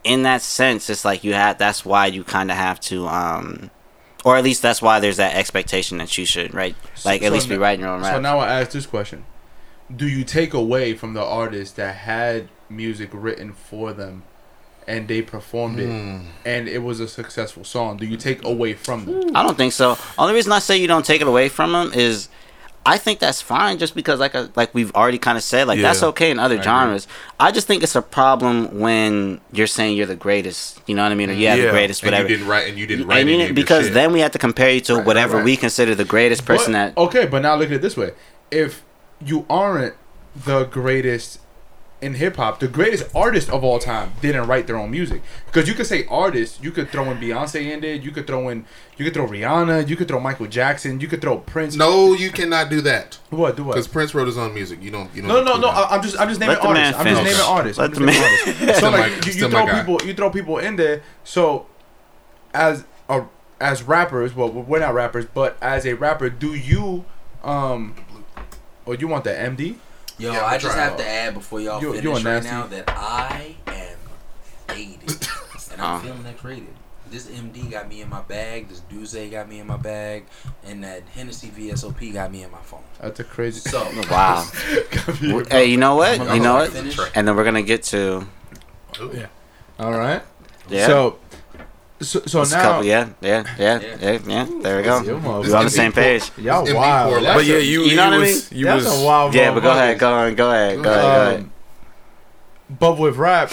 [SPEAKER 2] in that sense, it's like you have. That's why you kind of have to, um, or at least that's why there's that expectation that you should, right? Like at
[SPEAKER 1] So
[SPEAKER 2] least be writing your own rap.
[SPEAKER 1] So now I ask this question: Do you take away from the artist that had music written for them, and they performed it, and it was a successful song? Do you take away from them?
[SPEAKER 2] I don't think so. Only reason I say you don't take it away from them is. I think that's fine, just because, like, I, like we've already kind of said, like that's okay in other
[SPEAKER 3] agree.
[SPEAKER 2] genres. I just think it's a problem when you're saying you're the greatest. You know what I mean? Or yeah, the
[SPEAKER 4] Yeah.
[SPEAKER 2] greatest,
[SPEAKER 3] And
[SPEAKER 2] whatever.
[SPEAKER 3] you didn't write, and you didn't write
[SPEAKER 2] And you
[SPEAKER 3] any
[SPEAKER 2] didn't- because then we have to compare you to
[SPEAKER 3] Right,
[SPEAKER 2] whatever
[SPEAKER 3] right,
[SPEAKER 2] we consider the greatest person
[SPEAKER 1] But-
[SPEAKER 2] that.
[SPEAKER 1] Okay, but now look at it this way: If you aren't the greatest in hip hop, the greatest artist of all time didn't write their own music. Because you could say artist, you could throw in Beyonce in it, you could throw in, you could throw Rihanna, you could throw Michael Jackson, you could throw Prince.
[SPEAKER 3] No, you cannot do that
[SPEAKER 1] what? Do what?
[SPEAKER 3] because Prince wrote his own music. You don't. You don't.
[SPEAKER 1] No, no, no.
[SPEAKER 3] that.
[SPEAKER 1] I- I'm just, I'm just naming
[SPEAKER 2] Let
[SPEAKER 1] artists. I'm just naming artists.
[SPEAKER 2] Let
[SPEAKER 1] I'm
[SPEAKER 2] the
[SPEAKER 1] just naming
[SPEAKER 2] man-
[SPEAKER 1] artists. So like, you, you throw people, you throw people in there. So, as a, as rappers, well, we're not rappers, but as a rapper, do you, um, or you want the MD?
[SPEAKER 5] Yo,
[SPEAKER 3] Yeah,
[SPEAKER 5] I just have to add before y'all
[SPEAKER 1] You-
[SPEAKER 5] finish
[SPEAKER 1] you
[SPEAKER 5] right
[SPEAKER 1] nasty.
[SPEAKER 5] now that I am faded, and I'm
[SPEAKER 2] Uh.
[SPEAKER 5] feeling X rated. This MD got me in my bag. This D'Ussé got me in my bag, and that Hennessy VSOP got me in my phone.
[SPEAKER 1] That's a crazy.
[SPEAKER 5] So
[SPEAKER 2] Wow. hey, you know what?
[SPEAKER 5] I'm
[SPEAKER 2] You know
[SPEAKER 5] gonna
[SPEAKER 2] what?
[SPEAKER 5] finish.
[SPEAKER 2] And then we're gonna get to
[SPEAKER 3] Ooh. Yeah.
[SPEAKER 1] All right.
[SPEAKER 2] yeah.
[SPEAKER 1] So, so, so
[SPEAKER 2] It's a
[SPEAKER 1] now,
[SPEAKER 2] couple, yeah, yeah, yeah,
[SPEAKER 5] Yeah.
[SPEAKER 2] yeah, yeah. There we go.
[SPEAKER 1] You.
[SPEAKER 2] We're on the same page.
[SPEAKER 1] y'all wild.
[SPEAKER 3] for
[SPEAKER 4] But yeah, you,
[SPEAKER 2] You know what I
[SPEAKER 4] mean. You
[SPEAKER 1] that's
[SPEAKER 4] was,
[SPEAKER 1] a wild.
[SPEAKER 2] Yeah, but go
[SPEAKER 1] motherfucker.
[SPEAKER 2] ahead, go on, go ahead, go ahead, go ahead.
[SPEAKER 1] Um, but with rap,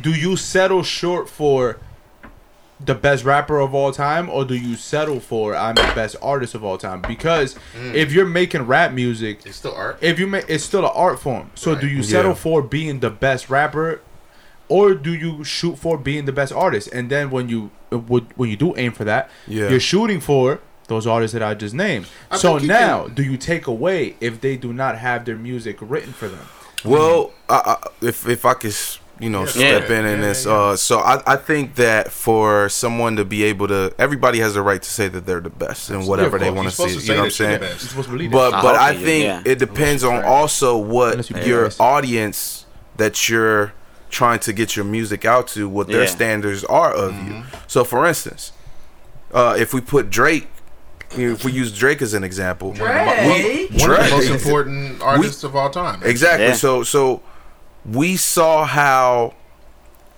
[SPEAKER 1] do you settle short for the best rapper of all time, or do you settle for I'm the best artist of all time? Because
[SPEAKER 3] Mm.
[SPEAKER 1] if you're making rap music,
[SPEAKER 3] It's still art.
[SPEAKER 1] if you make it's still an art form. So do you settle
[SPEAKER 4] Yeah.
[SPEAKER 1] for being the best rapper, or do you shoot for being the best artist? And then when you uh, would when you do aim for that,
[SPEAKER 4] Yeah.
[SPEAKER 1] you're shooting for those artists that I just named.
[SPEAKER 3] I
[SPEAKER 1] so now,
[SPEAKER 3] can-
[SPEAKER 1] do you take away if they do not have their music written for them?
[SPEAKER 4] Well, I, I, if if I could, you know,
[SPEAKER 3] Yeah,
[SPEAKER 4] step
[SPEAKER 2] yeah.
[SPEAKER 4] in in
[SPEAKER 3] Yeah,
[SPEAKER 4] this,
[SPEAKER 3] yeah, yeah.
[SPEAKER 4] uh, so I, I think that for someone to be able to, everybody has a right to say that they're the best and whatever
[SPEAKER 3] Yeah,
[SPEAKER 4] they want to
[SPEAKER 3] You're
[SPEAKER 4] see. You know what I'm saying?
[SPEAKER 3] you're the
[SPEAKER 1] You're
[SPEAKER 3] best.
[SPEAKER 1] supposed to believe
[SPEAKER 4] But
[SPEAKER 2] I
[SPEAKER 4] but I think
[SPEAKER 2] yeah.
[SPEAKER 4] it depends on also what
[SPEAKER 1] you
[SPEAKER 4] your audience that you're trying to get your music out to, what their
[SPEAKER 2] Yeah.
[SPEAKER 4] standards are of you. So, for instance, uh, if we put Drake, you know, if we use Drake as an example, Drake,
[SPEAKER 3] One of the most important artists of all time.
[SPEAKER 4] Exactly.
[SPEAKER 2] Yeah.
[SPEAKER 4] So so we saw how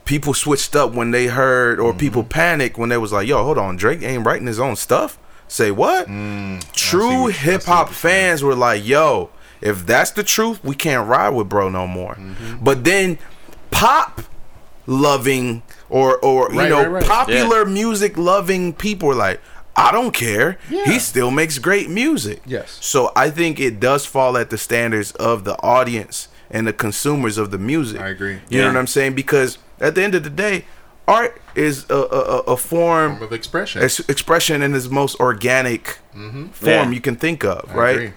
[SPEAKER 4] people switched up when they heard or people panicked when they was like, "Yo, hold on, Drake ain't writing his own stuff." Say what?
[SPEAKER 3] Mm,
[SPEAKER 4] True
[SPEAKER 3] what- I see
[SPEAKER 4] hip
[SPEAKER 3] what
[SPEAKER 4] hop fans were like, "Yo, if that's the truth, we can't ride with bro no more."
[SPEAKER 3] Mm-hmm.
[SPEAKER 4] But then pop loving or or you
[SPEAKER 3] Right,
[SPEAKER 4] know
[SPEAKER 3] right, right.
[SPEAKER 4] popular music loving people like, "I don't care. He still makes great music."
[SPEAKER 1] Yes.
[SPEAKER 4] So I think it does fall at the standards of the audience and the consumers of the music.
[SPEAKER 3] I agree.
[SPEAKER 4] You know what I'm saying? Because at the end of the day, art is a, a, a- a form,
[SPEAKER 3] Form of expression.
[SPEAKER 4] ex- expression in its most organic
[SPEAKER 3] Mm-hmm.
[SPEAKER 4] form
[SPEAKER 2] Yeah.
[SPEAKER 4] you can think of,
[SPEAKER 3] I
[SPEAKER 4] right?
[SPEAKER 3] agree.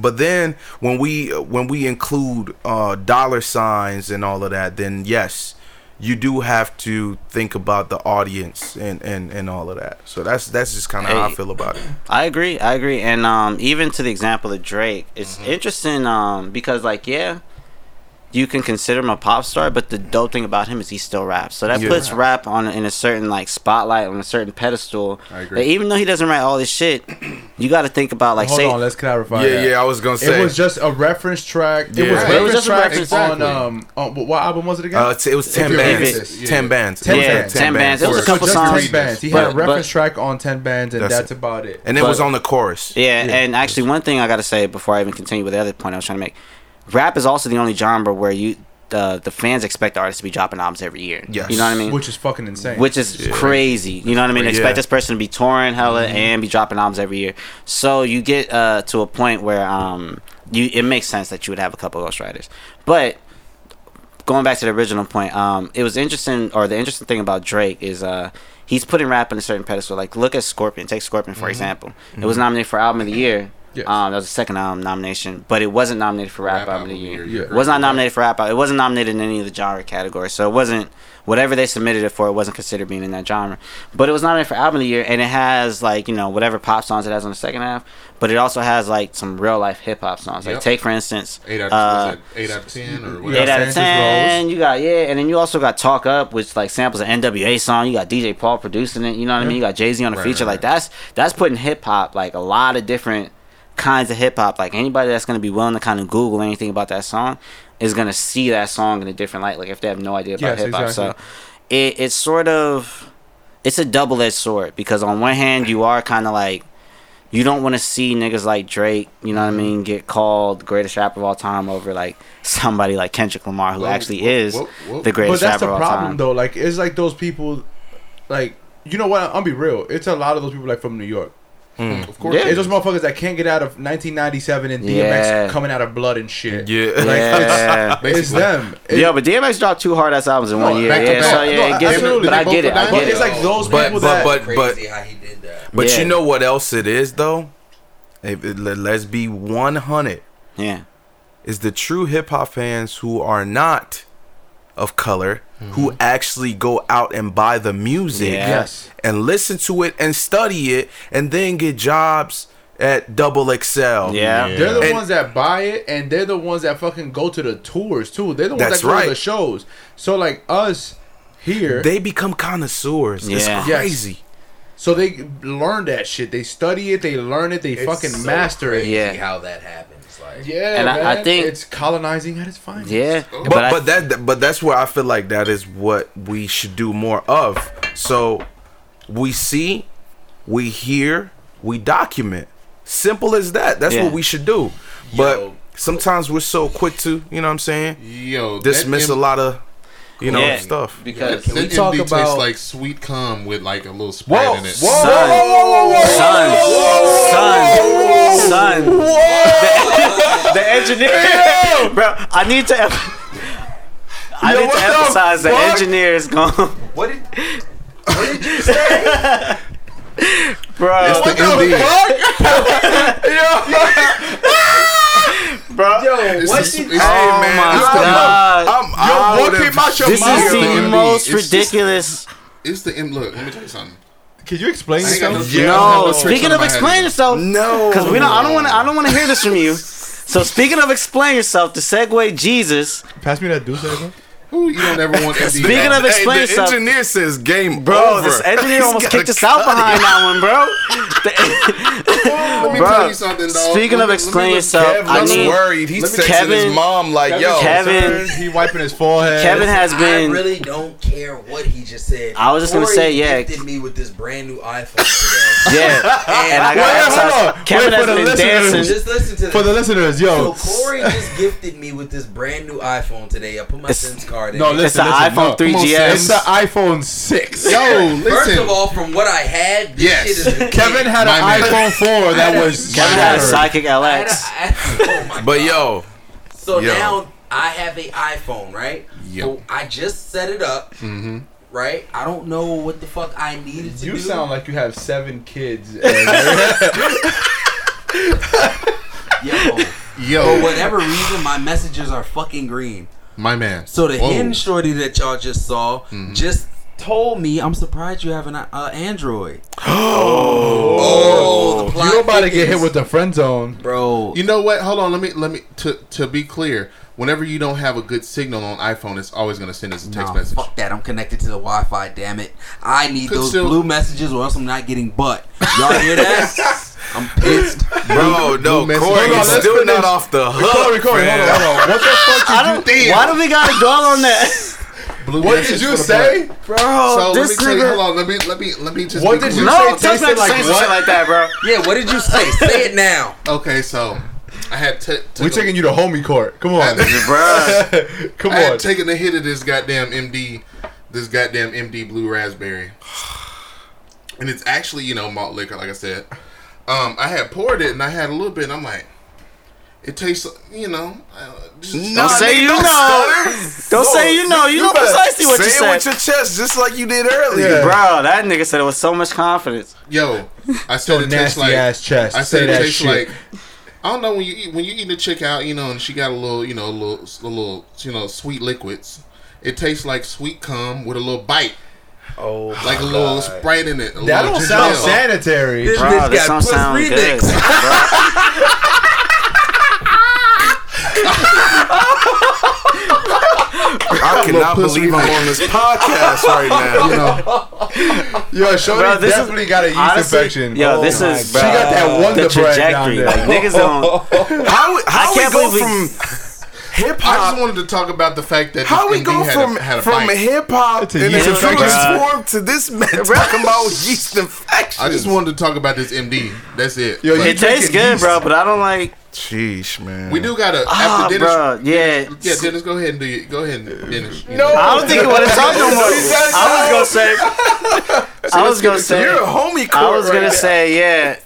[SPEAKER 4] But then when we when we include uh, dollar signs and all of that, then yes, you do have to think about the audience and, and, and all of that. So that's that's just kind of how I feel about it.
[SPEAKER 2] I agree. I agree. And um, even to the example of Drake, it's
[SPEAKER 3] Mm-hmm.
[SPEAKER 2] interesting um, because, like, yeah, you can consider him a pop star, but the dope thing about him is he still raps. So that
[SPEAKER 4] Yeah.
[SPEAKER 2] puts rap on in a certain like spotlight, on a certain pedestal.
[SPEAKER 3] I agree.
[SPEAKER 2] That even though he doesn't write all this shit, you got to think about like
[SPEAKER 1] Hold
[SPEAKER 2] say
[SPEAKER 1] on, let's clarify.
[SPEAKER 4] yeah,
[SPEAKER 1] that.
[SPEAKER 4] yeah, I was gonna say
[SPEAKER 1] It was just a reference track. It was
[SPEAKER 4] Right.
[SPEAKER 2] It was
[SPEAKER 1] reference
[SPEAKER 2] just a
[SPEAKER 1] track
[SPEAKER 2] reference-
[SPEAKER 1] on
[SPEAKER 3] Exactly.
[SPEAKER 1] um on what, what album was it again?
[SPEAKER 4] Uh, t- it was ten bands.
[SPEAKER 1] racist,
[SPEAKER 3] yeah.
[SPEAKER 4] Ten bands.
[SPEAKER 1] Ten
[SPEAKER 4] It was
[SPEAKER 2] Yeah,
[SPEAKER 1] bands.
[SPEAKER 2] 10 bands. It was a
[SPEAKER 3] So
[SPEAKER 2] couple
[SPEAKER 1] just
[SPEAKER 2] songs.
[SPEAKER 1] ten bands. He
[SPEAKER 2] but-
[SPEAKER 1] had a reference
[SPEAKER 2] but-
[SPEAKER 1] track on ten bands, and
[SPEAKER 4] That's
[SPEAKER 1] that's,
[SPEAKER 4] it.
[SPEAKER 1] about it.
[SPEAKER 4] And it
[SPEAKER 2] But-
[SPEAKER 4] was on the chorus.
[SPEAKER 2] Yeah,
[SPEAKER 1] Yeah.
[SPEAKER 2] and actually, one thing I gotta say before I even continue with the other point I was trying to make, rap is also the only genre where you the the fans expect the artists to be dropping albums every year.
[SPEAKER 4] Yes.
[SPEAKER 2] you know what I mean.
[SPEAKER 1] which is fucking insane.
[SPEAKER 2] Which is
[SPEAKER 4] Yeah.
[SPEAKER 2] crazy. You know what I mean?
[SPEAKER 4] Yeah.
[SPEAKER 2] Expect this person to be touring hella and be dropping albums every year. So you get uh, to a point where um you it makes sense that you would have a couple of ghostwriters. But going back to the original point, um, it was interesting, or the interesting thing about Drake is uh, he's putting rap in a certain pedestal. Like, look at Scorpion. Take Scorpion for example. It was nominated for album of the year.
[SPEAKER 1] Yes.
[SPEAKER 2] Um, that was the second album nomination, but it wasn't nominated for rap,
[SPEAKER 3] Rap
[SPEAKER 2] album of the year.
[SPEAKER 3] year,
[SPEAKER 1] Yeah.
[SPEAKER 2] It was not nominated for rap. Album. It wasn't nominated in any of the genre categories, so it wasn't whatever they submitted it for. It wasn't considered being in that genre, but it was nominated for album of the year, and it has like you know whatever pop songs it has on the second half, but it also has like some real life hip hop songs. Like
[SPEAKER 3] Yep.
[SPEAKER 2] take for instance,
[SPEAKER 3] Eight out,
[SPEAKER 2] uh,
[SPEAKER 3] eight out of ten or whatever.
[SPEAKER 2] eight out of
[SPEAKER 1] Francis
[SPEAKER 2] ten. You got yeah, and then you also got Talk Up, which like samples an NWA song. You got DJ Paul producing it. You know what I mean? You got Jay Z on the
[SPEAKER 3] Right,
[SPEAKER 2] feature.
[SPEAKER 3] right,
[SPEAKER 2] Like that's that's putting hip hop like a lot of different kinds of hip hop. Like anybody that's gonna be willing to kind of Google anything about that song is gonna see that song in a different light. Like if they have no idea about
[SPEAKER 1] Yes,
[SPEAKER 2] hip hop,
[SPEAKER 1] exactly.
[SPEAKER 2] so it it's sort of it's a double edged sword because on one hand you are kind of like you don't want to see niggas like Drake, you know what I mm-hmm. mean, get called greatest rapper of all time over like somebody like Kendrick Lamar who
[SPEAKER 3] Whoa,
[SPEAKER 2] actually
[SPEAKER 3] whoa,
[SPEAKER 2] is
[SPEAKER 3] whoa,
[SPEAKER 2] the
[SPEAKER 1] but
[SPEAKER 2] greatest
[SPEAKER 1] that's
[SPEAKER 2] rapper
[SPEAKER 1] the
[SPEAKER 2] of all
[SPEAKER 1] problem
[SPEAKER 2] time.
[SPEAKER 1] though. Like it's like those people, like you know what? I'll be real. It's a lot of those people like from New York. Hmm.
[SPEAKER 3] Of course.
[SPEAKER 2] Yeah.
[SPEAKER 1] It's those motherfuckers that can't get out of 1997 and DMX
[SPEAKER 2] Yeah.
[SPEAKER 1] coming out of blood and shit.
[SPEAKER 4] Yeah.
[SPEAKER 1] Like,
[SPEAKER 2] Yeah.
[SPEAKER 1] it's, it's them. It-
[SPEAKER 2] Yeah, but DMX dropped two hard ass albums in one year.
[SPEAKER 3] back
[SPEAKER 2] Yeah, so yeah,
[SPEAKER 1] No,
[SPEAKER 2] it gets,
[SPEAKER 1] absolutely.
[SPEAKER 2] but I get it. I
[SPEAKER 3] were
[SPEAKER 1] but
[SPEAKER 2] get
[SPEAKER 1] it's like those
[SPEAKER 4] But-
[SPEAKER 1] people
[SPEAKER 4] but-
[SPEAKER 1] that.
[SPEAKER 4] but-
[SPEAKER 6] Crazy how he did that.
[SPEAKER 4] But
[SPEAKER 2] Yeah.
[SPEAKER 4] you know what else it is though? If it- let- let's be 100.
[SPEAKER 2] Yeah,
[SPEAKER 4] Is the true hip hop fans who are not of color who mm-hmm. actually go out and buy the music
[SPEAKER 1] yes.
[SPEAKER 4] and listen to it and study it and then get jobs at Double XL.
[SPEAKER 2] yeah.
[SPEAKER 1] They're the
[SPEAKER 4] And-
[SPEAKER 1] ones that buy it, and they're the ones that fucking go to the tours too. They're the ones that go
[SPEAKER 4] right.
[SPEAKER 1] to the shows. So like us here,
[SPEAKER 4] They become connoisseurs.
[SPEAKER 2] Yeah.
[SPEAKER 4] It's
[SPEAKER 2] Yes.
[SPEAKER 4] crazy.
[SPEAKER 1] so they learn that shit. They study it. They learn it. They
[SPEAKER 6] It's
[SPEAKER 1] fucking
[SPEAKER 6] so
[SPEAKER 1] master it.
[SPEAKER 2] Yeah.
[SPEAKER 6] how that happens. Like,
[SPEAKER 1] Yeah,
[SPEAKER 2] And I- I think-
[SPEAKER 1] it's colonizing at its finest.
[SPEAKER 2] Yeah,
[SPEAKER 4] But
[SPEAKER 2] I-
[SPEAKER 4] but that but that's where I feel like that is what we should do more of. So we see, we hear, we document. Simple as that. That's
[SPEAKER 2] Yeah.
[SPEAKER 4] what we should do. But
[SPEAKER 6] Yo.
[SPEAKER 4] sometimes we're so quick to, you know what I'm saying?
[SPEAKER 3] Yo,
[SPEAKER 4] Dismiss
[SPEAKER 3] that
[SPEAKER 4] a lot of, you know,
[SPEAKER 2] Yeah.
[SPEAKER 4] stuff.
[SPEAKER 2] because
[SPEAKER 6] Can we talk
[SPEAKER 3] MD
[SPEAKER 6] about-
[SPEAKER 3] tastes like sweet cum with like a little Sprite
[SPEAKER 1] Whoa,
[SPEAKER 3] in it.
[SPEAKER 1] whoa,
[SPEAKER 2] Son.
[SPEAKER 1] whoa,
[SPEAKER 2] son, son, son, the, the engineer, bro. I need to. em- I
[SPEAKER 1] Yo,
[SPEAKER 2] need to
[SPEAKER 1] the
[SPEAKER 2] emphasize the
[SPEAKER 1] fuck?
[SPEAKER 2] engineer is gone,
[SPEAKER 6] what did what did you say?
[SPEAKER 2] bro.
[SPEAKER 3] It's the MD.
[SPEAKER 2] Bro.
[SPEAKER 6] Yo,
[SPEAKER 3] It's
[SPEAKER 6] what
[SPEAKER 3] the-
[SPEAKER 6] did
[SPEAKER 3] it's-
[SPEAKER 2] oh
[SPEAKER 4] man,
[SPEAKER 2] my
[SPEAKER 4] it's the-
[SPEAKER 2] god.
[SPEAKER 4] I'm,
[SPEAKER 1] Yo,
[SPEAKER 4] I
[SPEAKER 1] what
[SPEAKER 4] would've-
[SPEAKER 1] came out your
[SPEAKER 2] This
[SPEAKER 1] mouth?
[SPEAKER 2] is the
[SPEAKER 3] MD.
[SPEAKER 2] most
[SPEAKER 3] It's just-
[SPEAKER 2] ridiculous.
[SPEAKER 3] It's the M. Look, let me tell you something.
[SPEAKER 1] Can you explain
[SPEAKER 3] I ain't got no
[SPEAKER 1] yourself?
[SPEAKER 3] tricks. I don't have
[SPEAKER 2] No,
[SPEAKER 3] no
[SPEAKER 2] speaking of
[SPEAKER 3] my
[SPEAKER 2] explain yourself,
[SPEAKER 4] No.
[SPEAKER 2] because we don't. I don't want. to. I don't want to hear this from you. So speaking of explain yourself, to segue Jesus,
[SPEAKER 1] Pass me that D'Ussé, bro.
[SPEAKER 3] Ooh, you don't ever want MD.
[SPEAKER 2] Speaking of
[SPEAKER 4] Hey,
[SPEAKER 2] explain
[SPEAKER 4] the
[SPEAKER 2] yourself,
[SPEAKER 4] engineer says game
[SPEAKER 2] bro,
[SPEAKER 4] over.
[SPEAKER 2] this engineer
[SPEAKER 4] He's
[SPEAKER 2] almost kicked us out behind that one, bro.
[SPEAKER 3] Let me
[SPEAKER 2] Bro,
[SPEAKER 3] tell you something, dog.
[SPEAKER 2] speaking
[SPEAKER 3] Let
[SPEAKER 2] of
[SPEAKER 3] me- let me
[SPEAKER 2] explain
[SPEAKER 3] look-
[SPEAKER 2] yourself,
[SPEAKER 4] Kev
[SPEAKER 2] I
[SPEAKER 4] looks
[SPEAKER 2] need
[SPEAKER 4] worried. He's texting
[SPEAKER 2] Kevin-
[SPEAKER 4] his mom like, "Yo,
[SPEAKER 2] Kevin-
[SPEAKER 1] he wiping his forehead.
[SPEAKER 2] Kevin has
[SPEAKER 6] I
[SPEAKER 2] been.
[SPEAKER 6] really don't care what he just said.
[SPEAKER 2] I was just gonna say, yeah.
[SPEAKER 6] Gifted me with this brand new iPhone today.
[SPEAKER 2] Yeah, and I
[SPEAKER 1] Wait,
[SPEAKER 2] got
[SPEAKER 1] wait, hold
[SPEAKER 2] emphasize,
[SPEAKER 1] on.
[SPEAKER 2] Kevin
[SPEAKER 1] Wait
[SPEAKER 2] has
[SPEAKER 1] for the
[SPEAKER 2] been
[SPEAKER 1] listeners.
[SPEAKER 2] dancing.
[SPEAKER 6] Just listen to this.
[SPEAKER 1] For the listeners, yo.
[SPEAKER 6] So Cori just gifted me with this brand new iPhone today. I put my
[SPEAKER 2] It's-
[SPEAKER 6] SIMs card in.
[SPEAKER 1] No, listen,
[SPEAKER 2] It's the
[SPEAKER 1] listen,
[SPEAKER 2] iPhone
[SPEAKER 1] no.
[SPEAKER 2] 3GS.
[SPEAKER 1] It's the iPhone 6.
[SPEAKER 3] Yo, listen.
[SPEAKER 6] First of all, from what I had, this
[SPEAKER 3] Yes.
[SPEAKER 6] shit is
[SPEAKER 1] Kevin had an
[SPEAKER 3] man.
[SPEAKER 1] iPhone 4 that was
[SPEAKER 2] Kevin had a
[SPEAKER 1] shattered.
[SPEAKER 2] Psychic
[SPEAKER 6] I had a-
[SPEAKER 2] LX.
[SPEAKER 6] Had- oh my
[SPEAKER 4] But
[SPEAKER 6] God.
[SPEAKER 4] yo,
[SPEAKER 6] So
[SPEAKER 4] Yo.
[SPEAKER 6] now I have a iPhone, right?
[SPEAKER 3] Yo.
[SPEAKER 6] So I just set it up,
[SPEAKER 3] Mm-hmm.
[SPEAKER 6] right? I don't know what the fuck I needed to
[SPEAKER 1] You
[SPEAKER 6] do.
[SPEAKER 1] You sound like you have seven kids. and-
[SPEAKER 6] yo.
[SPEAKER 3] Yo,
[SPEAKER 6] For whatever reason, my messages are fucking green.
[SPEAKER 3] My man.
[SPEAKER 6] So the
[SPEAKER 3] Whoa.
[SPEAKER 6] shorty that y'all just saw
[SPEAKER 3] Mm-hmm.
[SPEAKER 6] just told me, "I'm surprised you have an uh, Android."
[SPEAKER 3] Oh,
[SPEAKER 6] the plot
[SPEAKER 1] you about to get hit with the friend zone.
[SPEAKER 6] bro.
[SPEAKER 3] You know what? Hold on. Let me let me to to be clear. Whenever you don't have a good signal on iPhone, it's always gonna send us a text
[SPEAKER 6] Nah,
[SPEAKER 3] message.
[SPEAKER 6] fuck that. I'm connected to the Wi-Fi. Damn it. I need
[SPEAKER 3] Could
[SPEAKER 6] those
[SPEAKER 3] still-
[SPEAKER 6] blue messages, or else I'm not getting butt. Y'all hear that? I'm pissed.
[SPEAKER 4] bro, no,
[SPEAKER 3] message.
[SPEAKER 4] Cori
[SPEAKER 1] Hold on,
[SPEAKER 4] is still
[SPEAKER 1] finish.
[SPEAKER 4] not off the hook.
[SPEAKER 1] Record, record, hold on,
[SPEAKER 4] man.
[SPEAKER 1] hold on. What the fuck
[SPEAKER 2] I
[SPEAKER 1] did
[SPEAKER 2] don't.
[SPEAKER 1] you
[SPEAKER 2] Why do we gotta dwell on that,
[SPEAKER 3] Blue
[SPEAKER 1] What did you say?
[SPEAKER 3] butt.
[SPEAKER 2] bro?
[SPEAKER 3] So let me
[SPEAKER 2] this
[SPEAKER 3] tell you. Hold on. Let me let me let me just.
[SPEAKER 1] What
[SPEAKER 3] be
[SPEAKER 1] did you
[SPEAKER 3] clear.
[SPEAKER 2] No,
[SPEAKER 1] say?
[SPEAKER 2] text
[SPEAKER 1] Tasted
[SPEAKER 2] me
[SPEAKER 1] like
[SPEAKER 2] like shit like that, bro.
[SPEAKER 6] Yeah, what did you say? Say it now.
[SPEAKER 3] Okay, so I had t-
[SPEAKER 1] We taking you to homie court. Come on.
[SPEAKER 2] Bruh.
[SPEAKER 1] Come
[SPEAKER 3] I had
[SPEAKER 1] on.
[SPEAKER 3] taken a hit of this goddamn MD, this goddamn MD Blue Raspberry, and it's actually you know malt liquor, like I said. Um, I had poured it and I had a little bit, and I'm like, it tastes, you know, uh, just,
[SPEAKER 2] Don't say you know. Don't say you know. You know precisely what you
[SPEAKER 4] Say it
[SPEAKER 2] said.
[SPEAKER 4] with your chest, just like you did earlier.
[SPEAKER 1] Yeah.
[SPEAKER 2] Bro, that nigga said it with so much confidence.
[SPEAKER 3] Yo, I said it tastes
[SPEAKER 1] Nasty
[SPEAKER 3] like
[SPEAKER 1] ass chest.
[SPEAKER 3] I
[SPEAKER 1] Say
[SPEAKER 3] said it
[SPEAKER 1] that
[SPEAKER 3] tastes
[SPEAKER 1] shit.
[SPEAKER 3] like. I don't know when you eat when you eat a chick out, you know, and she got a little, you know, a little, a little, you know, sweet liquids. It tastes like sweet cum with a little bite,
[SPEAKER 6] Oh,
[SPEAKER 3] like a little sprite in it. a
[SPEAKER 1] that
[SPEAKER 3] little
[SPEAKER 1] don't
[SPEAKER 3] ginger
[SPEAKER 1] sound sanitary.
[SPEAKER 6] This
[SPEAKER 2] Bro,
[SPEAKER 6] bitch
[SPEAKER 2] this
[SPEAKER 6] got
[SPEAKER 2] don't
[SPEAKER 6] puss remix.
[SPEAKER 4] I cannot believe I'm on this podcast right now.
[SPEAKER 3] You know,
[SPEAKER 1] Yo, Shorty
[SPEAKER 2] Bro, this is-
[SPEAKER 1] definitely got a yeast
[SPEAKER 2] Honestly,
[SPEAKER 1] infection.
[SPEAKER 2] Yo,
[SPEAKER 1] Oh
[SPEAKER 2] this
[SPEAKER 1] my
[SPEAKER 2] is
[SPEAKER 1] God. She got that Wonder
[SPEAKER 2] the
[SPEAKER 1] Bread down
[SPEAKER 2] trajectory.
[SPEAKER 1] there.
[SPEAKER 2] Like niggas don't.
[SPEAKER 4] How, how we
[SPEAKER 2] can't
[SPEAKER 4] go
[SPEAKER 2] believe
[SPEAKER 4] from hip
[SPEAKER 3] I just wanted to talk about the fact that
[SPEAKER 4] How
[SPEAKER 3] this
[SPEAKER 4] we go
[SPEAKER 3] had
[SPEAKER 4] from
[SPEAKER 3] a, a
[SPEAKER 4] from hip hop
[SPEAKER 1] To
[SPEAKER 4] in
[SPEAKER 1] yeast infection.
[SPEAKER 4] form to this man talking about yeast infection?
[SPEAKER 3] I just wanted to talk about this MD. That's it.
[SPEAKER 1] Yo,
[SPEAKER 3] But
[SPEAKER 1] you
[SPEAKER 2] It tastes good,
[SPEAKER 1] yeast.
[SPEAKER 2] bro, but I don't like.
[SPEAKER 4] Sheesh, man.
[SPEAKER 3] we do gotta
[SPEAKER 2] Ah,
[SPEAKER 3] after Denis.
[SPEAKER 2] bro, yeah.
[SPEAKER 3] Yeah, Denis, go ahead and do you. Go ahead, and Denis.
[SPEAKER 1] No.
[SPEAKER 3] know.
[SPEAKER 2] I don't think it want to talk no more. I was gonna say. I was gonna say.
[SPEAKER 4] You're a homie court
[SPEAKER 2] I was gonna say, yeah.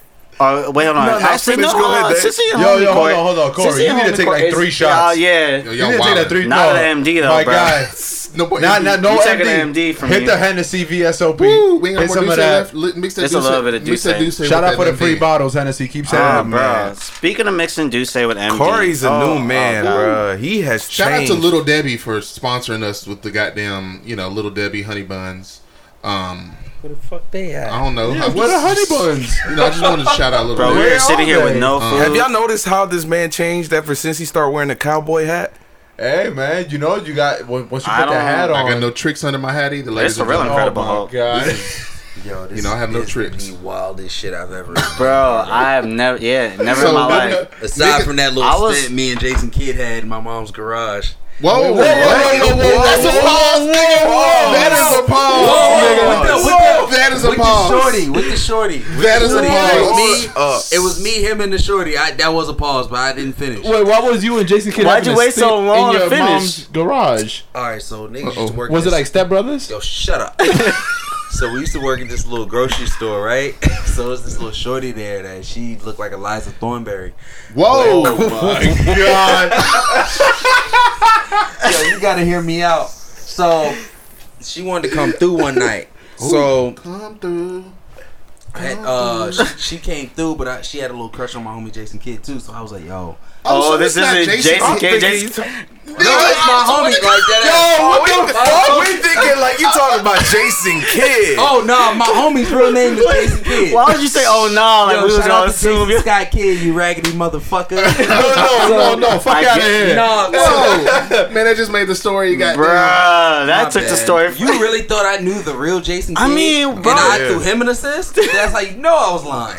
[SPEAKER 2] Oh wait, hold on.
[SPEAKER 4] No, no,
[SPEAKER 2] Actually,
[SPEAKER 4] finish.
[SPEAKER 2] no.
[SPEAKER 4] Go
[SPEAKER 2] hold
[SPEAKER 4] ahead,
[SPEAKER 2] on.
[SPEAKER 4] Dave.
[SPEAKER 2] Sissy and
[SPEAKER 1] Yo,
[SPEAKER 2] homie
[SPEAKER 1] yo, hold
[SPEAKER 2] Cori-
[SPEAKER 1] on, hold on, Cori.
[SPEAKER 2] Sissy
[SPEAKER 1] You
[SPEAKER 2] and
[SPEAKER 1] need to
[SPEAKER 2] homie
[SPEAKER 1] take, like,
[SPEAKER 2] Cori-
[SPEAKER 1] three
[SPEAKER 2] it's-
[SPEAKER 1] shots.
[SPEAKER 2] Oh yeah.
[SPEAKER 3] Yo,
[SPEAKER 1] You
[SPEAKER 3] y'all
[SPEAKER 1] didn't take that
[SPEAKER 3] wildin'.
[SPEAKER 1] three.
[SPEAKER 2] Not
[SPEAKER 1] no,
[SPEAKER 2] an MD though,
[SPEAKER 1] my
[SPEAKER 2] bro.
[SPEAKER 1] guy.
[SPEAKER 3] No boy.
[SPEAKER 1] Not, not, no
[SPEAKER 2] You taking
[SPEAKER 1] MD.
[SPEAKER 2] an MD from
[SPEAKER 1] Hit
[SPEAKER 2] me.
[SPEAKER 1] the Hennessy VSOP.
[SPEAKER 3] Woo, we ain't
[SPEAKER 1] Hit
[SPEAKER 3] got
[SPEAKER 1] some
[SPEAKER 3] more
[SPEAKER 1] of
[SPEAKER 3] D'Ussé
[SPEAKER 1] that.
[SPEAKER 3] left. Li- Mix that
[SPEAKER 2] Just a
[SPEAKER 3] D'Ussé-
[SPEAKER 2] little bit of
[SPEAKER 3] mix that
[SPEAKER 2] D'Ussé.
[SPEAKER 3] D'Ussé
[SPEAKER 1] Shout
[SPEAKER 3] with
[SPEAKER 1] out for
[SPEAKER 3] that
[SPEAKER 1] the free
[SPEAKER 3] MD.
[SPEAKER 1] bottles, Hennessy. Keep saying
[SPEAKER 2] Oh,
[SPEAKER 1] it,
[SPEAKER 2] bro.
[SPEAKER 1] man.
[SPEAKER 2] Speaking of mixing D'Ussé with MD.
[SPEAKER 4] Cori's a
[SPEAKER 2] oh,
[SPEAKER 4] new man,
[SPEAKER 2] oh,
[SPEAKER 4] bro. He has
[SPEAKER 3] Shout
[SPEAKER 4] changed.
[SPEAKER 3] out to Little Debbie for sponsoring us with the goddamn, you know, Little Debbie honey buns. Um,
[SPEAKER 6] Where the fuck they at?
[SPEAKER 3] I don't know. I
[SPEAKER 1] What
[SPEAKER 3] just-
[SPEAKER 1] are honey buns?
[SPEAKER 3] You know, I just wanted to shout out a Little
[SPEAKER 2] Bro,
[SPEAKER 3] Debbie.
[SPEAKER 2] we're sitting here with no
[SPEAKER 3] Uh,
[SPEAKER 2] food.
[SPEAKER 4] Have y'all noticed how this man changed ever since he started wearing a cowboy hat?
[SPEAKER 1] Hey, man, you know you got when- once you
[SPEAKER 2] I
[SPEAKER 1] put that hat on.
[SPEAKER 3] I got no tricks under my hat either, ladies
[SPEAKER 2] It's a
[SPEAKER 3] and
[SPEAKER 2] real
[SPEAKER 3] gentlemen.
[SPEAKER 2] incredible
[SPEAKER 1] oh my
[SPEAKER 2] Hulk.
[SPEAKER 1] god.
[SPEAKER 6] Yo, this
[SPEAKER 3] You know, I have no
[SPEAKER 6] is
[SPEAKER 3] tricks.
[SPEAKER 6] The wildest shit I've ever.
[SPEAKER 2] Bro, I have never, yeah, never
[SPEAKER 3] So,
[SPEAKER 2] in my life.
[SPEAKER 6] Aside
[SPEAKER 3] nigga-
[SPEAKER 6] from that
[SPEAKER 2] I
[SPEAKER 6] little
[SPEAKER 2] was-
[SPEAKER 6] stint me and Jason Kidd had in my mom's garage.
[SPEAKER 3] Whoa, whoa, whoa, whoa, whoa, whoa, That's a pause, nigga. That is a pause, nigga.
[SPEAKER 6] With the- with the-
[SPEAKER 3] That is a
[SPEAKER 6] with the
[SPEAKER 3] pause.
[SPEAKER 6] shorty, with the shorty. With
[SPEAKER 3] That
[SPEAKER 6] the
[SPEAKER 3] is a
[SPEAKER 6] shorty.
[SPEAKER 3] pause.
[SPEAKER 6] It was me.
[SPEAKER 4] Uh,
[SPEAKER 6] It was me, him, and the shorty. I, that was a pause, but I didn't finish.
[SPEAKER 1] Wait, why was you and Jason Kidd?
[SPEAKER 2] Why'd
[SPEAKER 1] having
[SPEAKER 2] you wait so long
[SPEAKER 1] in
[SPEAKER 2] to finish?
[SPEAKER 1] mom's garage?
[SPEAKER 6] All right, so niggas
[SPEAKER 3] Uh-oh.
[SPEAKER 6] used to work.
[SPEAKER 1] Was it like Step Brothers?
[SPEAKER 6] Yo, shut up. so we used to work at this little grocery store, right? So there's this little shorty there that she looked like Eliza Thornberry.
[SPEAKER 3] Whoa.
[SPEAKER 1] my god!
[SPEAKER 6] Yo, you gotta hear me out. So she wanted to come through one night. So
[SPEAKER 3] Come through.
[SPEAKER 6] and, uh, she, she came through, but I, she had a little crush on my homie Jason Kidd too. So I was like, yo,
[SPEAKER 2] Oh,
[SPEAKER 3] so
[SPEAKER 2] this isn't Jason
[SPEAKER 4] I'm
[SPEAKER 2] Kidd. Jason-
[SPEAKER 4] you
[SPEAKER 6] no, it's my homie like that.
[SPEAKER 4] Yo, what oh, the fuck? We thinking like you talking about Jason Kidd.
[SPEAKER 6] Oh no, my homie's real name is Jason Kidd.
[SPEAKER 2] Why would you say, oh no, like
[SPEAKER 6] Yo,
[SPEAKER 2] we was
[SPEAKER 6] shout
[SPEAKER 2] gonna
[SPEAKER 6] out to
[SPEAKER 2] assume
[SPEAKER 6] Jason
[SPEAKER 2] you.
[SPEAKER 6] Scott Kidd, you raggedy motherfucker.
[SPEAKER 1] no, no, no! Fuck
[SPEAKER 2] I
[SPEAKER 1] out of here!
[SPEAKER 6] no,
[SPEAKER 3] Man, that just made the story you got.
[SPEAKER 2] Bruh, that
[SPEAKER 6] My
[SPEAKER 2] took the story.
[SPEAKER 6] You really thought I knew the real Jason Kidd?
[SPEAKER 2] I mean, bro, and.
[SPEAKER 6] I
[SPEAKER 4] Yeah.
[SPEAKER 6] threw him an assist. That's how you know I was lying.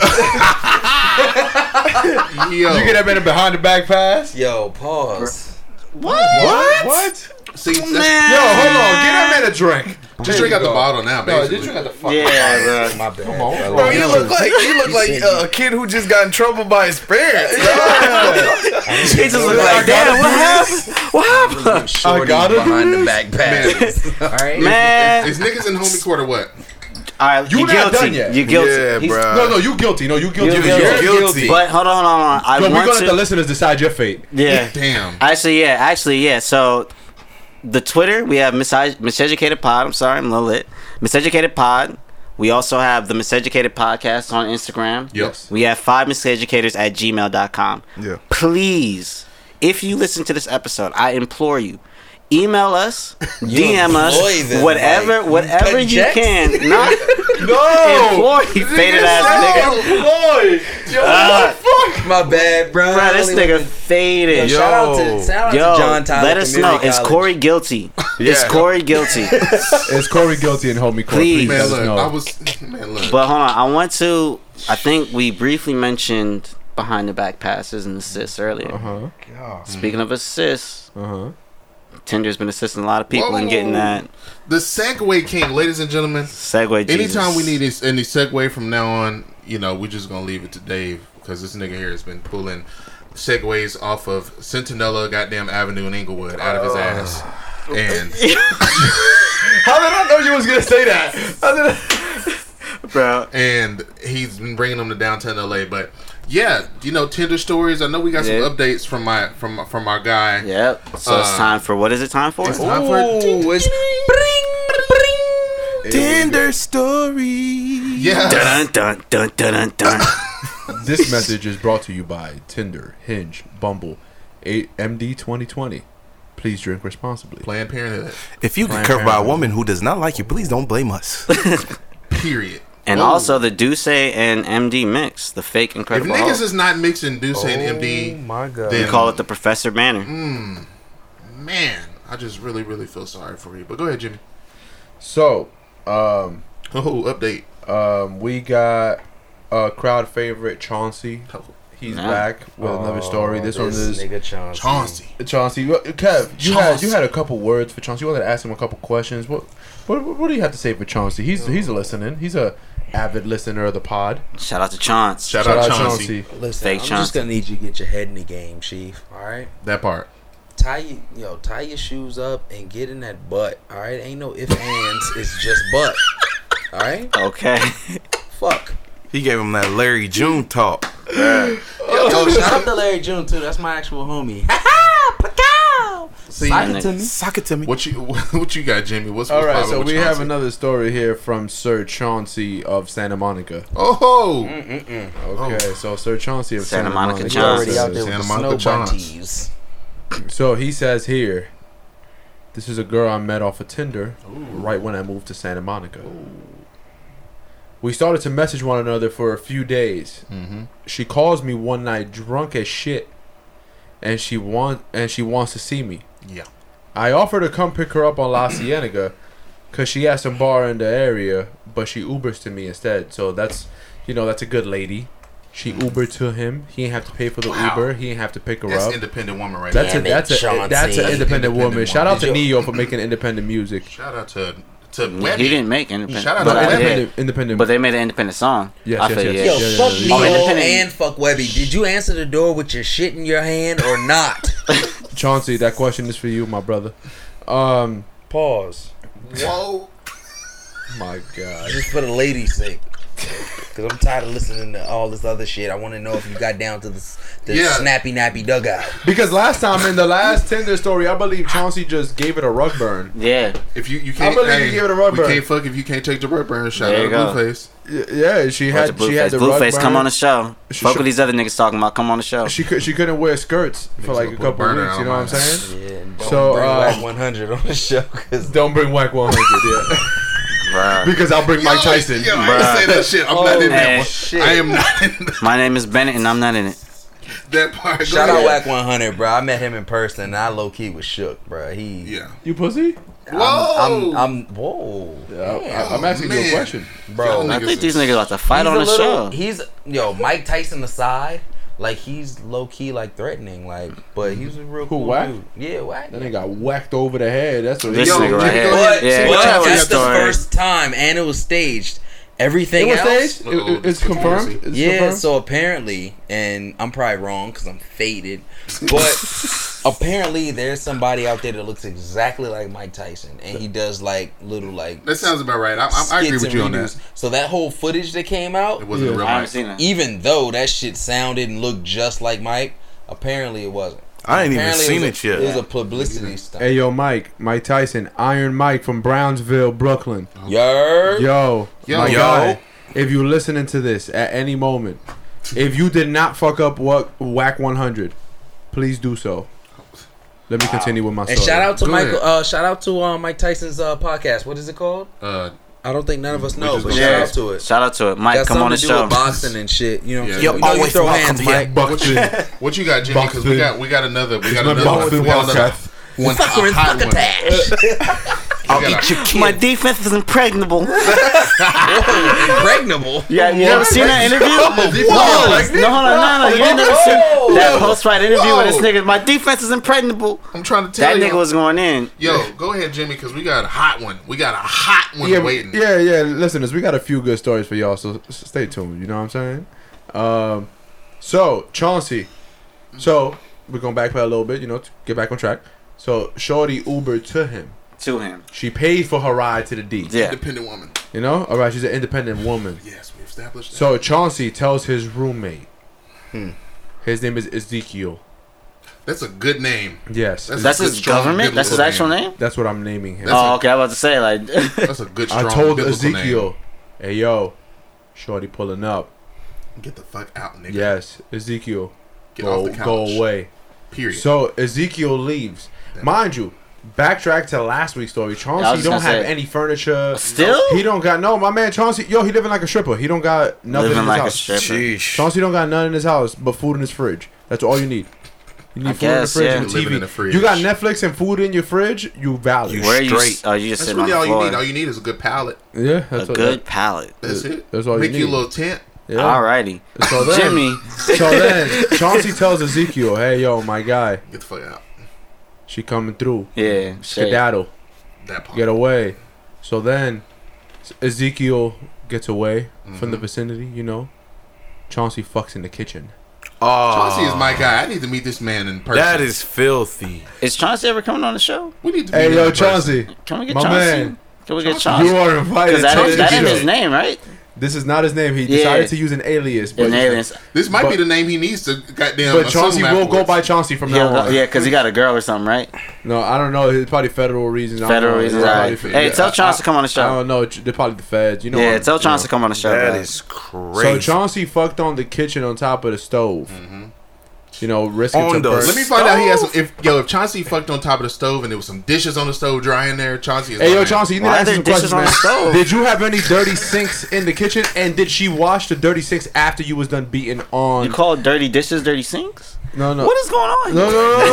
[SPEAKER 3] Yo.
[SPEAKER 1] You get that man a behind the back pass?
[SPEAKER 6] Yo, pause.
[SPEAKER 2] What?
[SPEAKER 1] What? What?
[SPEAKER 3] See, that's-
[SPEAKER 2] Man.
[SPEAKER 1] Yo, hold on. Get that man a drink.
[SPEAKER 3] just drink out the bottle now, baby.
[SPEAKER 1] No,
[SPEAKER 3] basically.
[SPEAKER 1] just drink out the fuck.
[SPEAKER 2] Yeah, bro.
[SPEAKER 6] My bad.
[SPEAKER 1] Come on,
[SPEAKER 6] bro.
[SPEAKER 4] Bro, you look like you look like uh, a kid who just got in trouble by his parents.
[SPEAKER 2] She just looked like, damn, what happened? What happened?
[SPEAKER 6] Shorty
[SPEAKER 1] gotta do
[SPEAKER 6] behind the
[SPEAKER 1] backpack.
[SPEAKER 6] back pass. All right,
[SPEAKER 2] Man.
[SPEAKER 3] Is niggas in homie court or what?
[SPEAKER 2] All right,
[SPEAKER 1] You
[SPEAKER 2] you are
[SPEAKER 1] not
[SPEAKER 2] guilty.
[SPEAKER 1] done yet.
[SPEAKER 2] You're guilty.
[SPEAKER 4] Yeah,
[SPEAKER 2] He's-
[SPEAKER 4] bro.
[SPEAKER 1] No, no, you guilty. No, you guilty.
[SPEAKER 2] You're
[SPEAKER 1] You're
[SPEAKER 2] guilty.
[SPEAKER 4] guilty.
[SPEAKER 2] But hold on, hold on, hold on. I
[SPEAKER 1] Yo, we're gonna
[SPEAKER 2] to.
[SPEAKER 1] let the listeners decide your fate.
[SPEAKER 2] yeah.
[SPEAKER 3] Damn.
[SPEAKER 2] Actually, yeah. Actually, yeah. So, the Twitter we have Mis- Miseducated Pod. I'm sorry, I'm a little lit. Miseducated Pod. We also have the Miseducated Podcast on Instagram.
[SPEAKER 3] Yes.
[SPEAKER 2] We have five miseducators at gmail.com.
[SPEAKER 4] Yeah.
[SPEAKER 2] Please, if you listen to this episode, I implore you. Email us, DM us,
[SPEAKER 6] them,
[SPEAKER 2] whatever,
[SPEAKER 6] like,
[SPEAKER 2] whatever
[SPEAKER 6] cut
[SPEAKER 2] you
[SPEAKER 6] checks?
[SPEAKER 2] can. Not
[SPEAKER 1] No,
[SPEAKER 2] employ, you faded ass nigga.
[SPEAKER 1] Boy, yo,
[SPEAKER 2] Uh,
[SPEAKER 6] my bad, bro.
[SPEAKER 2] Bro, this nigga
[SPEAKER 6] went-
[SPEAKER 2] faded.
[SPEAKER 4] Yo.
[SPEAKER 6] Shout out to shout out
[SPEAKER 2] Yo,
[SPEAKER 6] to John Tyler.
[SPEAKER 2] let us know.
[SPEAKER 6] Community
[SPEAKER 2] Is Cori guilty? Is Cori guilty?
[SPEAKER 1] is Cori guilty and homie Corey.
[SPEAKER 2] Please.
[SPEAKER 1] Please,
[SPEAKER 3] Man,
[SPEAKER 1] let us
[SPEAKER 3] look,
[SPEAKER 1] know.
[SPEAKER 3] I was. Man, look.
[SPEAKER 2] But hold on, I want to. I think we briefly mentioned behind the back passes and assists earlier.
[SPEAKER 1] Uh huh.
[SPEAKER 2] Speaking of assists,
[SPEAKER 1] Uh huh.
[SPEAKER 2] Tinder's been assisting a lot of people in getting that
[SPEAKER 3] the Segue King, ladies and gentlemen.
[SPEAKER 2] segue.
[SPEAKER 3] Anytime we need this, any segue from now on, you know, we're just gonna leave it to Dave because this nigga here has been pulling segues off of Centinela, goddamn Avenue in Inglewood out of his uh. ass. And
[SPEAKER 1] How did I know you was gonna say that? I-
[SPEAKER 2] bro.
[SPEAKER 3] and he's been bringing them to downtown LA. But yeah, you know, Tinder stories. I know we got
[SPEAKER 2] Yeah.
[SPEAKER 3] some updates from my from from our guy.
[SPEAKER 2] Yep. So it's
[SPEAKER 3] Uh,
[SPEAKER 2] time for what is it time for?
[SPEAKER 3] It's time for
[SPEAKER 6] Ooh, it's
[SPEAKER 4] Tinder story.
[SPEAKER 3] yeah.
[SPEAKER 2] Dun dun dun dun dun dun.
[SPEAKER 1] This message is brought to you by Tinder, Hinge, Bumble, A- MD 2020. Please drink responsibly.
[SPEAKER 3] Planned Parenthood.
[SPEAKER 4] If you get curved by a woman who does not like you, please don't blame us.
[SPEAKER 3] Period.
[SPEAKER 2] And
[SPEAKER 3] Whoa.
[SPEAKER 2] also the D'Ussé and MD mix, the fake incredible.
[SPEAKER 3] If
[SPEAKER 2] incredible.
[SPEAKER 3] niggas
[SPEAKER 2] Hulk.
[SPEAKER 3] is not mixing D'Ussé and
[SPEAKER 4] Oh
[SPEAKER 3] MD,
[SPEAKER 4] my god.
[SPEAKER 3] then
[SPEAKER 2] we call it the Professor Banner.
[SPEAKER 3] man, I just really really feel sorry for you. But go ahead, Jimmy.
[SPEAKER 1] So, um,
[SPEAKER 3] Oh, update.
[SPEAKER 1] um, we got a crowd favorite Chauncey. He's
[SPEAKER 2] Yeah.
[SPEAKER 1] back with another story. This, one is
[SPEAKER 6] nigga Chauncey.
[SPEAKER 3] Chauncey.
[SPEAKER 1] Chauncey. Kev, you had you had a couple words for Chauncey. You wanted to ask him a couple questions. What what what do you have to say for Chauncey? He's he's listening. He's a avid listener of the pod.
[SPEAKER 2] Shout out to Chance.
[SPEAKER 3] Shout,
[SPEAKER 1] Shout
[SPEAKER 3] out,
[SPEAKER 1] out
[SPEAKER 3] Chauncey.
[SPEAKER 1] Chauncey.
[SPEAKER 6] Listen,
[SPEAKER 2] Fake
[SPEAKER 6] I'm
[SPEAKER 2] Chauncey.
[SPEAKER 6] just gonna need you to get your head in the game, Chief. All right.
[SPEAKER 3] That part.
[SPEAKER 6] tie you, yo, tie your shoes up and get in that butt. All right, ain't no if ands. It's just butt. All right,
[SPEAKER 2] Okay.
[SPEAKER 6] fuck.
[SPEAKER 4] He gave him that Larry June talk.
[SPEAKER 6] Yo, shout out to Larry June too. That's my actual homie. Ha ha!
[SPEAKER 3] See,
[SPEAKER 6] Sock it to me.
[SPEAKER 4] Sock it to me.
[SPEAKER 3] what you what you got, Jimmy? What's
[SPEAKER 1] All
[SPEAKER 3] what's
[SPEAKER 1] right, so
[SPEAKER 3] with
[SPEAKER 1] we have another story here from Sir Chauncey of Santa Monica.
[SPEAKER 3] Oh,
[SPEAKER 1] Okay, so Sir Chauncey of
[SPEAKER 2] Santa
[SPEAKER 1] Santa,
[SPEAKER 2] Monica
[SPEAKER 1] Monica.
[SPEAKER 2] Chauncey.
[SPEAKER 6] Already out there
[SPEAKER 3] Santa
[SPEAKER 6] with the
[SPEAKER 3] Monica
[SPEAKER 6] snow
[SPEAKER 3] Johns.
[SPEAKER 1] So he says here, this is a girl I met off of Tinder right when I moved to Santa Monica. We started to message one another for a few days.
[SPEAKER 3] mm-hmm.
[SPEAKER 1] She calls me one night drunk as shit, and she want and she wants to see me.
[SPEAKER 3] Yeah.
[SPEAKER 1] I offered to come pick her up on La Cienega, cause she has some bar in the area, but she Ubers to me instead. So that's, you know, that's a good lady. She mm-hmm. Ubered to him. He didn't have to pay for the
[SPEAKER 3] Wow.
[SPEAKER 1] Uber. He didn't have to pick her
[SPEAKER 3] That's
[SPEAKER 1] up.
[SPEAKER 3] independent woman right
[SPEAKER 1] That's a
[SPEAKER 6] Damn it,
[SPEAKER 1] that's a
[SPEAKER 6] Chauncey.
[SPEAKER 1] that's an independent,
[SPEAKER 3] Independent
[SPEAKER 1] woman.
[SPEAKER 3] woman.
[SPEAKER 1] Shout out to
[SPEAKER 6] Did
[SPEAKER 1] Ne-Yo for making independent music.
[SPEAKER 3] Shout out to to
[SPEAKER 2] He didn't make independent.
[SPEAKER 3] Shout out
[SPEAKER 2] but
[SPEAKER 3] to
[SPEAKER 2] I
[SPEAKER 3] Webbie.
[SPEAKER 2] did.
[SPEAKER 1] Independent, independent.
[SPEAKER 2] But they made an independent song.
[SPEAKER 1] Yes,
[SPEAKER 2] I
[SPEAKER 1] yes,
[SPEAKER 2] feel,
[SPEAKER 1] yes,
[SPEAKER 2] yeah.
[SPEAKER 6] Yo,
[SPEAKER 1] yeah, yeah,
[SPEAKER 6] fuck
[SPEAKER 1] yeah.
[SPEAKER 6] Ne-Yo
[SPEAKER 2] Oh, independent-
[SPEAKER 6] and fuck Webbie. Did you answer the door with your shit in your hand or not?
[SPEAKER 1] Chauncey, that question is for you, my brother. Um,
[SPEAKER 6] Pause.
[SPEAKER 3] Whoa.
[SPEAKER 1] my God.
[SPEAKER 6] Just for the ladies' sake. Because I'm tired of listening to all this other shit. I want to know if you got down to the, the
[SPEAKER 3] Yeah.
[SPEAKER 6] snappy nappy dugout.
[SPEAKER 1] Because last time in the last Tinder story, I believe Chauncey just gave it a rug burn.
[SPEAKER 2] Yeah.
[SPEAKER 3] If you you can't, I
[SPEAKER 1] believe
[SPEAKER 3] hey,
[SPEAKER 1] you give it a rub
[SPEAKER 3] we
[SPEAKER 1] burn.
[SPEAKER 3] can't fuck if you can't take the rub burn. Shout
[SPEAKER 2] There
[SPEAKER 3] out
[SPEAKER 2] you
[SPEAKER 3] to. Blueface.
[SPEAKER 1] Yeah, she
[SPEAKER 2] Had
[SPEAKER 1] had she had the
[SPEAKER 2] Blueface, come on the show.
[SPEAKER 1] She
[SPEAKER 2] Fuck
[SPEAKER 1] should-
[SPEAKER 2] what these other niggas talking about. Come on the show.
[SPEAKER 1] She could she couldn't wear skirts for like a couple
[SPEAKER 3] burner
[SPEAKER 1] weeks. You know what I'm saying?
[SPEAKER 6] Yeah, don't
[SPEAKER 1] So,
[SPEAKER 6] bring
[SPEAKER 1] uh,
[SPEAKER 6] Wack 100 on the show. Cause
[SPEAKER 1] Don't bring Wack 100, yeah.
[SPEAKER 2] Bruh.
[SPEAKER 1] because I'll bring Mike Tyson.
[SPEAKER 3] Yo, I ain't say that shit. I'm not oh, in that one.
[SPEAKER 6] shit.
[SPEAKER 3] I am not in
[SPEAKER 2] My name is Bennett and I'm not in it.
[SPEAKER 3] that part.
[SPEAKER 6] Shout out
[SPEAKER 3] ahead.
[SPEAKER 6] Wack 100, bro. I met him in person and I low key was shook, bro. He.
[SPEAKER 3] Yeah.
[SPEAKER 1] You pussy?
[SPEAKER 6] I'm,
[SPEAKER 3] Whoa.
[SPEAKER 6] I'm, I'm, whoa.
[SPEAKER 1] Yeah, I, am asking you a question.
[SPEAKER 6] Bro,
[SPEAKER 2] I think these niggas about to fight
[SPEAKER 6] he's
[SPEAKER 2] on the
[SPEAKER 6] little,
[SPEAKER 2] show.
[SPEAKER 6] He's yo Mike Tyson aside, like he's low key like threatening, like, but mm-hmm. he's a real
[SPEAKER 1] Who,
[SPEAKER 6] cool
[SPEAKER 1] Wack?
[SPEAKER 6] dude. Yeah, whack.
[SPEAKER 1] That nigga got whacked over the head. That's what
[SPEAKER 2] This
[SPEAKER 3] Yo,
[SPEAKER 2] nigga right here. Yeah,
[SPEAKER 6] But
[SPEAKER 2] go
[SPEAKER 6] that's the first time, and it was staged. Everything
[SPEAKER 1] It was
[SPEAKER 6] else,
[SPEAKER 1] staged? It- it- it's confirmed. It's
[SPEAKER 6] yeah.
[SPEAKER 1] confirmed?
[SPEAKER 6] So apparently, and I'm probably wrong because I'm faded, but apparently there's somebody out there that looks exactly like Mike Tyson, and he does like little like
[SPEAKER 3] That sounds about right. I, I, I agree with
[SPEAKER 6] and
[SPEAKER 3] you on
[SPEAKER 6] redos.
[SPEAKER 3] that.
[SPEAKER 6] So that whole footage that came out,
[SPEAKER 3] It wasn't
[SPEAKER 1] Yeah.
[SPEAKER 3] a real
[SPEAKER 2] I haven't
[SPEAKER 3] Mike.
[SPEAKER 2] seen it.
[SPEAKER 6] even though that shit sounded and looked just like Mike, apparently it wasn't.
[SPEAKER 4] I ain't even seen
[SPEAKER 6] was
[SPEAKER 4] it
[SPEAKER 6] a-
[SPEAKER 4] yet.
[SPEAKER 6] It was a publicity stunt.
[SPEAKER 1] Hey, yo, Mike. Mike Tyson. Iron Mike from Brownsville, Brooklyn.
[SPEAKER 6] Yer.
[SPEAKER 1] Yo,
[SPEAKER 3] Yo.
[SPEAKER 1] my
[SPEAKER 3] Yo.
[SPEAKER 1] guy. If you're listening to this at any moment, if you did not fuck up what Wack 100, please do so. Let me continue with my story.
[SPEAKER 6] And shout out to
[SPEAKER 3] Go
[SPEAKER 6] Michael. Uh, shout out to uh, Mike Tyson's uh, podcast. What is it called?
[SPEAKER 3] Uh,
[SPEAKER 6] I don't think none of us know, but shout
[SPEAKER 3] say
[SPEAKER 6] out to it.
[SPEAKER 2] Shout out to it. Mike,
[SPEAKER 6] Got
[SPEAKER 2] come on the
[SPEAKER 6] something to do
[SPEAKER 2] show.
[SPEAKER 6] with boxing and shit. You know,
[SPEAKER 3] Yeah. You're
[SPEAKER 6] You know, you
[SPEAKER 4] always
[SPEAKER 6] throw
[SPEAKER 4] welcome
[SPEAKER 6] hands,
[SPEAKER 4] here.
[SPEAKER 6] Mike.
[SPEAKER 1] Buxton.
[SPEAKER 3] what you got, Jimmy? Because we got we got another we got another
[SPEAKER 1] Boxing
[SPEAKER 3] we got another
[SPEAKER 1] Wildcat.
[SPEAKER 3] one
[SPEAKER 6] Fucker
[SPEAKER 3] a
[SPEAKER 6] is
[SPEAKER 3] hot one.
[SPEAKER 6] fuckatage.
[SPEAKER 4] I'll
[SPEAKER 3] We got
[SPEAKER 4] eat
[SPEAKER 3] a-
[SPEAKER 4] your kid.
[SPEAKER 2] My defense is impregnable.
[SPEAKER 6] Impregnable.
[SPEAKER 2] Yeah, you never seen that interview?
[SPEAKER 3] Whoa.
[SPEAKER 2] No, hold on, no, no, you ain't never seen that post-fight interview with this nigga. My defense is impregnable.
[SPEAKER 3] I'm trying to tell
[SPEAKER 2] That
[SPEAKER 3] you.
[SPEAKER 2] That nigga was going in.
[SPEAKER 3] Yo, go ahead, Jimmy, because we got a hot one. We got a hot one
[SPEAKER 1] yeah,
[SPEAKER 3] waiting.
[SPEAKER 1] yeah, yeah. Listeners, we got a few good stories for y'all, so stay tuned. You know what I'm saying? Um, so Chauncey, so we're going back a little bit, you know, to get back on track. So Shorty Uber to him.
[SPEAKER 2] To him.
[SPEAKER 1] She paid for her ride to the D.
[SPEAKER 2] Yeah.
[SPEAKER 3] Independent woman.
[SPEAKER 1] You know, all right. She's an independent woman.
[SPEAKER 3] Yes, we established that.
[SPEAKER 1] So Chauncey tells his roommate.
[SPEAKER 3] Hmm.
[SPEAKER 1] His name is Ezekiel.
[SPEAKER 3] That's a good name.
[SPEAKER 1] Yes,
[SPEAKER 3] That's-
[SPEAKER 2] That's his
[SPEAKER 3] strong
[SPEAKER 2] government? That's his actual
[SPEAKER 3] name.
[SPEAKER 2] name?
[SPEAKER 1] that's what I'm naming him.
[SPEAKER 3] That's
[SPEAKER 2] Oh,
[SPEAKER 3] a-
[SPEAKER 2] okay. I was about to say, like,
[SPEAKER 3] That's a good, strong
[SPEAKER 1] I told
[SPEAKER 3] biblical
[SPEAKER 1] Ezekiel,
[SPEAKER 3] name.
[SPEAKER 1] "Hey yo, Shorty pulling up."
[SPEAKER 3] Get the fuck out, nigga.
[SPEAKER 1] Yes, Ezekiel,
[SPEAKER 3] Get
[SPEAKER 1] go
[SPEAKER 3] off the couch.
[SPEAKER 1] go away.
[SPEAKER 3] Period.
[SPEAKER 1] So Ezekiel leaves. Mind you, backtrack to last week's story. Chauncey
[SPEAKER 2] just
[SPEAKER 1] don't have
[SPEAKER 2] say-
[SPEAKER 1] any furniture.
[SPEAKER 2] Uh, still?
[SPEAKER 1] He don't got no. My man Chauncey, yo, he living like a stripper. He don't got nothing
[SPEAKER 2] living
[SPEAKER 1] in his
[SPEAKER 2] like a
[SPEAKER 1] house.
[SPEAKER 2] stripper.
[SPEAKER 4] Sheesh.
[SPEAKER 1] Chauncey don't got nothing in his house but food in his fridge. That's all you need. You need
[SPEAKER 2] I
[SPEAKER 1] food
[SPEAKER 2] guess,
[SPEAKER 1] in the fridge
[SPEAKER 2] yeah.
[SPEAKER 1] and a TV.
[SPEAKER 3] in the fridge.
[SPEAKER 1] You got Netflix and food in your fridge. You valid.
[SPEAKER 4] You
[SPEAKER 2] Where are you?
[SPEAKER 4] Straight.
[SPEAKER 2] Oh, you just
[SPEAKER 3] That's
[SPEAKER 2] sitting
[SPEAKER 3] really all
[SPEAKER 2] floor.
[SPEAKER 3] you need. All you need is a good pallet.
[SPEAKER 1] yeah, that's
[SPEAKER 2] a
[SPEAKER 1] what
[SPEAKER 2] good palate.
[SPEAKER 3] That's it.
[SPEAKER 1] that's all you need.
[SPEAKER 3] Make you a little tent.
[SPEAKER 1] Yeah.
[SPEAKER 2] Alrighty.
[SPEAKER 1] So then,
[SPEAKER 2] Jimmy.
[SPEAKER 1] So then Chauncey tells Ezekiel, "Hey, yo, my guy,
[SPEAKER 3] Get the fuck out.
[SPEAKER 1] She coming through.
[SPEAKER 2] Yeah.
[SPEAKER 1] Skedaddle,
[SPEAKER 3] That part.
[SPEAKER 1] get away." So then Ezekiel gets away from
[SPEAKER 3] Mm-hmm.
[SPEAKER 1] the vicinity. You know, Chauncey fucks in the kitchen.
[SPEAKER 4] Oh,
[SPEAKER 3] Chauncey is my guy. I need to meet this man in person.
[SPEAKER 4] That is filthy.
[SPEAKER 2] Is Chauncey ever coming on the show?
[SPEAKER 3] We need to meet
[SPEAKER 1] Hey,
[SPEAKER 3] him
[SPEAKER 1] yo,
[SPEAKER 3] in person.
[SPEAKER 1] Chauncey,
[SPEAKER 2] Can we get
[SPEAKER 1] my
[SPEAKER 2] Chauncey?
[SPEAKER 1] man,
[SPEAKER 2] Can we get
[SPEAKER 3] Chauncey,
[SPEAKER 2] Chauncey?
[SPEAKER 1] you are invited
[SPEAKER 2] Because that
[SPEAKER 1] to
[SPEAKER 2] is
[SPEAKER 1] the
[SPEAKER 2] that in his name, right?
[SPEAKER 1] This is not his name. He
[SPEAKER 2] Yeah.
[SPEAKER 1] decided to use an alias. But,
[SPEAKER 2] And aliens.
[SPEAKER 3] This might be the name he needs to goddamn.
[SPEAKER 1] but Chauncey
[SPEAKER 3] assume
[SPEAKER 1] will go by Chauncey from now
[SPEAKER 2] He'll go-
[SPEAKER 1] on.
[SPEAKER 2] yeah, because he got a girl or something, right?
[SPEAKER 1] No, I don't know. It's probably federal reasons. I don't
[SPEAKER 2] Federal
[SPEAKER 1] know.
[SPEAKER 2] reasons,
[SPEAKER 1] It's
[SPEAKER 2] alright.
[SPEAKER 1] probably-
[SPEAKER 2] Hey, tell Chauncey to come on the show.
[SPEAKER 1] I don't know. They're probably the feds. You know.
[SPEAKER 2] yeah,
[SPEAKER 1] what-
[SPEAKER 2] tell Chauncey to come on the show.
[SPEAKER 4] That
[SPEAKER 2] bro.
[SPEAKER 4] is
[SPEAKER 1] So. Chauncey fucked on the kitchen on top of the stove. Mm-hmm. You know, risking
[SPEAKER 4] On
[SPEAKER 1] to
[SPEAKER 4] the
[SPEAKER 1] burn.
[SPEAKER 3] Let me find out he has some. If yo, if Chauncey fucked on top of the stove and there was some dishes on the stove drying there, Chauncey is.
[SPEAKER 1] Hey yo. Chauncey, you need to ask some questions, man.
[SPEAKER 2] stove?
[SPEAKER 1] Did you have any dirty sinks in the kitchen? And did she wash the dirty sinks after you was done beating on?
[SPEAKER 2] You call dirty dishes dirty sinks?
[SPEAKER 1] no, no,
[SPEAKER 2] What is going on?
[SPEAKER 1] no, no, no, no,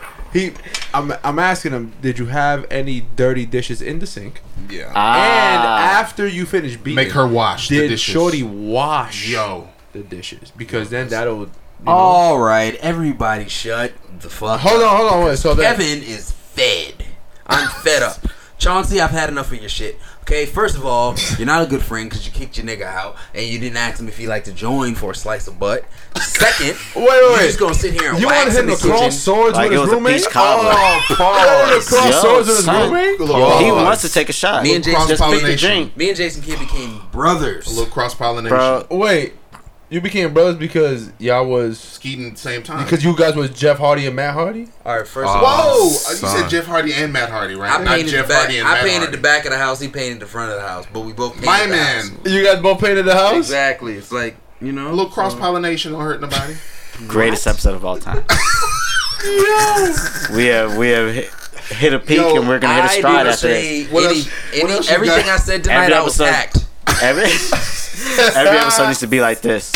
[SPEAKER 1] no. He, I'm, I'm asking him. Did you have any dirty dishes in the sink?
[SPEAKER 3] Yeah.
[SPEAKER 2] Ah.
[SPEAKER 1] And after you finish beating,
[SPEAKER 3] Make her wash the
[SPEAKER 1] Did
[SPEAKER 3] dishes.
[SPEAKER 1] Shorty wash
[SPEAKER 3] Yo.
[SPEAKER 1] the dishes? Because then that'll. You know,
[SPEAKER 6] All right, everybody, shut the fuck.
[SPEAKER 1] Hold
[SPEAKER 6] up.
[SPEAKER 1] on, hold on, wait. So then,
[SPEAKER 6] Kevin is fed. I'm fed up. Chauncey, I've had enough of your shit. Okay, first of all, you're not a good friend because you kicked your nigga out and you didn't ask him if he liked to join for a slice of butt. Second,
[SPEAKER 1] wait,
[SPEAKER 6] you're
[SPEAKER 1] wait.
[SPEAKER 6] just gonna sit here and
[SPEAKER 1] You want
[SPEAKER 6] wax
[SPEAKER 1] him
[SPEAKER 6] in
[SPEAKER 1] to
[SPEAKER 6] the
[SPEAKER 1] cross
[SPEAKER 6] kitchen.
[SPEAKER 1] swords
[SPEAKER 2] Like
[SPEAKER 1] with
[SPEAKER 2] it
[SPEAKER 1] his
[SPEAKER 2] was a
[SPEAKER 1] roommate?
[SPEAKER 2] peach cobbler.
[SPEAKER 1] Oh, pause. cross
[SPEAKER 2] Yo,
[SPEAKER 1] swords with his
[SPEAKER 2] son.
[SPEAKER 1] roommate?
[SPEAKER 3] Little
[SPEAKER 2] he
[SPEAKER 3] pause.
[SPEAKER 2] wants to take a shot.
[SPEAKER 6] Me and Jason
[SPEAKER 2] just pick the
[SPEAKER 3] cross-pollination.
[SPEAKER 2] drink,
[SPEAKER 6] Me and Jason Kidd became brothers.
[SPEAKER 3] A little cross pollination.
[SPEAKER 2] bro.
[SPEAKER 1] Wait, you became brothers because y'all was
[SPEAKER 3] Skeeting at the same time.
[SPEAKER 1] because you guys was Jeff Hardy and Matt Hardy.
[SPEAKER 6] All right, first
[SPEAKER 4] Oh,
[SPEAKER 6] of all,
[SPEAKER 3] Whoa! You said Jeff Hardy and Matt Hardy, right?
[SPEAKER 6] I
[SPEAKER 3] Not
[SPEAKER 6] painted
[SPEAKER 3] Jeff
[SPEAKER 6] the back.
[SPEAKER 3] Hardy and
[SPEAKER 6] I
[SPEAKER 3] Matt
[SPEAKER 6] painted
[SPEAKER 3] Hardy.
[SPEAKER 6] the back of the house. He painted the front of the house, but we both painted
[SPEAKER 3] My
[SPEAKER 6] the
[SPEAKER 3] man.
[SPEAKER 6] house.
[SPEAKER 1] You guys both painted the house.
[SPEAKER 6] Exactly. It's like you know
[SPEAKER 3] A little cross pollination don't hurt nobody.
[SPEAKER 2] Greatest episode of all time. we have we have hit, hit a peak
[SPEAKER 3] Yo,
[SPEAKER 2] and we're gonna hit a
[SPEAKER 6] I
[SPEAKER 2] stride
[SPEAKER 6] didn't
[SPEAKER 2] after
[SPEAKER 6] say
[SPEAKER 2] this.
[SPEAKER 3] What
[SPEAKER 6] any,
[SPEAKER 3] else- what
[SPEAKER 6] any
[SPEAKER 3] else you
[SPEAKER 6] everything
[SPEAKER 3] got?
[SPEAKER 6] I said tonight.
[SPEAKER 2] Every
[SPEAKER 6] I was
[SPEAKER 2] episode-
[SPEAKER 6] hacked.
[SPEAKER 2] Every every episode needs to be like this.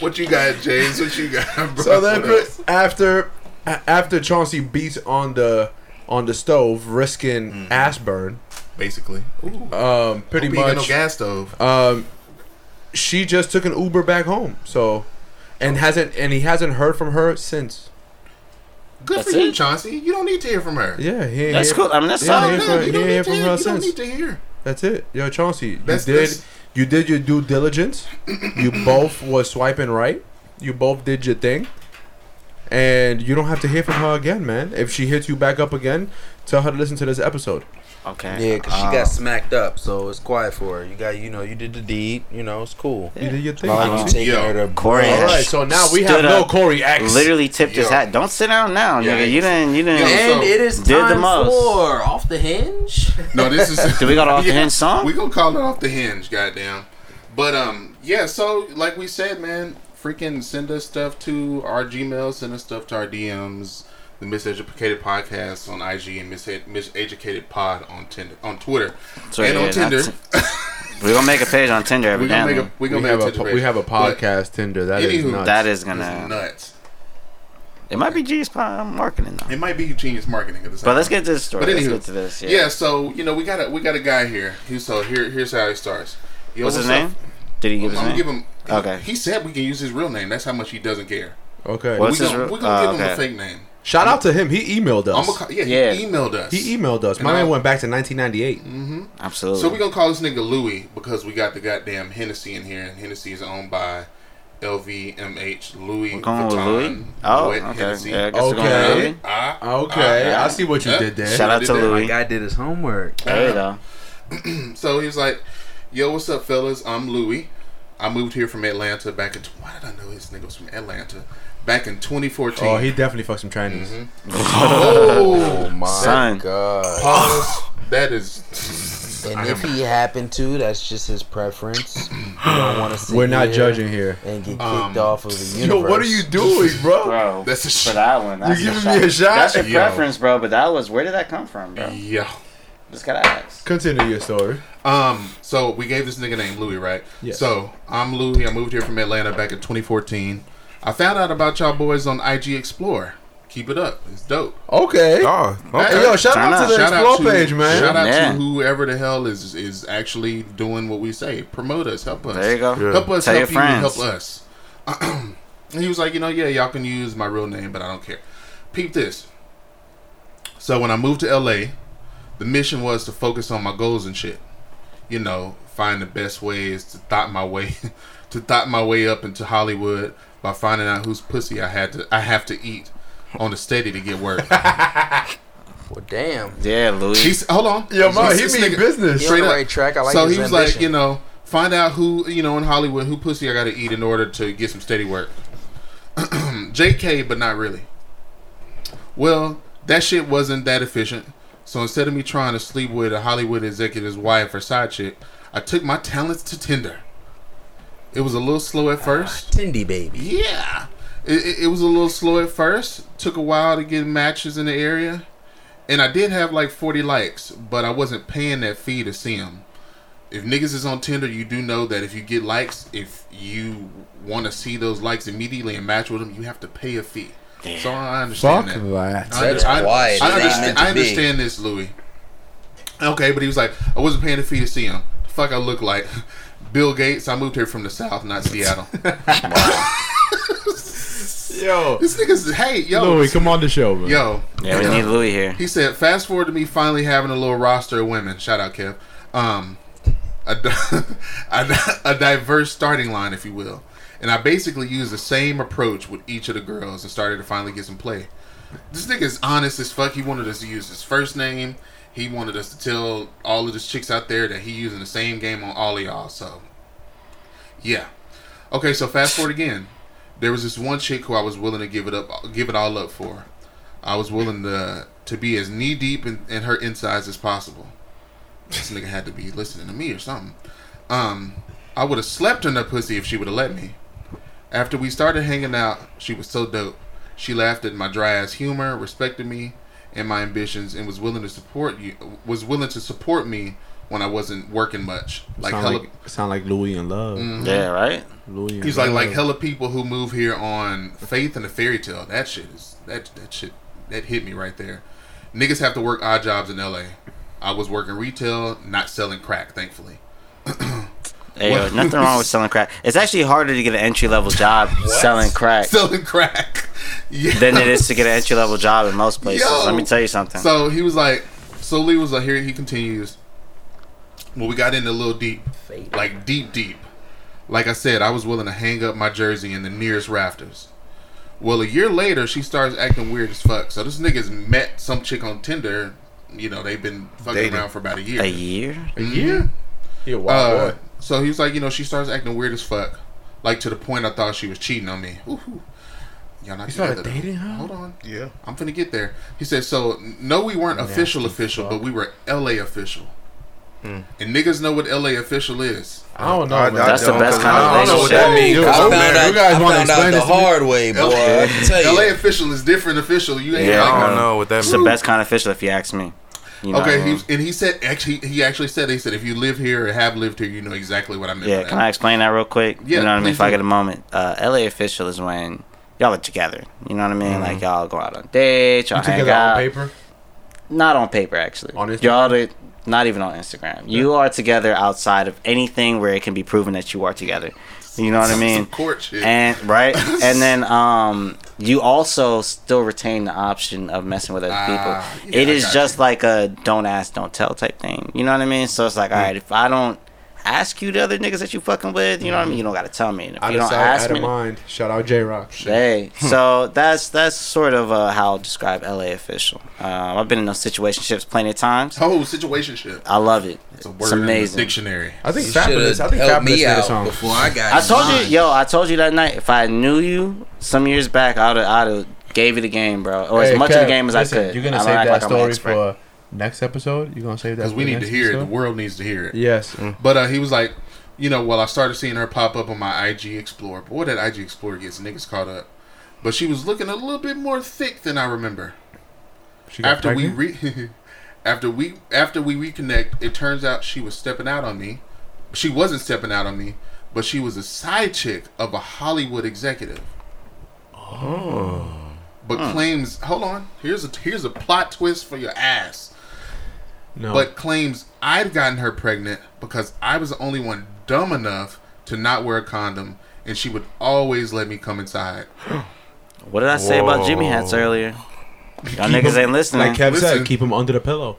[SPEAKER 3] What you got, James? What you got, bro?
[SPEAKER 1] So then, after after Chauncey beats on the on the stove, risking
[SPEAKER 3] Mm-hmm.
[SPEAKER 1] ass burn,
[SPEAKER 3] basically, Ooh,
[SPEAKER 1] um, pretty
[SPEAKER 3] hope he ain't no gas stove.
[SPEAKER 1] um, she just took an Uber back home. So, and hasn't and he hasn't heard from her since.
[SPEAKER 3] Good
[SPEAKER 2] That's
[SPEAKER 3] for you. Chauncey. You don't need to hear from her.
[SPEAKER 1] Yeah, he ain't
[SPEAKER 2] That's
[SPEAKER 1] hear-
[SPEAKER 2] cool. I mean, that's
[SPEAKER 1] Yeah,
[SPEAKER 2] solid.
[SPEAKER 1] he
[SPEAKER 3] No,
[SPEAKER 1] ain't
[SPEAKER 3] you
[SPEAKER 1] from-
[SPEAKER 3] don't
[SPEAKER 1] he
[SPEAKER 3] need
[SPEAKER 1] ain't
[SPEAKER 3] to
[SPEAKER 1] from
[SPEAKER 3] hear.
[SPEAKER 1] her
[SPEAKER 3] You don't
[SPEAKER 1] since.
[SPEAKER 3] need to hear.
[SPEAKER 1] That's it, yo, Chauncey. You
[SPEAKER 3] That's-
[SPEAKER 1] did
[SPEAKER 3] that's-
[SPEAKER 1] you did your due diligence. you both was swiping right. You both did your thing, and you don't have to hear from her again, man. If she hits you back up again, tell her to listen to this episode.
[SPEAKER 2] Okay.
[SPEAKER 6] Yeah, because she
[SPEAKER 2] Uh,
[SPEAKER 6] got smacked up, so it's quiet for her. You got, you know, you did the deed. You know, it's cool.
[SPEAKER 1] You did your thing.
[SPEAKER 6] Not like you taking
[SPEAKER 3] Yo,
[SPEAKER 6] her to
[SPEAKER 2] Cori
[SPEAKER 1] All
[SPEAKER 2] has
[SPEAKER 1] right, so now we have
[SPEAKER 2] stood
[SPEAKER 1] no
[SPEAKER 2] up,
[SPEAKER 1] Cori X.
[SPEAKER 2] Literally tipped his hat. Don't sit down now,
[SPEAKER 3] Yeah,
[SPEAKER 2] nigga. You didn't. You didn't.
[SPEAKER 3] Yo,
[SPEAKER 6] And
[SPEAKER 3] so-
[SPEAKER 6] it is
[SPEAKER 2] Did the
[SPEAKER 6] time
[SPEAKER 2] most.
[SPEAKER 6] for off the hinge.
[SPEAKER 3] No, this is.
[SPEAKER 2] Do we got an off the hinge song?
[SPEAKER 3] We gonna call it off the hinge, goddamn. But um, yeah. So like we said, man, freaking send us stuff to our Gmail. Send us stuff to our DMs. The Miseducated Podcast on IG and Mis- Miseducated Pod on Tinder on Twitter
[SPEAKER 2] So,
[SPEAKER 3] and
[SPEAKER 2] yeah,
[SPEAKER 3] on Tinder.
[SPEAKER 2] that's- We're gonna make a page on Tinder
[SPEAKER 3] we're gonna make a
[SPEAKER 1] we're
[SPEAKER 3] gonna
[SPEAKER 1] have
[SPEAKER 3] make
[SPEAKER 1] a
[SPEAKER 3] a Tinder
[SPEAKER 1] we have a
[SPEAKER 3] page. But
[SPEAKER 1] podcast Tinder. That is
[SPEAKER 3] Anywho,
[SPEAKER 1] nuts.
[SPEAKER 2] that is gonna.
[SPEAKER 3] nuts.
[SPEAKER 2] It might be genius pod uh, marketing though.
[SPEAKER 3] It might be genius marketing at the same
[SPEAKER 2] But let's get to this story.
[SPEAKER 3] But
[SPEAKER 2] let's get to this. Yeah.
[SPEAKER 3] Yeah. so you know we got a we got a guy here. He so here here's how he starts. Yo,
[SPEAKER 2] What's his
[SPEAKER 3] up?
[SPEAKER 2] name? Did he give
[SPEAKER 3] I'm
[SPEAKER 2] his
[SPEAKER 3] gonna
[SPEAKER 2] name?
[SPEAKER 3] give him.
[SPEAKER 2] Okay.
[SPEAKER 3] He said we can use his real name. That's how much he doesn't care.
[SPEAKER 1] okay.
[SPEAKER 2] What's
[SPEAKER 3] we
[SPEAKER 2] his
[SPEAKER 3] gonna,
[SPEAKER 2] real-
[SPEAKER 3] We're gonna
[SPEAKER 2] oh,
[SPEAKER 3] give him oh,
[SPEAKER 2] a
[SPEAKER 3] fake name.
[SPEAKER 1] Shout out to him. He emailed us.
[SPEAKER 3] I'm gonna call, yeah,
[SPEAKER 2] Yeah.
[SPEAKER 3] He emailed us.
[SPEAKER 1] he emailed us. My
[SPEAKER 3] And
[SPEAKER 1] man
[SPEAKER 3] I-
[SPEAKER 1] went back to 1998.
[SPEAKER 2] Absolutely.
[SPEAKER 3] So we're gonna call this nigga Louis because we got the goddamn Hennessy in here, and Hennessy is owned by LVMH Louis
[SPEAKER 2] We're going with
[SPEAKER 3] Vuitton.
[SPEAKER 2] Louis. Oh,
[SPEAKER 3] Moet
[SPEAKER 2] okay.
[SPEAKER 3] Hennessy.
[SPEAKER 2] Yeah, I guess we're going
[SPEAKER 1] Okay.
[SPEAKER 2] with Louis.
[SPEAKER 3] Ah,
[SPEAKER 1] Okay,
[SPEAKER 3] ah,
[SPEAKER 1] I see what you
[SPEAKER 3] ah.
[SPEAKER 1] did there.
[SPEAKER 2] Shout out
[SPEAKER 3] did
[SPEAKER 2] to
[SPEAKER 3] that.
[SPEAKER 2] Louis.
[SPEAKER 6] My guy did his homework.
[SPEAKER 2] There you go.
[SPEAKER 3] So he was like, "Yo, what's up, fellas? I'm Louis. I moved here from Atlanta back in. Why did I know this nigga was from Atlanta? Back in 2014.
[SPEAKER 1] Oh, he definitely fucked some Chinese.
[SPEAKER 3] Oh,
[SPEAKER 6] my
[SPEAKER 2] Son.
[SPEAKER 6] god!
[SPEAKER 3] pause. That is.
[SPEAKER 6] And if he happened to, that's just his preference. You don't want to see.
[SPEAKER 1] We're not judging here.
[SPEAKER 6] and get kicked
[SPEAKER 3] Um,
[SPEAKER 6] off of the universe.
[SPEAKER 1] Yo, what are you doing, bro?
[SPEAKER 2] Bro,
[SPEAKER 3] That's a
[SPEAKER 2] for that one. That's
[SPEAKER 1] You
[SPEAKER 2] a
[SPEAKER 1] giving me a shot?
[SPEAKER 2] That's your
[SPEAKER 3] Yo.
[SPEAKER 2] preference, bro. But that was where did that come from, bro?
[SPEAKER 3] Yeah.
[SPEAKER 2] Just gotta ask.
[SPEAKER 1] Continue your story.
[SPEAKER 3] Um. So we gave this nigga name Louis, right?
[SPEAKER 1] Yes.
[SPEAKER 3] So I'm Louis. I moved here from Atlanta back in 2014. I found out about y'all boys on IG Explore. Keep it up. It's dope.
[SPEAKER 1] Okay.
[SPEAKER 4] Oh, okay.
[SPEAKER 1] Hey, yo, shout
[SPEAKER 2] Turn
[SPEAKER 1] out to the
[SPEAKER 3] Shout out
[SPEAKER 1] Explore
[SPEAKER 3] to-
[SPEAKER 1] page, man.
[SPEAKER 3] Shout out
[SPEAKER 2] Yeah.
[SPEAKER 3] to whoever the hell is is actually doing what we say. Promote us. Help us.
[SPEAKER 2] There you go.
[SPEAKER 4] Yeah.
[SPEAKER 3] Help us.
[SPEAKER 2] Tell
[SPEAKER 3] help
[SPEAKER 2] your
[SPEAKER 3] you.
[SPEAKER 2] friends.
[SPEAKER 3] Help us. and he was like, you know, yeah, y'all can use my real name, but I don't care. Peep this. So when I moved to LA, the mission was to focus on my goals and shit. You know, find the best ways to thought my way to thought my way up into Hollywood by finding out whose pussy I had to I have to eat on the steady to get work.
[SPEAKER 6] Well, damn.
[SPEAKER 2] Yeah, Louis.
[SPEAKER 3] He's hold on.
[SPEAKER 1] Yo, man, he
[SPEAKER 3] This
[SPEAKER 1] mean
[SPEAKER 3] nigga-
[SPEAKER 1] business.
[SPEAKER 6] He on
[SPEAKER 3] Straight
[SPEAKER 6] the
[SPEAKER 3] up.
[SPEAKER 6] right track. I like
[SPEAKER 3] so
[SPEAKER 6] his
[SPEAKER 3] he was
[SPEAKER 6] ambition.
[SPEAKER 3] like, you know, find out who you know in Hollywood who pussy I got to eat in order to get some steady work. JK, but not really. Well, that shit wasn't that efficient. So instead of me trying to sleep with a Hollywood executive's wife or side chick, I took my talents to Tinder. It was a little slow at ah, first.
[SPEAKER 6] Tindy baby.
[SPEAKER 3] Yeah. It, it, it was a little slow at first. Took a while to get matches in the area. And I did have like 40 likes, but I wasn't paying that fee to see them. If niggas is on Tinder, you do know that if you get likes, if you want to see those likes immediately and match with them, you have to pay a fee. Damn. So I understand
[SPEAKER 1] Fuck
[SPEAKER 3] that.
[SPEAKER 1] that.
[SPEAKER 3] I,
[SPEAKER 6] That's
[SPEAKER 3] I-
[SPEAKER 6] why it
[SPEAKER 3] I
[SPEAKER 6] ain't
[SPEAKER 3] understand, I understand this, Louis. Okay, but he was like, I wasn't paying the fee to see him. The fuck I look like? Bill Gates. I moved here from the South, not Seattle.
[SPEAKER 1] Yo,
[SPEAKER 3] this nigga's hey yo
[SPEAKER 1] Louis, come on the show, man.
[SPEAKER 3] yo.
[SPEAKER 2] Yeah, we need Louis here.
[SPEAKER 3] He said, fast forward to me finally having a little roster of women. Shout out, Kev. Um, a, a, a diverse starting line, if you will. And I basically used the same approach with each of the girls and started to finally get some play. This nigga's honest as fuck. He wanted us to use his first name. He wanted us to tell all of the chicks out there that he using the same game on all of y'all. So, yeah. Okay, so fast forward again. There was this one chick who I was willing to give it up, give it all up for. I was willing to to be as knee deep in, in her insides as possible. This nigga had to be listening to me or something. Um, I would have slept in her pussy if she would have let me. After we started hanging out, she was so dope. She laughed at my dry ass humor, respected me and my ambitions, and was willing to support you. Was willing to support me when I wasn't working much. Like
[SPEAKER 1] sound
[SPEAKER 3] hella,
[SPEAKER 1] like sound like Louis in love.
[SPEAKER 3] Mhm.
[SPEAKER 2] Yeah, right.
[SPEAKER 1] Louis. in
[SPEAKER 3] He's like like hella people who move here on faith and a fairy tale. That shit is that that shit that hit me right there. Niggas have to work odd jobs in LA. I was working retail, not selling crack, thankfully.
[SPEAKER 2] Hey, yo, nothing wrong with selling crack. It's actually harder to get an entry level job selling crack
[SPEAKER 3] selling crack. Yeah.
[SPEAKER 2] than it is to get an entry level job in most places.
[SPEAKER 3] Yo.
[SPEAKER 2] Let me tell you something.
[SPEAKER 3] So he was like, so Lee was like, here he continues. Well, we got in a little deep, like deep, deep. Like I said, I was willing to hang up my jersey in the nearest rafters. Well, a year later, she starts acting weird as fuck. So this nigga's met some chick on Tinder. You know, they've been fucking
[SPEAKER 4] Dating.
[SPEAKER 3] around for about a year.
[SPEAKER 2] a year?
[SPEAKER 1] a year. He a wild
[SPEAKER 3] Uh,
[SPEAKER 1] boy.
[SPEAKER 3] So he was like, you know, she starts acting weird as fuck. Like to the point I thought she was cheating on me. Ooh, Y'all not
[SPEAKER 1] You started
[SPEAKER 3] together, though.
[SPEAKER 1] dating her?
[SPEAKER 3] Hold on.
[SPEAKER 4] Yeah.
[SPEAKER 3] I'm finna get there. He said, so no, we weren't official official, but we were LA official.
[SPEAKER 1] Hmm.
[SPEAKER 3] And niggas know what LA official is.
[SPEAKER 1] I don't know.
[SPEAKER 4] I- I
[SPEAKER 2] That's the
[SPEAKER 4] don't,
[SPEAKER 2] best
[SPEAKER 4] 'cause
[SPEAKER 2] kind of
[SPEAKER 1] I don't know what that
[SPEAKER 2] relationship.
[SPEAKER 1] means.
[SPEAKER 6] I found
[SPEAKER 1] man,
[SPEAKER 6] out,
[SPEAKER 1] you guys
[SPEAKER 6] I
[SPEAKER 1] want to
[SPEAKER 6] found out the
[SPEAKER 1] this me?
[SPEAKER 6] hard way, boy. I can tell you.
[SPEAKER 3] LA official is different official. You ain't
[SPEAKER 2] Yeah,
[SPEAKER 3] like,
[SPEAKER 4] I don't know what that
[SPEAKER 2] It's the best kind of official if you ask me. You know what I
[SPEAKER 3] Okay,
[SPEAKER 2] mean?
[SPEAKER 3] he, and he said actually he actually said he said if you live here or have lived here, you know exactly what I meant.
[SPEAKER 2] Yeah, can
[SPEAKER 3] that.
[SPEAKER 2] I explain that real quick?
[SPEAKER 3] Yeah,
[SPEAKER 2] you know what I mean?
[SPEAKER 3] please
[SPEAKER 2] If I get a moment. Uh, LA official is when y'all are together. You know what I mean?
[SPEAKER 3] Mm-hmm.
[SPEAKER 2] Like y'all go out on dates, y'all
[SPEAKER 1] You
[SPEAKER 2] hang
[SPEAKER 1] together on paper.
[SPEAKER 2] Not on paper, actually.
[SPEAKER 1] On Instagram?
[SPEAKER 2] Y'all are, not even on Instagram. You are together outside of anything where it can be proven that you are together. You know what I mean?
[SPEAKER 3] Some court shit.
[SPEAKER 2] And right, and then um, you also still retain the option of messing with other
[SPEAKER 3] Ah,
[SPEAKER 2] people.
[SPEAKER 3] yeah,
[SPEAKER 2] it is just
[SPEAKER 3] you.
[SPEAKER 2] like a don't ask, don't tell type thing. You know what I mean? So it's like, all right, if I don't ask you the other niggas that you fucking with, you know what I mean? You don't gotta tell me. And if
[SPEAKER 1] Out
[SPEAKER 2] you don't
[SPEAKER 1] sight,
[SPEAKER 2] ask
[SPEAKER 1] out of
[SPEAKER 2] me,
[SPEAKER 1] mind. Shout out J Rock.
[SPEAKER 2] Hey, so that's that's sort of uh, how I'll describe LA official. Um, I've been in those situationships plenty of times.
[SPEAKER 3] oh, situation shit.
[SPEAKER 2] I love it.
[SPEAKER 3] It's a
[SPEAKER 2] It's,
[SPEAKER 3] word in the
[SPEAKER 2] amazing.
[SPEAKER 3] dictionary.
[SPEAKER 1] I think
[SPEAKER 6] You
[SPEAKER 1] Fabulous.
[SPEAKER 6] should
[SPEAKER 1] I think
[SPEAKER 6] have helped
[SPEAKER 1] Fabulous
[SPEAKER 6] me out
[SPEAKER 1] song.
[SPEAKER 6] before I got.
[SPEAKER 2] I told
[SPEAKER 6] mine.
[SPEAKER 2] you, yo, I told you that night. If I knew you some years back, I'd have, I'd have gave you the game, bro, or as
[SPEAKER 1] Hey,
[SPEAKER 2] much of the game as
[SPEAKER 1] listen,
[SPEAKER 2] I could.
[SPEAKER 1] You're gonna
[SPEAKER 2] I don't
[SPEAKER 1] save
[SPEAKER 2] act
[SPEAKER 1] that
[SPEAKER 2] like
[SPEAKER 1] story for next episode. You're gonna save that
[SPEAKER 3] Because we
[SPEAKER 1] for
[SPEAKER 3] need to
[SPEAKER 1] next
[SPEAKER 3] hear it. The world needs to hear it.
[SPEAKER 1] Yes.
[SPEAKER 3] But uh, he was like, you know, well, I started seeing her pop up on my IG Explorer. Boy, that IG Explorer gets niggas caught up. But she was looking a little bit more thick than I remember.
[SPEAKER 1] She got
[SPEAKER 3] After
[SPEAKER 1] pregnant?
[SPEAKER 3] we re- after we after we reconnect, it turns out she was stepping out on me. She wasn't stepping out on me, but she was a side chick of a Hollywood executive. Oh. But claims, hold on, here's a here's a plot twist for your ass
[SPEAKER 1] no.
[SPEAKER 3] but claims I'd gotten her pregnant because I was the only one dumb enough to not wear a condom, and she would always let me come inside.
[SPEAKER 2] What did I say about Jimmy hats earlier? Y'all niggas ain't listening.
[SPEAKER 1] like Kev
[SPEAKER 3] Listen.
[SPEAKER 1] said, keep him under the pillow.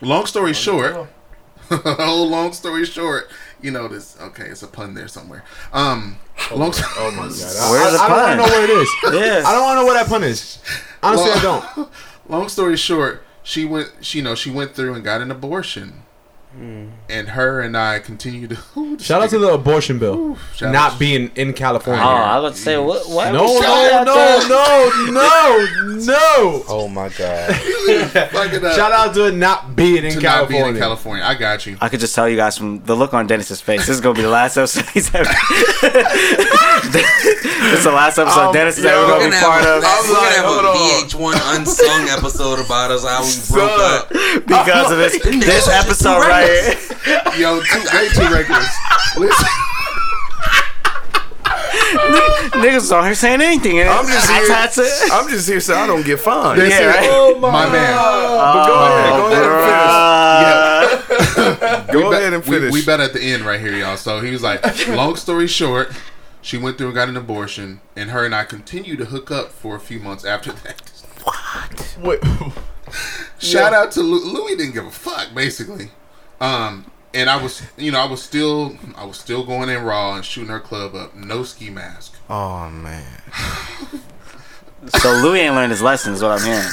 [SPEAKER 3] Long story short, oh, long story short, you know this. Okay, it's a pun there somewhere. Um, long.
[SPEAKER 1] Oh my god.
[SPEAKER 2] Where's the
[SPEAKER 1] I, I don't
[SPEAKER 2] pun?
[SPEAKER 1] want to know where it is.
[SPEAKER 2] yeah.
[SPEAKER 1] I don't want to know where that pun is. Honestly, I don't.
[SPEAKER 3] long story short, she went. She, you know, she went through and got an abortion. Hmm. And her and I continue to. Ooh,
[SPEAKER 10] Shout out to the abortion bill
[SPEAKER 3] shout
[SPEAKER 10] not being in California.
[SPEAKER 2] Oh, I was about to say what? what
[SPEAKER 10] no,
[SPEAKER 2] Shout
[SPEAKER 10] no, no, no, no, no.
[SPEAKER 4] Oh my god.
[SPEAKER 3] Fuck it up.
[SPEAKER 10] Shout out to it not being in
[SPEAKER 3] to not
[SPEAKER 10] California.
[SPEAKER 3] being in California. I got you.
[SPEAKER 2] I could just tell you guys from the look on Denis's face. This is gonna be the last episode he's ever. this is the last episode
[SPEAKER 4] Um,
[SPEAKER 2] Denis is ever gonna
[SPEAKER 5] gonna
[SPEAKER 2] be part
[SPEAKER 5] a,
[SPEAKER 2] of
[SPEAKER 5] we're gonna have
[SPEAKER 4] hold
[SPEAKER 5] a
[SPEAKER 4] on.
[SPEAKER 5] VH1 unsung episode about us how we broke up.
[SPEAKER 2] because of this this episode right here.
[SPEAKER 3] Yo, too, way too reckless. Listen,
[SPEAKER 2] Niggas was on here saying anything. And
[SPEAKER 4] I'm just here.
[SPEAKER 2] had to.
[SPEAKER 4] I'm just here so I don't get fined.
[SPEAKER 3] that's
[SPEAKER 2] Yeah,
[SPEAKER 3] it.
[SPEAKER 2] right?
[SPEAKER 10] Oh my,
[SPEAKER 3] my man.
[SPEAKER 4] But go ahead. Go ahead and finish.
[SPEAKER 2] Uh,
[SPEAKER 4] Go
[SPEAKER 3] we
[SPEAKER 4] ahead and finish.
[SPEAKER 3] We, bet at the end right here, y'all. So he was like, long story short, she went through and got an abortion, and her and I continued to hook up for a few months after that. What?
[SPEAKER 10] Wait,
[SPEAKER 3] Shout out to Lou- Louis. Didn't give a fuck, basically. Um, and I was, you know, I was still, I was still going in raw and shooting her club up, no ski mask.
[SPEAKER 4] Oh man.
[SPEAKER 2] so Louis ain't learned his lessons. What I'm hearing.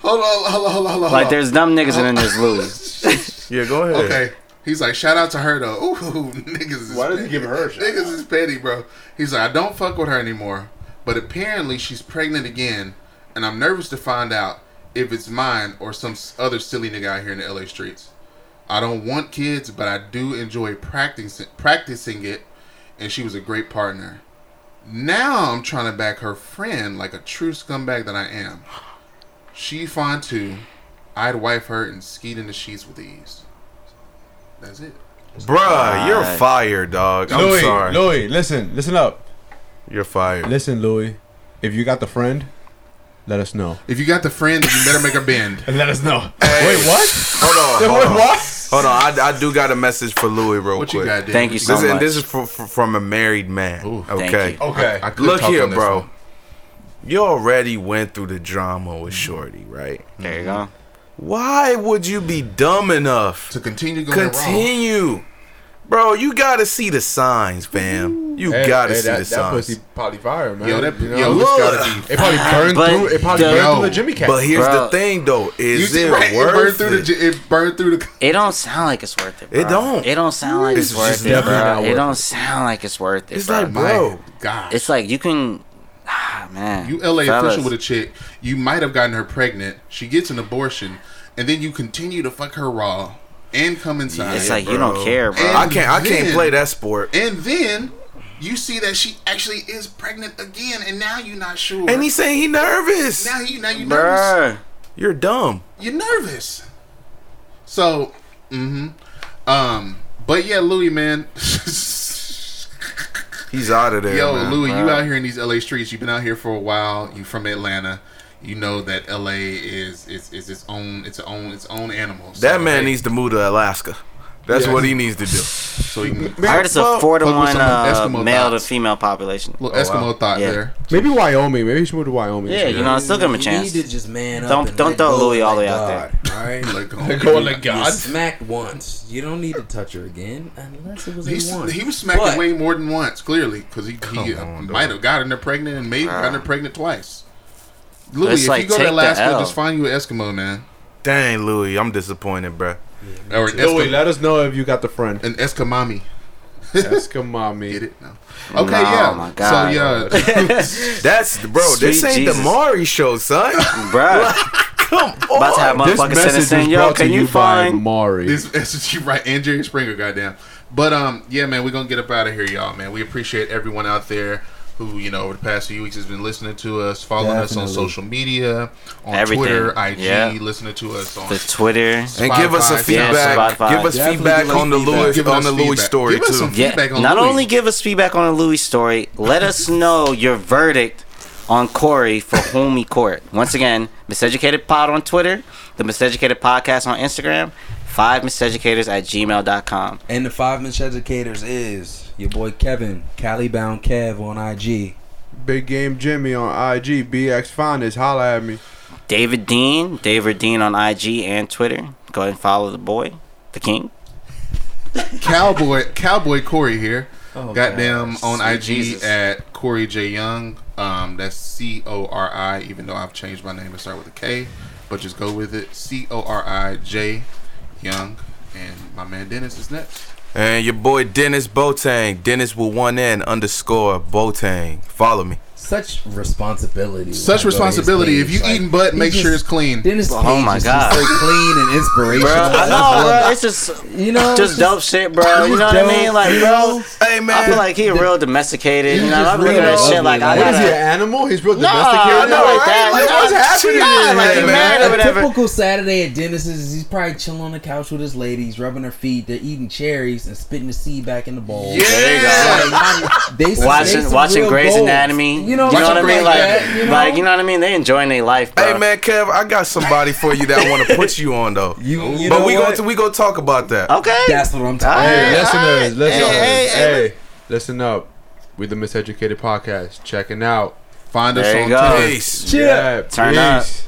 [SPEAKER 3] Hold on, hold on, hold on, hold on.
[SPEAKER 2] Like there's dumb niggas and then there's Louis.
[SPEAKER 4] Yeah, go ahead.
[SPEAKER 3] Okay. He's like, shout out to her though. Ooh, niggas is
[SPEAKER 10] Why does he give her a shout
[SPEAKER 3] Niggas is petty, bro. He's like, I don't fuck with her anymore. But apparently she's pregnant again, and I'm nervous to find out if it's mine or some other silly nigga out here in the LA streets. I don't want kids, but I do enjoy practicing practicing it, and she was a great partner. Now I'm trying to back her friend like a true scumbag that I am. She fine too. I'd wife her and skeet in the sheets with ease. That's it.
[SPEAKER 4] Bruh, you're fired, dog. I'm
[SPEAKER 10] Louis,
[SPEAKER 4] sorry.
[SPEAKER 10] Louis, listen, listen up.
[SPEAKER 4] You're fired.
[SPEAKER 10] Listen, Louis. If you got the friend, let us know.
[SPEAKER 3] If you got the friend, you better make a bend.
[SPEAKER 10] And let us know. Wait, what?
[SPEAKER 4] Hold on.
[SPEAKER 10] Wait,
[SPEAKER 4] Hold on.
[SPEAKER 10] what?
[SPEAKER 4] Hold on. I, I do got a message for Louis real
[SPEAKER 3] What
[SPEAKER 4] quick.
[SPEAKER 3] you got, Dave?
[SPEAKER 2] Thank you so
[SPEAKER 4] This, and this is for, for, from a married man.
[SPEAKER 3] Ooh,
[SPEAKER 2] thank
[SPEAKER 4] okay.
[SPEAKER 2] you.
[SPEAKER 10] Okay.
[SPEAKER 3] I could
[SPEAKER 4] Look here, bro.
[SPEAKER 3] one.
[SPEAKER 4] You already went through the drama with Shorty, right?
[SPEAKER 2] There you go.
[SPEAKER 4] Why would you be dumb enough
[SPEAKER 3] To continue going wrong.
[SPEAKER 4] Continue? Bro, you gotta see the signs, fam. You
[SPEAKER 10] Hey,
[SPEAKER 4] gotta
[SPEAKER 10] hey,
[SPEAKER 4] see
[SPEAKER 10] that,
[SPEAKER 4] the
[SPEAKER 10] that
[SPEAKER 4] signs.
[SPEAKER 10] pussy probably fire, man.
[SPEAKER 3] Yo, that,
[SPEAKER 10] You know?
[SPEAKER 3] yo,
[SPEAKER 4] Look.
[SPEAKER 3] it's gotta be.
[SPEAKER 10] it probably burned
[SPEAKER 2] But
[SPEAKER 10] through. It probably
[SPEAKER 2] the-
[SPEAKER 10] burned through the Jimmy cat.
[SPEAKER 4] But here's
[SPEAKER 2] Bro.
[SPEAKER 4] the thing, though: is
[SPEAKER 3] You-
[SPEAKER 4] it
[SPEAKER 3] right,
[SPEAKER 4] worth
[SPEAKER 3] it burned through
[SPEAKER 4] it?
[SPEAKER 3] the. It burned through the.
[SPEAKER 2] It don't sound like it's worth it. Bro.
[SPEAKER 4] It don't.
[SPEAKER 2] It don't sound like it's,
[SPEAKER 4] It's
[SPEAKER 2] worth
[SPEAKER 4] just
[SPEAKER 2] it,
[SPEAKER 10] definitely
[SPEAKER 2] bro.
[SPEAKER 10] not
[SPEAKER 2] It
[SPEAKER 10] worth
[SPEAKER 2] don't sound like it's worth it,
[SPEAKER 4] It's
[SPEAKER 2] bro.
[SPEAKER 4] like, bro,
[SPEAKER 3] My God.
[SPEAKER 2] it's like you can, ah, man.
[SPEAKER 3] You LA
[SPEAKER 2] fellas.
[SPEAKER 3] official with a chick, you might have gotten her pregnant. She gets an abortion, and then you continue to fuck her raw and come inside.
[SPEAKER 2] It's
[SPEAKER 4] Yeah,
[SPEAKER 2] like you don't care, bro.
[SPEAKER 3] And-
[SPEAKER 4] I can't. I can't play that sport.
[SPEAKER 3] and then you see that she actually is pregnant again, and now you're not sure.
[SPEAKER 4] And he's saying he nervous.
[SPEAKER 3] now you now you nervous.
[SPEAKER 2] Bruh.
[SPEAKER 4] You're dumb.
[SPEAKER 3] You're nervous. So, mm-hmm. Um, but yeah, Louis, man.
[SPEAKER 4] He's out of there.
[SPEAKER 3] Yo,
[SPEAKER 4] man.
[SPEAKER 3] Louis, you out here in these LA streets. You've been out here for a while. You from Atlanta. You know that LA is is, is its own its own its own animal. So,
[SPEAKER 4] That man
[SPEAKER 3] hey,
[SPEAKER 4] needs to move to Alaska. That's
[SPEAKER 3] Yeah.
[SPEAKER 4] what he needs to do.
[SPEAKER 3] so he can
[SPEAKER 2] I heard it's a four to one uh,
[SPEAKER 3] Eskimo
[SPEAKER 2] male to female population.
[SPEAKER 3] little Eskimo thought
[SPEAKER 2] Yeah.
[SPEAKER 3] there.
[SPEAKER 10] Maybe Wyoming. Maybe he should move to Wyoming.
[SPEAKER 2] Yeah, you know, it's still give him a
[SPEAKER 6] You
[SPEAKER 2] chance.
[SPEAKER 6] need to just man up.
[SPEAKER 2] Don't-
[SPEAKER 6] and
[SPEAKER 2] don't throw
[SPEAKER 6] go
[SPEAKER 2] Louis all the way out
[SPEAKER 6] God, All right.
[SPEAKER 3] Like,
[SPEAKER 10] Go on the
[SPEAKER 6] You
[SPEAKER 10] God.
[SPEAKER 6] smacked once. You don't need to touch her again unless it was a
[SPEAKER 3] He's,
[SPEAKER 6] one.
[SPEAKER 3] he was smacking
[SPEAKER 6] But-
[SPEAKER 3] way more than once, clearly, because he, he
[SPEAKER 4] Come on,
[SPEAKER 3] might have gotten her pregnant and maybe gotten her pregnant twice. Louis,
[SPEAKER 2] It's
[SPEAKER 3] if
[SPEAKER 2] like,
[SPEAKER 3] you go to
[SPEAKER 2] the
[SPEAKER 3] Alaska,
[SPEAKER 2] L.
[SPEAKER 3] just find you an Eskimo man.
[SPEAKER 4] Dang, Louis, I'm disappointed, bruh.
[SPEAKER 3] Or an,
[SPEAKER 10] Louis,
[SPEAKER 3] Eskim-
[SPEAKER 10] let us know if you got the friend.
[SPEAKER 3] an Eskimami.
[SPEAKER 10] Eskimami.
[SPEAKER 3] Get it? No. Okay,
[SPEAKER 2] No,
[SPEAKER 3] yeah.
[SPEAKER 2] my God.
[SPEAKER 3] So, yeah.
[SPEAKER 4] That's bro. this ain't
[SPEAKER 2] Jesus.
[SPEAKER 4] the Maury show, son.
[SPEAKER 2] Bruh.
[SPEAKER 4] Come on.
[SPEAKER 2] About to have
[SPEAKER 10] This
[SPEAKER 2] motherfuckers
[SPEAKER 10] message
[SPEAKER 2] sitting
[SPEAKER 10] was
[SPEAKER 2] saying, yo,
[SPEAKER 10] brought to
[SPEAKER 2] can you
[SPEAKER 10] you by
[SPEAKER 2] find.
[SPEAKER 10] Maury.
[SPEAKER 3] This SSG right and Jerry Springer, goddamn. But um, yeah, man, we're gonna get up out of here, y'all, man. We appreciate everyone out there who, you know, over the past few weeks has been listening to us, following us on social media, on
[SPEAKER 2] Everything.
[SPEAKER 3] Twitter, IG,
[SPEAKER 2] Yeah.
[SPEAKER 3] listening to us on
[SPEAKER 2] The Twitter.
[SPEAKER 4] and give us a feedback.
[SPEAKER 2] Spotify.
[SPEAKER 4] give us
[SPEAKER 6] Definitely
[SPEAKER 4] feedback
[SPEAKER 6] give us
[SPEAKER 4] on the
[SPEAKER 6] feedback.
[SPEAKER 4] Louis
[SPEAKER 3] Giving
[SPEAKER 4] on the Louis story
[SPEAKER 3] Give us
[SPEAKER 4] too.
[SPEAKER 3] some
[SPEAKER 2] Yeah,
[SPEAKER 3] on
[SPEAKER 2] not
[SPEAKER 3] Louis.
[SPEAKER 2] only give us feedback on the Louis story, let us know your verdict on Cori for whom he court. Once again, Miseducated Pod on Twitter, the Miseducated Podcast on Instagram, five miseducators at gmail.com.
[SPEAKER 6] And the five miseducators is your boy Kevin, Cali Bound Kev on IG.
[SPEAKER 10] Big Game Jimmy on IG. BX Finest. Holla at me.
[SPEAKER 2] David Dean, David Dean on IG and Twitter. Go ahead and follow the boy, the king.
[SPEAKER 3] Cowboy Cowboy Cori here.
[SPEAKER 6] Oh,
[SPEAKER 3] Goddamn
[SPEAKER 6] gosh.
[SPEAKER 3] on
[SPEAKER 2] Sweet
[SPEAKER 3] IG
[SPEAKER 2] Jesus.
[SPEAKER 3] at Cori J Young. Um, that's C O R I. Even though I've changed my name to start with a K, but just go with it. C O R I J Young.
[SPEAKER 1] And my man Denis is next.
[SPEAKER 4] And your boy Denis Botang. Denis with one N underscore Botang. Follow me.
[SPEAKER 6] Such responsibility.
[SPEAKER 3] Such
[SPEAKER 6] when I go to his
[SPEAKER 3] responsibility. If you
[SPEAKER 6] Like,
[SPEAKER 3] eating butt,
[SPEAKER 6] he
[SPEAKER 3] make sure it's clean.
[SPEAKER 6] Denis
[SPEAKER 2] Oh
[SPEAKER 6] page
[SPEAKER 2] my
[SPEAKER 6] is
[SPEAKER 2] God.
[SPEAKER 6] just so clean and inspirational.
[SPEAKER 2] Bro, I know, bro. It's just
[SPEAKER 6] You know,
[SPEAKER 2] just
[SPEAKER 6] it's
[SPEAKER 2] dope shit, bro. You know what I mean? Like, bro.
[SPEAKER 4] Hey man.
[SPEAKER 2] I feel like he real domesticated. You know,
[SPEAKER 6] just
[SPEAKER 2] I'm looking at
[SPEAKER 6] real
[SPEAKER 2] this shit like I
[SPEAKER 10] What is he, an animal? He's real
[SPEAKER 2] No,
[SPEAKER 10] domesticated.
[SPEAKER 2] not like that.
[SPEAKER 10] Like, what's happening?
[SPEAKER 2] nah, like,
[SPEAKER 10] here,
[SPEAKER 2] you
[SPEAKER 10] man?
[SPEAKER 2] mad or
[SPEAKER 6] a
[SPEAKER 2] whatever.
[SPEAKER 6] typical Saturday at Denis's, he's probably chilling on the couch with his lady. He's rubbing her feet. They're eating cherries and spitting the seed back in the bowl.
[SPEAKER 2] There you go.
[SPEAKER 6] They some- they
[SPEAKER 2] Watching watching
[SPEAKER 6] real
[SPEAKER 2] Grey's. Anatomy.
[SPEAKER 6] You know,
[SPEAKER 2] you know what I mean?
[SPEAKER 6] like
[SPEAKER 2] Like,
[SPEAKER 6] that, you know?
[SPEAKER 2] like you know what I mean? They enjoying their life, bro.
[SPEAKER 4] Hey man, Kev, I got somebody for you that I want to put you on though.
[SPEAKER 6] You, you
[SPEAKER 4] but
[SPEAKER 6] know
[SPEAKER 4] we
[SPEAKER 6] what?
[SPEAKER 4] go we go talk about that.
[SPEAKER 2] Okay.
[SPEAKER 6] That's what I'm talking
[SPEAKER 2] Hey,
[SPEAKER 10] Hey,
[SPEAKER 6] about.
[SPEAKER 10] listeners, listeners,
[SPEAKER 2] Hey,
[SPEAKER 10] hey,
[SPEAKER 2] hey,
[SPEAKER 10] listen up. We the Miseducated Podcast. Checking out.
[SPEAKER 3] Find us
[SPEAKER 2] There you
[SPEAKER 3] on
[SPEAKER 2] go.
[SPEAKER 4] Peace.
[SPEAKER 10] Yeah,
[SPEAKER 2] Turn up.
[SPEAKER 10] peace.